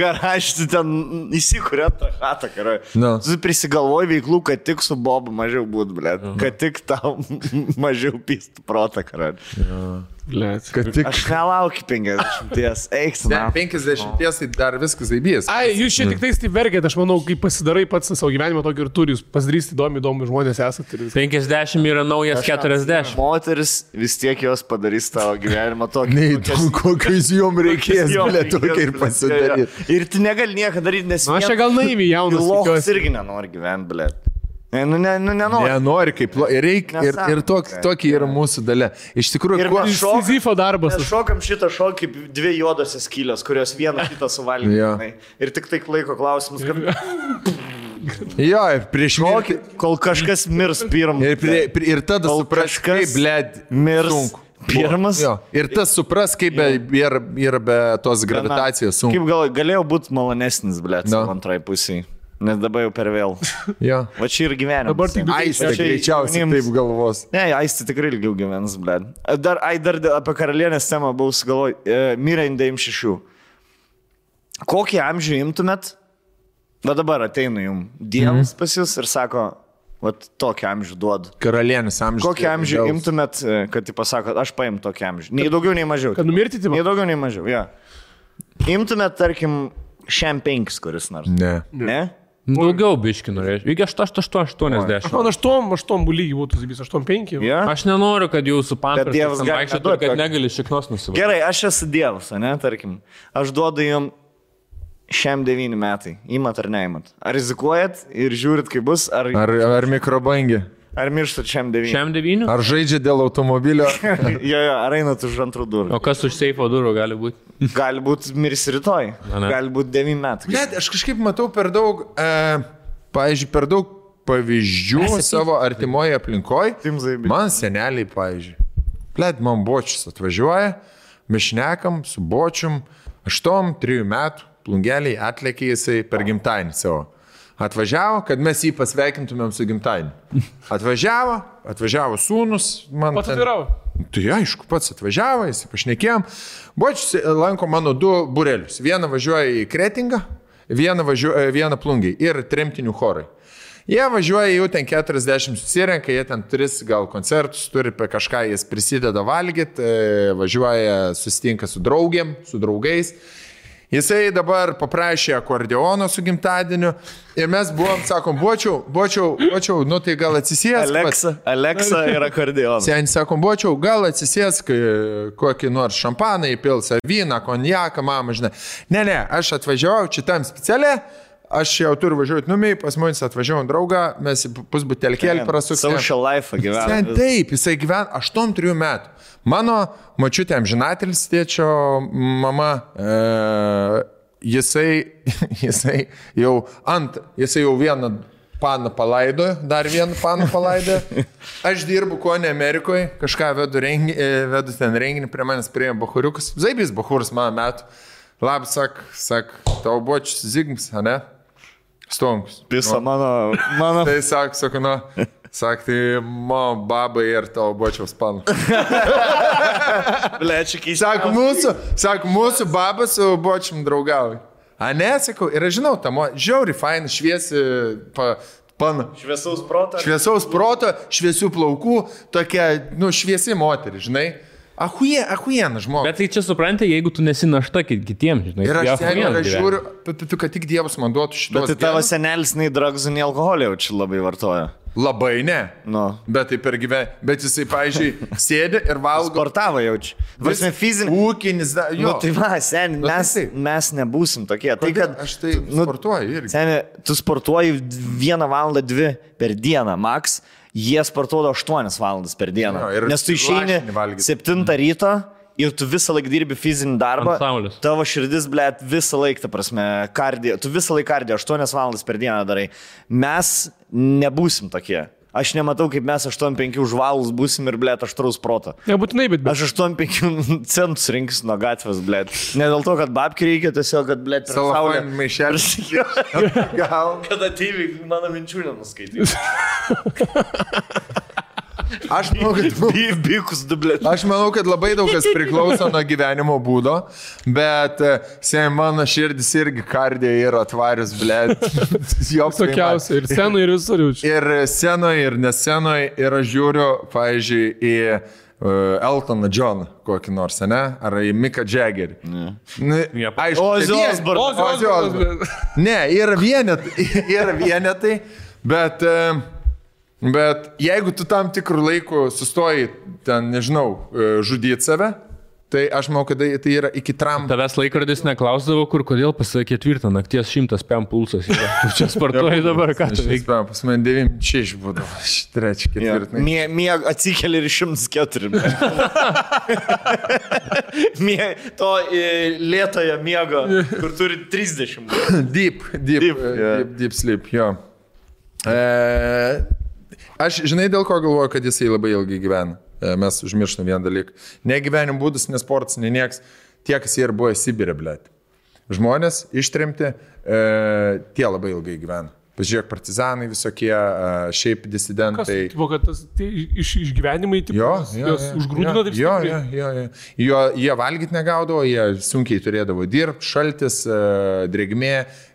Garažį, ten įsikūrė tą hatą, karai. Nu. Tu prisigalvoji veiklų, kad tik su Bobu mažiau būtų, blėt. Kad tik tau mažiau pistų protą, karai. Blet. Kad tik. Aš nelaukiu 50, eik, Ne, na. 50 tai dar viskas zaibys. Ai, jūs čia tik tais taip verkėt, aš manau, kai pasidarai pats savo gyvenimą tokį ir turi, jūs pasidarysit įdomi, įdomu žmonės esate. ir viskas. 50 yra naujas 40. Moteris vis tiek jos padarys tavo gyvenimą tokį. Neįdomu, kokius jom reikės, tokia ir pasidaryti. Ir tu negali nieko daryti, nes... Nu, aš čia gal naiviai jaunas. Tikiuosi. irgi nenori gyventi, blė. Nu, ne, nu, nenori. Nenori kaip, reikia, ir, ir tok, tokia yra mūsų dalia. Iš tikrųjų, kuo, mes šokam- Sizifo darbas. Mes šokam šitą šokį dvi juodosios skylės, kurios vieną kitą suvalgė. Žinai. Ir tik tai laiko klausimas, kad jo, ir prieš mirtį. kol kažkas mirs pirmą. Ir, prie, prie, ir tada Kol supras, kažkas kaip, blė, mirs sunku. pirmas. Jo. Ir tas supras, kaip be, yra, yra be tos gravitacijos sunku. Kaip gal, galėjo būti malonesnis, No. no. antrai pusiai. Nes dabar jau per vėl. Jo. Va čia ir gyvenimas. Dabar tik Aistė Čia greičiausiai jaunims- taip galvos. Ne, Aistė tikrai ilgiau gyvens, blė. Dar, ai, dar dėl- apie karalienės temą buvau sugalvoj. E, Mirė Indėjim šešių. Kokį amžių imtumėt? Va dabar ateina jums Dievas pas jūs ir sako, va tokį amžių duodu. Karalienis amžius. Kokį amžių Gaus. imtumėt, e, kad tai pasakot, aš paim tokį amžių. Nei daugiau, nei mažiau. Kad numirtyti, Nei man. daugiau, nei mažiau, jo. Imtumėt, tarkim, šiam penkis kuris nors. Ne. Ne? Daugiau biški norėčiau. Iki 88-80. Man 8, 8 lygiai būtų, zibys, 8, 5. Ja? Aš nenoriu, kad jūsų Bet Dievas gali neduot kad negali šiknos nusivalyti. Gerai, aš esu Dievas, ne, tarkim. Aš duodu jums šiam devyni metai. Įmat ar neįmat? Ar rizikuojat ir žiūrit, kaip bus, ar, Ar, ar mikrobangė? Ar mirštat šiam devyni? Šiam devyniu? Ar žaidžia dėl automobilio? jo, jo, ar einat už antrų durų? O kas už seifo durų gali būti? Gali būti mirs rytoj. Gali būti devyni metai. Net aš kažkaip matau per daug, e, pavyzdžiui, per daug pavyzdžių savo artimoje aplinkoje. Man seneliai, pavyzdžiui. Plėt, man bočius atvažiuoja, mes šnekam su bočium, aštuom, trijų metų, plungeliai atlėkė jisai per gimtadienį savo. Atvažiavo, kad mes jį pasveikintumėm su gimtadieniu. Atvažiavo, atvažiavo sūnus, man... Pats ten- atvirau. Tai aišku, pats atvažiavo, jis pašnekėjom. Bočius lanko mano du burelius. Vieną važiuoja į Kretingą, vieną, važiuoja, vieną plungiai ir tremtinių chorai. Jie važiuoja jau ten 40 susirenka, jie ten tris gal koncertus turi, kažką jis prisideda valgyti, važiuoja, susitinka su draugiam, su draugais. Jisai dabar paprašė akordeono su gimtadieniu ir mes buvom, sakom, buočiau, buočiau, buočiau, nu tai gal atsisės. Aleksa, Aleksa ir akordeonas. Seniai sakom, bučiau, gal atsisėsk e, kokį nors šampaną įpils, ar vyną, konjaką, mama, žinai. Ne, ne, aš atvažiavau šitam specialiai, aš jau turiu važiuoti numiai, pas mus atvažiavau draugą, mes pusbutelkėlį prasuksim. Social life gyvena. taip, jisai gyvena 8-3 metų. Mano mačiutė amžinatelis tėčio mama, e, jisai, jisai jau ant, jisai jau vieną paną palaidojo, dar vieną paną palaidojo. Aš dirbu Konė Amerikoje, kažką vedu, rengi, e, vedu ten renginį, prie manęs priejo Bahuriukas. Zaibys Bahurus mano metų. Labas, sak, sak, tau buvo Zigms, ne? Stonkus. Pisa mano, mano. Tai sak, sakau, nu, sak, tai mo babai ir tavo bočiaus panų. Blečiai, kai Sako, mūsų, sako, mūsų babas su bočiam draugauja. A ne, sakau, ir aš žinau, tamo, žiauri, fain, šviesi, pa, pana. Šviesaus proto. Šviesaus proto, šviesių plaukų, tokia, nu, šviesi moteris, žinai. Ahuje, ahujena žmogus. Bet tai čia supranti, jeigu tu nesi našta ki- kitiems, žinai. Ir tai aš gyveni. žiūriu, kad tik Dievas man duotų šitą. Bet tai tavo senelis nei dragzų, nei alkoholio jau čia labai vartoja. Labai ne. Nu. Bet tai per gyvenimą. Bet jisai, pavyzdžiui, sėdi ir valgo. Sportavo jaučiu. Vasme fizinį. Ūkinis, da. Nu, tai va, sen, Nu, tai mes, taip. mes nebūsim tokie. Tai, Kodėl? kad, Aš tai nu, sportuoju irgi. Seniai, tu sportuoji vieną valandą, dvi per dieną, maks, jie sportuoja 8 valandas per dieną. Jo, Nes tu išeini lašinį valgyt. 7 ryto, ir tu visą laiką dirbi fizinį darbą, Ant saulės. tavo širdis, blėt, visą laiką, ta prasme, kardijo, tu visą laiką kardijo, 8 valandas per dieną darai. Mes nebūsim tokie. Aš nematau, kaip mes 8-5 užvalus būsim ir, blėt, aštraus proto. Nebūtinai, bet... bet... Aš 8-5 centus rinksiu nuo gatvės, blėt. Ne dėl to, kad babkiai reikia, tiesiog, kad, blėt. Salafonį maišelį. Gal. Kad ateivai mano minčių nenuskaitys. Aš manau, kad... Bykus dublėt. Aš manau, kad labai daug kas priklauso nuo gyvenimo būdo, bet seniai mano širdis irgi kardė yra atvarius, blė. Tokiausia. Ir senų, ir visur jaučiu. Ir scenoje, ir nescenoje, ir aš žiūriu, pavyzdžiui, į uh, Eltoną Johną kokį nors, ne? Ar į Miką Jaggerį. Ne. Aišku, tai vien- Osbourne. Ozzy Osbourne. Ne, yra vienetai, yra vienetai, bet, e, bet jeigu tu tam tikrų laikų sustoji, ten, nežinau, žudyti save, tai aš manau, kad tai tai yra iki Trump. Tavęs laikrodis neklausdavo, kur kodėl pasakė ketvirtą nakties šimtas pėm pulsas. yra. Tu čia sportuoji dabar, ką tu veiki? Pas mane 96 būdavo, trečią, ketvirtą. Mie, mieg atsikeli ir 104. Mie, to e, lėtojo miego, kur turi 30. Deep, deep, Deep, deep, jo. deep, deep sleep, jo. E, aš žinai, dėl ko galvoju, kad jisai labai ilgai gyvena. E, mes užmirštam vieną dalyką. Ne gyvenimo būdas, ne sportas, ne nieks. Tie, kas jie ir buvo Sibirė, blėt. Žmonės ištrimti, e, tie labai ilgai gyvena. Pažiūrėk, partizanai visokie, e, šiaip Kas, disidentai. tipo, kad tas tie iš, išgyvenimai, tipo, Jo, jo, jo, užgrūdino taip jo, jo, jo, jo. jo. Jie valgyti negaudavo, jie sunkiai turėdavo dirbti, šaltis, e, drėgmė,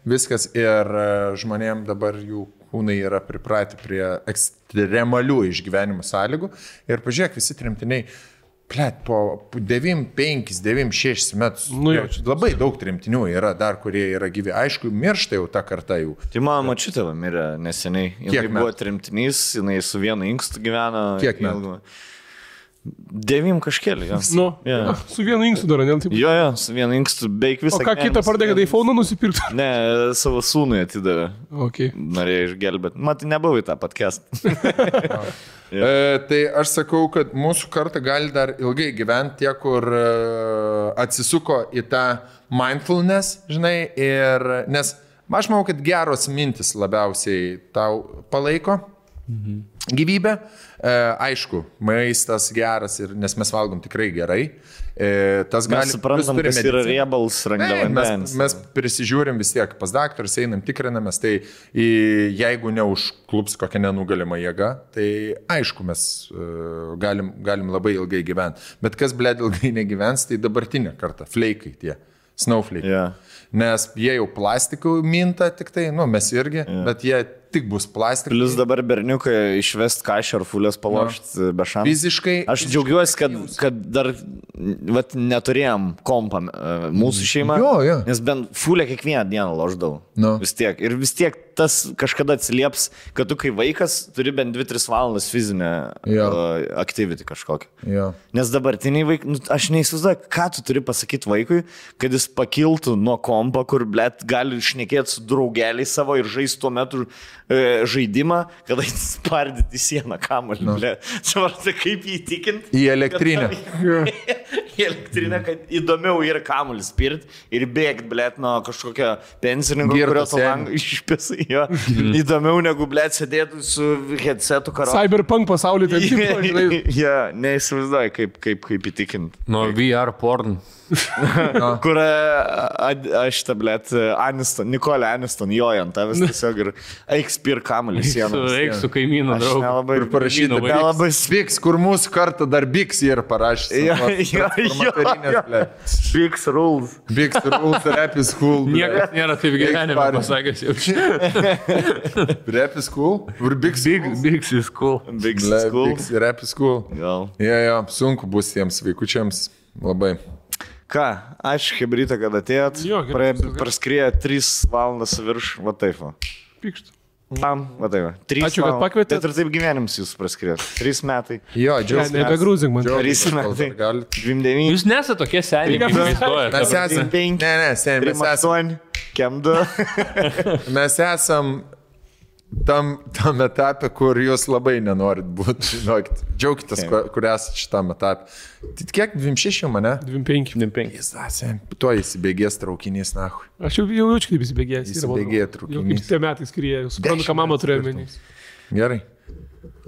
viskas ir žmonėm dabar jų kūnai yra pripratę prie ekstremalių išgyvenimo sąlygų. Ir pažiūrėk, visi trimtiniai. Plet, po 9, 5, 9, 6 metus. Nu jo, Jie- labai daug trimtinių yra dar, kurie yra gyvi. Aišku, miršta jau tą kartą jų. Tai mano mačiutė mirė neseniai. Jis Kiek buvo trimtinys, jinai su vienu inkstu gyveno. Kiek metų? ilgu- Devim kažkėlį. Jo. Nu, Jo. su vienu inkstu dar, ne? Taip. jo, jo, su vienu inkstu beveik visą. O ką kitą pardavė, kad su iPhone nusipirktų? Ne, savo sūnui atidavė. Okay. Norėjo išgelbėti. Matai, nebuvai tą podcast. E, tai aš sakau, kad mūsų karta gali dar ilgai gyventi tie, kur e, atsisuko į tą mindfulness, žinai, ir nes aš manau, kad geros mintis labiausiai tau palaiko gyvybę. E, aišku, maistas geras, ir, nes mes valgom tikrai gerai. E, tas Mes gali suprantam, kas yra riebals, Ne, mes, mes prisižiūrim vis tiek pas daktarus, einam tikrinamės, tai į- jeigu neužklups kokia nenugalima jėga, tai aišku, mes uh, galim, galim labai ilgai gyventi. Bet kas blėd ilgai negyvens, tai dabartinė karta, fleikai tie, snowflake. Yeah. Nes jie jau plastikų minta tik tai, nu mes irgi, yeah. bet jie tik bus plastikai. Plius dabar berniukai išvest kažką ar fulės palošti be šansų. Fiziškai. Aš džiaugiuosi, kad, kad dar vat, neturėjom kompą e, mūsų šeima. Jo, jo. Nes bent fulę kiekvieną dieną loždavau. Nu. Vis tiek. Ir vis tiek tas kažkada atsilieps, kad tu kai vaikas turi bent 2-3 valandas fizinę uh, aktyvitį kažkokią. Jo. Nes dabartiniai vaikai, nu, aš neįsivaizduoju, ką tu turi pasakyti vaikui, kad jis pakiltų nuo kompo, kur, blėt, gali išnekėti su draugeliais savo ir žaisti tuo metu e, žaidimą, kada jis spardyti sieną kamuolį. No. Suprasti, kaip jį įtikinti. Į elektrinę. į elektrinę, kad įdomiau yra kamuolis spirt ir bėgti, blėt, nuo kažkokio pensininko, kurio lango išpėsai. Jo. Įdomiau negu, blėt, sėdėtų su headsetu karo. Cyberpunk pasaulyje ten, tipo, žinai. Ja, neįsivaizduoju, kaip, kaip, kaip įtikinti. Nuo VR porn. Kur aš tą, blėt, Aniston, Nikolė Aniston jojant, tavęs tiesiog ir eik spir kamuolį sieną. Eik su kaimynu, draugu. nelabai Kur parašyta. Nelabai Biks, kur mūsų kartą dar Biks yra parašęs. Jo, jo, jo, jo. Bigs rules. Biks rules, rap is cool. Niekas nėra taip gyvenime pasakęs jau čia. Rap is cool. Ir Biks. Bigs is cool. Bigs Le, school. Biks, rap is cool. Gal. Jo, jo, sunku bus tiems vaikučiams. Labai. Ką, ačiū, Hebrytė, kad atėjot. Jo. Praskriejo 3 valandas virš, va taip. va. Pykšt. Tam, va taip. va. Ačiū, kad valandas. pakvietėt. Bet ir taip gyvenims jūs praskriejo. 3 metai. Jo, Ne, džiaugiuosi. Nebegrūzink man. 3 metai. Galit. 29. Jūs nesate tokie seniai, kaip Mes įsivaizduojate. Mes esame. penki. Ne, ne, sen, mes esame. 8. Kem 2. Mes esam tam, tam etape, kur jūs labai nenorit būti, žinokit. Džiaugitės, okay. kur esate šitam etape. Tai kiek 26 mane? 25. Jis, asien, tuo įsibėgės traukinys, na. Aš jau jau jaučiu, kaip įsibėgėjęs. Įsibėgėja Jau traukinys. kaip tie metai skrieja, suprantu, ką mama turėjo menį. Gerai.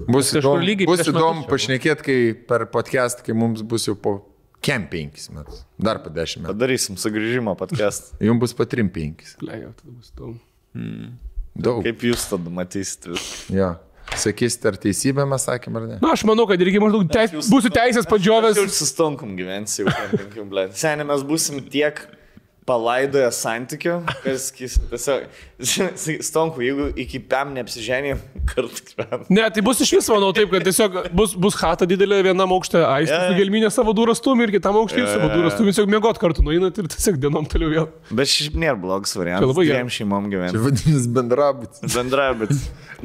Bus įdomu, lygiai bus įdomu pašnekėti, kai per podcast, kai mums bus jau po kem 5 metus. Dar po 10 metų. Padarysim sugrįžimą podcast. Jums bus po 3-5. Lejo, tada bus įdomu. Daug. Kaip jūs tada matysite viską? Jo. Sakysite, ar teisybę mes sakėm ar ne? Na, aš manau, kad irgi maždaug teis, būsiu teisės padžiovęs. Aš jau sustonkum gyvensi jau penkim, ble. Seniai mes būsim tiek palaidoję santykių, kas tiesiog, stonku, jeigu iki pem neapsiženė, kartu gyvenam. Ne, tai bus iš viso, manau, taip, kad tiesiog bus, bus hata didelė vienam aukšte, jo. yeah. gelminė savo durą stumia ir kitam aukšte Jo, savo durą stumia, tiesiog mėgot kartu nueinat ir tiesiog dienom toliau vėl. Bet šiaip nėra blogas variantas. labai gerai. Dviem šeimom Tai gyventi. vadinasi bendrabutis. Bendra, bet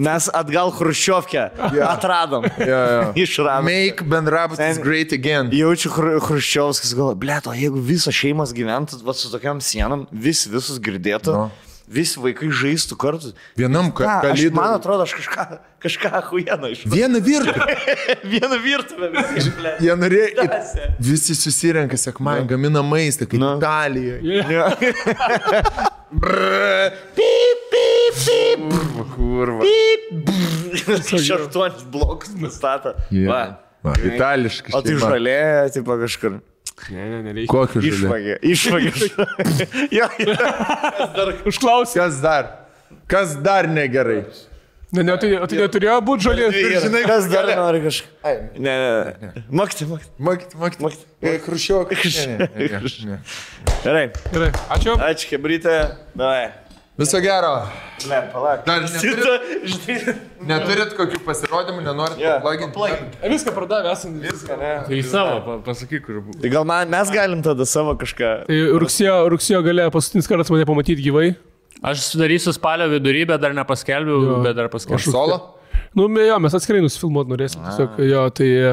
mes atgal Hruščiovkę atradom. Jo, jo. Išradom. Make bendrabutis Sen- great again. Jaučiu Hru- Hruščiovskis galvo, blėto, jeigu visos šeimos gyventų va, su tokiam sienom, visi visus girdėtų, No. no. visi vaikai žaistų kartu. Vienam Ką, aš, kalėdų. man atrodo, aš kažką, kažką huieną iš Vieną virtuvę. vieną virtuvę. Jie norėjo. Visi susirenka, sekmąjį, gamina maistą, kaip Nu. Italijoje. Jo. Pip, pip, pip. Kurva. Iš aštuonis blokus nustato. Va. Va, itališkai. O tai žalėja, tipo kažkur. Ne, ne, nereikia. Kokį žalį? Išvagė. Išvagė. jo, jo. Užklausė. Kas dar? Kas dar negerai? Ne, ne, tai, tai neturėjo būti žolės. Žinai, kas dar nori kažką. Ne, ne, ne. Makti, makti. Hruščiovas. Ne, ne, ne, ne. Gerai. Gerai, ačiū. Ačiū, Hebrytė. Davai. Viso gero. Ne, palauk. Dar neturit, Šitą, žinai. neturit kokių pasirodymų, nenorit paplaginti? paplagink. Viską pardavė, esam. Viską, ne. Tai savo, pa- pasakyk, kur buvo. Tai gal man, mes galim tada savo kažką. Tai rugsėjo, rugsėjo gale paskutinis kartas mane pamatyti gyvai. Aš sudarysiu spalio vidurį, bet dar nepaskelbiu, Jo. bet dar paskelbiu. Solo? Nu, jo, mes atskirai nusifilmuot norėsim. Tiesiog, jo, tai e,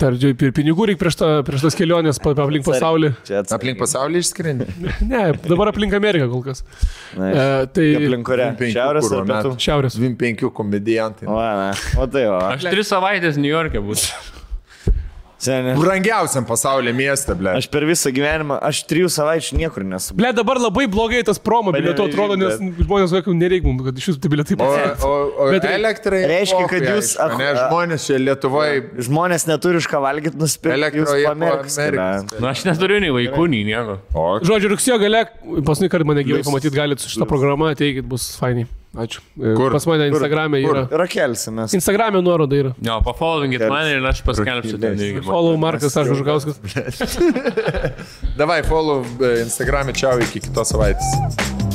per ir pinigų reikia prieš, ta, prieš tas keliones pa- aplink pasaulį. Čia atsakink. Aplink pasaulį išskrendi? Ne, dabar aplink Ameriką kol kas. Na, E, tai Aplink kurią? Penkių Šiaurės ar pietų? šiaurės. 25 komedijantai. O, ne. O tai o. Aš tris savaitės New York'e būsiu. Seniai. Brangiausiam pasaulio mieste, ble. Aš per visą gyvenimą, aš trijų savaičių niekur nesu. Ble, dabar labai blogai tas promo bilietų Panevėžy, atrodo, nes žmonės sakė, nereikia mums, kad iš jūsų tie bilietai O, pasiekia. o, o Bet- elektrai. Reiškia, pochui, kad jūs- aišku, Ne, žmonės čia Lietuvoje. Žmonės neturi iš ką valgyti, nusipirkti. Elektroje. Amerikos. Na, aš neturiu nei vaikų, nei nieko. O, Žodžiu, rugsėjo gale, paskutinį kartą mane gyvai pamatyti galite su šitą programą, ateikit, bus fainai. Ačiū. E, Kur? Pas mane Instagram'e yra. Rakelsimės. Instagram'e nuoroda yra. Jo, pafollowingit mane ir aš paskelbsiu ten irgi. Follow Markas Ažužgauskas. Davai, follow e, Instagram'e, čia iki kitos savaitės.